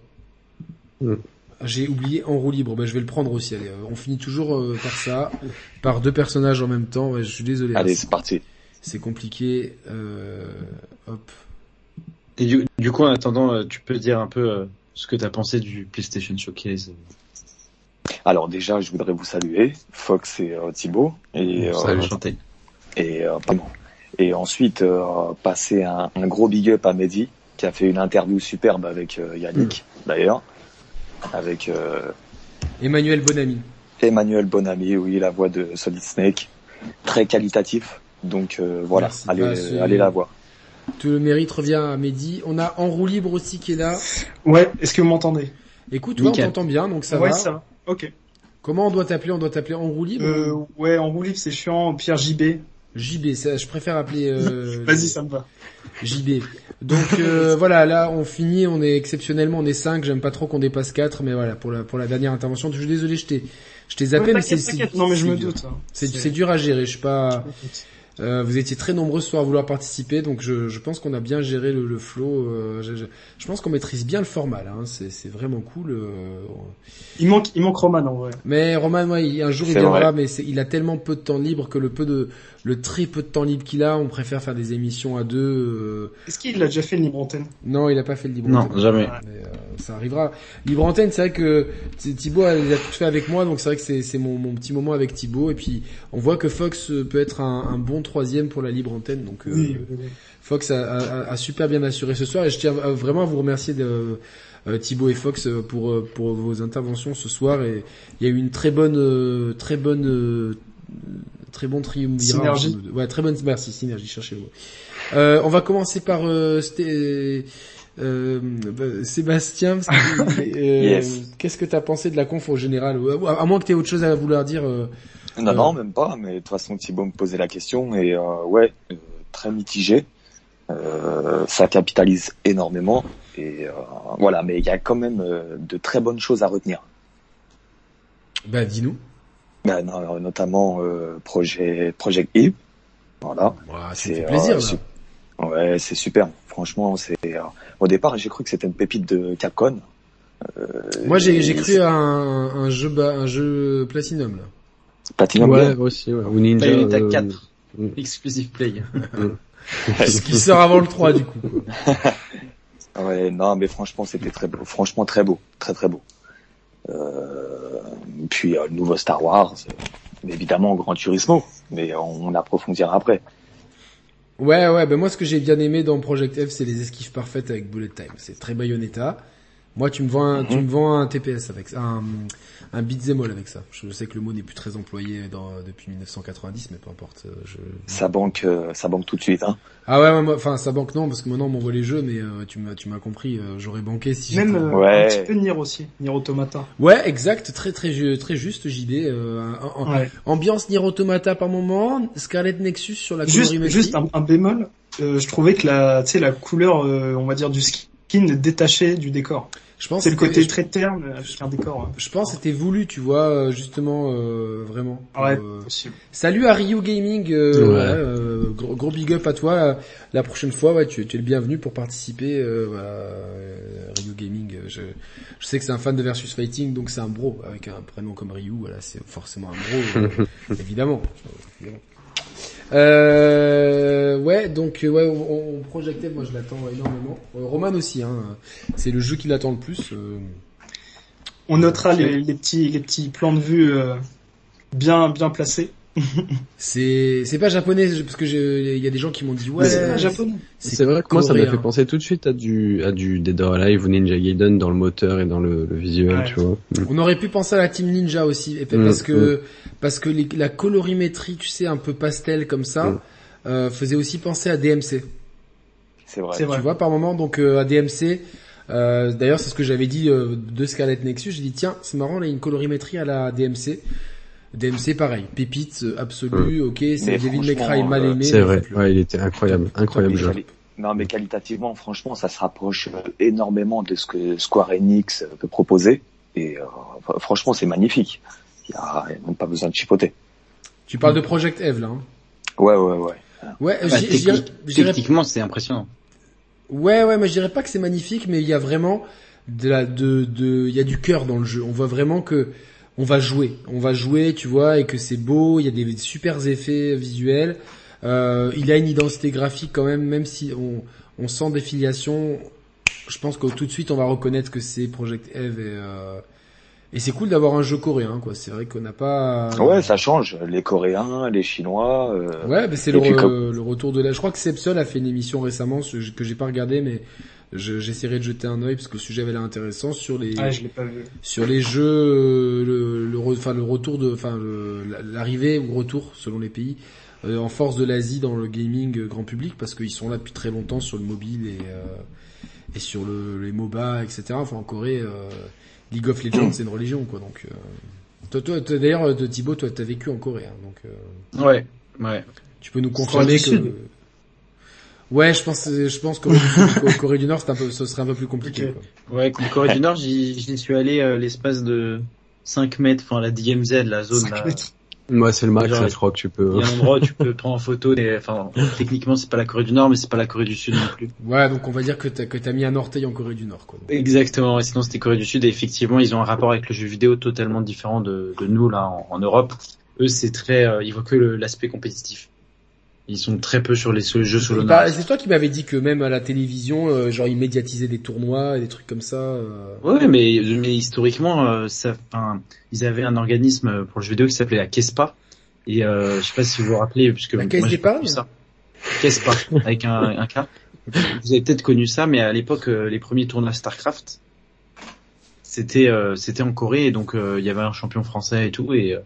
Hmm. J'ai oublié en roue libre. Bah, je vais le prendre aussi. Allez, euh, on finit toujours euh, par ça, par deux personnages en même temps. Ouais, je suis désolé. Allez, c'est parti. c'est compliqué. Euh, hop. Et du, du coup, en attendant, tu peux dire un peu euh, ce que t'as pensé du PlayStation Showcase. Alors déjà, je voudrais vous saluer, Fox et euh, Thibaut. Et, Salut, enchanté. et euh, pardon. Et ensuite, euh, passer un, un gros big up à Mehdi, qui a fait une interview superbe avec euh, Yannick, d'ailleurs, avec euh, Emmanuel Bonami. Emmanuel Bonami, oui, la voix de Solid Snake, très qualitatif. Donc euh, voilà, Merci. allez, Bah, la voir. Tout le mérite revient à Mehdi. On a en roue libre aussi qui est là. Ouais, est-ce que vous m'entendez? Écoute, ouais, on t'entend bien, donc ça Ouais, va. ça va. Ok. Comment on doit t'appeler? On doit t'appeler en roue libre Euh, ouais, en roue libre, c'est chiant. Pierre JB. JB, ça, je préfère appeler. Euh, Vas-y, ça me va. JB. Donc euh, voilà, là on finit, on est exceptionnellement, on est 5, j'aime pas trop qu'on dépasse 4, mais voilà, pour la pour la dernière intervention, je suis désolé, je t'ai je t'ai zappé, mais c'est Non, mais je c'est me dur. doute. hein. C'est c'est dur à gérer, je suis pas euh, vous étiez très nombreux ce soir à vouloir participer, donc je, je pense qu'on a bien géré le, le flow. euh, je, je- je pense qu'on maîtrise bien le format là, hein, c'est c'est vraiment cool. euh, Il manque, il manque Roman en vrai. mais Roman, ouais, il- un jour il viendra, vrai. mais c'est- il a tellement peu de temps libre que le peu de, le très peu de temps libre qu'il a, on préfère faire des émissions à deux. euh, Est-ce qu'il a déjà fait le libre antenne Non, il a pas fait le libre Non, antenne. jamais. Mais, euh, ça arrivera. Libre antenne, c'est vrai que Thi- Thibaut elle les a toutes fait avec moi, donc c'est vrai que c'est c'est mon, mon petit moment avec Thibaut. Et puis on voit que Fox euh, peut être un, un bon troisième pour la libre antenne, donc euh, Oui, oui, oui. Fox a, a- a super bien assuré ce soir. Et je tiens à- vraiment à vous remercier de euh, Thibaut et Fox pour pour vos interventions ce soir. Et il y a eu une très bonne euh, très bonne euh, très bon triumvirat. Synergie. Ouais, très bonne merci synergie. Cherchez le mot. Euh, on va commencer par euh, Sté- euh, bah, Sébastien. euh, Yes. Qu'est-ce que t'as pensé de la conf au général? À moins que t'aies autre chose à vouloir dire. euh, Non, Euh. non, même pas. Mais de toute façon, Thibaut me posait la question et euh, ouais, euh, très mitigé. Euh, ça capitalise énormément et euh, voilà. Mais il y a quand même euh, de très bonnes choses à retenir. Bah dis-nous. Ben, non, notamment euh, projet Project Eve. Voilà. Me C'est plaisir. euh, Ouais, c'est super. Franchement, c'est euh, au départ, j'ai cru que c'était une pépite de Capcom. Euh, Moi j'ai cru à un, un jeu un jeu Platinum là. Platinum Ouais, aussi, ouais. Ou Ninja. Bayonetta euh, 4. mm. Exclusive play. Ce qui sort avant le 3 du coup. Ouais, non, mais franchement, c'était très beau. Franchement, très beau, très très beau. Euh, puis euh, le nouveau Star Wars, euh, évidemment Grand Turismo, mais on, on approfondira après. Ouais ouais, ben moi ce que j'ai bien aimé dans Project F c'est les esquives parfaites avec Bullet Time. C'est très Bayonetta. Moi tu me vends un, tu me vends un TPS avec ça, un, un beat'em all avec ça. Je sais que le mot n'est plus très employé dans, depuis 1990 mais peu importe. euh, Je... Ça banque, euh, ça banque tout de suite. Hein. Ah ouais, moi- enfin ça banque non parce que maintenant on m'envoie les jeux mais euh, tu m'as tu m'as compris, euh, j'aurais banqué si Même euh, Ouais. un petit peu Nier aussi, Nier Automata. Ouais, exact, très très très juste. Euh, en- en- Ouais. Ambiance Nier Automata par moment, Scarlet Nexus sur la Juste, juste un, un bémol. euh, je trouvais que la, tu sais, la couleur, euh, on va dire du skin détachée du décor. Je pense C'est le que côté très terne avec un décor. hein. Je pense que c'était voulu, tu vois, euh, justement, euh, vraiment. Ouais, Euh, possible. Salut à Ryu Gaming, euh, Ouais. ouais, euh, gros, gros big up à toi. La, prochaine fois, ouais, tu, tu es le bienvenu pour participer. Euh, voilà, euh, Ryu Gaming, je, je sais que c'est un fan de Versus Fighting, donc c'est un bro avec un prénom comme Ryu. Voilà, c'est forcément un bro, euh, évidemment. évidemment. Euh, ouais, donc euh, ouais, on, on Project F, moi je l'attends énormément. Euh, Roman aussi, hein, c'est le jeu qui l'attend le plus. euh. On notera les, les petits, les petits plans de vue bien, bien placés. c'est c'est pas japonais parce que il y a des gens qui m'ont dit ouais c'est pas japonais. C'est vrai que moi ça m'a fait penser tout de suite à du à du Dead or Alive ou Ninja Gaiden dans le moteur et dans le, le visuel, Ouais. tu vois. On aurait pu penser à la Team Ninja aussi, et Mm, parce que parce que les- la colorimétrie, tu sais, un peu pastel comme ça, Mm. euh, faisait aussi penser à DMC. C'est vrai. C'est vrai. Tu vois, par moment, donc euh, à DMC. euh, D'ailleurs, c'est ce que j'avais dit euh, de Scarlet Nexus. J'ai dit tiens, c'est marrant, là, il y a une colorimétrie à la DMC. DMC, pareil, pépite euh, absolue. Ok, c'est David McRae mal euh, aimé. C'est vrai, ouais, il était incroyable, incroyable jeu. Non, mais qualitativement, franchement, ça se rapproche euh, énormément de ce que Square Enix peut proposer. Et euh, fr- franchement, c'est magnifique. Il y a, même pas besoin de chipoter. Tu parles de Project Eve là. Hein. Ouais, ouais, ouais. Ouais, Bah, technique- je dirais- techniquement, c'est impressionnant. Ouais, ouais, mais je dirais pas que c'est magnifique, mais il y a vraiment de la, de, de, il y a du cœur dans le jeu. On voit vraiment que on va jouer, on va jouer, tu vois, et que c'est beau. Il y a des, super effets visuels. Euh, il a une identité graphique quand même, même si on, on sent des filiations. Je pense que tout de suite on va reconnaître que c'est Project Eve et euh, et c'est cool d'avoir un jeu coréen, quoi. C'est vrai qu'on n'a pas. Ouais, ça change. Les Coréens, les Chinois. euh, Ouais, mais c'est le, puis re- comme- le retour de la. Je crois que Sepsol a fait une émission récemment ce- que j'ai pas regardé, mais je- j'essaierai de jeter un œil parce que le sujet avait l'air intéressant sur les Ah, je l'ai pas vu. sur les jeux, euh, le, le, re- enfin le retour de, enfin l'arrivée ou retour selon les pays euh, en force de l'Asie dans le gaming euh, grand public parce qu'ils sont là depuis très longtemps sur le mobile et euh, et sur le, les MOBA, etc. Enfin en Corée, euh, League of Legends c'est une religion quoi. Donc euh, toi, toi, toi, d'ailleurs Thibaut, toi t'as vécu en Corée, hein, donc. euh, Ouais, ouais. tu peux nous confirmer que. Ouais, je pense, je pense que Corée du Sud, Corée du Nord, c'est un peu, ce serait un peu plus compliqué. Ok. quoi. Ouais, comme Corée du Nord, j'y j'y suis allé euh, l'espace de 5 mètres, enfin la DMZ, la zone là. Moi, c'est le max, Genre, là, je crois que tu peux. Il y a un endroit où tu peux prendre en photo des, enfin, techniquement c'est pas la Corée du Nord, mais c'est pas la Corée du Sud non plus. Ouais, donc on va dire que t'as, que t'as mis un orteil en Corée du Nord, quoi. Exactement, et sinon c'était Corée du Sud, et effectivement ils ont un rapport avec le jeu vidéo totalement différent de, de nous là en, en Europe. Eux c'est très, euh, ils voient que l'aspect compétitif. Ils sont très peu sur les jeux solo Bah, c'est toi qui m'avais dit que même à la télévision, euh, genre ils médiatisaient des tournois et des trucs comme ça. euh. Ouais, mais, mais historiquement, euh, ça, ils avaient un organisme pour le jeu vidéo qui s'appelait la KESPA. Et euh, je sais pas si vous vous rappelez, puisque La Caisse d'épargne ça. KESPA, avec un, un K. Vous avez peut-être connu ça, mais à l'époque, les premiers tournois StarCraft, c'était c'était en Corée, et donc il y avait un champion français et tout, et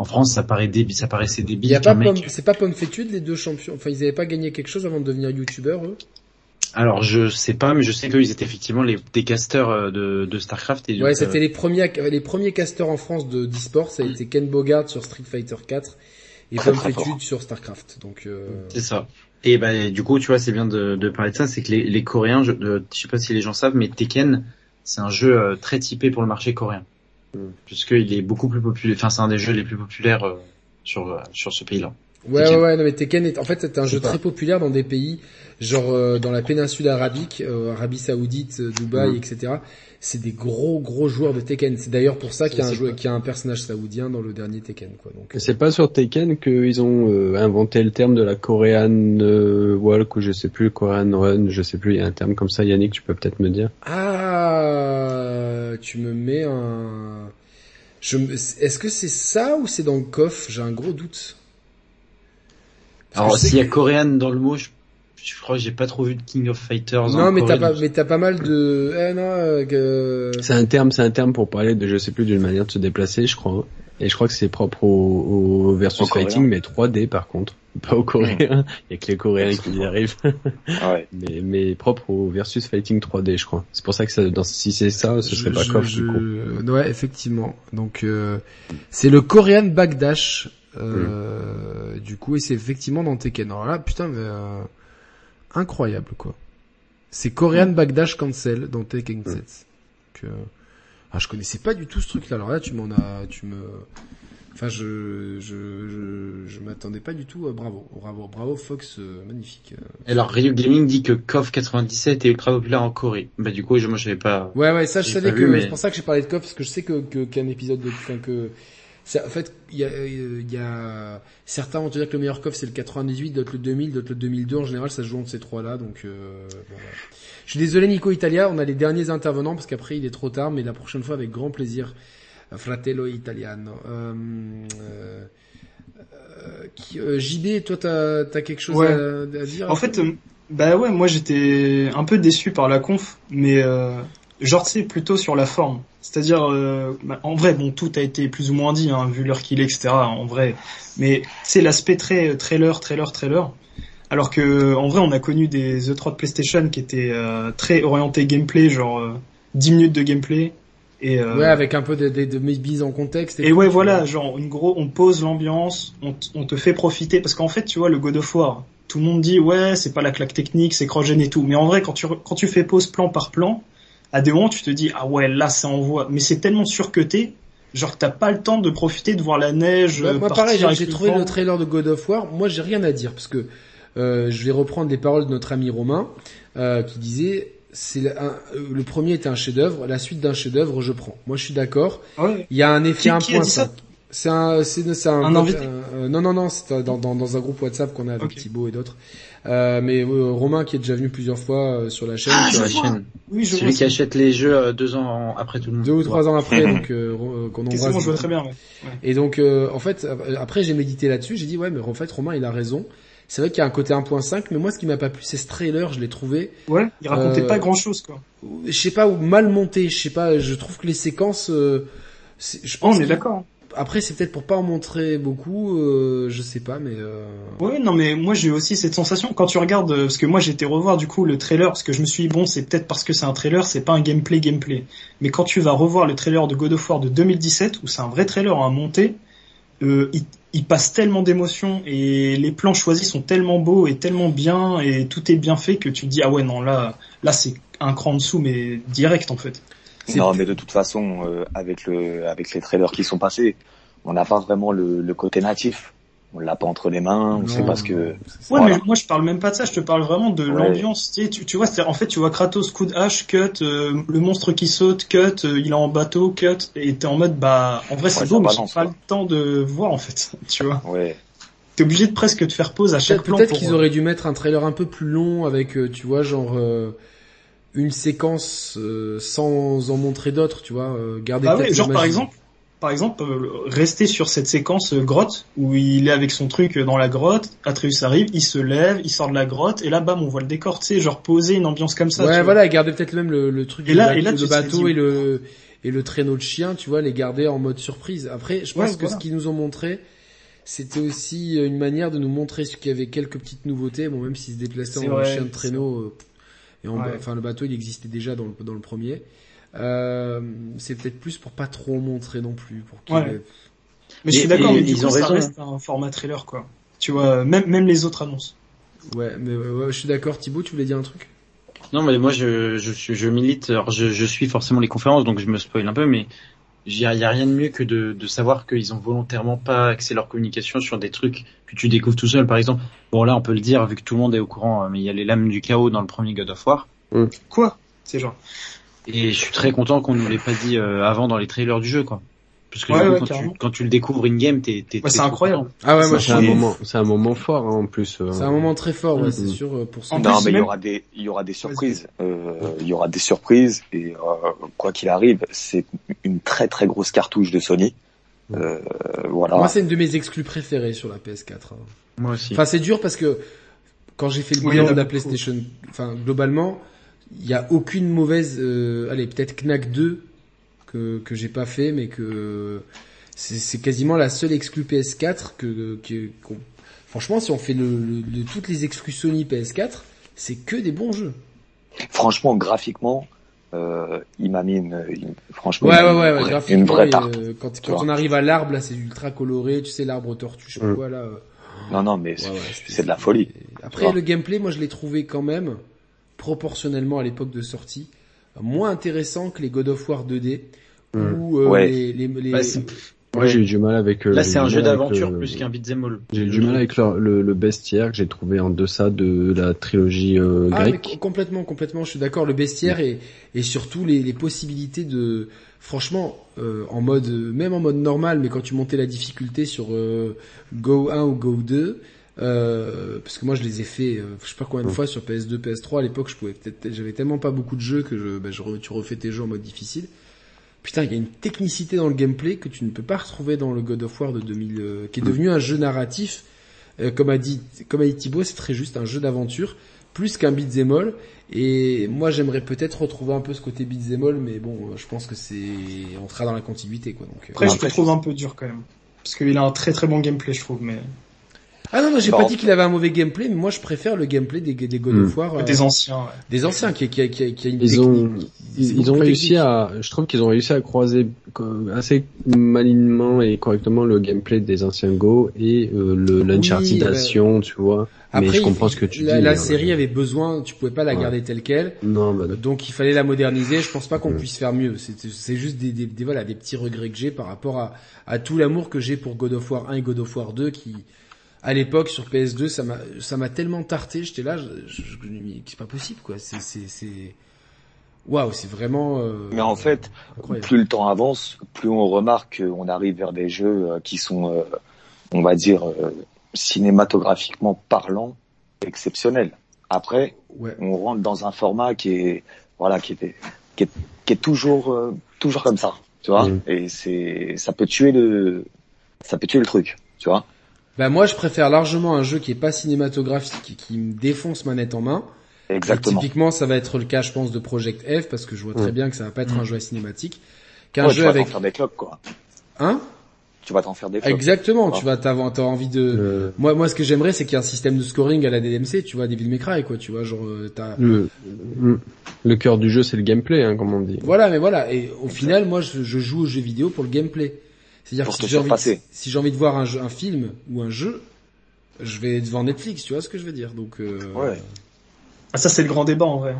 en France, ça paraît débile, ça paraissait Il débile mec. C'est pas Pomme Fétude les deux champions? Enfin, ils avaient pas gagné quelque chose avant de devenir youtubeurs, eux? Alors je sais pas, mais je sais qu'ils étaient effectivement les des casteurs euh, de, de StarCraft. Et Ouais, euh, c'était les premiers, les premiers casteurs en France de d'e-sport. Ça a été Ken Bogard sur Street Fighter 4 et Pomme Fétude sur Starcraft. Donc, euh... C'est ça. Et bah, du coup, tu vois, c'est bien de, de parler de ça, c'est que les, les Coréens, je, euh, je sais pas si les gens savent, mais Tekken, c'est un jeu euh, très typé pour le marché coréen. Mm. Puisqu'il est beaucoup plus populaire, enfin c'est un des jeux les plus populaires euh, sur, euh, sur ce pays-là. Ouais, Tekken. ouais, ouais, non, mais Tekken est, en fait, c'est un jeu pas. très populaire dans des pays, genre, euh, dans la péninsule arabique, euh, Arabie Saoudite, Dubaï, Mhm. etc. C'est des gros, gros joueurs de Tekken. C'est d'ailleurs pour ça qu'il y a un C'est joueur, quoi qu'il y a un personnage saoudien dans le dernier Tekken, quoi. Donc, C'est pas sur Tekken qu'ils ont euh, inventé le terme de la Korean euh, Walk ou je sais plus, Korean Run, je sais plus, il y a un terme comme ça, Yannick, tu peux peut-être me dire. Ah, tu me mets un, je me... est-ce que c'est ça ou c'est dans le coff? J'ai un gros doute. Parce Alors que s'il y a que- coréen dans le mot, je, je crois que j'ai pas trop vu de King of Fighters. Non, en mais t'as pas, mais t'as pas mal de, eh non, euh. C'est un terme, c'est un terme pour parler de je sais plus d'une manière de se déplacer, je crois. Et je crois que c'est propre au, au versus fighting, mais 3D par contre, pas aux Coréens. Il y a que les Coréens qui y arrivent. Ouais. mais, mais propre au versus fighting 3D, je crois. C'est pour ça que ça, dans, si c'est ça, ce serait Je- pas je- coff je- du coup. Ouais, effectivement. Donc euh, c'est le Korean Backdash. Euh, Du coup, et c'est effectivement dans Tekken. Alors là, putain, mais, euh, incroyable quoi. C'est Korean Backdash Cancel dans Tekken 7. Donc, euh, ah, je connaissais pas du tout ce truc-là. Alors là, tu m'en as, tu me, enfin, je, je, je, je m'attendais pas du tout. euh, bravo, bravo, bravo, Fox, euh, magnifique. euh. Alors Ryu Gaming dit que KOF 97 est ultra populaire en Corée. Bah du coup, je, moi je savais pas. Ouais, ouais, ça je savais que mais- c'est pour ça que j'ai parlé de KOF parce que je sais que que- qu'un épisode de enfin que en fait il y a euh, y a certains vont te dire que le meilleur KOF c'est le 98, d'autres le 2000, d'autres le 2002 en général ça se joue entre ces trois là donc euh, bon, voilà. Je suis désolé Nico Italia, on a les derniers intervenants parce qu'après il est trop tard mais la prochaine fois avec grand plaisir. Fratello Italiano. Euh, euh, Euh, qui, JB, toi, t'as as quelque chose Ouais. à, à dire? En fait, bah ouais, moi j'étais un peu déçu par la conf, mais euh, sais plutôt sur la forme. C'est-à-dire, euh, bah, en vrai, bon, tout a été plus ou moins dit, hein, vu l'heure qu'il est, etc. En vrai, mais c'est l'aspect très trailer, trailer, trailer. Alors que en vrai, on a connu des E3 de PlayStation qui étaient euh, très orientés gameplay, genre euh, 10 minutes de gameplay. Et, euh, Ouais, avec un peu de, de, de mise en contexte. et ouais, voilà, genre, une gros, on pose l'ambiance, on, on te fait profiter, parce qu'en fait, tu vois, le God of War, tout le monde dit, ouais, c'est pas la claque technique, c'est cross et tout, mais en vrai, quand tu, quand tu fais pause plan par plan, à des moments, tu te dis, ah ouais, là, ça envoie, mais c'est tellement surcuté, genre, que t'as pas le temps de profiter de voir la neige, Bah, euh, moi partir pareil, j'ai- trouvé le trailer de God of War. Moi, j'ai rien à dire parce que euh, je vais reprendre les paroles de notre ami Romain euh, qui disait c'est le, euh, le premier est un chef-d'œuvre, la suite d'un chef-d'œuvre, je prends. Moi, je suis d'accord. Ouais. Il y a un effet Qui- qui a dit 1.5. ça? C'est un, c'est, c'est un, Un euh, non, non, non, c'est dans, dans, dans un groupe WhatsApp qu'on a avec. Thibaut et d'autres. Euh, mais euh, Romain qui est déjà venu plusieurs fois euh, sur la chaîne, Ah, sur la chaîne. Oui, je Celui vois qui achète les jeux euh, deux ans après tout le monde. deux ou trois ans après, donc qu'on embrasse. bon, je vois très bien, ouais. Et donc, euh, en fait, après j'ai médité là-dessus, j'ai dit ouais, mais en fait Romain il a raison. C'est vrai qu'il y a un côté 1.5, mais moi ce qui m'a pas plu, c'est ce trailer, je l'ai trouvé, Ouais, il racontait Euh, pas grand chose, quoi. je sais pas, ou mal monté, je sais pas, je trouve que les séquences, euh, je Oh, pense on est que- d'accord. Après c'est peut-être pour pas en montrer beaucoup, euh, je sais pas, mais euh... Non, mais moi j'ai aussi cette sensation quand tu regardes, euh, parce que moi été revoir du coup le trailer, parce que je me suis dit bon, c'est peut-être parce que c'est un trailer, c'est pas un gameplay gameplay. Mais quand tu vas revoir le trailer de God of War de 2017, où c'est un vrai trailer à monter, euh, il, il passe tellement d'émotions et les plans choisis sont tellement beaux et tellement bien et tout est bien fait que tu te dis ah ouais non là, là c'est un cran en dessous mais direct en fait. Non, mais de toute façon, euh, avec le, avec les trailers qui sont passés, on n'a pas vraiment le, le côté natif. On l'a pas entre les mains. On sait pas ce que. Ouais, Voilà. mais moi je parle même pas de ça, je te parle vraiment de Ouais. l'ambiance. Tu, sais, tu, tu vois, en fait, tu vois Kratos coup de hache, cut, euh, le monstre qui saute, cut, euh, il est en bateau, cut, et t'es en mode bah, en vrai c'est Ouais, beau, ça mais j'ai pas le temps de voir en fait, tu vois. Ouais. T'es obligé de presque de faire pause à chaque plan. peut-être qu'ils auraient dû mettre un trailer un peu plus long avec, euh, tu vois, genre euh, une séquence euh, sans en montrer d'autres, tu vois, euh, garder ouais, la genre par exemple, par exemple, euh, rester sur cette séquence euh, grotte où il est avec son truc euh, dans la grotte, Atreus arrive, il se lève, il sort de la grotte et là bam on voit le décor, tu sais, genre poser une ambiance comme ça. ouais, vois. voilà, garder peut-être même le, le truc Et là- et là, le bateau et le et le traîneau de chien, tu vois, les garder en mode surprise. Après, je pense Ouais, que voilà. ce qu'ils nous ont montré, c'était aussi une manière de nous montrer ce qu'il y avait quelques petites nouveautés. Bon, même s'ils se déplaçaient en vrai, chien de traîneau, euh, et en, Ouais. enfin le bateau il existait déjà dans le, dans le premier. Euh, c'est peut-être plus pour pas trop montrer non plus, pour qu'il Ouais. Mais je Et- suis d'accord, mais du ils coup, ont ça raison. reste un format trailer, quoi. Tu vois, même, même les autres annonces. Ouais, mais ouais, ouais, je suis d'accord. Thibaut, tu voulais dire un truc? Non, mais moi, je, je, suis- je milite. Alors, je, je suis forcément les conférences, donc je me spoil un peu, mais il y a, rien de mieux que de, de savoir qu'ils ont volontairement pas axé leur communication sur des trucs que tu découvres tout seul. Par exemple, bon là, on peut le dire vu que tout le monde est au courant, euh, mais il y a les lames du chaos dans le premier God of War. Quoi? C'est genre. Et je suis très content qu'on nous l'ait pas dit euh, avant dans les trailers du jeu, quoi. Parce que Ouais, du coup, ouais, quand, tu, quand tu le découvres in-game, t'es, t'es, Ouais, c'est incroyable. Ah ouais, moi, c'est un moment, c'est un moment fort hein, en plus. euh. c'est un moment très fort, ouais, c'est sûr euh, pour ça. En non, plus, mais il y aura des, il y aura des surprises. Euh, il y aura des surprises et euh, quoi qu'il arrive, c'est une très très grosse cartouche de Sony. Euh, voilà. Moi, c'est une de mes exclus préférées sur la PS4. hein. Moi aussi. Enfin, c'est dur parce que quand j'ai fait le Oui, bilan a de la. PlayStation, enfin globalement, il y a aucune mauvaise. euh, allez, peut-être Knack 2 que que j'ai pas fait, mais que c'est c'est quasiment la seule exclue PS4 que que qu'on- franchement, si on fait le, le- de toutes les exclus Sony PS4, c'est que des bons jeux. Franchement, graphiquement, euh, il m'a mis une, une- franchement Ouais, une, ouais, ouais, ouais, vraie- une graphiquement, vraie tarte. euh, quand quand on arrive à l'arbre, là, c'est ultra coloré, tu sais, l'arbre tortue, je sais pas Mm. quoi, là. euh, Non, non, mais Ouais, c'est de la folie. Après, le gameplay, moi, je l'ai trouvé quand même, proportionnellement à l'époque de sortie, moins intéressant que les God of War 2D, Mm. où euh, Ouais. les, les, les- Bah, c'est- Moi, j'ai eu du mal avec. euh, Là, c'est un jeu d'aventure le- plus qu'un beat'em all. J'ai eu du mal avec le, le, le bestiaire que j'ai trouvé en deçà de la trilogie euh, Ah, grecque. complètement, complètement, je suis d'accord. Le bestiaire et, et surtout les, les possibilités de, franchement, euh, en mode, même en mode normal, mais quand tu montais la difficulté sur euh, Go 1 ou Go 2, euh, parce que moi je les ai fait, euh, je sais pas combien de fois sur PS2, PS3 à l'époque, je pouvais peut-être, j'avais tellement pas beaucoup de jeux que je, bah, je re- tu refais tes jeux en mode difficile. putain, il y a une technicité dans le gameplay que tu ne peux pas retrouver dans le God of War de 2000, euh, qui est devenu un jeu narratif. Euh, comme a dit, comme a dit Thibaut, c'est très juste, un jeu d'aventure plus qu'un beat'em all. Et moi, j'aimerais peut-être retrouver un peu ce côté beat'em all, mais bon, je pense que c'est, on sera dans la continuité, quoi. Donc, euh, Après, je te trouve un peu dur quand même. Parce qu'il a un très très bon gameplay, je trouve, mais Ah non, non, j'ai Bah, pas en dit qu'il avait un mauvais gameplay, mais moi je préfère le gameplay des, des God of War. euh, des anciens. ouais. des anciens qui, qui, qui, qui a une Ils technique. Ils, ont réussi à, je trouve qu'ils ont réussi à croiser assez malignement et correctement le gameplay des anciens Go et euh, le tu vois. Après, mais je comprends ce que tu la, dis. La hein. série avait besoin, tu pouvais pas la Ouais. garder telle quelle, Non, bah, donc il fallait la moderniser. Je pense pas qu'on Mm. puisse faire mieux. C'est c'est juste des, des, des- voilà des petits regrets que j'ai par rapport à, à tout l'amour que j'ai pour God of War 1 et God of War 2 qui à l'époque sur PS2 ça m'a ça m'a tellement tarté. J'étais là, je, c'est pas possible quoi. C'est c'est c'est waouh, c'est vraiment. euh, Mais en fait, incroyable. plus le temps avance, plus on remarque qu'on arrive vers des jeux euh, qui sont, euh, on va dire, euh, cinématographiquement parlant, exceptionnels. Après, Ouais. on rentre dans un format qui est, voilà, qui est, qui est, qui est toujours, euh, toujours comme ça, tu vois. Mhm. Et c'est, ça peut tuer le, ça peut tuer le truc, tu vois. Bah moi je préfère largement un jeu qui est pas cinématographique et qui me défonce manette en main. Exactement. Typiquement ça va être le cas je pense de Project F parce que je vois très Ouais. bien que ça va pas être un jeu cinématique. Qu'un Ouais, tu jeu vas avec t'en faire des clubs, quoi. hein? Tu vas t'en faire des clubs. Exactement, tu vas t'avoir t'as envie de moi moi ce que j'aimerais c'est qu'il y ait un système de scoring à la DMC, tu vois, Devil May Cry quoi, tu vois, genre euh, t'as le, le cœur du jeu, c'est le gameplay, hein, comme on dit. voilà, mais voilà et au final moi je, je joue aux jeux vidéo pour le gameplay. C'est-à-dire que si j'ai envie surpasser. si j'ai envie de voir un jeu, un film ou un jeu, je vais devant Netflix, tu vois ce que je veux dire. Donc euh, Ouais. Ah, ça c'est le grand débat en vrai.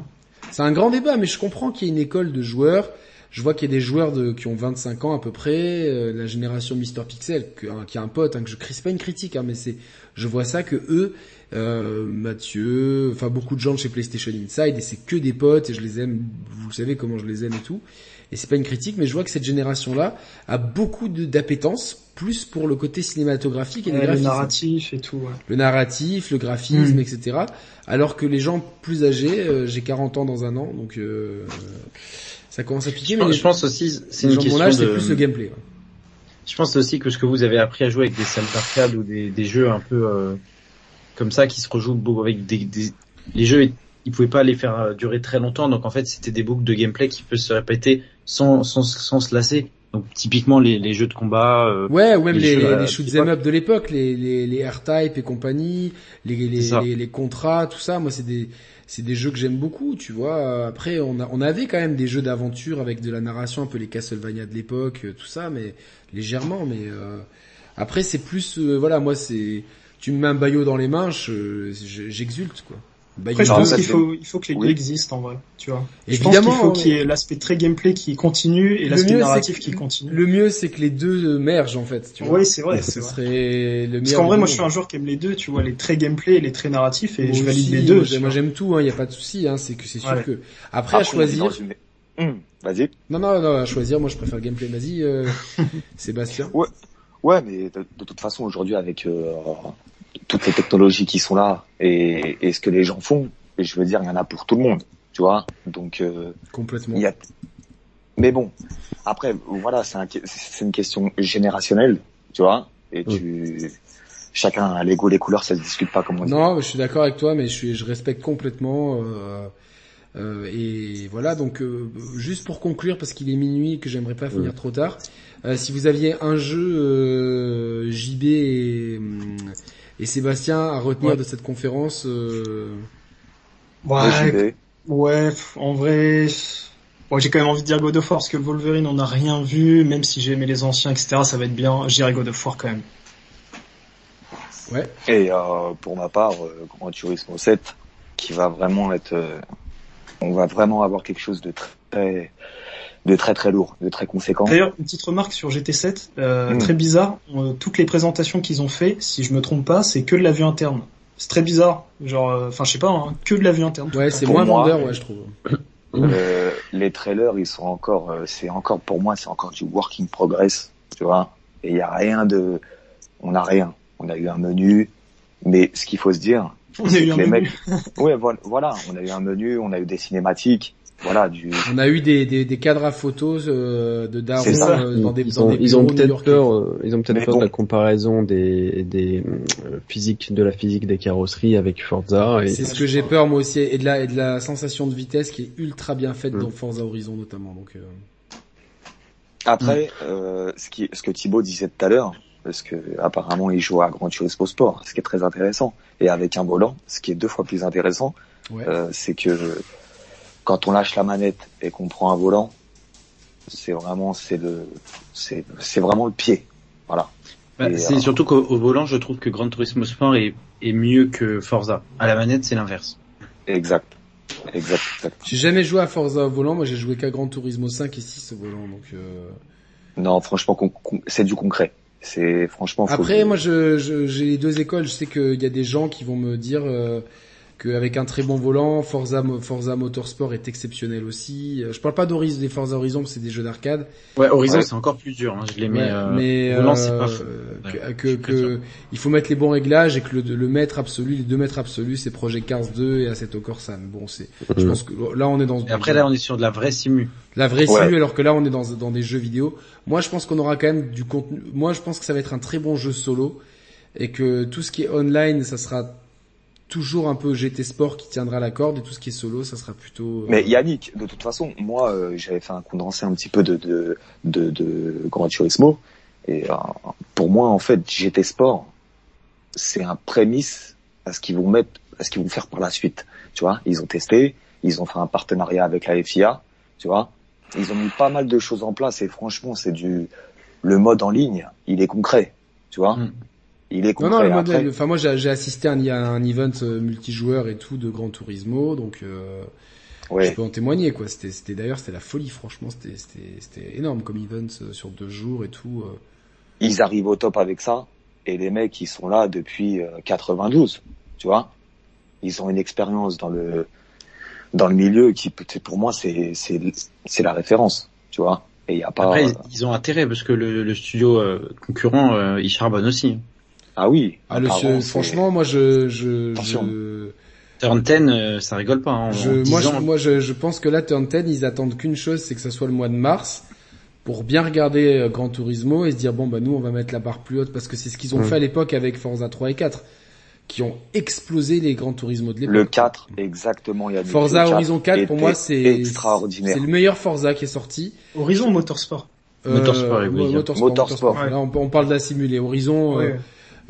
C'est un grand débat, mais je comprends qu'il y ait une école de joueurs. Je vois qu'il y a des joueurs de, qui ont 25 ans à peu près, euh, la génération Mister Pixel, que, hein, qui a un pote, hein, que je crie, c'est pas une critique, hein, mais c'est, je vois ça que eux, euh, Mathieu, enfin beaucoup de gens de chez PlayStation Inside, et c'est que des potes, et je les aime, vous savez comment je les aime et tout. Et c'est pas une critique, mais je vois que cette génération-là a beaucoup de d'appétence, plus pour le côté cinématographique et les Ouais, le graphismes narratif et tout. ouais. le narratif, le graphisme, Mm. etc. Alors que les gens plus âgés, euh, j'ai 40 ans dans un an, donc euh, ça commence à piquer. Je mais pense, les, je pense aussi, c'est les une gens de mon question âge, de... c'est plus le gameplay. ouais. Je pense aussi que ce que vous avez appris à jouer avec des salles d'arcade ou des, des jeux un peu euh, comme ça qui se rejouent beaucoup avec des, des- les jeux ils pouvaient pas les faire durer très longtemps donc en fait c'était des boucles de gameplay qui peuvent se répéter sans sans, sans se lasser donc typiquement les, les jeux de combat euh, Ouais, ou même Les les, les, euh, shoot d'époque. 'em up de l'époque, les, les, les R-Type et compagnie, les, les, les, contrats, tout ça. Moi, c'est des, c'est des jeux que j'aime beaucoup, tu vois. Après, on a, on avait quand même des jeux d'aventure avec de la narration, un peu les Castlevania de l'époque, euh, tout ça, mais légèrement. Mais euh, après, c'est plus, euh, voilà, moi, c'est, tu me mets un baillot dans les mains, je, je- j'exulte, quoi. Bayo Après, je pense qu'il faut, il faut que les Oui. deux existent en vrai, tu vois. Je Évidemment, pense qu'il faut mais- qu'il y ait l'aspect très gameplay qui continue et l'aspect narratif qui continue. Le mieux, c'est que les deux mergent, en fait, tu vois. Oui, c'est vrai, Ce c'est vrai. serait le Parce qu'en vrai, moi, je suis un joueur qui aime les deux, tu vois, les traits gameplay et les traits narratifs, et Moi je valide aussi, les deux. Moi, j'aime- tout, hein, y a pas de souci, hein, c'est que c'est sûr Ouais. que après, à Après, est choisir. Hum, Vas-y. Non, non, non, à choisir, moi je préfère le gameplay. Vas-y, euh, Sébastien. Ouais, mais de, de toute façon, aujourd'hui, avec euh, toutes les technologies qui sont là et, et ce que les gens font, et je veux dire, il y en a pour tout le monde, tu vois. Donc, euh, Complètement. y a. Mais bon, après, voilà, c'est un, c'est une question générationnelle, tu vois. Et tu, chacun a l'ego, les couleurs, ça se discute pas comme on dit. Non, je suis d'accord avec toi, mais je, suis, je respecte complètement. Euh, euh, et voilà, donc euh, juste pour conclure, parce qu'il est minuit et que j'aimerais pas finir trop tard, euh, si vous aviez un jeu euh, JB et, hum, et Sébastien à retenir Ouais. de cette conférence, euh, Ouais, ouais, en vrai, ouais, j'ai quand même envie de dire God of War, parce que Wolverine, on n'a rien vu, même si j'ai aimé les anciens, etc., ça va être bien. Je dirais God of War quand même. ouais, Et euh, pour ma part, euh, Grand Turismo 7, qui va vraiment être, euh, on va vraiment avoir quelque chose de très, de très très lourd, de très conséquent. D'ailleurs, une petite remarque sur GT7, euh, Mm. très bizarre, euh, toutes les présentations qu'ils ont fait, si je me trompe pas, c'est que de la vue interne. C'est très bizarre, genre, euh, enfin je sais pas, hein, que de la vue interne. ouais, c'est moins moi, vendeur, ouais, je trouve. Euh, les trailers, ils sont encore, euh, c'est encore pour moi, c'est encore du working progress, tu vois. Et il y a rien de, on a rien. On a eu un menu, mais ce qu'il faut se dire, On a c'est eu que un les menu. mecs, ouais, voilà, on a eu un menu, on a eu des cinématiques, voilà, du. On a eu des, des, des cadres à photos euh, de ça. euh, dans des, ils dans ont, des ils ont peut-être peur, euh, ils ont peut-être peur bon. de la comparaison des, des euh, physiques, de la physique des carrosseries avec Forza. C'est ce que j'ai peur moi aussi et de la et de la sensation de vitesse qui est ultra bien faite Mm. dans Forza Horizon notamment. Donc euh, Après, euh, ce qui, ce que Thibaut disait tout à l'heure, parce que apparemment il joue à Grand Turismo Sport, ce qui est très intéressant, et avec un volant, ce qui est deux fois plus intéressant, ouais. euh, c'est que quand on lâche la manette et qu'on prend un volant, c'est vraiment, c'est le, c'est, c'est vraiment le pied, voilà. Bah, c'est euh, surtout qu'au au volant, je trouve que Gran Turismo Sport est, est mieux que Forza. À la manette, c'est l'inverse. Exact, exact, exact. J'ai jamais joué à Forza au volant, moi j'ai joué qu'à Gran Turismo 5 et 6 au volant donc euh... Non, franchement, c'est du concret. C'est franchement. faut- Après, moi, je, je- j'ai les deux écoles. Je sais qu'il y a des gens qui vont me dire euh, qu'avec un très bon volant, Forza, Mo- Forza Motorsport est exceptionnel aussi. Euh, Je parle pas d'Horizon, des Forza Horizon, parce que c'est des jeux d'arcade. Ouais, Horizon, Ouais. c'est encore plus dur. Hein. Je les mets. Ouais, euh, mais volant, c'est pas euh, fou. que, Ouais, que, il faut mettre les bons réglages et que le, le maître absolu, les deux maîtres absolus, c'est Project Cars 2 et Assetto Corsa. Mais Bon, c'est, je pense que là, on est dans Et après, là, on est sur de la vraie simu. la vraie Ouais. simu, alors que là, on est dans, dans des jeux vidéo. Moi, je pense qu'on aura quand même du contenu. Moi, je pense que ça va être un très bon jeu solo et que tout ce qui est online, ça sera toujours un peu GT Sport qui tiendra la corde et tout ce qui est solo, ça sera plutôt. euh, Mais Yannick, de toute façon, moi, euh, j'avais fait un condensé un petit peu de de de, de Gran Turismo, et euh, pour moi, en fait, GT Sport, c'est un prémisse à ce qu'ils vont mettre, à ce qu'ils vont faire par la suite. Tu vois, ils ont testé, ils ont fait un partenariat avec la FIA, tu vois, ils ont mis pas mal de choses en place et franchement, c'est du le mode en ligne, il est concret, tu vois, Mm. Il est Non, non, le modèle. Enfin, moi, j'ai j'ai assisté à un, à un event euh, multijoueur et tout de Gran Turismo, donc euh, je ouais, peux en témoigner, quoi. C'était, c'était d'ailleurs, c'était la folie, franchement, c'était, c'était, c'était énorme comme event euh, sur deux jours et tout. euh. ils arrivent au top avec ça et les mecs ils sont là depuis euh, 92 tu vois ils ont une expérience dans le dans le milieu qui pour moi c'est c'est c'est la référence tu vois et il y a pas Après, ils- ils ont intérêt parce que le, le studio euh, concurrent, euh, il charbonne aussi. Ah oui Ah, le, franchement, moi, je, je, Attention. je, Turn 10, euh, ça rigole pas. Hein, en Je, 10 moi, je, moi je, je pense que là, Turn 10, ils attendent qu'une chose, c'est que ça soit le mois de mars, pour bien regarder euh, Gran Turismo et se dire, bon, bah nous, on va mettre la barre plus haute, parce que c'est ce qu'ils ont Mm. fait à l'époque avec Forza 3 et 4, qui ont explosé les Gran Turismo de l'époque. le 4 exactement Yannick, Forza le 4 Horizon 4, pour moi, c'est extraordinaire c'est le meilleur Forza qui est sorti. Horizon Motorsport Motorsport, il voulait ouais, dire. Motorsport, Motorsport. Motorsport. Là, on, on parle de la simulée. Horizon, euh, Ouais. euh,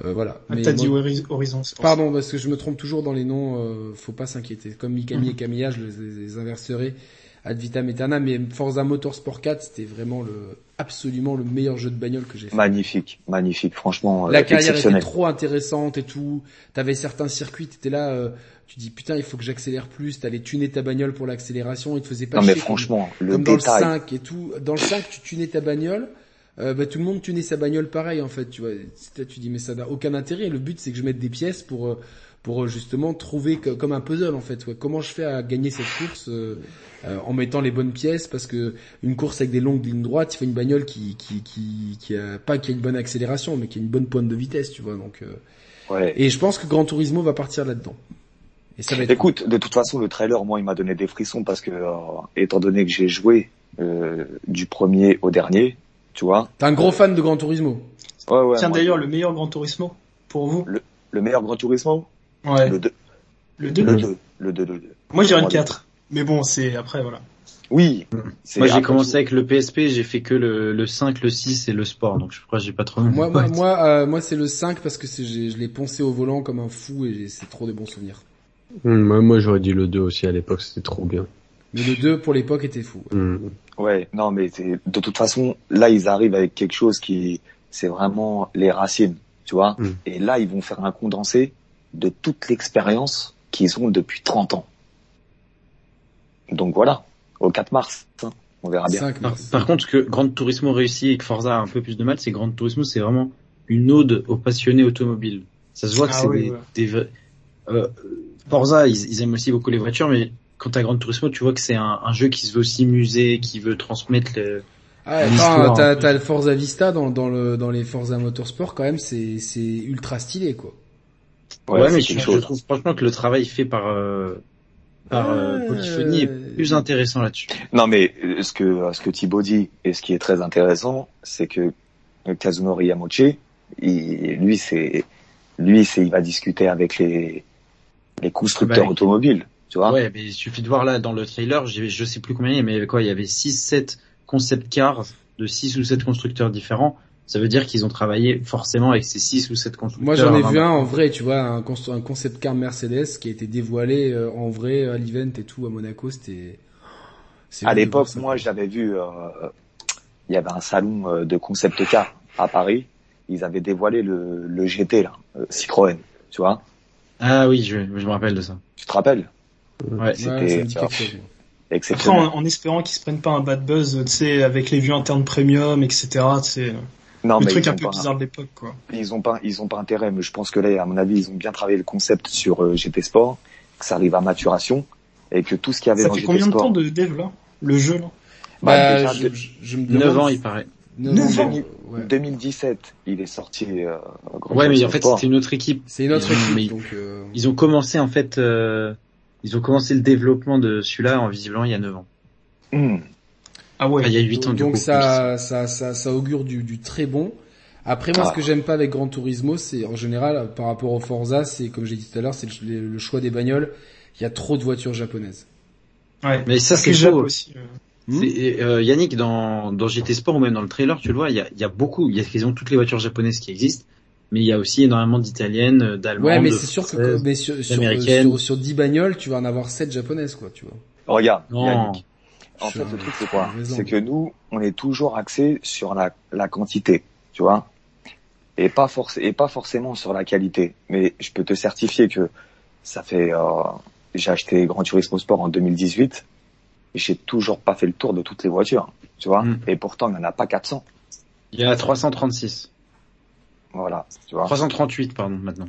voilà. Ah, Mais T'as dit Horizon. c'est pour ça. Pardon, parce que je me trompe toujours dans les noms, euh, faut pas s'inquiéter. Comme Mikami et Camilla, je les, les inverserai ad vitam aeternam, mais Forza Motorsport 4, c'était vraiment le, absolument le meilleur jeu de bagnole que j'ai fait. magnifique magnifique franchement euh, La carrière était trop intéressante et tout. T'avais certains circuits, t'étais là, euh, tu dis putain, il faut que j'accélère plus. T'allais tuner ta bagnole pour l'accélération, il te faisait pas non mais chier, comme- franchement le comme dans le détail 5 et tout. Dans le 5, tu tunais ta bagnole. Euh, bah, tout le monde tunait sa bagnole pareil en fait, tu vois. Tu dis mais ça n'a aucun intérêt. Le but c'est que je mette des pièces pour euh, pour euh, justement trouver comme un puzzle en fait. ouais. Comment je fais à gagner cette course euh, euh, en mettant les bonnes pièces? Parce que une course avec des longues lignes droites, il faut une bagnole qui qui qui qui a pas qui a une bonne accélération mais qui a une bonne pointe de vitesse, tu vois. Donc euh, ouais et je pense que Gran Turismo va partir là-dedans. Et ça va être Écoute, de toute façon, le trailer, moi, il m'a donné des frissons parce que, étant donné que j'ai joué euh, du premier au dernier, tu vois. T'es un gros fan de Gran Turismo. Ouais, ouais. Tiens d'ailleurs le meilleur Gran Turismo pour vous. le meilleur Gran Turismo, Ouais. le 2, Le 2. le 2, le 2, le 2. Moi j'irais le Moi, 4. Mais bon c'est après voilà. Oui. Moi, j'ai commencé avec le PSP, j'ai fait que le, le 5, le 6 et le sport, donc je crois que j'ai pas trop. Moi, moi, moi, euh, moi, c'est le 5 parce que c'est, j'ai- je l'ai poncé au volant comme un fou et c'est trop des bons souvenirs. Hum, moi, moi, j'aurais dit le 2 aussi à l'époque, c'était trop bien. Mais le 2 pour l'époque était fou. Hum. Ouais, non, mais c'est- de toute façon, là, ils arrivent avec quelque chose qui, c'est vraiment les racines, tu vois. Mm. Et là, ils vont faire un condensé de toute l'expérience qu'ils ont depuis 30 ans. Donc voilà, au 4 mars, hein, on verra bien. 5 Par, mars. par contre, ce que Gran Turismo réussit et que Forza a un peu plus de mal, c'est que Gran Turismo, c'est vraiment une ode aux passionnés automobiles. Ça se voit que Ah c'est oui, des, ouais. des vrais- euh, Forza, ils, ils aiment aussi beaucoup les voitures, mais quand t'as Gran Turismo, tu vois que c'est un, un jeu qui se veut aussi musée, qui veut transmettre le... Ah, l'histoire, attends, t'as, t'as le Forza Vista dans, dans le, dans les Forza Motorsport quand même, c'est, c'est ultra stylé, quoi. Ouais, mais c'est je, je chose. trouve franchement que le travail fait par euh, par euh, Ouais. Polyphony est plus intéressant là-dessus. Non, mais ce que ce que Thibaut dit et ce qui est très intéressant, c'est que Kazunori Yamauchi, il, lui c'est lui c'est il va discuter avec les les constructeurs Bah, automobiles, tu vois. Ouais, mais il suffit de voir là dans le trailer, je sais plus combien, il y avait, mais il y avait quoi Il y avait 6 7 concept cars de 6 ou 7 constructeurs différents. Ça veut dire qu'ils ont travaillé forcément avec ces 6 ou 7 constructeurs. Moi j'en ai vu un en vrai, tu vois, un, concept car Mercedes qui a été dévoilé euh, en vrai à l'event et tout à Monaco, c'était... À l'époque, moi, j'avais vu, euh, il y avait un salon euh, de concept car à Paris. Ils avaient dévoilé le, le GT là, euh, Citroën, tu vois. Ah oui, je, je me rappelle de ça. Tu te rappelles? Ouais. Ouais, C'était euh. Après, en, en espérant qu'ils se prennent pas un bad buzz, tu sais, avec les vues internes premium, etc., tu sais, Non, le mais truc un peu pas, bizarre de l'époque, quoi. ils ont pas, ils ont pas intérêt. Mais je pense que là, à mon avis, ils ont bien travaillé le concept sur euh, GT Sport, que ça arrive à maturation et que tout ce qu'il y avait Ça dans fait GT combien de temps de dev, là? Le jeu, là? Bah, Bah, déjà, je, je, je me 9 demande ans il paraît. Neuf Neuf ans, ans. ouais. 2017, il est sorti. Euh, Ouais, mais en fait c'était une autre équipe. C'est une autre Ils équipe, mais- donc... euh, Ils ont commencé en fait, euh, ils ont commencé le développement de celui-là en visiblement il y a 9 ans. Hmm. Ah ouais. Ah, il y a 8 ans du donc coup. ça, ça, ça, ça augure du, du très bon. Après moi, Ah. ce que j'aime pas avec Gran Turismo, c'est en général par rapport au Forza, c'est comme j'ai dit tout à l'heure, c'est le, le choix des bagnoles. Il y a trop de voitures japonaises. Ouais. Mais ça c'est faux. aussi. euh. Hmm euh, Yannick dans dans GT Sport ou même dans le trailer, tu le vois, il y a, il y a beaucoup, il y a quasiment toutes les voitures japonaises qui existent, mais il y a aussi énormément d'italiennes, euh, d'allemandes. Ouais, mais c'est sûr que mais sur, sur, américaines. sur, sur 10 bagnoles, tu vas en avoir 7 japonaises, quoi, tu vois. Regarde, Non. Yannick. En Je- fait, le truc c'est quoi. C'est que nous, on est toujours axé sur la, la quantité, tu vois, et pas forc- et pas forcément sur la qualité. Mais je peux te certifier que ça fait, euh, j'ai acheté Grand Turismo Sport en 2018, et j'ai toujours pas fait le tour de toutes les voitures, tu vois. Mm. Et pourtant, il n'y en a pas 400. Il y a 336, Voilà, tu vois. 338 pardon maintenant.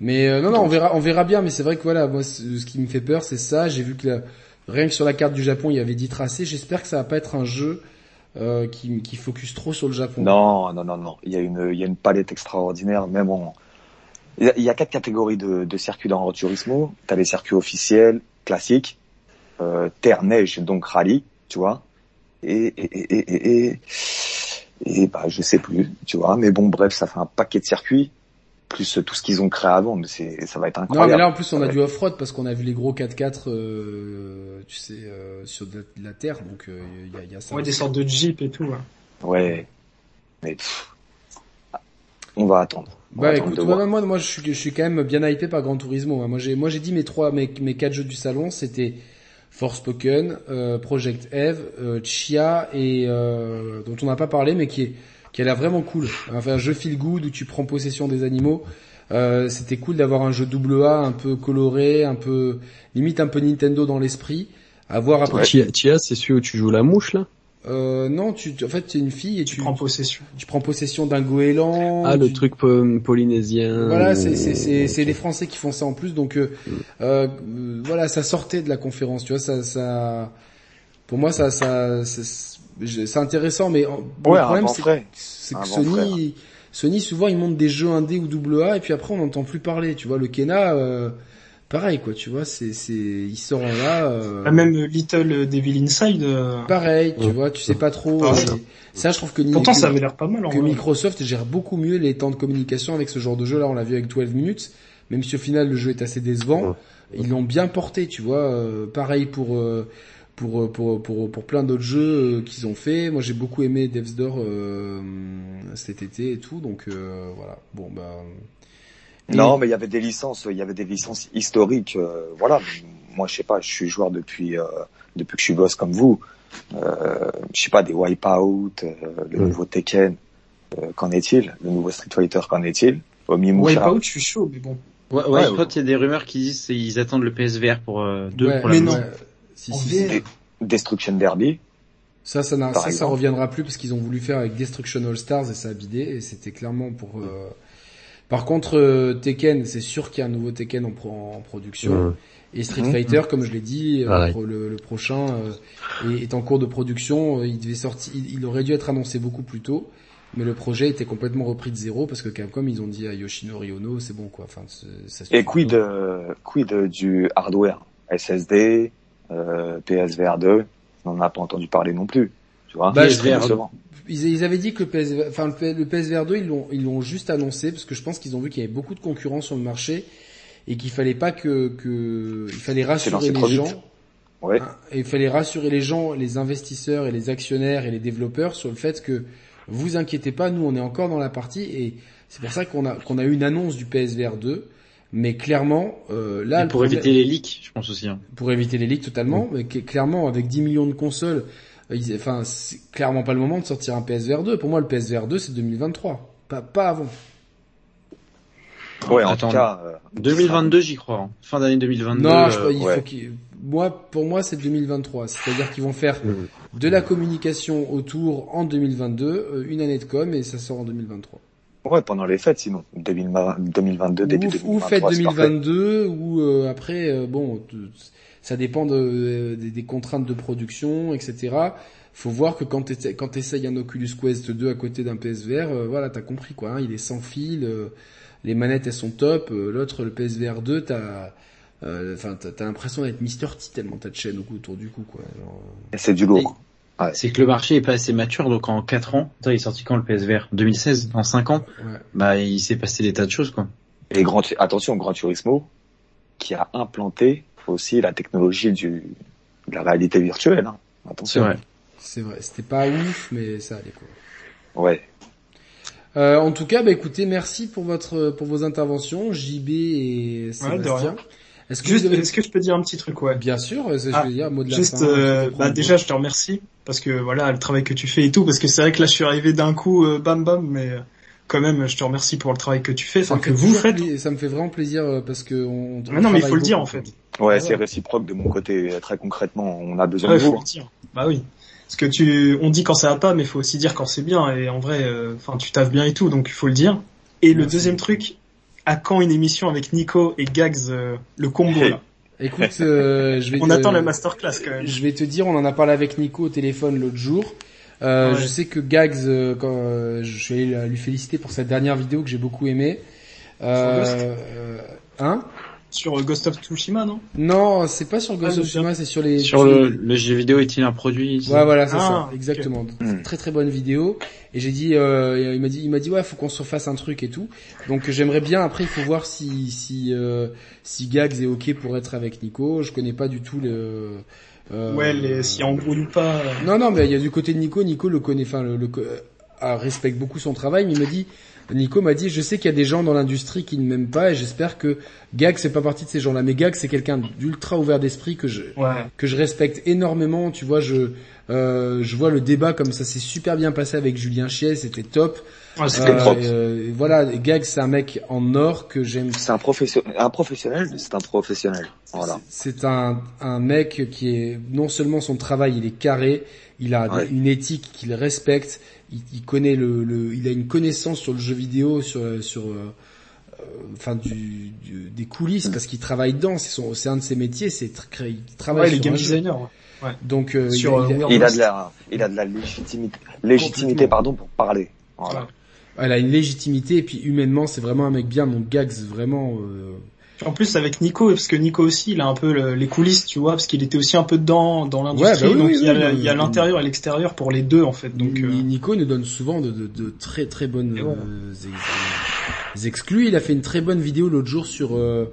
Mais euh, non, non, on verra, on verra bien. Mais c'est vrai que voilà, moi, ce qui me fait peur, c'est ça. J'ai vu que la- rien que sur la carte du Japon, il y avait 10 tracés. J'espère que ça va pas être un jeu euh, qui, qui focus trop sur le Japon. Non, non, non, non. Il y a une, il y a une palette extraordinaire. Même en, il y a, il y a quatre catégories de, de circuits dans Grand Turismo. T'as les circuits officiels, classiques, euh, terre, neige, donc rallye, tu vois. Et, et, et, et, et, et, bah, je sais plus, tu vois. Mais bon, bref, ça fait un paquet de circuits, plus tout ce qu'ils ont créé avant, mais c'est, ça va être Non, incroyable. mais là en plus on a Ouais. du off-road parce qu'on a vu les gros 4x4, euh, tu sais, euh, sur de la, terre. Donc euh, il y, a, y a ça. Ouais, des sortes de Jeep et tout, ouais. Ouais. Mais, pff, on va attendre. On Bah écoute, voir. moi, moi je suis, je suis quand même bien hypé par Gran Turismo. hein. Moi j'ai, moi j'ai dit mes trois, mes, mes quatre jeux du salon, c'était Forspoken, euh, Project Eve, euh, Chia et euh, dont on n'a pas parlé, mais qui est, qui a l'air vraiment cool. Enfin, un jeu feel good où tu prends possession des animaux. Euh, c'était cool d'avoir un jeu double A un peu coloré, un peu limite un peu Nintendo dans l'esprit. À voir après. Chia, Chia, c'est celui où tu joues la mouche là? Euh, non, tu, en fait, tu es une fille et tu, Tu prends possession. tu prends possession d'un goéland. Ah, le tu- truc po- polynésien. Voilà, c'est c'est c'est c'est les Français qui font ça en plus, donc euh, euh, euh, voilà, ça sortait de la conférence, tu vois, ça ça pour moi ça ça c'est intéressant, mais bon, Ouais, le problème c'est que Sony Sony souvent ils montent des jeux indés ou double A et puis après on n'entend plus parler, tu vois, le Kena euh, pareil quoi, tu vois, c'est c'est il sort là. euh, Ah, Même Little Devil Inside. euh, Pareil, tu vois, tu sais pas trop. Pareil. ça, je trouve que Pourtant, que- ça avait l'air pas mal en que vrai. Microsoft gère beaucoup mieux les temps de communication avec ce genre de jeu. Là, on l'a vu avec 12 minutes. Même si au final le jeu est assez décevant, ils l'ont bien porté, tu vois. Euh, pareil pour euh, pour, pour pour pour plein d'autres jeux qu'ils ont fait. Moi, j'ai beaucoup aimé Devs Door euh, cet été et tout. Donc euh, voilà. Bon bah. Non, mais il y avait des licences, il y avait des licences historiques. euh, voilà, moi je sais pas, je suis joueur depuis euh, depuis que je suis gosse comme vous. Euh, je sais pas des Wipeout, euh, le Mm. nouveau Tekken. euh, qu'en est-il? Le nouveau Street Fighter, qu'en est-il? Wipeout, je suis chaud, mais bon. Ouais, Ouais, ouais, il y a des rumeurs qui disent qu'ils attendent le PSVR pour euh, deux Ouais, pour la mais non. ouais. Si, si. Destruction Derby. Ça, ça, ça, ça reviendra plus parce qu'ils ont voulu faire avec Destruction All Stars et ça a bidé et c'était clairement pour. euh, Par contre, euh, Tekken, c'est sûr qu'il y a un nouveau Tekken en, pro- en production. Et Street Mhm. Fighter, comme je l'ai dit, euh, le, le prochain euh, est, est en cours de production. Il devait sortir, il, il aurait dû être annoncé beaucoup plus tôt, mais le projet était complètement repris de zéro parce que Capcom ils ont dit à Yoshinori Ono, c'est bon quoi. Enfin, ça. Et quid, euh, quid du hardware? SSD, euh, PSVR 2, on n'en a pas entendu parler non plus. Tu vois, Bah, Très. Ils, ils avaient dit que le, PSV, enfin, le, PSVR 2, ils l'ont, ils l'ont juste annoncé parce que je pense qu'ils ont vu qu'il y avait beaucoup de concurrents sur le marché et qu'il fallait pas que, que il fallait rassurer les gens. Ouais. Hein, et il fallait rassurer les gens, les investisseurs et les actionnaires et les développeurs sur le fait que vous inquiétez pas, nous on est encore dans la partie et c'est pour ça qu'on a qu'on a eu une annonce du PSVR 2. Mais clairement, euh, là, Et le pour problème- éviter les leaks, je pense aussi. Hein. pour éviter les leaks totalement, mais clairement avec 10 millions de consoles, ils- enfin c'est clairement pas le moment de sortir un PSVR 2. Pour moi le PSVR 2 c'est 2023, pas pas avant. Ouais, en Attends, tout cas, euh, 2022, j'y crois. hein. Fin d'année 2022. non, je, euh, il ouais. faut qu'il moi pour moi c'est 2023, c'est-à-dire qu'ils vont faire de la communication autour en 2022, euh, une année de com et ça sort en 2023. ouais, pendant les fêtes, sinon 2020 2022, début ou, 2023. ou parfait. 2022 ou euh, après euh, bon ça dépend de, euh, des, des contraintes de production etc faut voir que quand t'essayes- quand t'essayes un Oculus Quest 2 à côté d'un PSVR euh, voilà t'as compris quoi hein, il est sans fil euh, les manettes elles sont top euh, l'autre le PSVR 2 t'as euh, enfin t'as t'as l'impression d'être Mister T tellement t'as de chaîne autour du cou quoi Genre, euh, Et c'est du lourd. Ouais. C'est que le marché est pas assez mature, donc en 4 ans, il est sorti quand le PSVR 2016, en 5 ans, ouais. bah il s'est passé des tas de choses quoi. Et Grand, attention, Grand Turismo, qui a implanté aussi la technologie du, de la réalité virtuelle. Hein. C'est Attention. vrai. c'est vrai c'était pas ouf mais ça allait quoi Ouais. Euh, en tout cas, bah écoutez, merci pour votre pour vos interventions, JB et de Sébastien. rien. Est-ce que Juste, vous avez... est-ce que je peux dire un petit truc, ouais? Bien sûr, que Ah, je veux dire, mot de la Juste, fin. euh, je te bah déjà, je te remercie parce que voilà le travail que tu fais et tout, parce que c'est vrai que là, je suis arrivé d'un coup, euh, bam bam, mais euh, quand même, je te remercie pour le travail que tu fais, enfin me que vous faites. ça me fait vraiment plaisir euh, parce que on, on Mais non, mais il faut le dire en fait. Ouais, Ah c'est ouais. réciproque de mon côté. Très concrètement, on a besoin Ouais, de faut vous. le dire. Bah oui. Parce que tu, on dit quand ça va pas, mais il faut aussi dire quand c'est bien. Et en vrai, euh, enfin, tu taffes bien et tout, donc il faut le dire. Et le deuxième truc, à quand une émission avec Nico et Gags, euh, le combo là Écoute, euh, je vais On te- attend la masterclass quand même. Je vais te dire, on en a parlé avec Nico au téléphone l'autre jour. Euh, Ouais. Je sais que Gags, euh, quand euh, je suis allé la- lui féliciter pour cette dernière vidéo que j'ai beaucoup aimé. Euh, Ghost hein? Sur Ghost of Tsushima, non? Non, c'est pas sur Ghost Ah, of Tsushima, c'est sur les Sur le, le jeu vidéo est-il un produit Ouais, voilà, c'est Ah, ça, exactement. Hmm. Très très bonne vidéo. Et j'ai dit, euh, il m'a dit, il m'a dit, ouais, faut qu'on se fasse un truc et tout. Donc j'aimerais bien. Après, il faut voir si si euh, si Gags est ok pour être avec Nico. Je connais pas du tout le. Euh, Ouais, les, si en gros ou pas. euh, Non, non, mais il y a du côté de Nico. Nico le connaît, enfin, le, le ah, respecte beaucoup son travail, mais il m'a dit, Nico m'a dit, je sais qu'il y a des gens dans l'industrie qui ne m'aiment pas, et j'espère que Gag c'est pas partie de ces gens-là. Mais Gag c'est quelqu'un d'ultra ouvert d'esprit que je Ouais. que je respecte énormément. Tu vois, je euh, je vois le débat comme ça s'est super bien passé avec Julien Chies, c'était top. Ouais, c'était Euh, propre. euh, voilà, Gag c'est un mec en or que j'aime. C'est un professionnel, un professionnel, c'est un professionnel. Voilà. C'est un, un mec qui est non seulement son travail il est carré, il a Ouais. une éthique qu'il respecte, il, il connaît le, le, il a une connaissance sur le jeu vidéo, sur sur euh, euh, enfin du, du- des coulisses parce qu'il travaille dedans, c'est son c'est un de ses métiers, c'est tr- il travaille Ouais, les sur game un jeu. designers. Ouais. Donc euh, Sur, il, a, il a- euh, Il a de la, il a de la légitimité, légitimité, pardon, pour parler. Voilà. elle a une légitimité et puis humainement c'est vraiment un mec bien. Donc Gags vraiment. euh, En plus avec Nico, parce que Nico aussi, il a un peu le- les coulisses, tu vois, parce qu'il était aussi un peu dedans dans l'industrie, Ouais, bah oui, donc oui, il y a, oui, le- oui, il y a oui. l'intérieur et l'extérieur pour les deux en fait. Donc euh, Ni- Nico nous donne souvent de, de, de très très bonnes euh, ex- ex- exclus. Il a fait une très bonne vidéo l'autre jour sur euh,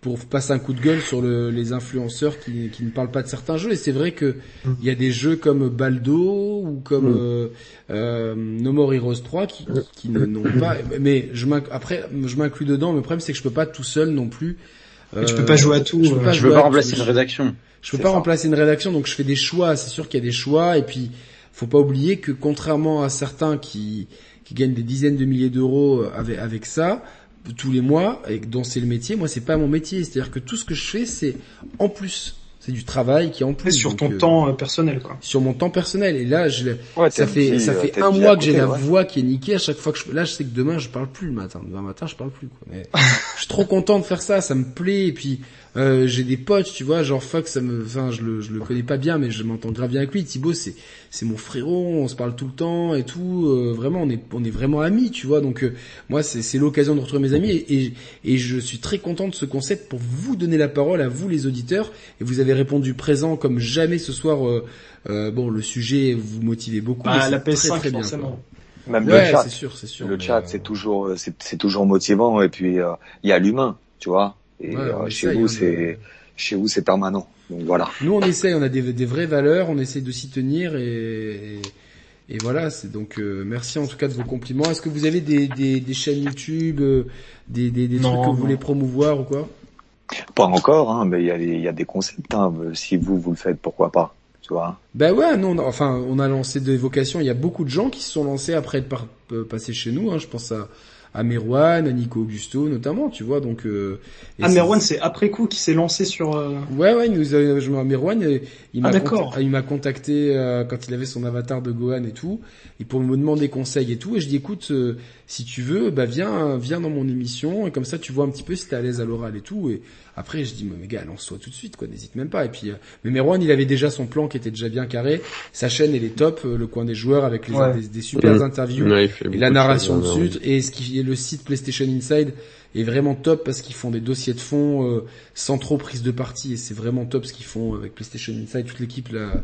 pour passer un coup de gueule sur le- les influenceurs qui, qui ne parlent pas de certains jeux. Et c'est vrai que Mm. il y a des jeux comme Baldo ou comme Mm. euh, euh, No More Heroes 3 qui, qui ne- n'ont pas. Mais je après je m'inclus dedans. Mais le problème c'est que je peux pas tout seul non plus. Euh, peux pas jouer à tout, Je peux euh, pas Je à pas tout. remplacer une rédaction. Je peux pas ça. remplacer une rédaction, donc je fais des choix. C'est sûr qu'il y a des choix, et puis faut pas oublier que contrairement à certains qui qui gagnent des dizaines de milliers d'euros euh, avec avec ça tous les mois, et dont c'est le métier, moi c'est pas mon métier. C'est-à-dire que tout ce que je fais, c'est en plus, c'est du travail qui est en plus sur donc, ton euh, temps euh, personnel quoi. sur mon temps personnel. Et là, je, Ouais, ça t'as fait ça euh, fait un mois que j'ai la ouais. voix qui est niquée à chaque fois que je là je sais que demain je parle plus le matin demain matin je parle plus quoi mais je suis trop content de faire ça ça me plaît et puis Euh, j'ai des potes, tu vois, genre Fox, ça me, enfin, je le, je le connais pas bien, mais je m'entends grave bien avec lui. Thibaut, c'est, c'est mon frérot, on se parle tout le temps et tout. euh, vraiment, on est, on est vraiment amis, tu vois. Donc, euh, moi, c'est, c'est l'occasion de retrouver mes amis et, et, et je suis très content de ce concept pour vous donner la parole à vous, les auditeurs. Et vous avez répondu présent comme jamais ce soir. euh, euh, bon, le sujet vous motivez beaucoup. Bah, la c'est PS5 très, très bien, forcément. quoi. Même Ouais, le chat, c'est sûr, c'est sûr. le chat, euh, c'est toujours, c'est, c'est toujours motivant. Et puis euh, il y a l'humain, tu vois. Et Ouais, euh, chez essaye, vous, hein, c'est, chez vous, c'est permanent. Donc voilà. Nous, on essaye, on a des, des vraies valeurs, on essaie de s'y tenir et, et, et voilà. C'est donc euh, merci en tout cas de vos compliments. Est-ce que vous avez des, des, des chaînes YouTube, euh, des, des, des Non, trucs que vous voulez promouvoir ou quoi? Pas encore, hein, mais il y a, des- il y a des concepts. Hein. Si vous, vous le faites, pourquoi pas, tu vois. Ben ouais, non, on a- enfin, on a lancé des vocations. Il y a beaucoup de gens qui se sont lancés après être par- euh, passés chez nous. Hein. Je pense à, à Merwan, à Nico Augusto notamment, tu vois. Donc, euh, Ah, c'est- Merwan, c'est après coup qui s'est lancé sur... euh, Ouais, ouais, il nous a, je me Merwan, euh, il m'a Ah, d'accord. conta- il m'a contacté euh, quand il avait son avatar de Gohan et tout, et pour me demander conseil et tout, et je dis écoute, euh, si tu veux, bah viens, viens dans mon émission, et comme ça tu vois un petit peu si t'es à l'aise à l'oral et tout, et après je dis mais gars, lance-toi tout de suite, quoi, n'hésite même pas, et puis, euh, mais Merwan, il avait déjà son plan qui était déjà bien carré, sa chaîne elle est top, euh, le coin des joueurs avec les, Ouais. des, des super interviews, Ouais, et la narration dessus, et ce qui est le site PlayStation Inside est vraiment top parce qu'ils font des dossiers de fond euh, sans trop prise de parti et c'est vraiment top ce qu'ils font avec PlayStation Inside toute l'équipe là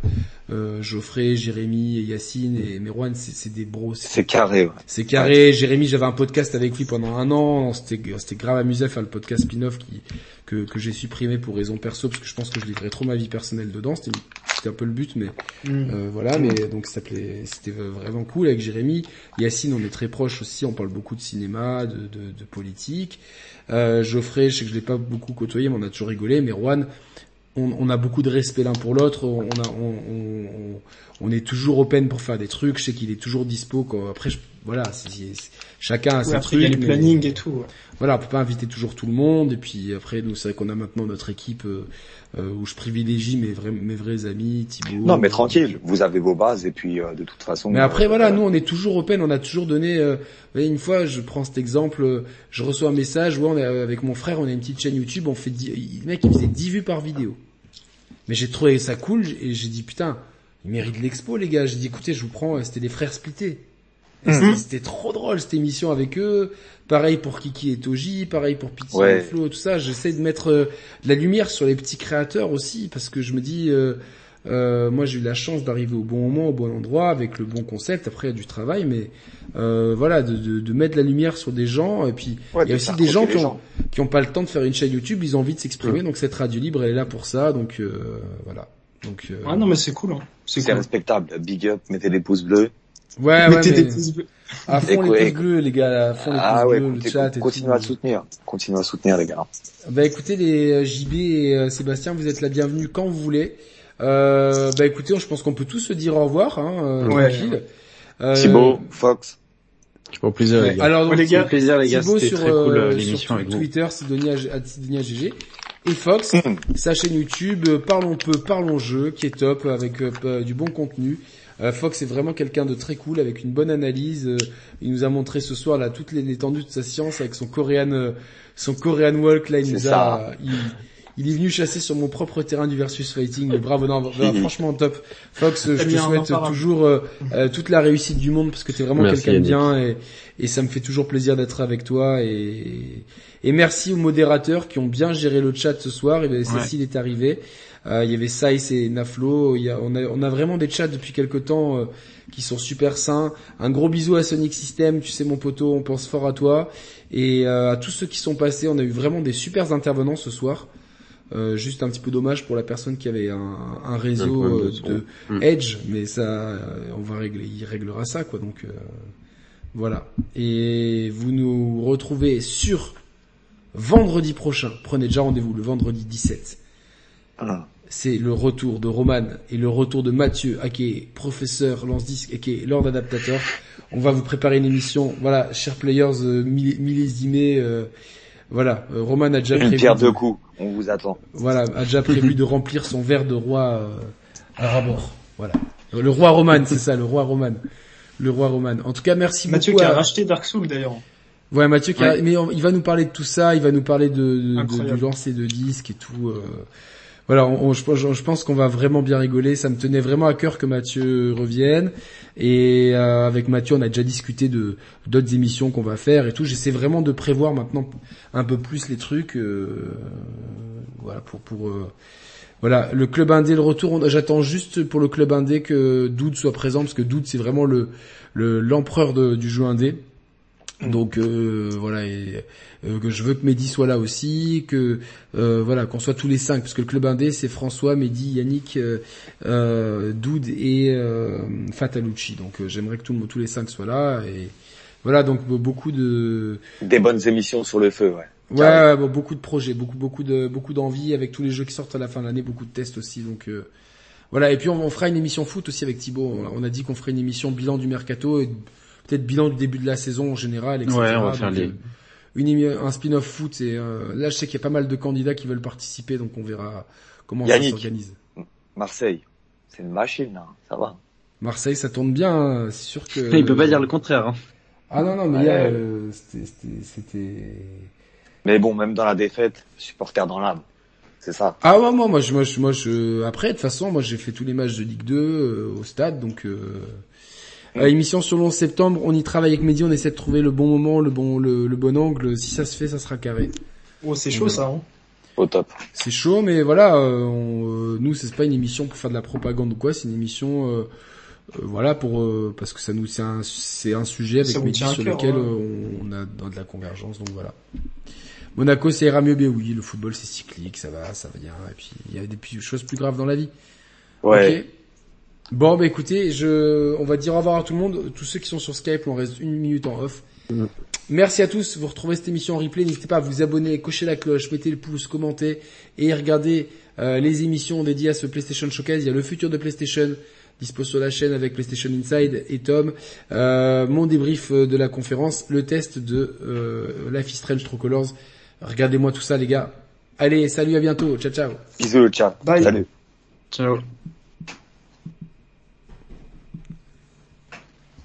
euh, Geoffrey, Jérémy, Yacine et Merwan c'est des bros c'est- carré. Ouais. c'est carré. Jérémy, j'avais un podcast avec lui pendant un an. C'était, c'était grave amusé à faire le podcast spin-off qui, que, que j'ai supprimé pour raison perso parce que je pense que je livrais trop ma vie personnelle dedans. C'était, c'était un peu le but, mais hmm. euh, voilà. Mais donc ça s'appelait, c'était vraiment cool avec Jérémy. Yacine, on est très proches aussi. On parle beaucoup de cinéma, de, de, de politique. Euh, Geoffrey, je sais que je l'ai pas beaucoup côtoyé, mais on a toujours rigolé. Mais Juan, on, on a beaucoup de respect l'un pour l'autre. On, a, on, on, on- on est toujours open pour faire des trucs. Je sais qu'il est toujours dispo. Quoi. Après, je, voilà, chacun a Ouais, ses après, il y a trucs. les mais- plannings et tout. Voilà, on peut pas inviter toujours tout le monde. Et puis après, nous, c'est vrai qu'on a maintenant notre équipe euh, euh, où je privilégie mes vrais, mes vrais amis, Thibaut. Non, mais tranquille. Vous avez vos bases et puis euh, de toute façon. Mais après, euh, voilà, nous, on est toujours open. On a toujours donné. Euh, vous voyez, une fois, je prends cet exemple. je reçois un message. Ouais, on est avec mon frère. On a une petite chaîne YouTube. On fait 10, le mec, il faisait 10 vues par vidéo. Mais j'ai trouvé ça cool et j'ai dit putain, il mérite l'expo, les gars. J'ai dit écoutez, je vous prends. C'était les frères splittés. Et Mhm. c'était- trop drôle cette émission avec eux. Pareil pour Kiki et Toji, pareil pour Pity Ouais. et Flo, tout ça. J'essaie de mettre euh, de la lumière sur les petits créateurs aussi parce que je me dis, euh, euh, moi j'ai eu la chance d'arriver au bon moment, au bon endroit, avec le bon concept. Après il y a du travail, mais euh, voilà, de, de, de mettre la lumière sur des gens. Et puis Ouais, il y a aussi des gens qui ont, qui ont pas le temps de faire une chaîne YouTube, ils ont envie de s'exprimer. Donc cette radio libre, elle est là pour ça. Donc euh, voilà. Donc euh, Ah non, mais c'est cool. Hein. C'est C'est cool. respectable. Big up, mettez des pouces bleus. Ouais, ouais, Mettez mais des pouces bleus. à fond Écoute, les pouces écoute. bleus, les gars, à fond les Ah pouces ouais, bleus, le chat et continuez tout. à soutenir. Continuez à soutenir les gars. Bah écoutez les euh, JB et euh, Sébastien, vous êtes la bienvenue quand vous voulez. Euh, bah écoutez, je pense qu'on peut tous se dire au revoir, hein, euh, Ouais. tranquille. Euh, Thibaut, Fox. Au plaisir, les gars. Alors donc, Ouais, les gars, plaisir les gars, Thibaut sur, très cool euh, l'émission sur avec vous. Twitter, Sidonia, Sidonia GG. Et Fox, Mhm. sa chaîne YouTube, Parlons peu, parlons jeu, qui est top, avec euh, du bon contenu. Euh, Fox est vraiment quelqu'un de très cool, avec une bonne analyse. Euh, il nous a montré ce soir là toute l'étendue de sa science avec son Korean, euh, son Korean Walk. Là, il nous a, il, il est venu chasser sur mon propre terrain du versus fighting. Mais Bravo, non, franchement top. Fox, je te bien, on en souhaite toujours euh, euh, toute la réussite du monde parce que t'es vraiment quelqu'un de bien et, et ça me fait toujours plaisir d'être avec toi et, et merci aux modérateurs qui ont bien géré le chat ce soir. Et ben, Cécile est arrivée. Euh, il y avait Saïs et Naflo. Il y a, on, a, on a vraiment des chats depuis quelque temps euh, qui sont super sains. Un gros bisou à Sonic System. Tu sais mon poteau, on pense fort à toi et euh, à tous ceux qui sont passés. On a eu vraiment des super intervenants ce soir. Euh, juste un petit peu dommage pour la personne qui avait un, un réseau Un de. Edge, mais ça, euh, on va régler, il réglera ça quoi. Donc euh, voilà. Et vous nous retrouvez sur vendredi prochain. Prenez déjà rendez-vous le vendredi 17. Ah. C'est le retour de Roman et le retour de Mathieu, à qui est professeur lance-disque et qui est Lord Adaptateur. On va vous préparer une émission. Voilà, chers players euh, millésimés. euh, voilà, euh, Roman a déjà Une prévu. pierre de- deux coups. On vous attend. voilà, a déjà prévu de remplir son verre de roi euh, à rabord. Voilà. Le roi Roman, c'est ça, le roi Roman. Le roi Roman. En tout cas, merci Mathieu beaucoup. qui a à- racheté Dark Souls d'ailleurs. Ouais, Mathieu, qui a- Ouais. mais on- il va nous parler de tout ça, il va nous parler de, de- de- du lancer de disques et tout. Voilà, on- je, je pense qu'on va vraiment bien rigoler. Ça me tenait vraiment à cœur que Mathieu revienne. Et euh, avec Mathieu, on a déjà discuté de d'autres émissions qu'on va faire et tout. J'essaie vraiment de prévoir maintenant un peu plus les trucs. euh, voilà, pour pour euh, voilà le club indé le retour. J'attends juste pour le club indé que Doud soit présent parce que Doud c'est vraiment le le- l'empereur du jeu indé. Donc euh, voilà, et, euh, que je veux que Mehdi soit là aussi, que euh, voilà, qu'on soit tous les cinq, parce que le club indé c'est François, Mehdi, Yannick, euh, euh, Doud et euh, Fatalucci. Donc euh, j'aimerais que tout tous les cinq soient là. Et voilà, donc be- beaucoup de Des bonnes émissions sur le feu, ouais. ouais, ouais, bon, beaucoup de projets, beaucoup beaucoup de beaucoup d'envie avec tous les jeux qui sortent à la fin de l'année, beaucoup de tests aussi. Donc euh, voilà, et puis on, on fera une émission foot aussi avec Thibaut. On, on a dit qu'on ferait une émission bilan du mercato et peut-être bilan du début de la saison en général, etc. Ouais, on va faire Donc, les- euh, une un spin-off foot et euh, là je sais qu'il y a pas mal de candidats qui veulent participer donc on verra comment ça Yannick. s'organise. Marseille, c'est une machine, hein, ça va. Marseille ça tourne bien, hein, c'est sûr que Il peut pas dire le contraire. Hein. Ah non non mais Ouais. euh, c'était c'était- c'était Mais bon, même dans la défaite, supporter dans l'âme. C'est ça. Ah ouais, moi, moi, je, moi, je, moi, je, après, de toute façon, moi, j'ai fait tous les matchs de Ligue 2 euh, au stade, donc euh, euh, émission sur le 11 septembre, on y travaille avec Mehdi, on essaie de trouver le bon moment, le bon, le, le bon angle. Si ça se fait, ça sera carré. Oh, c'est chaud ça. Hein. Au top. C'est chaud, mais voilà, euh, on, euh, nous, c'est pas une émission pour faire de la propagande ou quoi, c'est une émission, euh, euh, voilà, pour euh, parce que ça nous, c'est un, c'est un sujet avec Mehdi sur cœur, lequel ouais. euh, on, on a dans de la convergence, donc voilà. Monaco, ça ira mieux, mais oui, le football, c'est cyclique, ça va, ça va bien, et puis il y a des choses plus graves dans la vie. Ouais. Bon, bah écoutez, je, on va dire au revoir à tout le monde. Tous ceux qui sont sur Skype, on reste une minute en off. Merci à tous. Vous retrouvez cette émission en replay. N'hésitez pas à vous abonner, cocher la cloche, mettez le pouce, commentez et regardez euh, les émissions dédiées à ce PlayStation Showcase. Il y a le futur de PlayStation dispo sur la chaîne avec PlayStation Inside et Tom. Euh, mon débrief euh, de la conférence, le test de euh, Life is Strange True Colors. Regardez-moi tout ça, les gars. Allez, salut, à bientôt. Ciao, ciao. Bisous, ciao. Bye. Salut. Ciao.